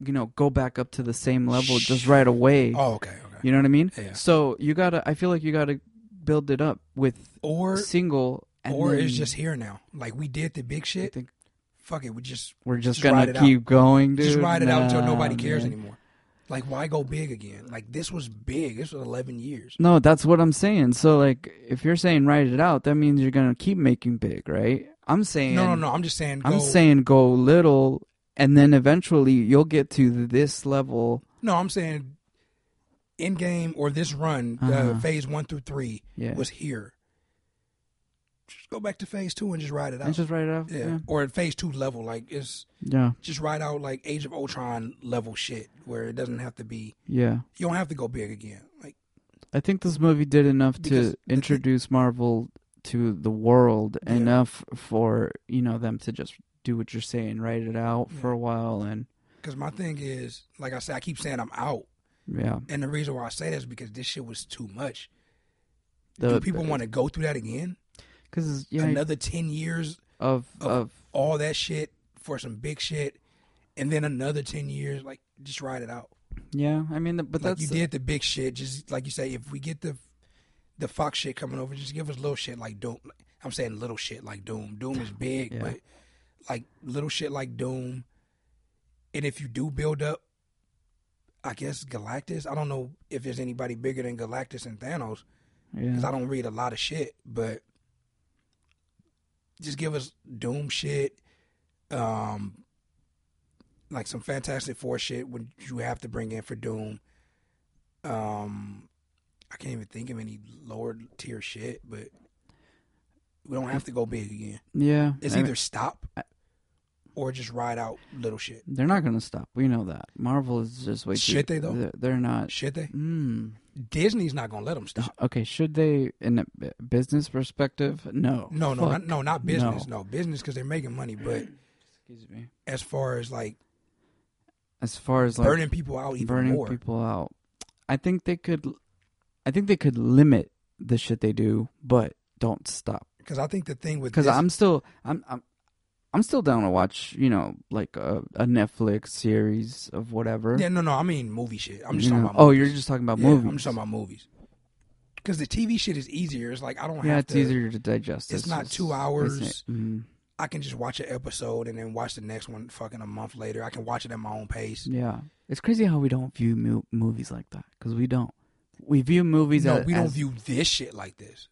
S1: you know, go back up to the same level just right away.
S2: Oh, okay, okay.
S1: You know what I mean?
S2: Yeah.
S1: So you gotta. I feel like you gotta build it up with
S2: Or
S1: single, and
S2: or
S1: then
S2: it's just here now. Like we did the big
S1: I
S2: shit.
S1: think
S2: Fuck it, we just
S1: we're just,
S2: just
S1: gonna keep going, dude.
S2: just ride it out until nobody cares
S1: man.
S2: anymore. Like why go big again? Like this was big. This was eleven years.
S1: No, that's what I'm saying. So like, if you're saying write it out, that means you're gonna keep making big, right? I'm saying
S2: No, no, no. I'm just saying. Go,
S1: I'm saying go little, and then eventually you'll get to this level.
S2: no. I'm saying. Endgame or this run, uh,
S1: Uh-huh.
S2: phase one through three
S1: Yeah,
S2: was here. Just go back to phase two and just ride it out.
S1: and just write it out.
S2: yeah.
S1: Yeah,
S2: or at phase two level, like it's
S1: yeah,
S2: just ride out like Age of Ultron level shit, where it doesn't have to be.
S1: yeah.
S2: You don't have to go big again. Like
S1: I think this movie did enough to
S2: thing-
S1: introduce Marvel to the world
S2: Yeah.
S1: enough for you know them to just do what you're saying, write it out for a while, and
S2: Because my thing is, like I said, I keep saying I'm out,
S1: yeah.
S2: and the reason why I say that is because this shit was too much.
S1: The,
S2: Do people want to go through that again?
S1: Because yeah,
S2: Another ten years,
S1: of
S2: of-
S1: of
S2: all that shit for some big shit, and then another ten years, like just ride it out.
S1: yeah. I mean, but
S2: like
S1: that's
S2: you did the big shit, just like you say. If we get the the Fox shit coming over, just give us little shit like Doom. I'm saying little shit like Doom. Doom is big,
S1: Yeah.
S2: but like little shit like Doom. And if you do build up, I guess Galactus. I don't know if there's anybody bigger than Galactus and Thanos because
S1: yeah.
S2: I don't read a lot of shit. But just give us Doom shit, um, like some Fantastic Four shit when you have to bring in for Doom. Um, I can't even think of any lower tier shit, but we don't have to go big again.
S1: Yeah,
S2: It's
S1: I mean,
S2: either stop
S1: I-
S2: or just ride out little shit.
S1: they're not gonna stop. We know that. Marvel is just way too.
S2: Should they, though?
S1: They're, they're not.
S2: Should they?
S1: Mm.
S2: Disney's not gonna let them stop.
S1: Okay, should they, in a b- business perspective? No.
S2: No, no, not, no, not business.
S1: No.
S2: No, business because they're making money. But
S1: Excuse me.
S2: as far as like
S1: As far as like
S2: burning people out even
S1: burning
S2: more,
S1: people out, I think they could. I think they could limit the shit they do, but don't stop.
S2: because I think the thing with
S1: Because I'm still, I'm, I'm, I'm still down to watch. You know, like a, a Netflix series of whatever.
S2: yeah, no, no, I mean movie shit. I'm just
S1: You
S2: talking
S1: know?
S2: about.
S1: Oh,
S2: movies.
S1: you're just talking about
S2: Yeah,
S1: movies.
S2: I'm just talking about movies. Because the TV shit is easier. It's like I don't have yeah,
S1: it's
S2: to.
S1: easier to digest.
S2: it's not
S1: just-
S2: two
S1: it's-
S2: hours.
S1: mhm.
S2: I can just watch an episode and then watch the next one fucking a month later. I can watch it at my own pace.
S1: Yeah, it's crazy how we don't view mu- movies like that because we don't. We view movies.
S2: No,
S1: as,
S2: we don't
S1: as-
S2: view this shit like this.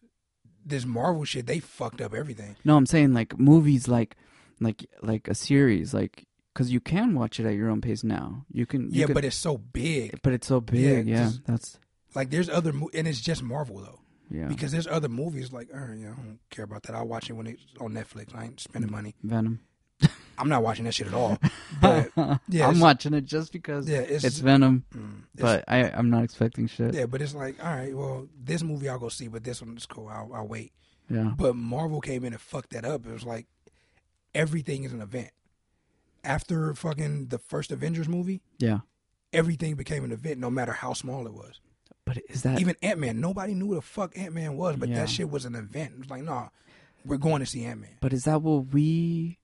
S2: This Marvel shit, they fucked up everything.
S1: No, I'm saying like movies, like like like a series, like because you can watch it at your own pace now. You can. You
S2: yeah, but it's so big.
S1: but it's so big.
S2: Yeah,
S1: Yeah,
S2: just-
S1: that's
S2: Like there's other, mo- and it's just Marvel though.
S1: yeah.
S2: Because there's other movies like, uh, yeah, I don't care about that. I'll watch it when it's on Netflix. I ain't spending money.
S1: Venom. [laughs]
S2: I'm not watching that shit at all. [laughs] But yeah,
S1: I'm watching it just because
S2: yeah, it's,
S1: it's Venom,
S2: mm, it's-
S1: but I I'm not expecting shit.
S2: yeah, but it's like, all right, well, this movie I'll go see, but this one is cool. I'll, I'll wait.
S1: Yeah,
S2: But Marvel came in and fucked that up. It was like everything is an event. After fucking the first Avengers movie,
S1: yeah.
S2: everything became an event, no matter how small it was.
S1: But is that
S2: Even Ant Man, nobody knew who the fuck Ant Man was, but
S1: Yeah.
S2: that shit was an event. It was like, nah, we're going to see Ant Man.
S1: But is that what we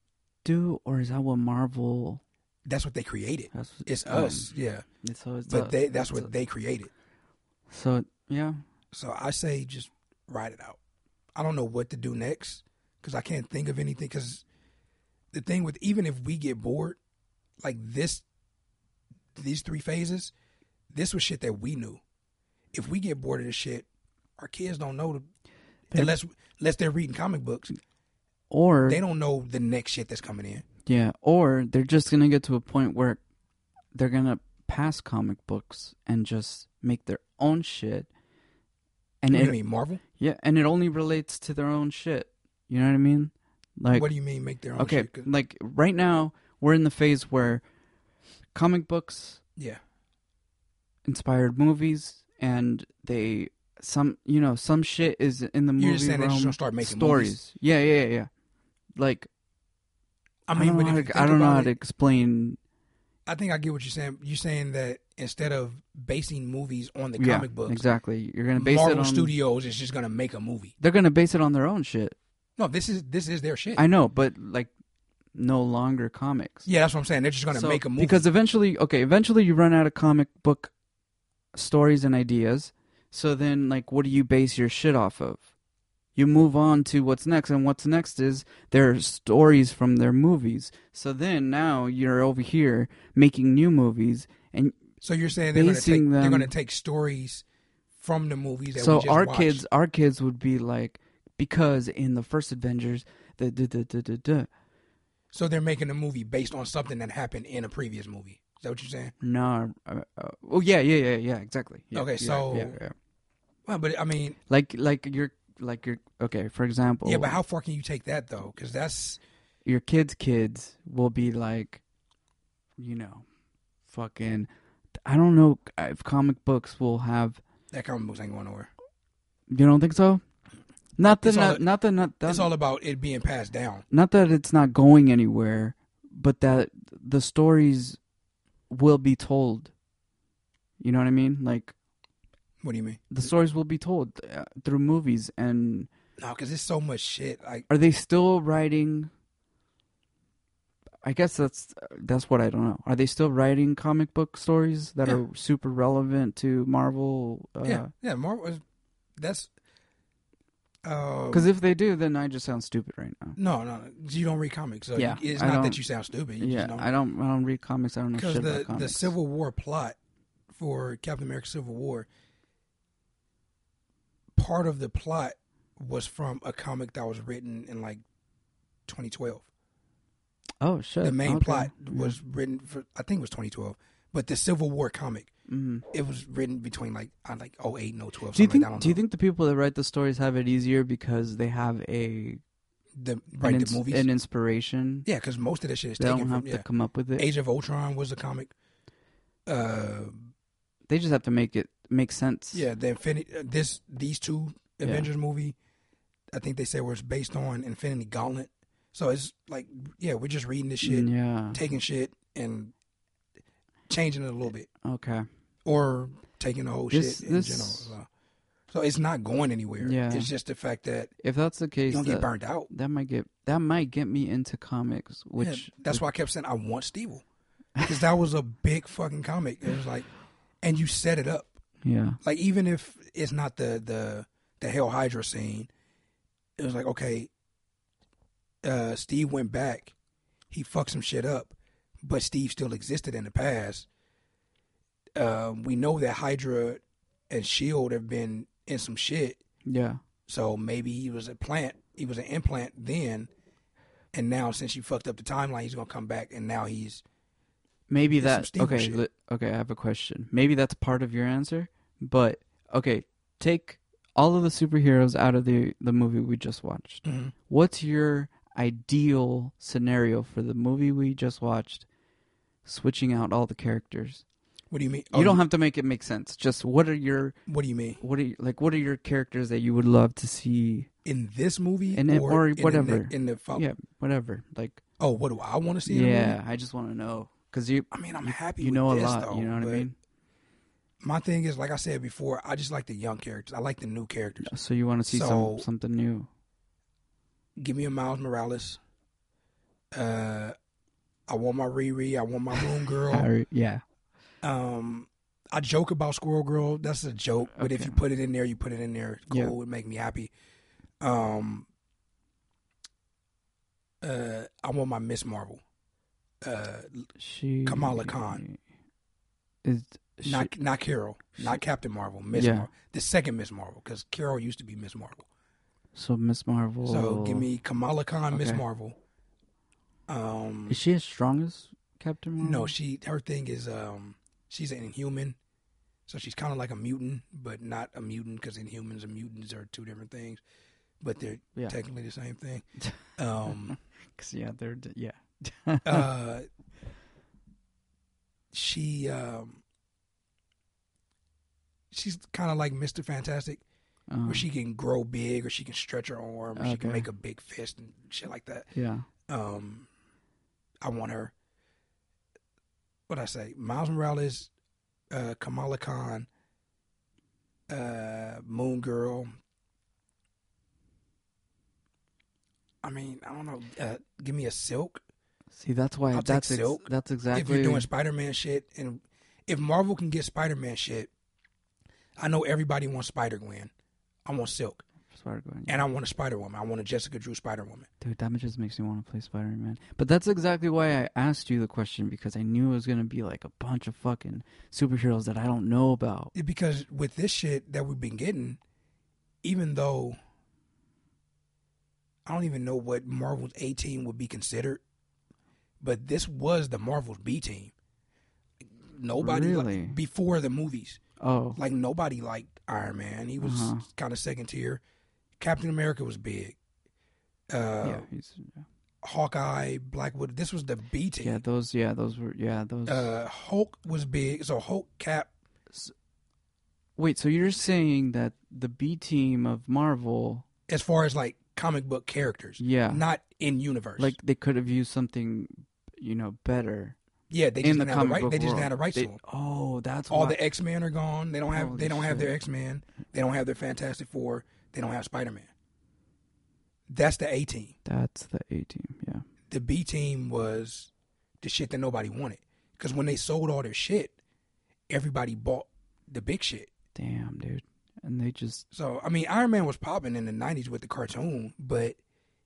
S1: do, or is that what Marvel?
S2: That's what they created.
S1: That's,
S2: It's
S1: um,
S2: us, yeah.
S1: It's,
S2: But
S1: us.
S2: they that's
S1: It's
S2: what
S1: us.
S2: they created.
S1: So yeah,
S2: So I say just ride it out. I don't know what to do next because I can't think of anything. Because the thing with even if we get bored, like this, these three phases, this was shit that we knew. If we get bored of this shit, our kids don't know to, unless unless they're reading comic books.
S1: or
S2: They don't know the next shit that's coming in.
S1: Yeah, or they're just gonna get to a point where they're gonna pass comic books and just make their own shit, and
S2: do
S1: it
S2: you mean Marvel?
S1: yeah, and it only relates to their own shit. You know what I mean? Like
S2: what do you mean make their own?
S1: okay,
S2: shit?
S1: like right now we're in the phase where comic books
S2: yeah,
S1: inspired movies, and they some you know some shit is in the movie
S2: you're just saying they're just gonna start making
S1: stories.
S2: Movies.
S1: Yeah, yeah, yeah, yeah. Like
S2: I
S1: I,
S2: mean,
S1: don't
S2: but
S1: know
S2: if
S1: how to, I don't know how
S2: it-
S1: to explain
S2: I think I get what you're saying. You're saying that instead of basing movies on the
S1: yeah,
S2: comic books,
S1: Exactly. You're gonna base
S2: Marvel
S1: it on
S2: Studios is just gonna make a movie.
S1: They're gonna base it on their own shit.
S2: No, this is this is their shit.
S1: I know, but like no longer comics.
S2: yeah, that's what I'm saying. They're just gonna
S1: So-
S2: make a movie
S1: because eventually, okay, eventually you run out of comic book stories and ideas. So then, like, what do you base your shit off of? You move on to what's next, and what's next is their stories from their movies. So then now you're over here making new movies, and
S2: so you're saying they're gonna take
S1: basing
S2: they're
S1: them-
S2: gonna take stories from the movies that
S1: so
S2: we just
S1: our
S2: watched.
S1: kids, our kids would be like, because in the first Avengers, the the the the the.
S2: So they're making a movie based on something that happened in a previous movie. Is that what you're saying?
S1: No. Uh, uh, oh yeah, yeah, yeah, yeah. Exactly. Yeah,
S2: Okay,
S1: yeah,
S2: so-
S1: yeah, yeah.
S2: Well, but I mean,
S1: like like you're like you're okay. For example,
S2: yeah, but how far can you take that though? Because that's
S1: your kids' kids will be like, you know, fucking. I don't know if comic books will have.
S2: that comic books ain't going nowhere.
S1: You don't think so? Not that
S2: It's all-
S1: not, not that not that,
S2: It's all about it being passed down.
S1: not that it's not going anywhere, but that the stories will be told. You know what I mean? Like
S2: What do you mean?
S1: the stories will be told uh, through movies and
S2: No, because there's so much shit. Like
S1: are they still writing I guess that's that's what I don't know. Are they still writing comic book stories that
S2: Yeah.
S1: are super relevant to Marvel?
S2: yeah, yeah, Marvel. That's Um,
S1: because if they do, then I just sound stupid right now.
S2: No, no, no, you don't read comics. So
S1: Yeah,
S2: it's
S1: I
S2: not that you sound stupid. You
S1: yeah,
S2: don't.
S1: I don't. I don't read comics. I don't know
S2: Because
S1: shit
S2: the
S1: about comics.
S2: the Civil War plot for Captain America: Civil War, part of the plot was from a comic that was written in like 2012.
S1: oh shit!
S2: The main
S1: okay.
S2: plot
S1: Yeah.
S2: was written for I think it was 2012, but the Civil War comic.
S1: Mhm.
S2: It was written between like I like 08 and 012.
S1: Do you think?
S2: like don't
S1: you think the people that write the stories have it easier because they have a
S2: the right
S1: an,
S2: the movies?
S1: an inspiration?
S2: yeah, because most of that shit is
S1: they
S2: taken
S1: don't have
S2: from yeah.
S1: to come up with it.
S2: Age of Ultron was a comic. Uh,
S1: They just have to make it make sense.
S2: yeah, the Infinity. Uh, this these two
S1: Yeah.
S2: Avengers movie, I think they said was based on Infinity Gauntlet. So it's like, yeah, we're just reading this shit,
S1: Yeah.
S2: taking shit and changing it a little bit,
S1: Okay.
S2: Or taking the whole
S1: This-
S2: shit in
S1: this-
S2: general. So. so it's not going anywhere.
S1: Yeah.
S2: It's just the fact that
S1: If that's the
S2: you
S1: case,
S2: don't get burned out.
S1: that might get that might get me into comics,
S2: Yeah,
S1: which
S2: that's why I kept saying I want Steve [laughs] because that was a big fucking comic. It was like, and you set it up
S1: Yeah.
S2: like even if it's not the the the Hail Hydra scene, it was like okay, uh, Steve went back, he fucked some shit up, but Steve still existed in the past. Um, we know that Hydra and Shield have been in some shit,
S1: Yeah.
S2: so maybe he was a plant, he was an implant then, and now since you fucked up the timeline, he's gonna come back, and now he's
S1: Maybe that okay. li- okay, I have a question. Maybe that's part of your answer, but okay, take all of the superheroes out of the the movie we just watched. What's your ideal scenario for the movie we just watched? Switching out all the characters.
S2: What do you mean?
S1: You don't have to make it make sense. Just what are your
S2: What do you mean
S1: what are you, like what are your characters that you would love to see?
S2: in this movie,
S1: In it- or
S2: in the-
S1: whatever.
S2: in the, fo-
S1: Yeah, whatever. Like
S2: Oh, what do I want to see? In the movie?
S1: yeah, I just want to know cuz you
S2: I mean, I'm happy.
S1: you
S2: with
S1: know a
S2: this,
S1: lot,
S2: though,
S1: you know what I
S2: but
S1: mean?
S2: My thing is, like I said before, I just like the young characters. I like the new characters.
S1: So you want to see
S2: So-
S1: some something new.
S2: Give me a Miles Morales. Uh, I want my Riri. I want my Moon Girl. [laughs]
S1: Yeah.
S2: Um, I joke about Squirrel Girl. That's a joke, but if you put it in there, you put it in there. Cool,
S1: Yeah.
S2: it would make me happy. Um, uh, I want my Miss Marvel. Uh,
S1: She
S2: Kamala Khan.
S1: is she,
S2: not not Carol, not Captain Marvel, Miss
S1: Yeah.
S2: Marvel, the second Miss Marvel, because Carol used to be Miss Marvel.
S1: so Miss Marvel.
S2: So give me Kamala Khan, Miss Marvel. Um,
S1: Is she as strong as Captain Marvel?
S2: no, she her thing is um, she's an Inhuman, so she's kind of like a mutant, but not a mutant because Inhumans and mutants are two different things, but they're
S1: Yeah.
S2: technically the same thing. [laughs] Um,
S1: Cause yeah, they're yeah.
S2: uh, [laughs] she um, she's kind of like Mister Fantastic.
S1: Um,
S2: where she can grow big or she can stretch her arm or she can make a big fist and shit like that.
S1: yeah.
S2: Um, I want her. What I say? Miles Morales, uh, Kamala Khan, uh, Moon Girl. I mean, I don't know. Uh, give me a Silk
S1: See, that's why
S2: I'll
S1: that's ex-
S2: Silk.
S1: that's exactly
S2: if you're doing Spider Man shit, and if Marvel can get Spider Man shit, I know everybody wants Spider Gwen. I want Silk,
S1: Spider-Gwen.
S2: and I want a Spider Woman. I want a Jessica Drew Spider Woman.
S1: Dude, that just makes me want to play Spider-Man. But that's exactly why I asked you the question because I knew it was gonna be like a bunch of fucking superheroes that I don't know about.
S2: because with this shit that we've been getting, even though I don't even know what Marvel's A team would be considered, but this was the Marvel's B team. Nobody
S1: Really?
S2: like, before the movies,
S1: Oh,
S2: like nobody liked Iron Man. He was
S1: Uh-huh.
S2: kind of second tier. Captain America was big. Uh,
S1: yeah, he's,
S2: Hawkeye, Black Widow. This was the B team.
S1: yeah, those, yeah, those were, yeah, those.
S2: Uh, Hulk was big. So Hulk, Cap,
S1: Wait, so you're saying that the B team of Marvel,
S2: as far as like comic book characters,
S1: yeah,
S2: not in universe.
S1: like they could have used something, you know, better
S2: Yeah, they just
S1: in the
S2: didn't have the right. They just
S1: world.
S2: didn't have the rights
S1: They-
S2: to them.
S1: Oh, that's
S2: All
S1: why.
S2: the X Men are gone. They don't have. they don't have their. X Men. They don't have their Fantastic Four. They don't have Spider Man. That's the A team.
S1: That's the A team. Yeah.
S2: The B team was the shit that nobody wanted. Because when they sold all their shit, everybody bought the big shit.
S1: Damn, dude. And they just
S2: So I mean, Iron Man was popping in the '90s with the cartoon, but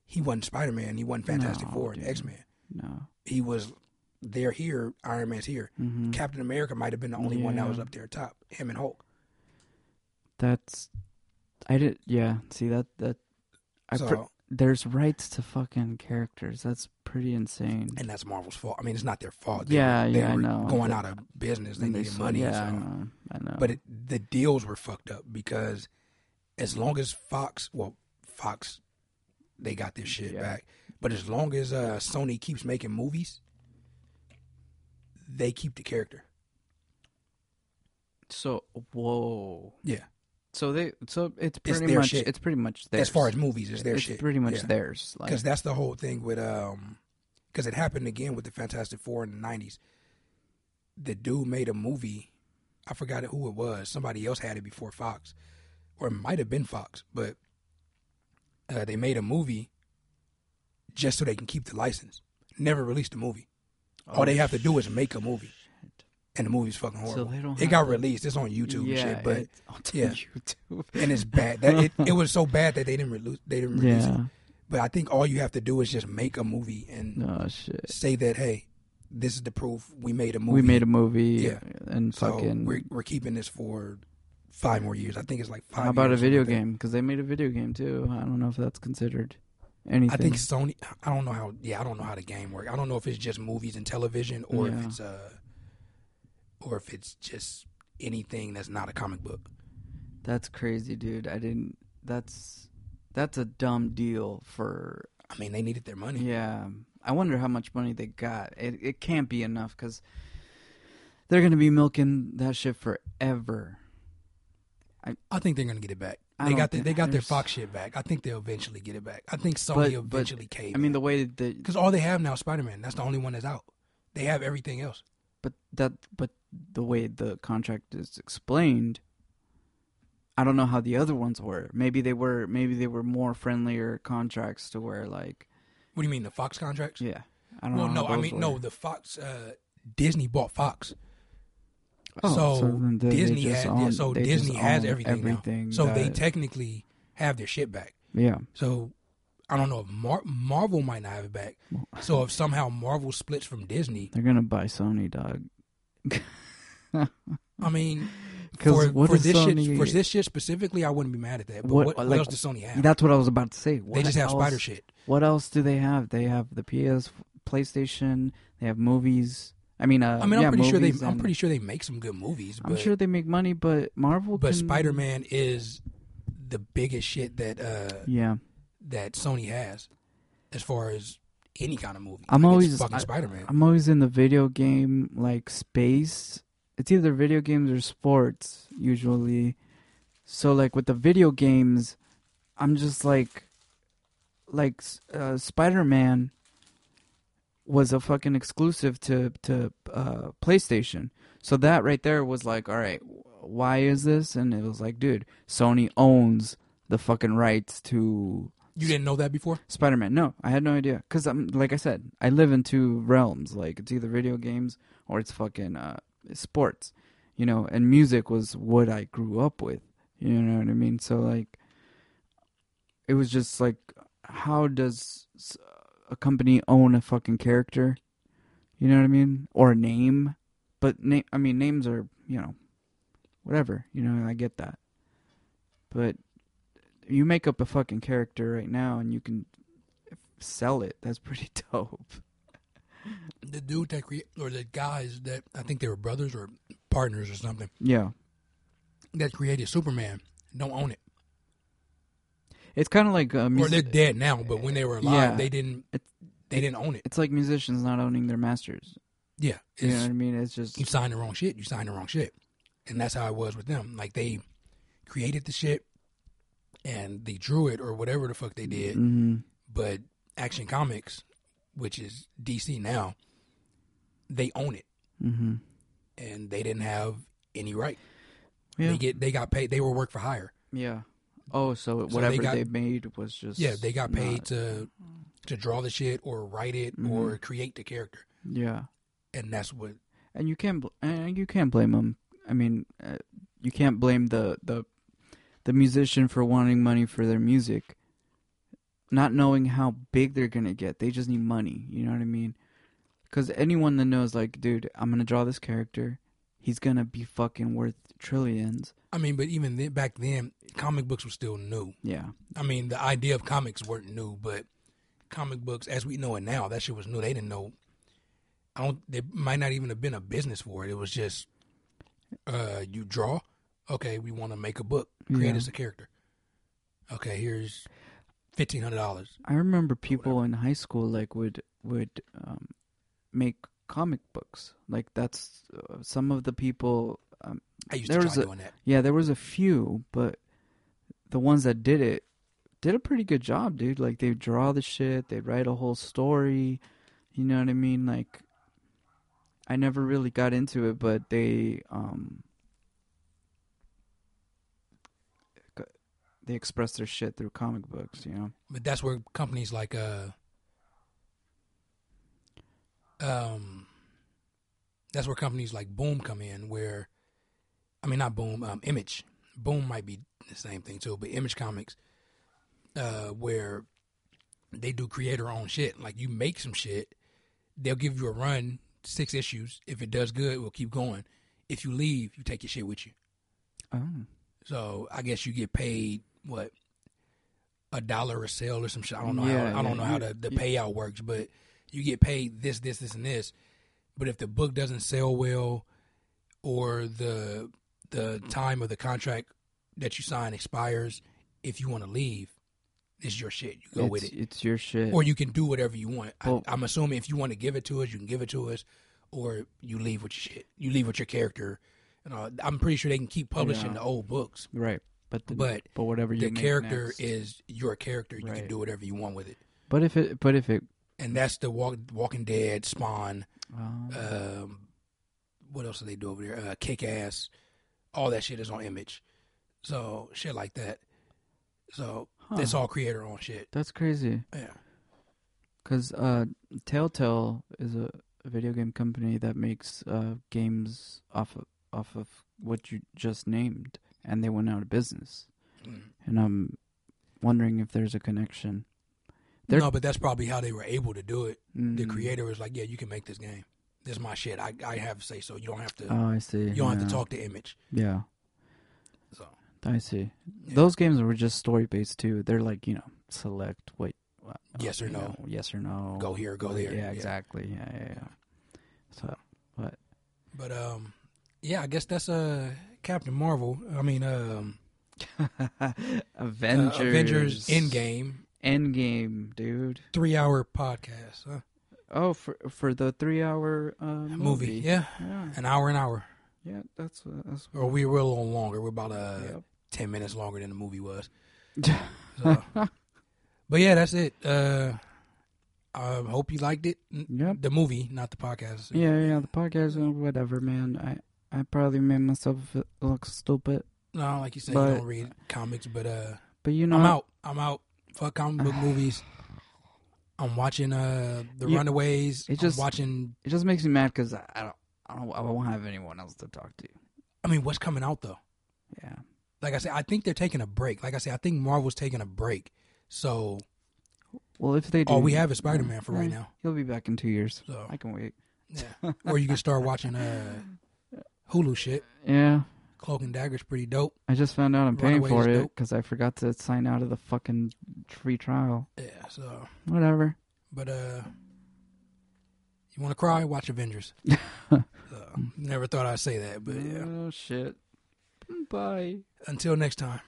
S2: he wasn't Spider Man. He wasn't Fantastic
S1: No,
S2: Four and. X Men.
S1: no.
S2: He was. They're here. Iron Man's here.
S1: hmm
S2: Captain America might have been the only one that was up there top. Him and Hulk.
S1: That's I did. Yeah. See that that I
S2: so
S1: there's rights to fucking characters. That's pretty insane.
S2: and that's Marvel's fault. I mean, it's not their fault. They
S1: Yeah,
S2: were, they
S1: yeah, I know.
S2: Going out of business, they
S1: And
S2: needed money.
S1: Yeah,
S2: so.
S1: I know. I know.
S2: But it, the deals were fucked up because as long as Fox, well, Fox, they got their shit
S1: Yeah.
S2: back. But as long as uh, Sony keeps making movies, they keep the character.
S1: so whoa.
S2: Yeah.
S1: So they so it's pretty much
S2: shit.
S1: it's pretty much theirs.
S2: As far as movies, it's their shit.
S1: it's
S2: shit.
S1: pretty much
S2: Yeah.
S1: theirs. Like,
S2: because that's the whole thing with um because it happened again with the fantastic four in the 90s the dude made a movie i forgot who it was somebody else had it before fox or it might have been fox but uh, they made a movie just so they can keep the license never released the movie all
S1: Oh,
S2: they have to do is make a movie. And the movie's fucking
S1: So
S2: horrible
S1: don't
S2: it got released it's on youtube
S1: yeah,
S2: and shit but [laughs] yeah.
S1: YouTube.
S2: and it's bad that it, it was so bad that they didn't release they didn't release it but i think all you have to do is just make a movie and
S1: shit.
S2: say that hey, this is the proof we made a movie.
S1: We made a movie
S2: Yeah.
S1: and
S2: so we're we're keeping this for five more years. I think it's like five.
S1: how about a video game? Because they made a video game too. I don't know if that's considered anything.
S2: I think Sony. I don't know how. Yeah, I don't know how the game works. I don't know if it's just movies and television, or if it's uh, or if it's just anything that's not a comic book.
S1: that's crazy, dude. I didn't. That's that's a dumb deal for.
S2: I mean, they needed their money.
S1: Yeah, I wonder how much money they got. It it can't be enough because they're gonna be milking that shit forever.
S2: I I think they're gonna get it back.
S1: I
S2: They got the, they got their Fox shit back. I think they'll eventually get it back. I think Sony
S1: But-
S2: will
S1: but,
S2: eventually cave.
S1: I mean, the way that
S2: because all they have now is Spider Man. That's the only one that's out. They have everything else.
S1: But that, but the way the contract is explained, I don't know how the other ones were. Maybe they were, maybe they were more friendlier contracts to where like,
S2: What do you mean the Fox contracts?
S1: yeah, I don't
S2: Well,
S1: know.
S2: no, I mean
S1: were.
S2: no. The Fox uh, Disney bought Fox,
S1: Oh,
S2: so,
S1: they
S2: Disney
S1: own-
S2: yeah, so Disney has everything,
S1: everything
S2: now. So they technically have their shit back.
S1: yeah,
S2: So I don't know if Mar- Marvel might not have it back. So if somehow Marvel splits from Disney,
S1: they're gonna buy Sony, dog. [laughs]
S2: I mean, for,
S1: what
S2: for this
S1: Sony-
S2: shit, for this shit specifically, I wouldn't be mad at that. But
S1: What-
S2: what, what else does Sony have?
S1: That's what I was about to say.
S2: they
S1: What
S2: just have
S1: else-
S2: Spider shit.
S1: What else do they have? They have the PS, PlayStation. They have movies. I mean, uh,
S2: I mean, I'm
S1: yeah,
S2: pretty sure they.
S1: movies
S2: I'm pretty sure they make some good movies. But,
S1: I'm sure they make money, but Marvel.
S2: but
S1: can,
S2: Spider Man is the biggest shit that uh,
S1: Yeah,
S2: that Sony has as far as any kind of movie.
S1: I'm
S2: Like,
S1: always-
S2: fucking Spider Man.
S1: I'm always in the video game like space. It's either video games or sports usually. So like with the video games, I'm just like, like uh, Spider Man was a fucking exclusive to to uh, PlayStation. So that right there was like, all right, why is this? And it was like, dude, Sony owns the fucking rights to
S2: You didn't know that before?
S1: Spider Man. No, I had no idea. Cause I'm like I said, I live in two realms. Like it's either video games or it's fucking uh, sports. You know, and music was what I grew up with. You know what I mean? So like, it was just like, how does a company own a fucking character? You know what I mean? Or a name? But name. I mean, names are you know, whatever. You know, I get that. But you make up a fucking character right now and you can sell it. That's pretty [laughs] dope.
S2: The dude that create or the guys that I think they were brothers or partners or something
S1: Yeah.
S2: that created Superman don't own it.
S1: It's kind of like uh,
S2: Or they're dead now, but when they were alive,
S1: Yeah.
S2: they didn't.
S1: It's-
S2: They didn't own it.
S1: it's like musicians not owning their masters.
S2: Yeah,
S1: You know
S2: it's-
S1: what I mean? It's just
S2: you signed the wrong shit. You signed the wrong shit, and that's how it was with them. Like they created the shit, and they drew it or whatever the fuck they did.
S1: Mhm.
S2: But Action Comics, which is DC now, they own it,
S1: Mhm.
S2: and they didn't have any right.
S1: Yeah.
S2: They get they got paid. They were work for hire.
S1: yeah. Oh, so
S2: they
S1: whatever
S2: got-
S1: they made was just
S2: Yeah, they got paid
S1: not-
S2: to to draw the shit or write it
S1: Mhm.
S2: or create the character,
S1: Yeah.
S2: and that's what.
S1: and you can't bl- and you can't blame them. I mean, uh, you can't blame the the the musician for wanting money for their music, not knowing how big they're gonna get. They just need money. You know what I mean? Because anyone that knows, like, dude, I'm gonna draw this character, he's gonna be fucking worth trillions.
S2: I mean, but even then, back then, comic books were still new.
S1: Yeah,
S2: I mean, the idea of comics weren't new, but comic books as we know it now. That shit was new. They didn't know. I don't. There might not even have been a business for it. It was just, uh, you draw. Okay, we want to make a book. Create
S1: Yeah.
S2: us a character. Okay, here's fifteen hundred dollars.
S1: I remember people in high school like would would um, make comic books. Like that's uh, some of the people. Um,
S2: I used
S1: There
S2: to
S1: was
S2: try
S1: a-
S2: doing that.
S1: yeah, there was a few, but the ones that did it did a pretty good job, dude. Like they draw the shit, they write a whole story. You know what I mean? Like I never really got into it, but they um they express their shit through comic books, you know.
S2: But that's where companies like uh um that's where companies like Boom come in where I mean not Boom, um Image. Boom might be the same thing too, but Image Comics uh where they do creator own shit. Like you make some shit, they'll give you a run, six issues. If it does good, we'll keep going. If you leave, you take your shit with you.
S1: Oh.
S2: So I guess you get paid what a dollar a sale or some shit. I don't know
S1: Yeah,
S2: how I don't
S1: yeah.
S2: know how the, the payout works, but you get paid this, this, this, and this. But if the book doesn't sell well, or the the time of the contract that you sign expires, if you want to leave, it's your shit. You go
S1: it's,
S2: with it,
S1: It's your shit.
S2: or you can do whatever you want.
S1: Well-
S2: I, I'm assuming if you want to give it to us, you can give it to us, or you leave with your shit. You leave with your character. Know, I'm pretty sure they can keep publishing
S1: Yeah.
S2: the old books
S1: right. But the,
S2: But
S1: but whatever you
S2: the character
S1: next.
S2: is your character. You can do whatever you want with it,
S1: But if it but if it
S2: and that's the walk, Walking Dead, Spawn.
S1: um,
S2: Um, what else do they do over there? Uh, Kick Ass. All that shit is on Image. So shit like that. So
S1: huh,
S2: it's all creator on shit.
S1: that's crazy.
S2: Yeah.
S1: Cause uh, Telltale is a, a video game company that makes uh, games off of off of what you just named, and they went out of business.
S2: Mm.
S1: And I'm wondering if there's a connection. They're-
S2: No, but that's probably how they were able to do it. The
S1: Mm.
S2: creator was like, "Yeah, you can make this game. This is my shit. I I have to say so. You don't have to.
S1: Oh, I see.
S2: you don't have to talk to Image."
S1: Yeah,
S2: So
S1: I see.
S2: yeah.
S1: Those games were just story based too. They're like you know, select wait, what,
S2: Yes or no.
S1: know, yes or no.
S2: Go here, go there.
S1: Yeah,
S2: Yeah.
S1: exactly. Yeah, yeah, yeah. So,
S2: But But um, yeah, I guess that's uh Captain Marvel. I mean, um, [laughs]
S1: Avengers.
S2: uh, Avengers Endgame,
S1: Endgame, dude.
S2: three hour podcast, huh?
S1: Oh, for for the three hour uh, movie.
S2: movie. Yeah,
S1: yeah,
S2: an hour, an hour,
S1: yeah. That's uh, that's.
S2: or we were a little longer. We're about uh
S1: Yep.
S2: ten minutes longer than the movie was. [laughs] So. but yeah, that's it. Uh, I hope you liked it.
S1: Yep.
S2: The movie, not the podcast.
S1: Yeah, yeah. The podcast, uh, whatever, man. I I probably made myself look stupid,
S2: No, like you said,
S1: But-
S2: you don't read comics, but uh,
S1: but you know,
S2: I'm out. I'm out. Fuck comic book [sighs] movies. I'm watching uh the
S1: You-
S2: Runaways.
S1: it just-
S2: I'm watching.
S1: It just makes me mad because I, I don't, I don't, I won't have anyone else to talk to.
S2: I mean, what's coming out though?
S1: Yeah.
S2: Like I said, I think they're taking a break. Like I said, I think Marvel's taking a break. So
S1: Well, if they do,
S2: all we have is Spider Man for right now.
S1: He'll be back in two years.
S2: So
S1: I can wait.
S2: yeah, or you can start [laughs] watching uh Hulu shit.
S1: Yeah.
S2: Cloak and Dagger's pretty dope.
S1: I just found out I'm paying for
S2: is
S1: it
S2: dope.
S1: because I forgot to sign out of the fucking free trial.
S2: Yeah. So,
S1: Whatever.
S2: but uh, you want to cry? Watch Avengers. [laughs] so, never thought I'd say that, but yeah.
S1: Oh shit. Bye.
S2: Until next time.